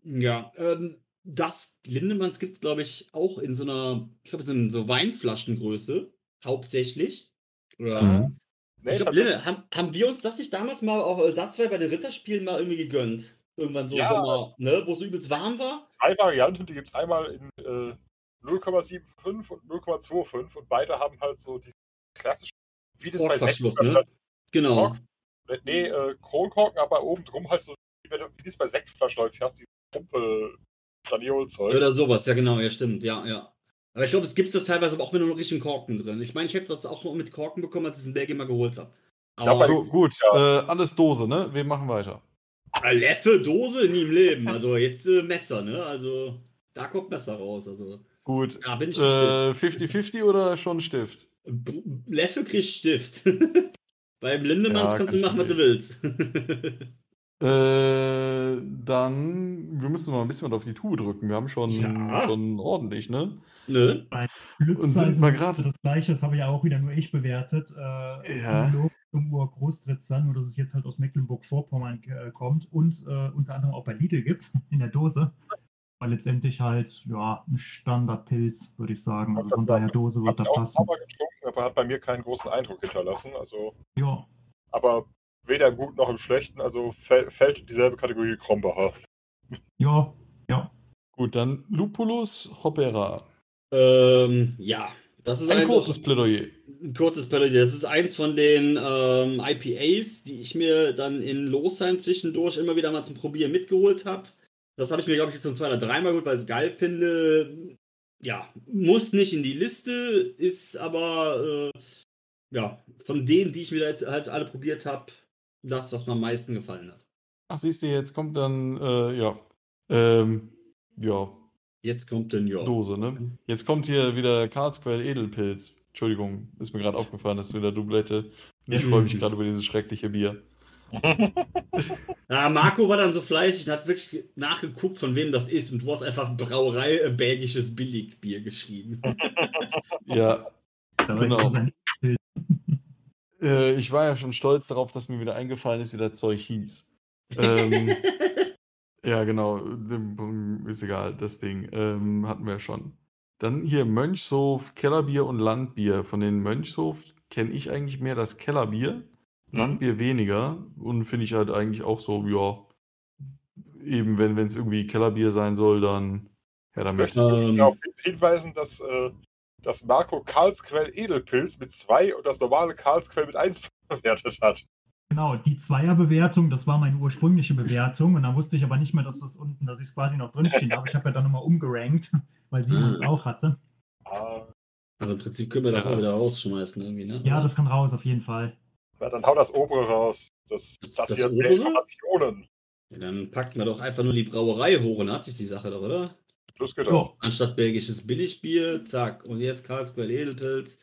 ja, ähm, das Lindemanns gibt es, glaube ich, auch in so einer, ich glaube, in so Weinflaschengröße, hauptsächlich. Oder? Mhm. Nee, tatsächlich- Linde, haben, haben wir uns das nicht damals mal auch ersatzweise bei den Ritterspielen mal irgendwie gegönnt? Irgendwann so Ja. Sommer, ne, wo es so übelst warm war? drei Varianten, die gibt es einmal in äh, 0,75 und 0,25 und beide haben halt so die klassischen, wie das bei Sekt ne? Genau. Kork, nee, äh, Kronkorken, aber oben drum halt so, wie du- wie das bei Sektflaschen häufig hast, dieses Kumpel Staniolzeug. Oder sowas, ja genau, ja stimmt, ja, ja. Aber ich glaube, es gibt das teilweise aber auch mit nur noch richtigen Korken drin. Ich meine, ich hätte das auch noch mit Korken bekommen, als ich es in Belgien mal geholt habe. Ja, Aber bei- So, gut, äh, alles Dose, ne? Wir machen weiter. Leffe, Dose, nie im Leben. Also jetzt äh, Messer, ne? Also da kommt Messer raus. Also Gut. da bin ich Äh, 50-50 oder schon Stift? Leffe kriegt Stift. <laughs> Beim Lindemanns Ja, kannst du machen, was du willst. Äh, dann, wir müssen mal ein bisschen was auf die Tube drücken. Wir haben schon, Ja. schon ordentlich, ne? ne? Und sind ist grad- das gleiche, das habe ja auch wieder nur ich bewertet. Äh, Ja. analog zum Ur-Großdritzer, nur dass es jetzt halt aus Mecklenburg-Vorpommern äh, kommt und äh, unter anderem auch bei Lidl gibt, in der Dose. Weil letztendlich halt, ja, ein Standardpilz, würde ich sagen. Also von daher Dose wird da passen. Mal getrunken, aber hat bei mir keinen großen Eindruck hinterlassen. Also, Ja, aber weder im Guten noch im Schlechten, also fäll- fällt in dieselbe Kategorie Krombacher. ja, ja. Gut, dann Lupulus Hopera. Ähm, ja. Das ist Ein eins kurzes Plädoyer. Ein kurzes Plädoyer. Das ist eins von den ähm, IPAs, die ich mir dann in Losheim zwischendurch immer wieder mal zum Probieren mitgeholt habe. Das habe ich mir, glaube ich, jetzt zum zwei oder dreimal geholt, weil ich es geil finde. Ja, muss nicht in die Liste, ist aber, äh, ja, von denen, die ich mir da jetzt halt alle probiert habe, das, was mir am meisten gefallen hat. Ach, siehst du, jetzt kommt dann, äh, ja, ähm, ja, Jetzt kommt denn, ja. Dose, ne? Jetzt kommt hier wieder Karlsquell Edelpilz. Entschuldigung, ist mir gerade aufgefallen, dass du wieder Doublette. Und ich Mhm. freue mich gerade über dieses schreckliche Bier. Ja, Marco war dann so fleißig und hat wirklich nachgeguckt, von wem das ist. Und du hast einfach Brauerei äh, belgisches Billigbier geschrieben. <laughs> Ja, Genau. <laughs> äh, ich war ja schon stolz darauf, dass mir wieder eingefallen ist, wie das Zeug hieß. Ähm, <laughs> ja, genau, ist egal, das Ding ähm, hatten wir schon. Dann hier Mönchshof, Kellerbier und Landbier. Von den Mönchshof kenne ich eigentlich mehr das Kellerbier, Landbier weniger und finde ich halt eigentlich auch so, ja, eben wenn es irgendwie Kellerbier sein soll, dann Ich damit. möchte Ähm. darauf hinweisen, dass, äh, dass Marco Karlsquell Edelpilz mit 2 und das normale Karlsquell mit 1 <laughs> bewertet hat. Genau, die Zweierbewertung, das war meine ursprüngliche Bewertung und dann wusste ich aber nicht mehr, dass das unten, dass ich es quasi noch drinstehen habe. Ich habe ja dann nochmal umgerankt, <laughs> weil Simon es auch hatte. Ah, Also im Prinzip können wir das Ja. auch wieder rausschmeißen irgendwie, ne? Ja, das kann raus, auf jeden Fall. Ja, dann hau das obere raus. Das, Das- das, das hier obere? Informationen. Ja, dann packen wir doch einfach nur die Brauerei hoch und hat sich die Sache doch, oder? Plus geht auch. Ja, Anstatt belgisches Billigbier, zack. Und jetzt Karlsberg Edelpilz,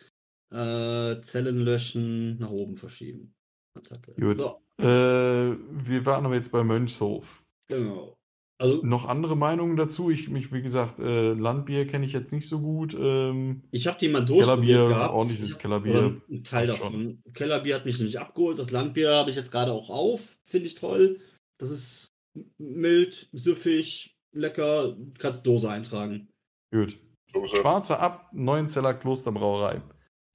äh, Zellen löschen, nach oben verschieben. Attacke. Gut. So, Äh, wir waren aber jetzt bei Mönchshof. genau. Also, Noch andere Meinungen dazu? Ich, mich, wie gesagt, äh, Landbier kenne ich jetzt nicht so gut. Ähm, ich habe die mal Kellerbier, durchprobiert gehabt. ordentliches Kellerbier. ein Teil davon. Kellerbier hat mich nicht abgeholt. Das Landbier habe ich jetzt gerade auch auf. Finde ich toll. Das ist mild, süffig, lecker. Kannst Dose eintragen. Gut. Dose. Schwarzer Ab, Neuenzeller Klosterbrauerei.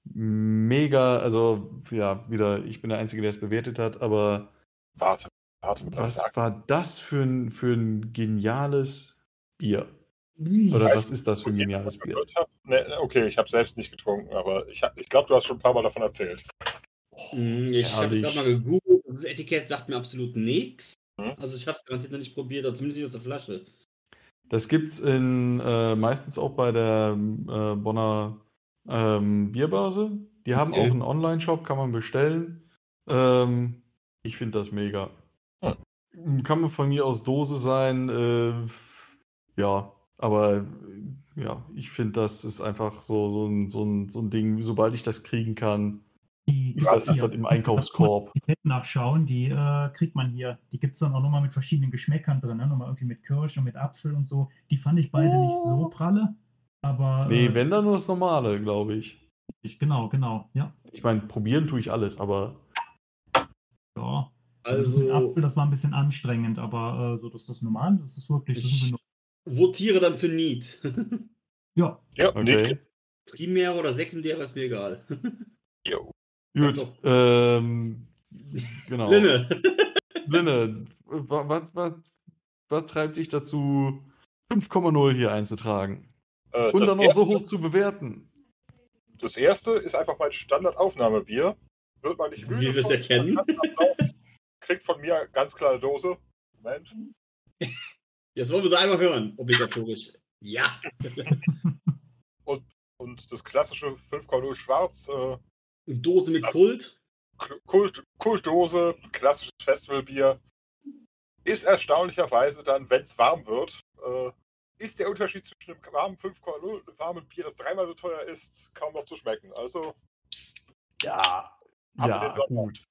Mega, also ja, wieder, ich bin der Einzige, der es bewertet hat, aber Warte, warte. Was was sagt war das für ein, für ein geniales Bier? Oder was ist das für ein geniales Bier? Nee, okay, ich habe selbst nicht getrunken, aber ich, ich glaube, du hast schon ein paar Mal davon erzählt. Mm, Ich habe jetzt grad mal gegoogelt. Das Etikett sagt mir absolut nichts. Hm? Also ich habe es garantiert noch nicht probiert, oder zumindest nicht aus der Flasche. Das gibt's in äh, meistens auch bei der äh, Bonner ähm, Bierbörse. Die haben Okay. auch einen Online-Shop, kann man bestellen. Ähm, ich finde das mega. Kann man von mir aus Dose sein, äh, ja, aber ja, ich finde, das ist einfach so, so, ein, so, ein, so ein Ding, sobald ich das kriegen kann, Die ist das, ist das im Einkaufskorb. Die Etiketten nachschauen, die äh, kriegt man hier. Die gibt es dann auch nochmal mit verschiedenen Geschmäckern drin, ne? nochmal irgendwie mit Kirsch und mit Apfel und so. Die fand ich beide nicht so pralle, aber Nee, äh, wenn dann nur das Normale, glaube ich. ich, genau, genau, ja. Ich meine, probieren tue ich alles, aber ja. Also, Also Apfel, das war ein bisschen anstrengend, aber äh, so das ist das normal, das ist wirklich, das ist ich votiere dann für Need. <laughs> ja, Ja, okay. nee. Primär oder sekundär ist mir egal. <laughs> Jo. Gut, Also. ähm, genau. Linne. Linne, <laughs> wa- was, was, was treibt dich dazu, 5,0 hier einzutragen? Äh, Und dann auch erste, so hoch zu bewerten? das erste ist einfach mein Standardaufnahmebier. Wird man nicht Wie müde wir es erkennen. Kriegt von mir ganz klare Dose. Moment. <laughs> Jetzt wollen wir sie einmal hören. Obligatorisch. Ja. <laughs> Und das klassische 5,0 Schwarz. Äh, Dose mit Kult. Kult, Kultdose, klassisches Festivalbier. Ist erstaunlicherweise dann, wenn es warm wird, äh, ist der Unterschied zwischen einem warmen 5,0 und einem warmen Bier, das dreimal so teuer ist, kaum noch zu schmecken. Also, Ja, Aber ja, den Sommer. gut.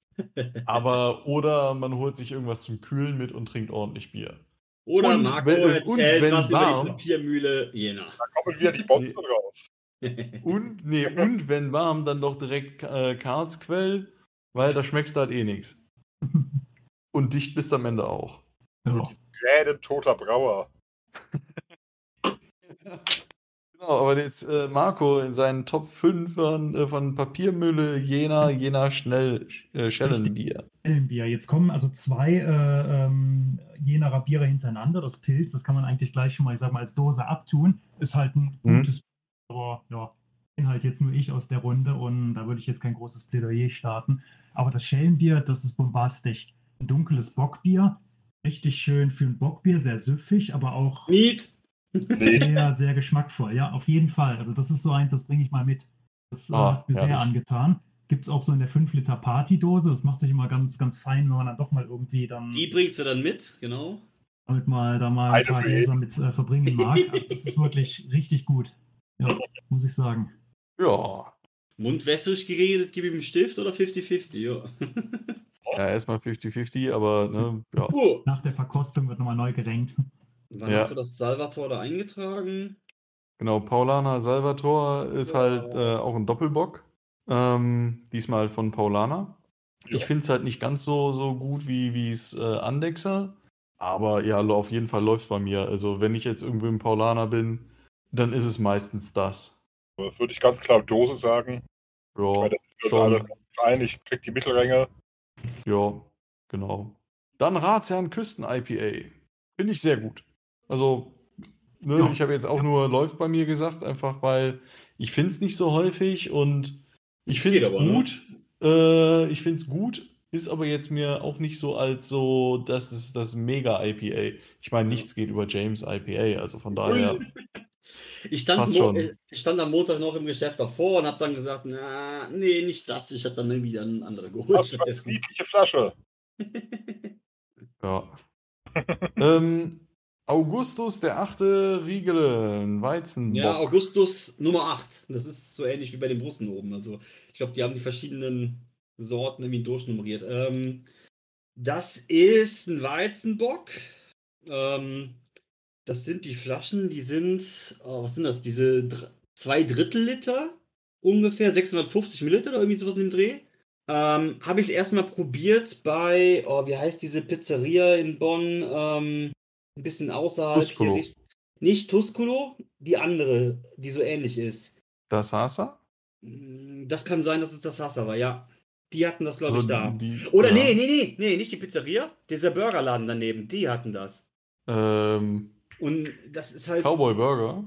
Aber, oder man holt sich irgendwas zum Kühlen mit und trinkt ordentlich Bier. Oder Und Marco wenn- und erzählt wenn was über warm- die Papiermühle Jena. da kommen wieder die Bonzen raus. <laughs> Und, nee, und wenn warm, dann doch direkt äh, Karlsquell, weil da schmeckst du halt eh nichts. Und dicht bist am Ende auch. ja. Gräden toter Brauer. <laughs> Genau, aber jetzt äh, Marco in seinen Top 5 von, äh, von Papiermülle, Jena, Jena Schnell, äh, Schellenbier. Bier. Jetzt kommen also zwei äh, ähm, Jenerer Biere hintereinander. Das Pilz, das kann man eigentlich gleich schon mal, ich sag mal, als Dose abtun. Ist halt ein Mhm. gutes, aber ja, bin halt jetzt nur ich aus der Runde und da würde ich jetzt kein großes Plädoyer starten. Aber das Schellenbier, das ist bombastisch. Ein dunkles Bockbier, richtig schön für ein Bockbier, sehr süffig, aber auch Need. Nee, sehr, sehr geschmackvoll. Ja, auf jeden Fall. Also das ist so eins, das bringe ich mal mit. Das äh, Ah, hat mir sehr angetan. Gibt es auch so in der 5-Liter Partydose. Das macht sich immer ganz, ganz fein, wenn man dann doch mal irgendwie dann Die bringst du dann mit, genau. damit mal da mal ein paar Gläser mit äh, verbringen mag. <laughs> Also das ist wirklich richtig gut. Ja, muss ich sagen. Ja, Mundwässrig geredet, gib ihm einen Stift oder 50-50, ja. ja erstmal 50-50, aber ne, ja. Oh, Nach der Verkostung wird nochmal neu gerenkt. Wann Ja. hast du das Salvatore da eingetragen? Genau, Paulana Salvator ist Ja. halt äh, auch ein Doppelbock. Ähm, diesmal von Paulana. Ja. Ich finde es halt nicht ganz so, so gut wie es äh, Andexer. Aber ja, auf jeden Fall läuft es bei mir. Also, wenn ich jetzt irgendwo im Paulana bin, dann ist es meistens das. würde ich ganz klar Dose sagen. Ja, Weil das schon. alle ein. Ich krieg die Mittelränge. Ja, genau. Dann Ratsherrn Küsten IPA. Finde ich sehr gut. Also, ne, Ja. ich habe jetzt auch nur läuft bei mir gesagt, einfach weil ich finde es nicht so häufig und ich Das finde geht es aber, ne? gut. Äh, ich finde es gut, ist aber jetzt mir auch nicht so als so, das ist das Mega-IPA. Ich meine, nichts geht über James IPA, also von daher. <laughs> Ich stand, äh, ich stand am Montag noch im Geschäft davor und habe dann gesagt, na, nee, nicht das. Ich habe dann irgendwie eine andere geholt. Was für eine niedliche Flasche. <laughs> Ja. <laughs> ähm, Augustus der achte Riegele, ein Weizenbock. Ja, Augustus Nummer 8. Das ist so ähnlich wie bei den Russen oben. Also, ich glaube, die haben die verschiedenen Sorten irgendwie durchnummeriert. Ähm, das ist ein Weizenbock. Ähm, das sind die Flaschen, die sind, oh, was sind das? Diese zwei Drittel Liter ungefähr, 650 Milliliter oder irgendwie sowas in dem Dreh. Ähm, Habe ich erstmal probiert bei, oh, wie heißt diese Pizzeria in Bonn? Ein bisschen außerhalb. Richt- Nicht Tuscolo, die andere, die so ähnlich ist. Das Hasa? Mm, Das kann sein, dass es das Hasser war, ja. Die hatten das, glaube Also ich, da. die- Oder ja. nee, nee, nee, nee, nicht die Pizzeria. Dieser Burgerladen daneben, die hatten das. Ähm, Und das ist halt. Cowboy Burger.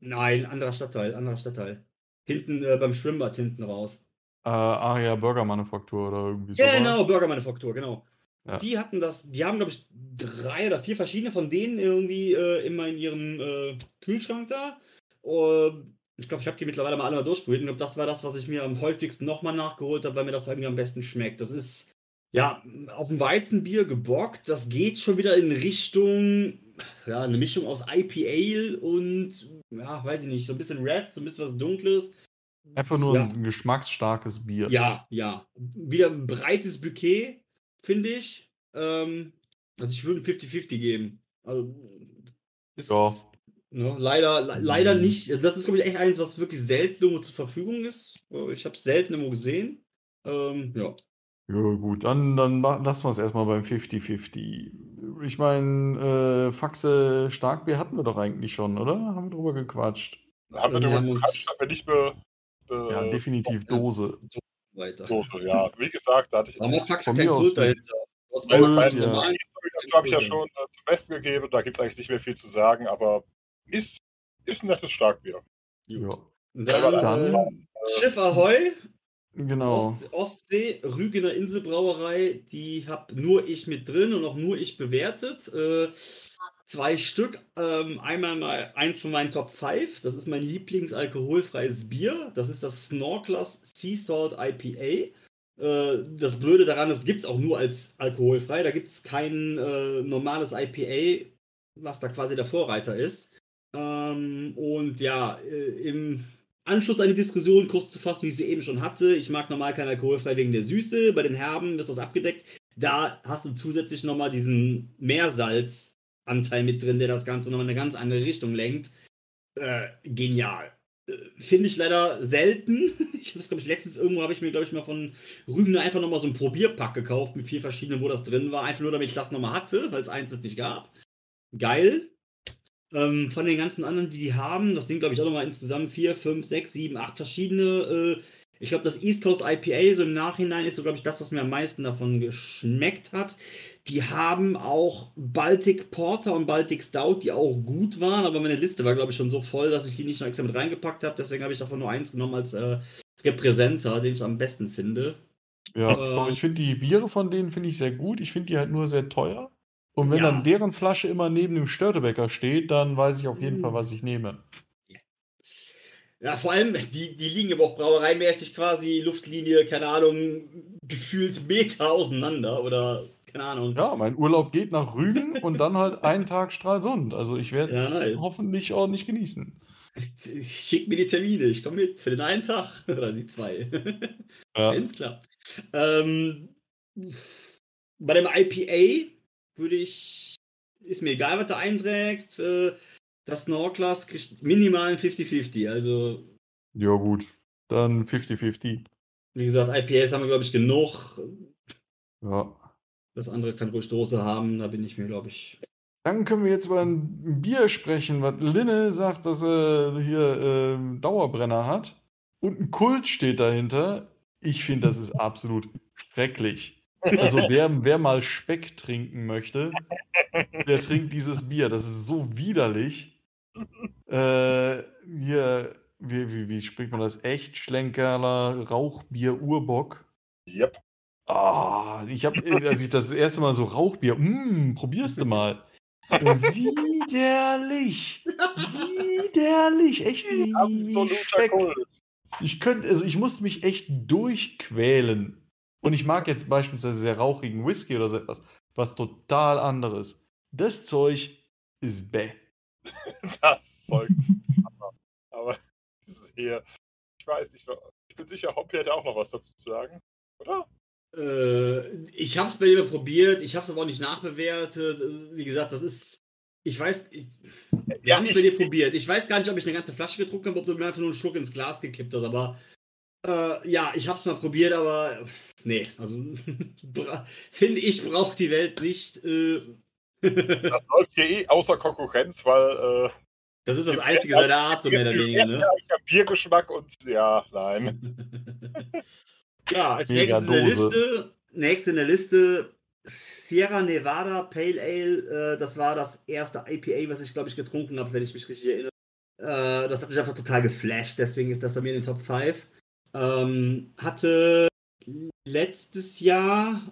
Nein, anderer Stadtteil, anderer Stadtteil. Hinten äh, beim Schwimmbad hinten raus. Äh, Aria Burger Manufaktur oder irgendwie sowas. Genau, Burgermanufaktur, genau. Ja. Die hatten das, die haben, glaube ich, drei oder vier verschiedene von denen irgendwie äh, immer in ihrem äh, Kühlschrank da. Und ich glaube, ich habe die mittlerweile mal alle mal durchprobiert. Und ich glaube, das war das, was ich mir am häufigsten nochmal nachgeholt habe, weil mir das irgendwie am besten schmeckt. Das ist, ja, auf dem Weizenbier gebockt. Das geht schon wieder in Richtung, ja, eine Mischung aus IPA und, ja, weiß ich nicht, so ein bisschen Red, so ein bisschen was Dunkles. Einfach nur Ja. ein geschmacksstarkes Bier. Ja, ja. Wieder ein breites Bouquet, finde ich. Ähm, also ich würde ein 50-50 geben. Also, ist, Ja. Ne, leider, le leider Mhm. nicht. Also Das ist, glaube ich, echt eins, was wirklich selten irgendwo zur Verfügung ist. Äh, Ich habe es selten irgendwo gesehen. Ähm, ja. Ja, gut, dann, dann lassen wir es erstmal beim 50-50. Ich meine, äh, Faxe Starkbier hatten wir doch eigentlich schon, oder? Haben wir drüber gequatscht? Haben wir haben uns- gequatscht, haben wir nicht be, be Ja, definitiv ja. Dose. Weiter. Dose, ja. <laughs> Wie gesagt, da hatte ich Aber macht Fax Von kein mir aus Kult nicht. dahinter. Aus Meine, Kult, meine, meinem ja. normalen die Story dazu habe ich ja schon äh, zum Besten gegeben, da gibt es eigentlich nicht mehr viel zu sagen, aber ist, ist ein nettes Starkbier. Ja. Dann, Dann, äh, Schiff Ahoi, genau. Ost, Ostsee, Rügener Inselbrauerei, die habe nur ich mit drin und auch nur ich bewertet. Äh, zwei Stück. Ähm, einmal mal eins von meinen Top 5. Das ist mein Lieblingsalkoholfreies Bier. Das ist das Snorklers Sea Salt IPA. Äh, das Blöde daran, das gibt es auch nur als alkoholfrei. Da gibt es kein äh, normales IPA, was da quasi der Vorreiter ist. Ähm, und ja, äh, im Anschluss an die Diskussion kurz zu fassen, wie ich sie eben schon hatte. Ich mag normal kein alkoholfrei wegen der Süße. Bei den Herben ist das abgedeckt. Da hast du zusätzlich nochmal diesen Meersalzanteil mit drin, der das Ganze nochmal in eine ganz andere Richtung lenkt. Äh, genial. Äh, Finde ich leider selten. <laughs> Ich habe es, glaube ich, letztens irgendwo habe ich mir, glaube ich, mal von Rügener einfach nochmal so ein Probierpack gekauft mit vier verschiedenen, wo das drin war. Einfach nur, damit ich das nochmal hatte, weil es eins nicht gab. Geil. Ähm, von den ganzen anderen, die die haben, das sind, glaube ich, auch nochmal insgesamt vier, fünf, sechs, sieben, acht verschiedene. Äh, ich glaube, das East Coast IPA so im Nachhinein ist so, glaube ich, das, was mir am meisten davon geschmeckt hat. Die haben auch Baltic Porter und Baltic Stout, die auch gut waren, aber meine Liste war, glaube ich, schon so voll, dass ich die nicht noch extra mit reingepackt habe. Deswegen habe ich davon nur eins genommen als äh, Repräsenter, den ich am besten finde. Ja, Äh, doch, ich finde die Biere von denen finde ich sehr gut. Ich finde die halt nur sehr teuer. Und wenn Ja. dann deren Flasche immer neben dem Störtebäcker steht, dann weiß ich auf jeden Mm. Fall, was ich nehme. Ja, vor allem, die, die liegen aber auch brauereimäßig quasi Luftlinie, keine Ahnung, gefühlt Meter auseinander oder keine Ahnung. Ja, mein Urlaub geht nach Rügen und dann halt <laughs> einen Tag Stralsund. Also ich werde es Ja, nice. hoffentlich ordentlich genießen. Schick mir die Termine, ich komme mit für den einen Tag <laughs> oder die zwei. Ja. Wenn's klappt. Ähm, bei dem IPA würde ich, ist mir egal, was du einträgst, äh, das Snorklers kriegt minimal ein 50-50. Also, Ja, gut. Dann 50-50. wie gesagt, IPAs haben wir, glaube ich, genug. Ja. Das andere kann ruhig Dose haben, da bin ich mir, glaube ich. Dann können wir jetzt über ein Bier sprechen, was Linne sagt, dass er hier ähm, Dauerbrenner hat. Und ein Kult steht dahinter. Ich finde, das ist absolut schrecklich. Also wer, wer mal Speck trinken möchte, der trinkt dieses Bier. Das ist so widerlich. Äh, hier, wie, wie, wie spricht man das? Echt Schlenkerler Rauchbier Urbock. Yep. Ah, ich habe, als ich das erste Mal so Rauchbier, mm, probierst du mal. Äh, Widerlich. Widerlich. Echt wie, wie Speck. Ich könnte, also ich musste mich echt durchquälen. Und ich mag jetzt beispielsweise sehr rauchigen Whisky oder so etwas, was total anderes. Das Zeug ist bäh. <laughs> Das Zeug. Aber sehr. Ich weiß nicht, ich bin sicher, Hoppy hätte auch noch was dazu zu sagen. Oder? Äh, ich habe es bei dir probiert, ich habe es aber auch nicht nachbewertet. Wie gesagt, das ist. Ich weiß, ich, wir haben es bei dir probiert. Ich weiß gar nicht, ob ich eine ganze Flasche getrunken habe, ob du mir einfach nur einen Schluck ins Glas gekippt hast, aber äh, ja, ich habe es mal probiert, aber nee, also <laughs> finde ich, braucht die Welt nicht. Äh, Das läuft hier eh außer Konkurrenz, weil äh, das ist das Einzige seiner Art, so mehr oder weniger, ne? ich habe Biergeschmack und ja, nein. <laughs> Ja, als nächstes in der. Liste, nächstes in der Liste Sierra Nevada Pale Ale. Äh, das war das erste IPA, was ich, glaube ich, getrunken habe, wenn ich mich richtig erinnere. Äh, das hat mich einfach total geflasht, deswegen ist das bei mir in den Top 5. Ähm, hatte letztes Jahr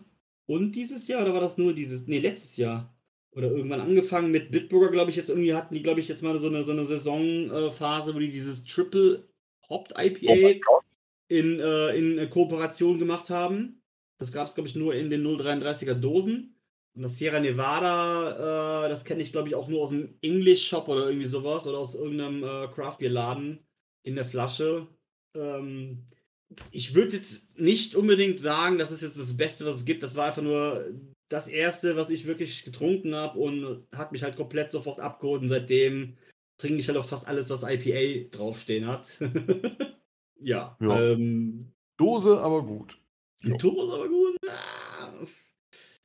und dieses Jahr, oder war das nur dieses? Nee, letztes Jahr. Oder irgendwann angefangen mit Bitburger, glaube ich, jetzt irgendwie hatten die, glaube ich, jetzt mal so eine, so eine Saisonphase, wo die dieses Triple Hopped IPA Oh. In, äh, in äh, Kooperation gemacht haben. Das gab es, glaube ich, nur in den 033er Dosen. Und das Sierra Nevada, äh, das kenne ich, glaube ich, auch nur aus dem English Shop oder irgendwie sowas oder aus irgendeinem äh, Craft Beer Laden in der Flasche. Ähm, ich würde jetzt nicht unbedingt sagen, das ist jetzt das Beste, was es gibt. Das war einfach nur das Erste, was ich wirklich getrunken habe und hat mich halt komplett sofort abgeholt. Und seitdem trinke ich halt auch fast alles, was IPA draufstehen hat. <laughs> ja, Ja. Ähm, Dose, aber gut. die ist aber gut. Ah,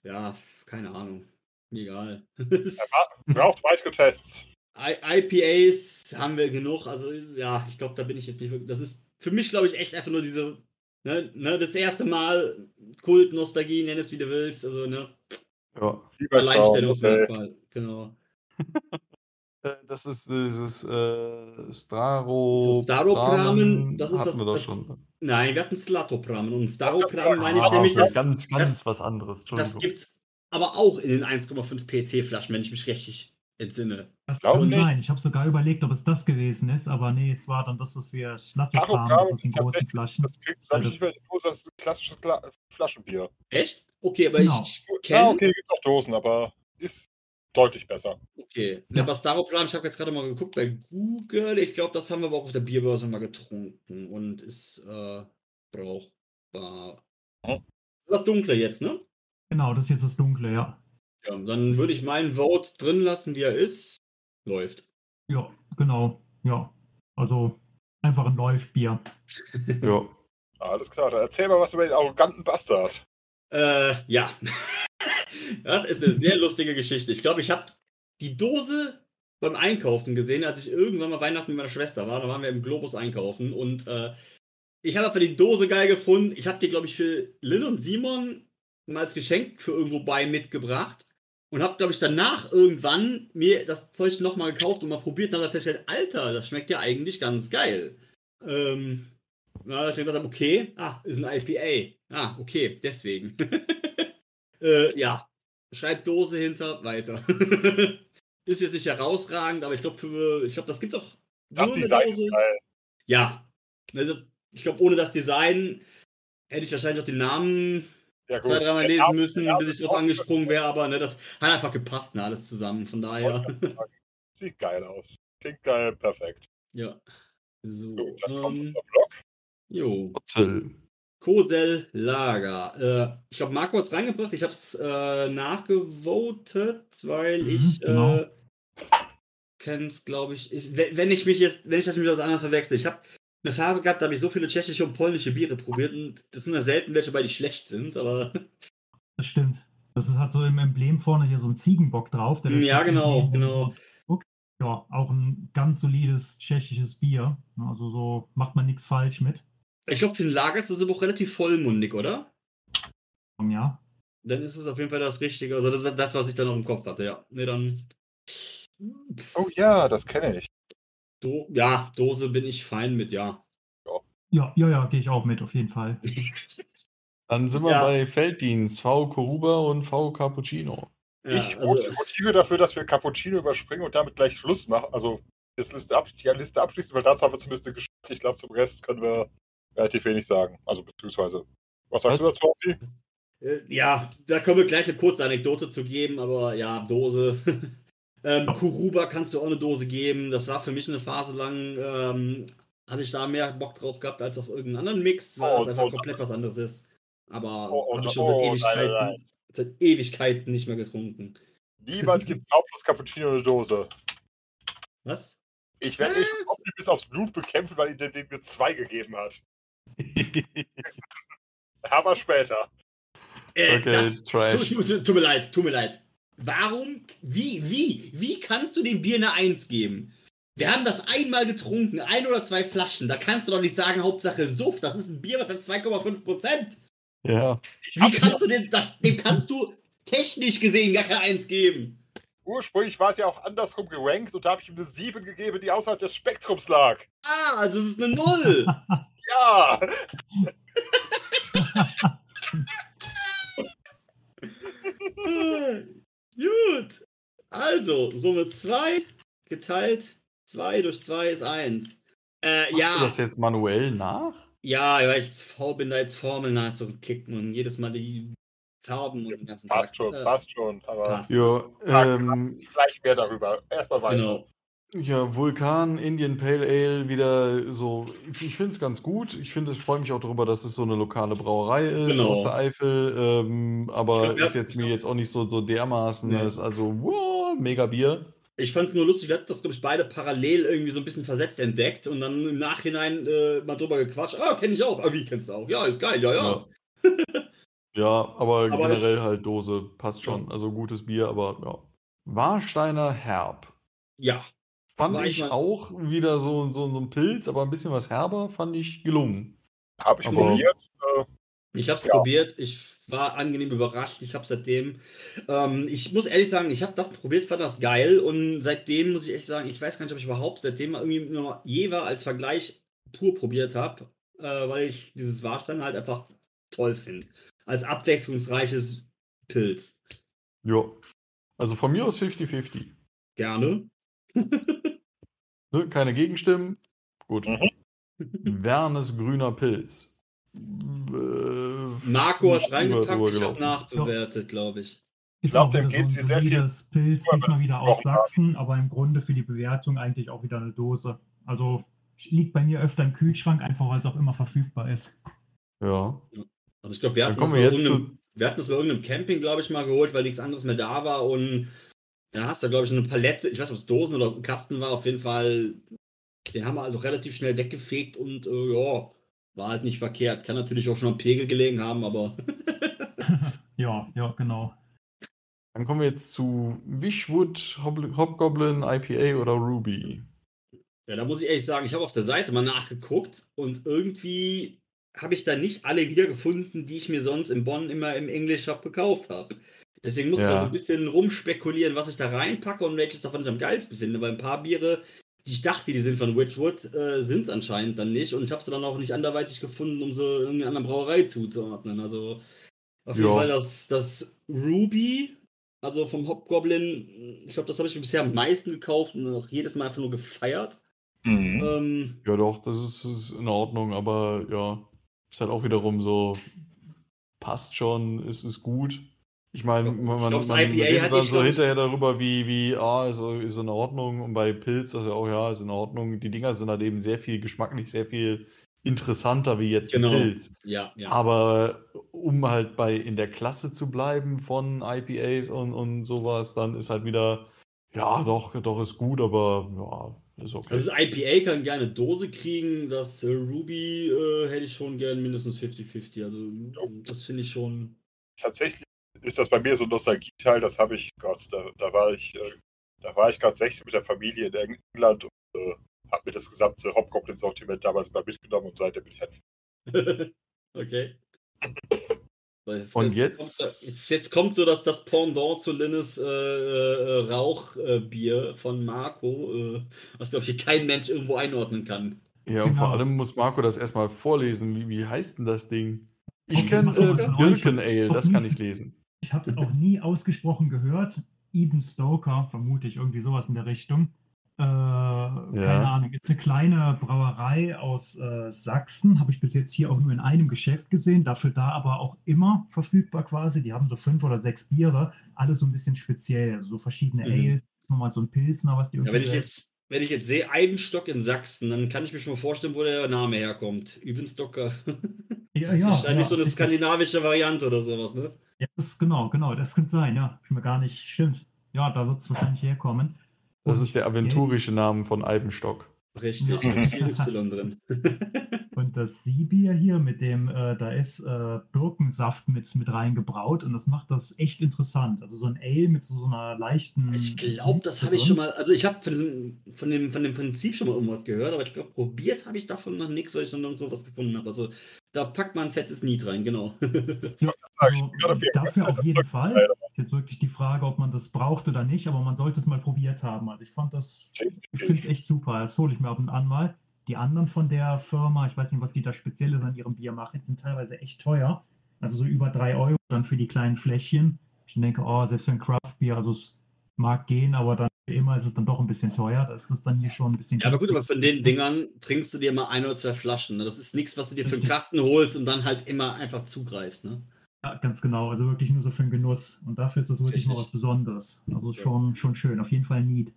Ja, keine Ahnung. Mir Egal. <laughs> Braucht weitere Tests. I- IPAs haben wir genug. Also, ja, ich glaube, da bin ich jetzt nicht wirklich. Das ist für mich, glaube ich, echt einfach nur diese. Ne, ne, das erste Mal Kult, Nostalgie, nenn es wie du willst. Also, ne, Ja. Alleinstellungsmerkmal. Genau. <laughs> Äh, Das ist dieses äh, Straro. Das Staropramen, das ist das- das- schon. Nein, wir hatten Slatopramen. Und Staropramen meine ich nämlich, das, ganz, ganz das- was anderes. das Entschuldigung. gibt's aber auch in den 1,5 PT-Flaschen, wenn ich mich richtig entsinne. Das Glaube kann nicht. sein. Ich habe sogar überlegt, ob es das gewesen ist, aber nee, es war dann das, was wir Kramen das ist in großen Flaschen. Das kriegst du, nicht mehr in Dose, das ist ein klassisches Flaschenbier. Echt? Okay, aber Genau. ich Ja, kenne. okay, gibt auch Dosen, aber ist deutlich besser. Okay. Ja. Ja. Aber Staroplan, ich habe jetzt gerade mal geguckt bei Google. Ich glaube, das haben wir aber auch auf der Bierbörse mal getrunken und ist äh, brauchbar. Hm. Das Dunkle jetzt, ne? Genau, das ist jetzt das Dunkle, ja. Ja, dann würde ich meinen Vote drin lassen, wie er ist. Läuft. Ja, genau. Ja. Also einfach ein Läufbier. Ja. Alles klar, dann erzähl mal was über den arroganten Bastard. Äh, ja. Das ist eine sehr lustige Geschichte. Ich glaube, ich habe die Dose beim Einkaufen gesehen, als ich irgendwann mal Weihnachten mit meiner Schwester war. Da waren wir im Globus einkaufen und äh, ich habe einfach die Dose geil gefunden. Ich habe die, glaube ich, für Lynn und Simon mal als Geschenk für irgendwo bei mitgebracht und habe, glaube ich, danach irgendwann mir das Zeug nochmal gekauft und mal probiert und habe festgestellt, Alter, das schmeckt ja eigentlich ganz geil. Ähm, na, ich gedacht, okay, ah, ist ein IPA. Ah, okay, deswegen. <laughs> äh, ja, schreibt Dose hinter, weiter. <laughs> ist jetzt nicht herausragend, aber ich glaube, ich glaube, das gibt doch. Das Design Dose. ist geil. Ja, also ich glaube, ohne das Design hätte ich wahrscheinlich auch den Namen Ja, gut. zwei, dreimal lesen Name- müssen, bis ich drauf angesprungen wäre, aber ne, das hat einfach gepasst, ne, alles zusammen. Von daher, Sieht geil aus. Klingt geil, perfekt. ja. So, Gut, dann kommt ähm, unser Block. jo. Otzel. Kosel Lager. Äh, ich glaube, Marco hat es reingebracht. Ich habe es äh, nachgevotet, weil Mhm, ich genau. äh, kenne es, glaube ich, ich. wenn ich mich jetzt, wenn ich das mit was anderes verwechsel. Ich habe eine Phase gehabt, da habe ich so viele tschechische und polnische Biere probiert und das sind ja selten welche, bei die schlecht sind, aber Das stimmt. Das ist halt so im Emblem vorne hier so ein Ziegenbock drauf. durch Ja, genau, Emblem genau. Okay. Ja, auch ein ganz solides tschechisches Bier. Also so macht man nichts falsch mit. Ich glaube, für ein Lager ist das aber auch relativ vollmundig, oder? Ja. Dann ist es auf jeden Fall das Richtige. Also das, das was ich dann noch im Kopf hatte, ja. Ne, dann. Oh ja, das kenne ich. Do ja, Dose bin ich fein mit, ja. Ja, ja, ja, gehe ich auch mit, auf jeden Fall. <laughs> Dann sind wir Ja. bei Felddienst, V. Koruba und V. Cappuccino. Ja, ich also, motiviere dafür, dass wir Cappuccino überspringen und damit gleich Schluss machen. Also das Liste ab, die Liste abschließen, weil das haben wir zumindest geschafft. Ich glaube, zum Rest können wir relativ wenig sagen. Also beziehungsweise. Was sagst Was? du dazu, Opti? äh, ja, da können wir gleich eine kurze Anekdote zu geben, aber ja, Dose. <laughs> ähm, Kuruba kannst du auch eine Dose geben. Das war für mich eine Phase lang, ähm, habe ich da mehr Bock drauf gehabt als auf irgendeinen anderen Mix, weil Oh, das einfach oh, komplett was anderes ist. Aber Oh, oh, habe ich oh, schon seit nein, Ewigkeiten, nein, nein. seit Ewigkeiten nicht mehr getrunken. Niemand gibt <laughs> plus Cappuccino eine Dose. Was? Ich werde dich bis aufs Blut bekämpfen, weil ihr den mir zwei gegeben hat. <laughs> Aber später. Äh, Okay, das, Trash. tu, tu, tu, tut mir leid, tut mir leid. Warum, wie, wie, wie kannst du dem Bier eine 1 geben? Wir haben das einmal getrunken, ein oder zwei Flaschen. Da kannst du doch nicht sagen, Hauptsache Suff, das ist ein Bier, hat 2,5 Prozent. Ja. Wie kannst du dem, das, dem kannst du technisch gesehen gar keine 1 geben? Ursprünglich war es ja auch andersrum gerankt und da habe ich ihm eine 7 gegeben, die außerhalb des Spektrums lag. Ah, also es ist eine 0. <laughs> Ja! <laughs> Gut. Also, Summe 2 geteilt 2 durch 2 ist 1. Äh, Machst ja. du das jetzt manuell nach? Ja, weil ich faul bin, da jetzt Formeln nachzukicken und jedes Mal die Farben und den ganzen Passt Tag. schon, Äh, passt schon. Aber passt. Ja, ähm, gleich mehr darüber. Erstmal weiter. Genau. Ja, Vulkan, Indian Pale Ale, wieder so. Ich finde es ganz gut. Ich finde, ich freue mich auch darüber, dass es so eine lokale Brauerei ist Genau. aus der Eifel. Ähm, aber glaub, wir ist hatten- jetzt mir jetzt auch nicht so, so dermaßen. Nee. Ist also, wow, mega Bier. Ich fand es nur lustig, wir hatten das, glaube ich, beide parallel irgendwie so ein bisschen versetzt entdeckt und dann im Nachhinein äh, mal drüber gequatscht. Ah, kenne ich auch. Ah, wie kennst du auch? Ja, ist geil, ja, ja. Ja, <laughs> aber, Aber generell es- halt Dose, passt schon. Also gutes Bier, aber ja. Warsteiner Herb. Ja. Fand War ich ich auch wieder so, so, so ein Pilz, aber ein bisschen was herber, fand ich gelungen. Habe ich Aber- probiert. Ich habe es Ja. probiert, ich war angenehm überrascht, ich habe seitdem, ähm, ich muss ehrlich sagen, ich habe das probiert, fand das geil und seitdem muss ich echt sagen, ich weiß gar nicht, ob ich überhaupt seitdem mal irgendwie nur Jever als Vergleich pur probiert habe, äh, weil ich dieses Warstein halt einfach toll finde. Als abwechslungsreiches Pilz. Ja. Also von mir aus 50-50. Gerne. Ne? Keine Gegenstimmen. Gut. Mhm. Wernes grüner Pilz. Äh, Marco hat reingepackt, ich habe nachbewertet, glaube ich. Ist glaub, auch dem wieder geht's so wie ein sehr viel Pilz, diesmal wieder aus. Sachsen, aber im Grunde für die Bewertung eigentlich auch wieder eine Dose. Also liegt bei mir öfter im Kühlschrank, einfach weil es auch immer verfügbar ist. Ja. Also ich glaube, wir wir zu. Wir hatten das bei irgendeinem Camping, glaube ich, mal geholt, weil nichts anderes mehr da war. Und da hast du, glaube ich, eine Palette, ich weiß nicht, ob es Dosen oder ein Kasten war, auf jeden Fall. Den haben wir also relativ schnell weggefegt und äh, ja, war halt nicht verkehrt. Kann natürlich auch schon am Pegel gelegen haben, aber <laughs> <laughs> ja, ja, genau. Dann kommen wir jetzt zu Wishwood, Hobgoblin, IPA oder Ruby. ja, da muss ich ehrlich sagen, ich habe auf der Seite mal nachgeguckt und irgendwie habe ich da nicht alle wiedergefunden, die ich mir sonst in Bonn immer im English-Shop gekauft habe. Deswegen muss ich Ja. da so ein bisschen rumspekulieren, was ich da reinpacke und welches davon ich am geilsten finde, weil ein paar Biere, die ich dachte, die sind von Witchwood, äh, sind es anscheinend dann nicht und ich habe sie dann auch nicht anderweitig gefunden, um sie irgendeiner anderen Brauerei zuzuordnen. Also auf jeden Ja. Fall das, das Ruby, also vom Hobgoblin, ich glaube, das habe ich mir bisher am meisten gekauft und auch jedes Mal einfach nur gefeiert. Mhm. Ähm, Ja, doch, das ist, ist in Ordnung, aber ja, ist halt auch wiederum so, passt schon, ist es gut. Ich meine, Ich man, glaub, man, redet dann ich, so ich- hinterher darüber, wie, wie, ah, ist, ist in Ordnung. Und bei Pilz, also auch, ja, ist in Ordnung. Die Dinger sind halt eben sehr viel geschmacklich, sehr viel interessanter wie jetzt Genau. Pilz. ja, ja. Aber um halt bei in der Klasse zu bleiben von IPAs und, und sowas, dann ist halt wieder, ja, doch, doch, ist gut, aber ja, ist okay. Also das IPA kann gerne Dose kriegen, das äh, Ruby äh, hätte ich schon gern mindestens 50-50. Also das finde ich schon. Tatsächlich ist das bei mir so ein Nostalgie-Teil, das habe ich, Gott, da, da war ich, äh, da war ich gerade 16 mit der Familie in England und äh, habe mir das gesamte Hobgoblin-Sortiment damals mal mitgenommen und seitdem bin ich halt. <laughs> okay. Jetzt, Und jetzt, jetzt- jetzt, kommt so das, das Pendant zu Linnes äh, äh, Rauchbier von Marco, äh, was glaube ich kein Mensch irgendwo einordnen kann. Ja, und vor Genau. allem muss Marco das erstmal vorlesen. Wie, wie heißt denn das Ding? Ich kenne äh. Birken Ale, das kann ich lesen. Ich habe es auch nie <laughs> ausgesprochen gehört. Eden Stoker, vermute ich, irgendwie sowas in der Richtung. Äh, Keine Ahnung, ist eine kleine Brauerei aus äh, Sachsen. Habe ich bis jetzt hier auch nur in einem Geschäft gesehen. Dafür da aber auch immer verfügbar quasi. Die haben so fünf oder sechs Biere, alle so ein bisschen speziell. Also so verschiedene Mhm. Ales, nochmal so ein Pilsner, was die Ja, wenn ich jetzt, wenn ich jetzt sehe, Eidenstock in Sachsen, dann kann ich mir schon mal vorstellen, wo der Name herkommt. Übenstocker. <laughs> Ja, Das ist ja, wahrscheinlich ja, so eine skandinavische Variante oder sowas, ne? Ja, das genau, genau, das könnte sein, ja. Ich mir gar nicht, stimmt. Ja, da wird es wahrscheinlich herkommen. Das Und ist der aventurische Name von Eibenstock. Richtig, Ja. mit viel Y drin. <laughs> Und das Siebier hier mit dem, äh, da ist äh, Birkensaft mit, mit reingebraut und das macht das echt interessant. Also so ein Ale mit so, so einer leichten. Ich glaube, das habe ich schon mal, also ich habe von, diesem- von, dem, von dem Prinzip schon mal irgendwas gehört, aber ich glaube, probiert habe ich davon noch nichts, weil ich noch nirgendwo was gefunden habe. Also da packt man ein fettes Niet rein, genau. <laughs> Also, auf ihrer dafür auf jeden Fall. leider. Ist jetzt wirklich die Frage, ob man das braucht oder nicht, aber man sollte es mal probiert haben. Also ich fand das, ich finde es echt super. Das hole ich mir ab und an mal. Die anderen von der Firma, ich weiß nicht, was die da Spezielles an ihrem Bier machen, die sind teilweise echt teuer. Also so über drei Euro dann für die kleinen Fläschchen. Ich denke, oh, selbst für ein Craft-Bier, also es mag gehen, aber dann für immer ist es dann doch ein bisschen teuer. Da ist das dann hier schon ein bisschen Ja, aber gut, aber von den Dingern trinkst du dir mal ein oder zwei Flaschen. Ne? Das ist nichts, was du dir für einen Richtig. Kasten holst und dann halt immer einfach zugreifst. Ne? Ja, ganz genau. Also wirklich nur so für den Genuss. Und dafür ist das wirklich mal Richtig. was Besonderes. Also schon, schon schön. Auf jeden Fall Need.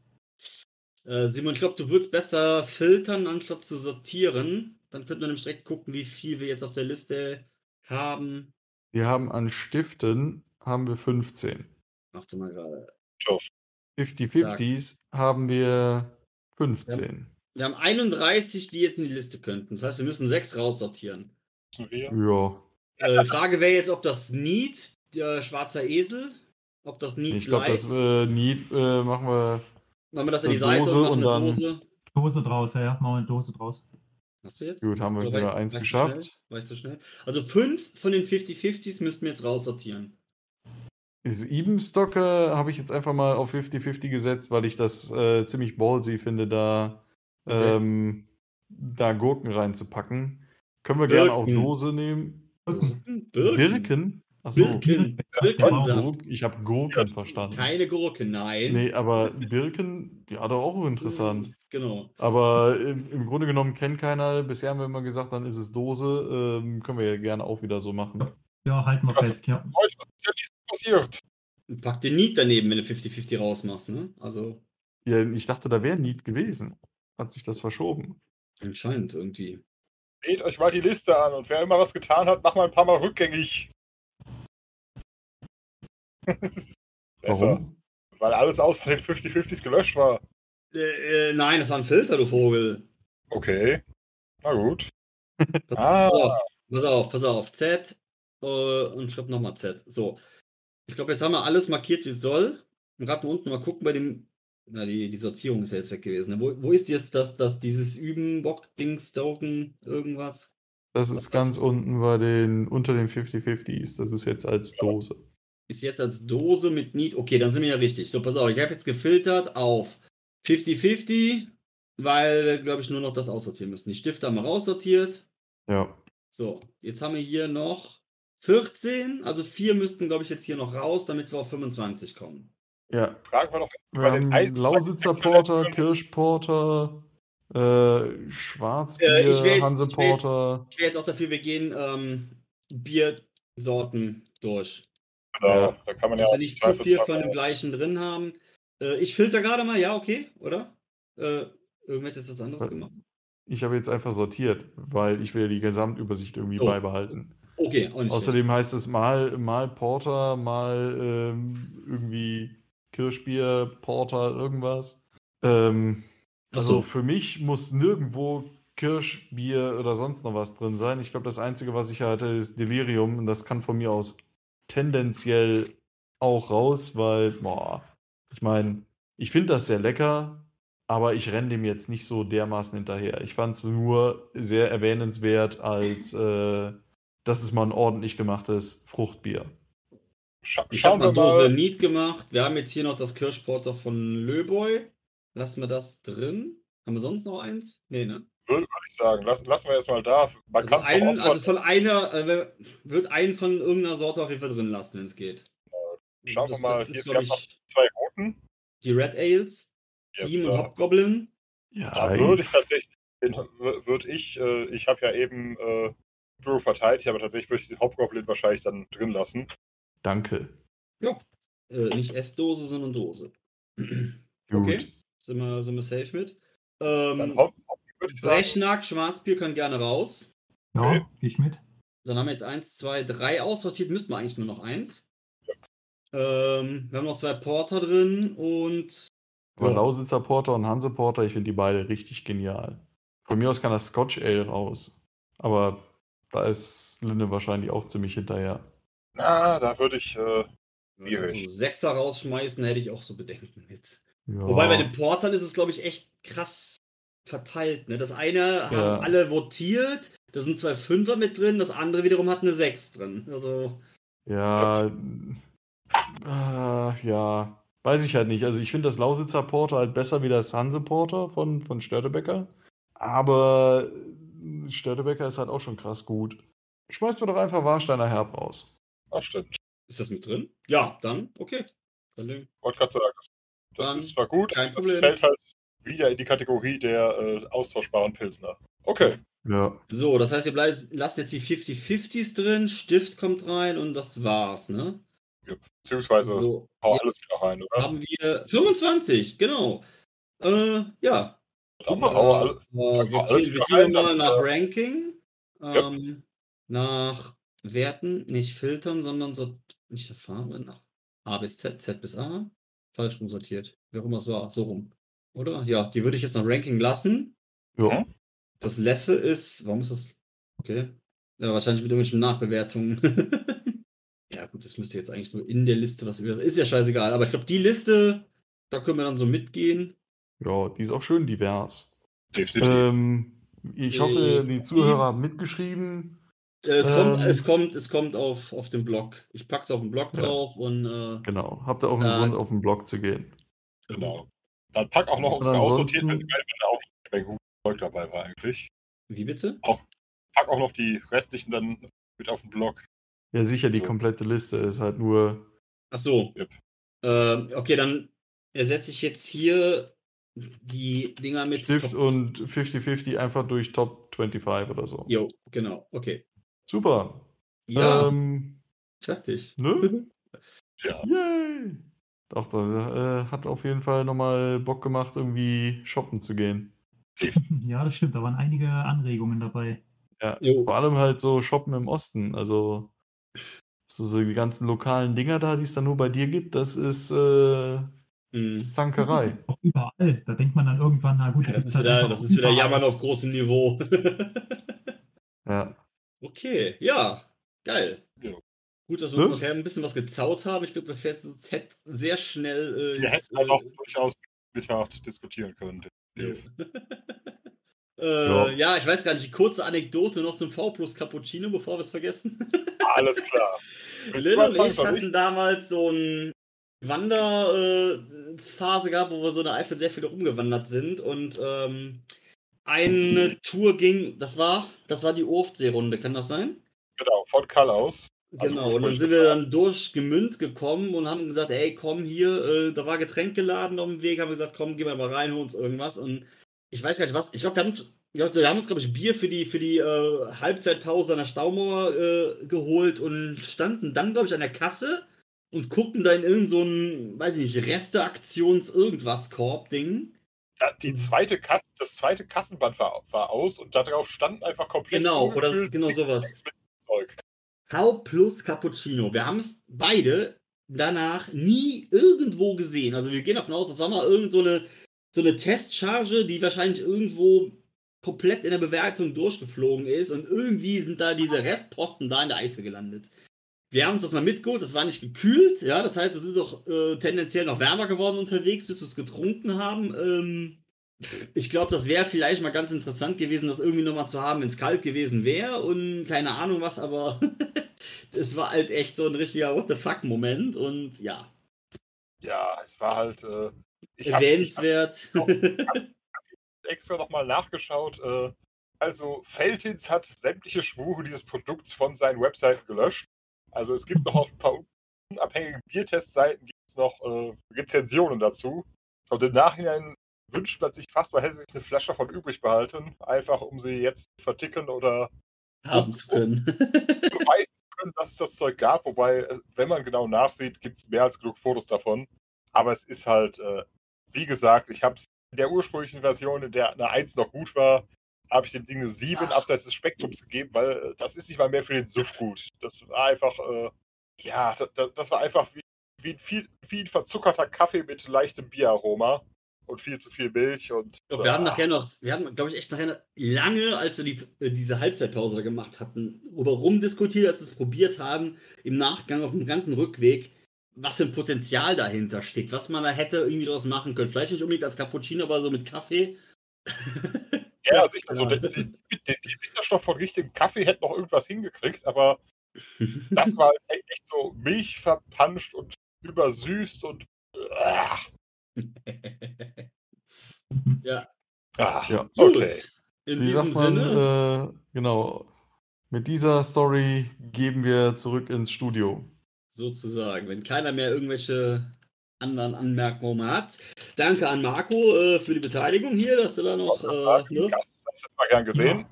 Äh, Simon, ich glaube, du würdest besser filtern, anstatt zu sortieren. Dann könnten wir nämlich direkt gucken, wie viel wir jetzt auf der Liste haben. Wir haben an Stiften haben wir 15. Warte mal gerade. 50-50s haben wir 15. Wir haben 31, die jetzt in die Liste könnten. Das heißt, wir müssen sechs raussortieren. Müssen wir? Ja. Äh, Frage wäre jetzt, ob das Need, der schwarzer Esel, ob das Need Ich glaube, bleibt. das äh, Need äh, machen wir. machen wir das in die Seite Dose und machen und eine dann- Dose. Dose draus, ja, ja. Machen wir eine Dose draus. Hast du jetzt? Gut, haben wir wieder eins geschafft. schnell? War ich zu schnell? Also fünf von den 50-50s müssten wir jetzt raussortieren. Das Ebenstocker habe ich jetzt einfach mal auf 50-50 gesetzt, weil ich das äh, ziemlich ballsy finde, da, Okay. ähm, da Gurken reinzupacken. Können wir gerne auch Birken. Dose nehmen. Birken. Birken. Birken? Achso. Birken. Birkensaft. Ich habe Gurken verstanden. Keine Gurke, nein. Nee, aber Birken, ja, doch auch interessant. <laughs> Genau. Aber im, im Grunde genommen kennt keiner. Bisher haben wir immer gesagt, dann ist es Dose. Ähm, können wir ja gerne auch wieder so machen. Ja, halten wir fest, ja. Passiert? Pack den Need daneben, wenn du 50-50 rausmachst, ne? Also Ja, ich dachte, da wäre Need gewesen. Hat sich das verschoben. anscheinend irgendwie. Seht euch mal die Liste an und wer immer was getan hat, mach mal ein paar Mal rückgängig. <laughs> Besser. Warum? Weil alles außer den 50-50s gelöscht war. Äh, äh, nein, das war ein Filter, du Vogel. Okay. Na gut. Pass, <laughs> Ah. pass auf, pass auf, pass auf. Z äh, und glaube nochmal Z. So. Ich glaube, jetzt haben wir alles markiert, wie es soll. Und gerade unten mal gucken bei dem. Na, die, die Sortierung ist ja jetzt weg gewesen. ne? Wo, wo ist jetzt das, das, dieses Üben, Bock, Dings, Stoken, irgendwas? Das ist ganz unten bei den, unter den 50-50s. Das ist jetzt als Dose. Ist jetzt als Dose mit Need. Okay, dann sind wir ja richtig. So, pass auf, ich habe jetzt gefiltert auf 50-50, weil wir, glaube ich, nur noch das aussortieren müssen. Die Stifte haben wir raussortiert. Ja. So, jetzt haben wir hier noch 14, also vier müssten, glaube ich, jetzt hier noch raus, damit wir auf 25 kommen. Ja. Fragen wir doch Wir bei den haben Eis- Lausitzer Eis- Porter, Kirschporter, äh, Schwarzbier, Äh, ich jetzt- Hanse ich will jetzt- Porter. Ich wäre jetzt auch dafür, wir gehen ähm, Biersorten durch. Genau, Ja. da kann man ja Dass auch wir nicht zu viel von dem gleichen drin haben. Äh, ich filter gerade mal, ja, okay, oder? Äh, irgendwer hat jetzt was anderes Was? gemacht. Ich habe jetzt einfach sortiert, weil ich will ja die Gesamtübersicht irgendwie So. beibehalten. Okay, auch nicht Außerdem heißt es mal, mal Porter, mal ähm, irgendwie Kirschbier, Porter, irgendwas. Ähm, also so. für mich muss nirgendwo Kirschbier oder sonst noch was drin sein. Ich glaube, das Einzige, was ich hatte, ist Delirium und das kann von mir aus tendenziell auch raus, weil, boah, ich meine, ich finde das sehr lecker, aber ich renne dem jetzt nicht so dermaßen hinterher. Ich fand es nur sehr erwähnenswert, als äh, dass es mal ein ordentlich gemachtes Fruchtbier. Scha Ich habe schauen wir mal Dose. Need gemacht. Wir haben jetzt hier noch das Kirschporter von Löboy. Lassen wir das drin. Haben wir sonst noch eins? Nee, ne? würde würd ich sagen, lassen, lassen wir erstmal da. Man Also, kann es einen, also von einer, äh, wird einen von irgendeiner Sorte auf jeden Fall drin lassen, wenn es geht. Schauen wir das, mal. Das Hier, ist, wir haben ich, zwei roten. die Red Ales, Ja, Team und Hobgoblin. Ja, Da würde ich tatsächlich, würde ich, äh, ich habe ja eben äh, Brew verteidigt, aber tatsächlich würde ich den Hobgoblin wahrscheinlich dann drin lassen. Danke. Äh, nicht Essdose, sondern Dose. <clears throat> Gut. Okay, sind wir, sind wir safe mit. Ähm, Dann Hob, Hob würde ich sagen. Brechnack, Schwarzbier kann gerne raus. Ja, Okay. ich mit. Dann haben wir jetzt eins, zwei, drei aussortiert, müssten wir eigentlich nur noch eins. Ähm, wir haben noch zwei Porter drin und Aber Ja. Lausitzer Porter und Hanse Porter, ich finde die beide richtig genial. Von mir aus kann das Scotch Ale raus. Aber da ist Linde wahrscheinlich auch ziemlich hinterher. Na, da würde ich, äh, so Schwierig. Sechser rausschmeißen, hätte ich auch so Bedenken mit. Ja. Wobei bei den Portern ist es, glaube ich, echt krass verteilt. Ne? Das eine haben Ja. alle votiert, da sind zwei Fünfer mit drin, das andere wiederum hat eine Sechs drin. Also, Ja, äh, ja, weiß ich halt nicht. Also ich finde das Lausitzer Porter halt besser wie das Hanse Porter von, von Störtebecker. Aber Störtebecker ist halt auch schon krass gut. Schmeiß mir doch einfach Warsteiner Herb raus. das stimmt. ist das mit drin? Ja, dann, okay. Dann, Wollte gerade sagen, das, Dann ist zwar gut, kein das Problem. fällt halt wieder in die Kategorie der äh, austauschbaren Pilsner. Okay. Ja. So, das heißt, wir bleiben, lassen jetzt die 50-50s drin, Stift kommt rein und das war's, ne? Beziehungsweise So, hau alles wieder rein, oder? haben wir 25, genau. Äh, ja. Hau alles. Äh, alles sortieren wir die rein, mal nach äh, Ranking. Ähm, Nach Werten, nicht filtern, sondern so, nicht Farbe, nach A bis Z, Z bis A. Falsch rumsortiert. Wer auch immer es war, so rum. Oder? Ja, die würde ich jetzt nach Ranking lassen. Ja. Das Level ist, warum ist das? Okay. Ja, wahrscheinlich mit irgendwelchen Nachbewertungen. <laughs> ja, gut, das müsste jetzt eigentlich nur in der Liste was über. Ist ja scheißegal, aber ich glaube, die Liste, da können wir dann so mitgehen. Ja, die ist auch schön divers. Definitiv. Ähm, ich Äh, hoffe, die Zuhörer haben mitgeschrieben. Äh, Es, kommt, Ähm. es kommt, es kommt auf, auf den Blog. Ich pack's auf den Blog Ja. drauf und äh, Genau. Habt ihr auch einen Äh, Grund, auf den Blog zu gehen. genau. Dann pack auch noch unsere aussortierten, wenn da auch Menge gutes Zeug dabei war eigentlich. wie bitte? Pack auch noch die restlichen dann mit auf den Blog. Ja, sicher, die So. komplette Liste ist halt nur. Ach so. Yep. Ähm, okay, dann ersetze ich jetzt hier die Dinger mit Stift Top- und 50-50 einfach durch Top 25 oder so. Jo, genau. Okay. Super. Ja, Ähm, fertig. ne? <laughs> Ja. Yay! Doch, das äh, hat auf jeden Fall nochmal Bock gemacht, irgendwie shoppen zu gehen. <laughs> Ja, das stimmt. Da waren einige Anregungen dabei. Ja, Jo. vor allem halt so shoppen im Osten. Also so, so die ganzen lokalen Dinger da, die es dann nur bei dir gibt, das ist, äh, Hm. ist Zankerei. <laughs> Auch überall. Da denkt man dann irgendwann, na gut, Ja, da das ist halt wieder, das ist wieder überall. Jammern auf großem Niveau. <laughs> Ja. okay, ja, geil. Ja. Gut, dass wir uns Ne? nachher ein bisschen was gezaut haben. Ich glaube, das hätte sehr schnell. Äh, Wir jetzt, hätten dann auch äh, durchaus Mittag diskutieren können. definitiv. <laughs> äh, Ja. ja. ich weiß gar nicht, kurze Anekdote noch zum V plus Cappuccino, bevor wir es vergessen. Alles klar. Lil und ich hatten damals so eine Wanderphase gehabt, wo wir so in der Eifel sehr viel rumgewandert sind und ähm, eine Tour ging, das war, das war die Urftseerunde, kann das sein? Genau, von Karl aus. Also Genau, und dann sind wir dann durch Gemünd gekommen und haben gesagt, ey, komm hier, äh, da war Getränk geladen auf dem Weg, haben wir gesagt, komm, geh mal mal rein, hol uns irgendwas. Und ich weiß gar nicht was, ich glaube, wir haben, glaub, wir haben uns, glaube ich, Bier für die, für die äh, Halbzeitpause an der Staumauer äh, geholt und standen dann, glaube ich, an der Kasse und guckten da in irgendeinen, so einen, weiß ich nicht, Reste-Aktions-Irgendwas-Korb-Ding. Die zweite Kasse, das zweite Kassenband war, war aus und darauf standen einfach komplett Genau, oder genau sowas. Zeug. Plus Cappuccino. Wir haben es beide danach nie irgendwo gesehen. Also wir gehen davon aus, das war mal irgend so eine, so eine Testcharge, die wahrscheinlich irgendwo komplett in der Bewertung durchgeflogen ist und irgendwie sind da diese Restposten da in der Eifel gelandet. Wir haben uns das mal mitgeholt, das war nicht gekühlt, ja, das heißt, es ist doch äh, tendenziell noch wärmer geworden unterwegs, bis wir es getrunken haben. Ähm, ich glaube, das wäre vielleicht mal ganz interessant gewesen, das irgendwie nochmal zu haben, wenn es kalt gewesen wäre und keine Ahnung was, aber <laughs> es war halt echt so ein richtiger What the fuck-Moment und ja, Ja, es war halt. Äh, ich hab- ich hab- erwähnenswert. extra nochmal nachgeschaut. Äh, also Feltins hat sämtliche Schwure dieses Produkts von seinen Webseiten gelöscht. Also es gibt noch auf ein paar unabhängigen Biertestseiten gibt es noch äh, Rezensionen dazu. Und im Nachhinein wünscht man sich fast, man hätte sich eine Flasche davon übrig behalten, einfach um sie jetzt verticken oder Haben zu können. beweisen zu können, dass es das Zeug gab. Wobei, äh, wenn man genau nachsieht, gibt es mehr als genug Fotos davon. Aber es ist halt, äh, wie gesagt, ich habe es in der ursprünglichen Version, in der eine 1 noch gut war, habe ich dem Ding eine 7 Ach. abseits des Spektrums gegeben, weil äh, das ist nicht mal mehr für den Suff gut. Das war einfach, äh, ja, das, das war einfach wie, wie, ein viel, wie ein verzuckerter Kaffee mit leichtem Bieraroma und viel zu viel Milch und. Wir haben Ah. nachher noch, wir haben, glaube ich, echt nachher lange, als wir die, äh, diese Halbzeitpause gemacht hatten, darüber rumdiskutiert, als wir es probiert haben, im Nachgang auf dem ganzen Rückweg, was für ein Potenzial dahinter steckt, was man da hätte irgendwie draus machen können. Vielleicht nicht unbedingt als Cappuccino, aber so mit Kaffee. <laughs> Ja, sicher. Also, Ja. die Bitterstoff von richtigem Kaffee hätte noch irgendwas hingekriegt, aber <laughs> das war e- echt so milchverpanscht und übersüßt und. Ah, <laughs> ja, ah, Ja. okay. In Wie diesem sagt man, Sinne, äh, genau. Mit dieser Story geben wir zurück ins Studio. sozusagen, wenn keiner mehr irgendwelche anderen Anmerkungen hat. Danke an Marco äh, für die Beteiligung hier, dass du da noch. Äh, ne? Das, hätten wir gern gesehen.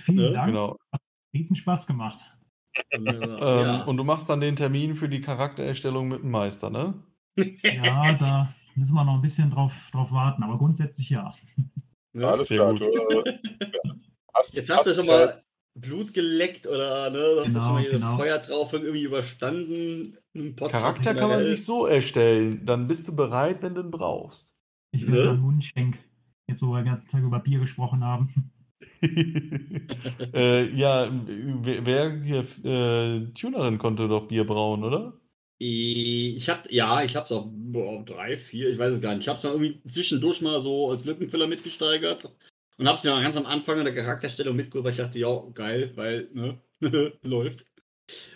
Vielen Ne? Dank. Genau. Riesen Spaß gemacht. Ähm, ja. Und du machst dann den Termin für die Charaktererstellung mit dem Meister, ne? <laughs> Ja, da müssen wir noch ein bisschen drauf, drauf warten, aber grundsätzlich ja. Ja. Alles Sehr klar. gut. Du, äh, <laughs> hast, Jetzt hast du schon ja mal Blut geleckt oder ne, hast du Genau, schon mal hier genau. Feuertraufe irgendwie überstanden. Im Podcast Charakter kann man sich so erstellen. Dann bist du bereit, wenn du ihn brauchst. Ich Ne? will dann Mundschenk. Jetzt, wo wir den ganzen Tag über Bier gesprochen haben. <laughs> äh, ja, wer, wer hier, äh, Tunerin konnte doch Bier brauen, oder? Ich hab, ja, ich hab's auch boah, drei, vier, ich weiß es gar nicht. Ich hab's mal irgendwie zwischendurch mal so als Lückenfüller mitgesteigert und hab's mir mal ganz am Anfang in der Charakterstellung mitgeholt, weil ich dachte, ja, geil, weil, ne, <laughs> läuft.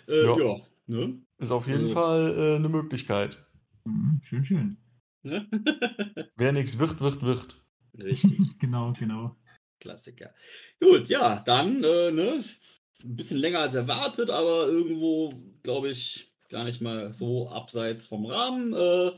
Äh, Ja. ja. ne? Ist auf jeden Also- Fall äh, eine Möglichkeit. Mhm, schön, schön. ne? <laughs> Wer nichts wird, wird, wird. Richtig. <laughs> genau, genau. Klassiker. Gut, ja, dann, äh, ne, ein bisschen länger als erwartet, aber irgendwo, glaube ich, gar nicht mal so abseits vom Rahmen. Äh,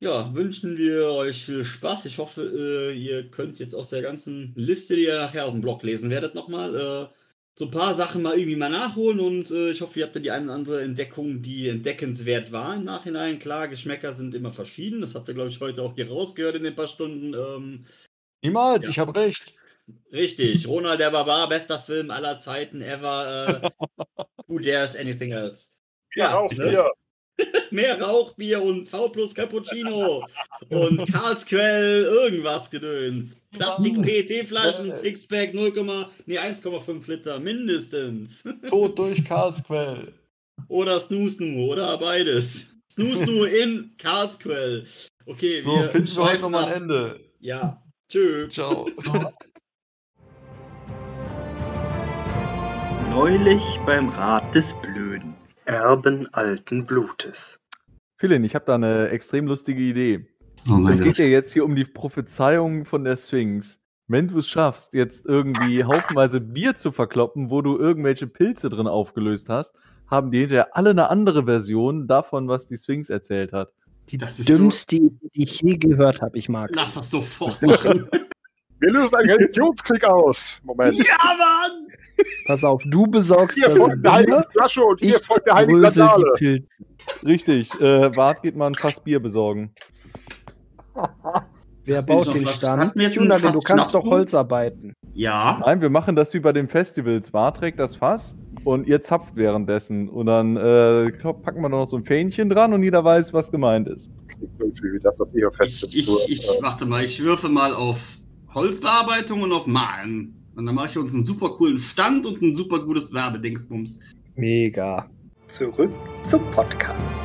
ja, wünschen wir euch viel Spaß. Ich hoffe, äh, ihr könnt jetzt aus der ganzen Liste, die ihr nachher auf dem Blog lesen werdet, nochmal äh, so ein paar Sachen mal irgendwie mal nachholen und äh, ich hoffe, ihr habt da die eine oder andere Entdeckung, die entdeckenswert war im Nachhinein. Klar, Geschmäcker sind immer verschieden. Das habt ihr, glaube ich, heute auch hier rausgehört in den paar Stunden. Ähm, Niemals, Ja. ich habe recht. Richtig, Ronald der Barbar, bester Film aller Zeiten ever. Äh, <laughs> who dares anything else? Ja, auch ne? hier. <laughs> Mehr Rauchbier und V plus Cappuccino und Karlsquell, irgendwas gedöns. Plastik-PET-Flaschen, Sixpack 0, nee, 1,5 Liter mindestens. <laughs> Tod durch Karlsquell. Oder Snoo oder beides. Snoo in Karlsquell. Okay, So, finden wir heute nochmal ein. Ende. Ja, tschö. Ciao. Neulich beim Rat des Blöden. Erben alten Blutes. Philin, ich habe da eine extrem lustige Idee. Oh Es geht ja jetzt hier um die Prophezeiung von der Sphinx. Wenn du es schaffst, jetzt irgendwie haufenweise Bier zu verkloppen, wo du irgendwelche Pilze drin aufgelöst hast, haben die hinterher alle eine andere Version davon, was die Sphinx erzählt hat. Die Das ist dümmste Idee, die ich je gehört habe. Ich mag Lass das sofort <laughs> machen. Wir lösen einen Religionskrieg aus. Moment. ja, Mann! Pass auf, du besorgst Hier das folgt der heiligen Flasche und ich hier folgt der heiligen Sandale. die Pilze. Richtig, äh, Wart geht mal ein Fass Bier besorgen. <laughs> Wer baut den Stand? ein du kannst doch Schnapsbuch? Holz arbeiten. Ja. Nein, wir machen das wie bei den Festivals. Wart trägt das Fass und ihr zapft währenddessen. Und dann äh, packen wir noch so ein Fähnchen dran und jeder weiß, was gemeint ist. Das, was ihr Ich, ich, ich, warte mal, ich würfe mal auf Holzbearbeitung und auf Malen. Und dann mache ich uns einen super coolen Stand und ein super gutes Werbedingsbums. Mega. Zurück zum Podcast.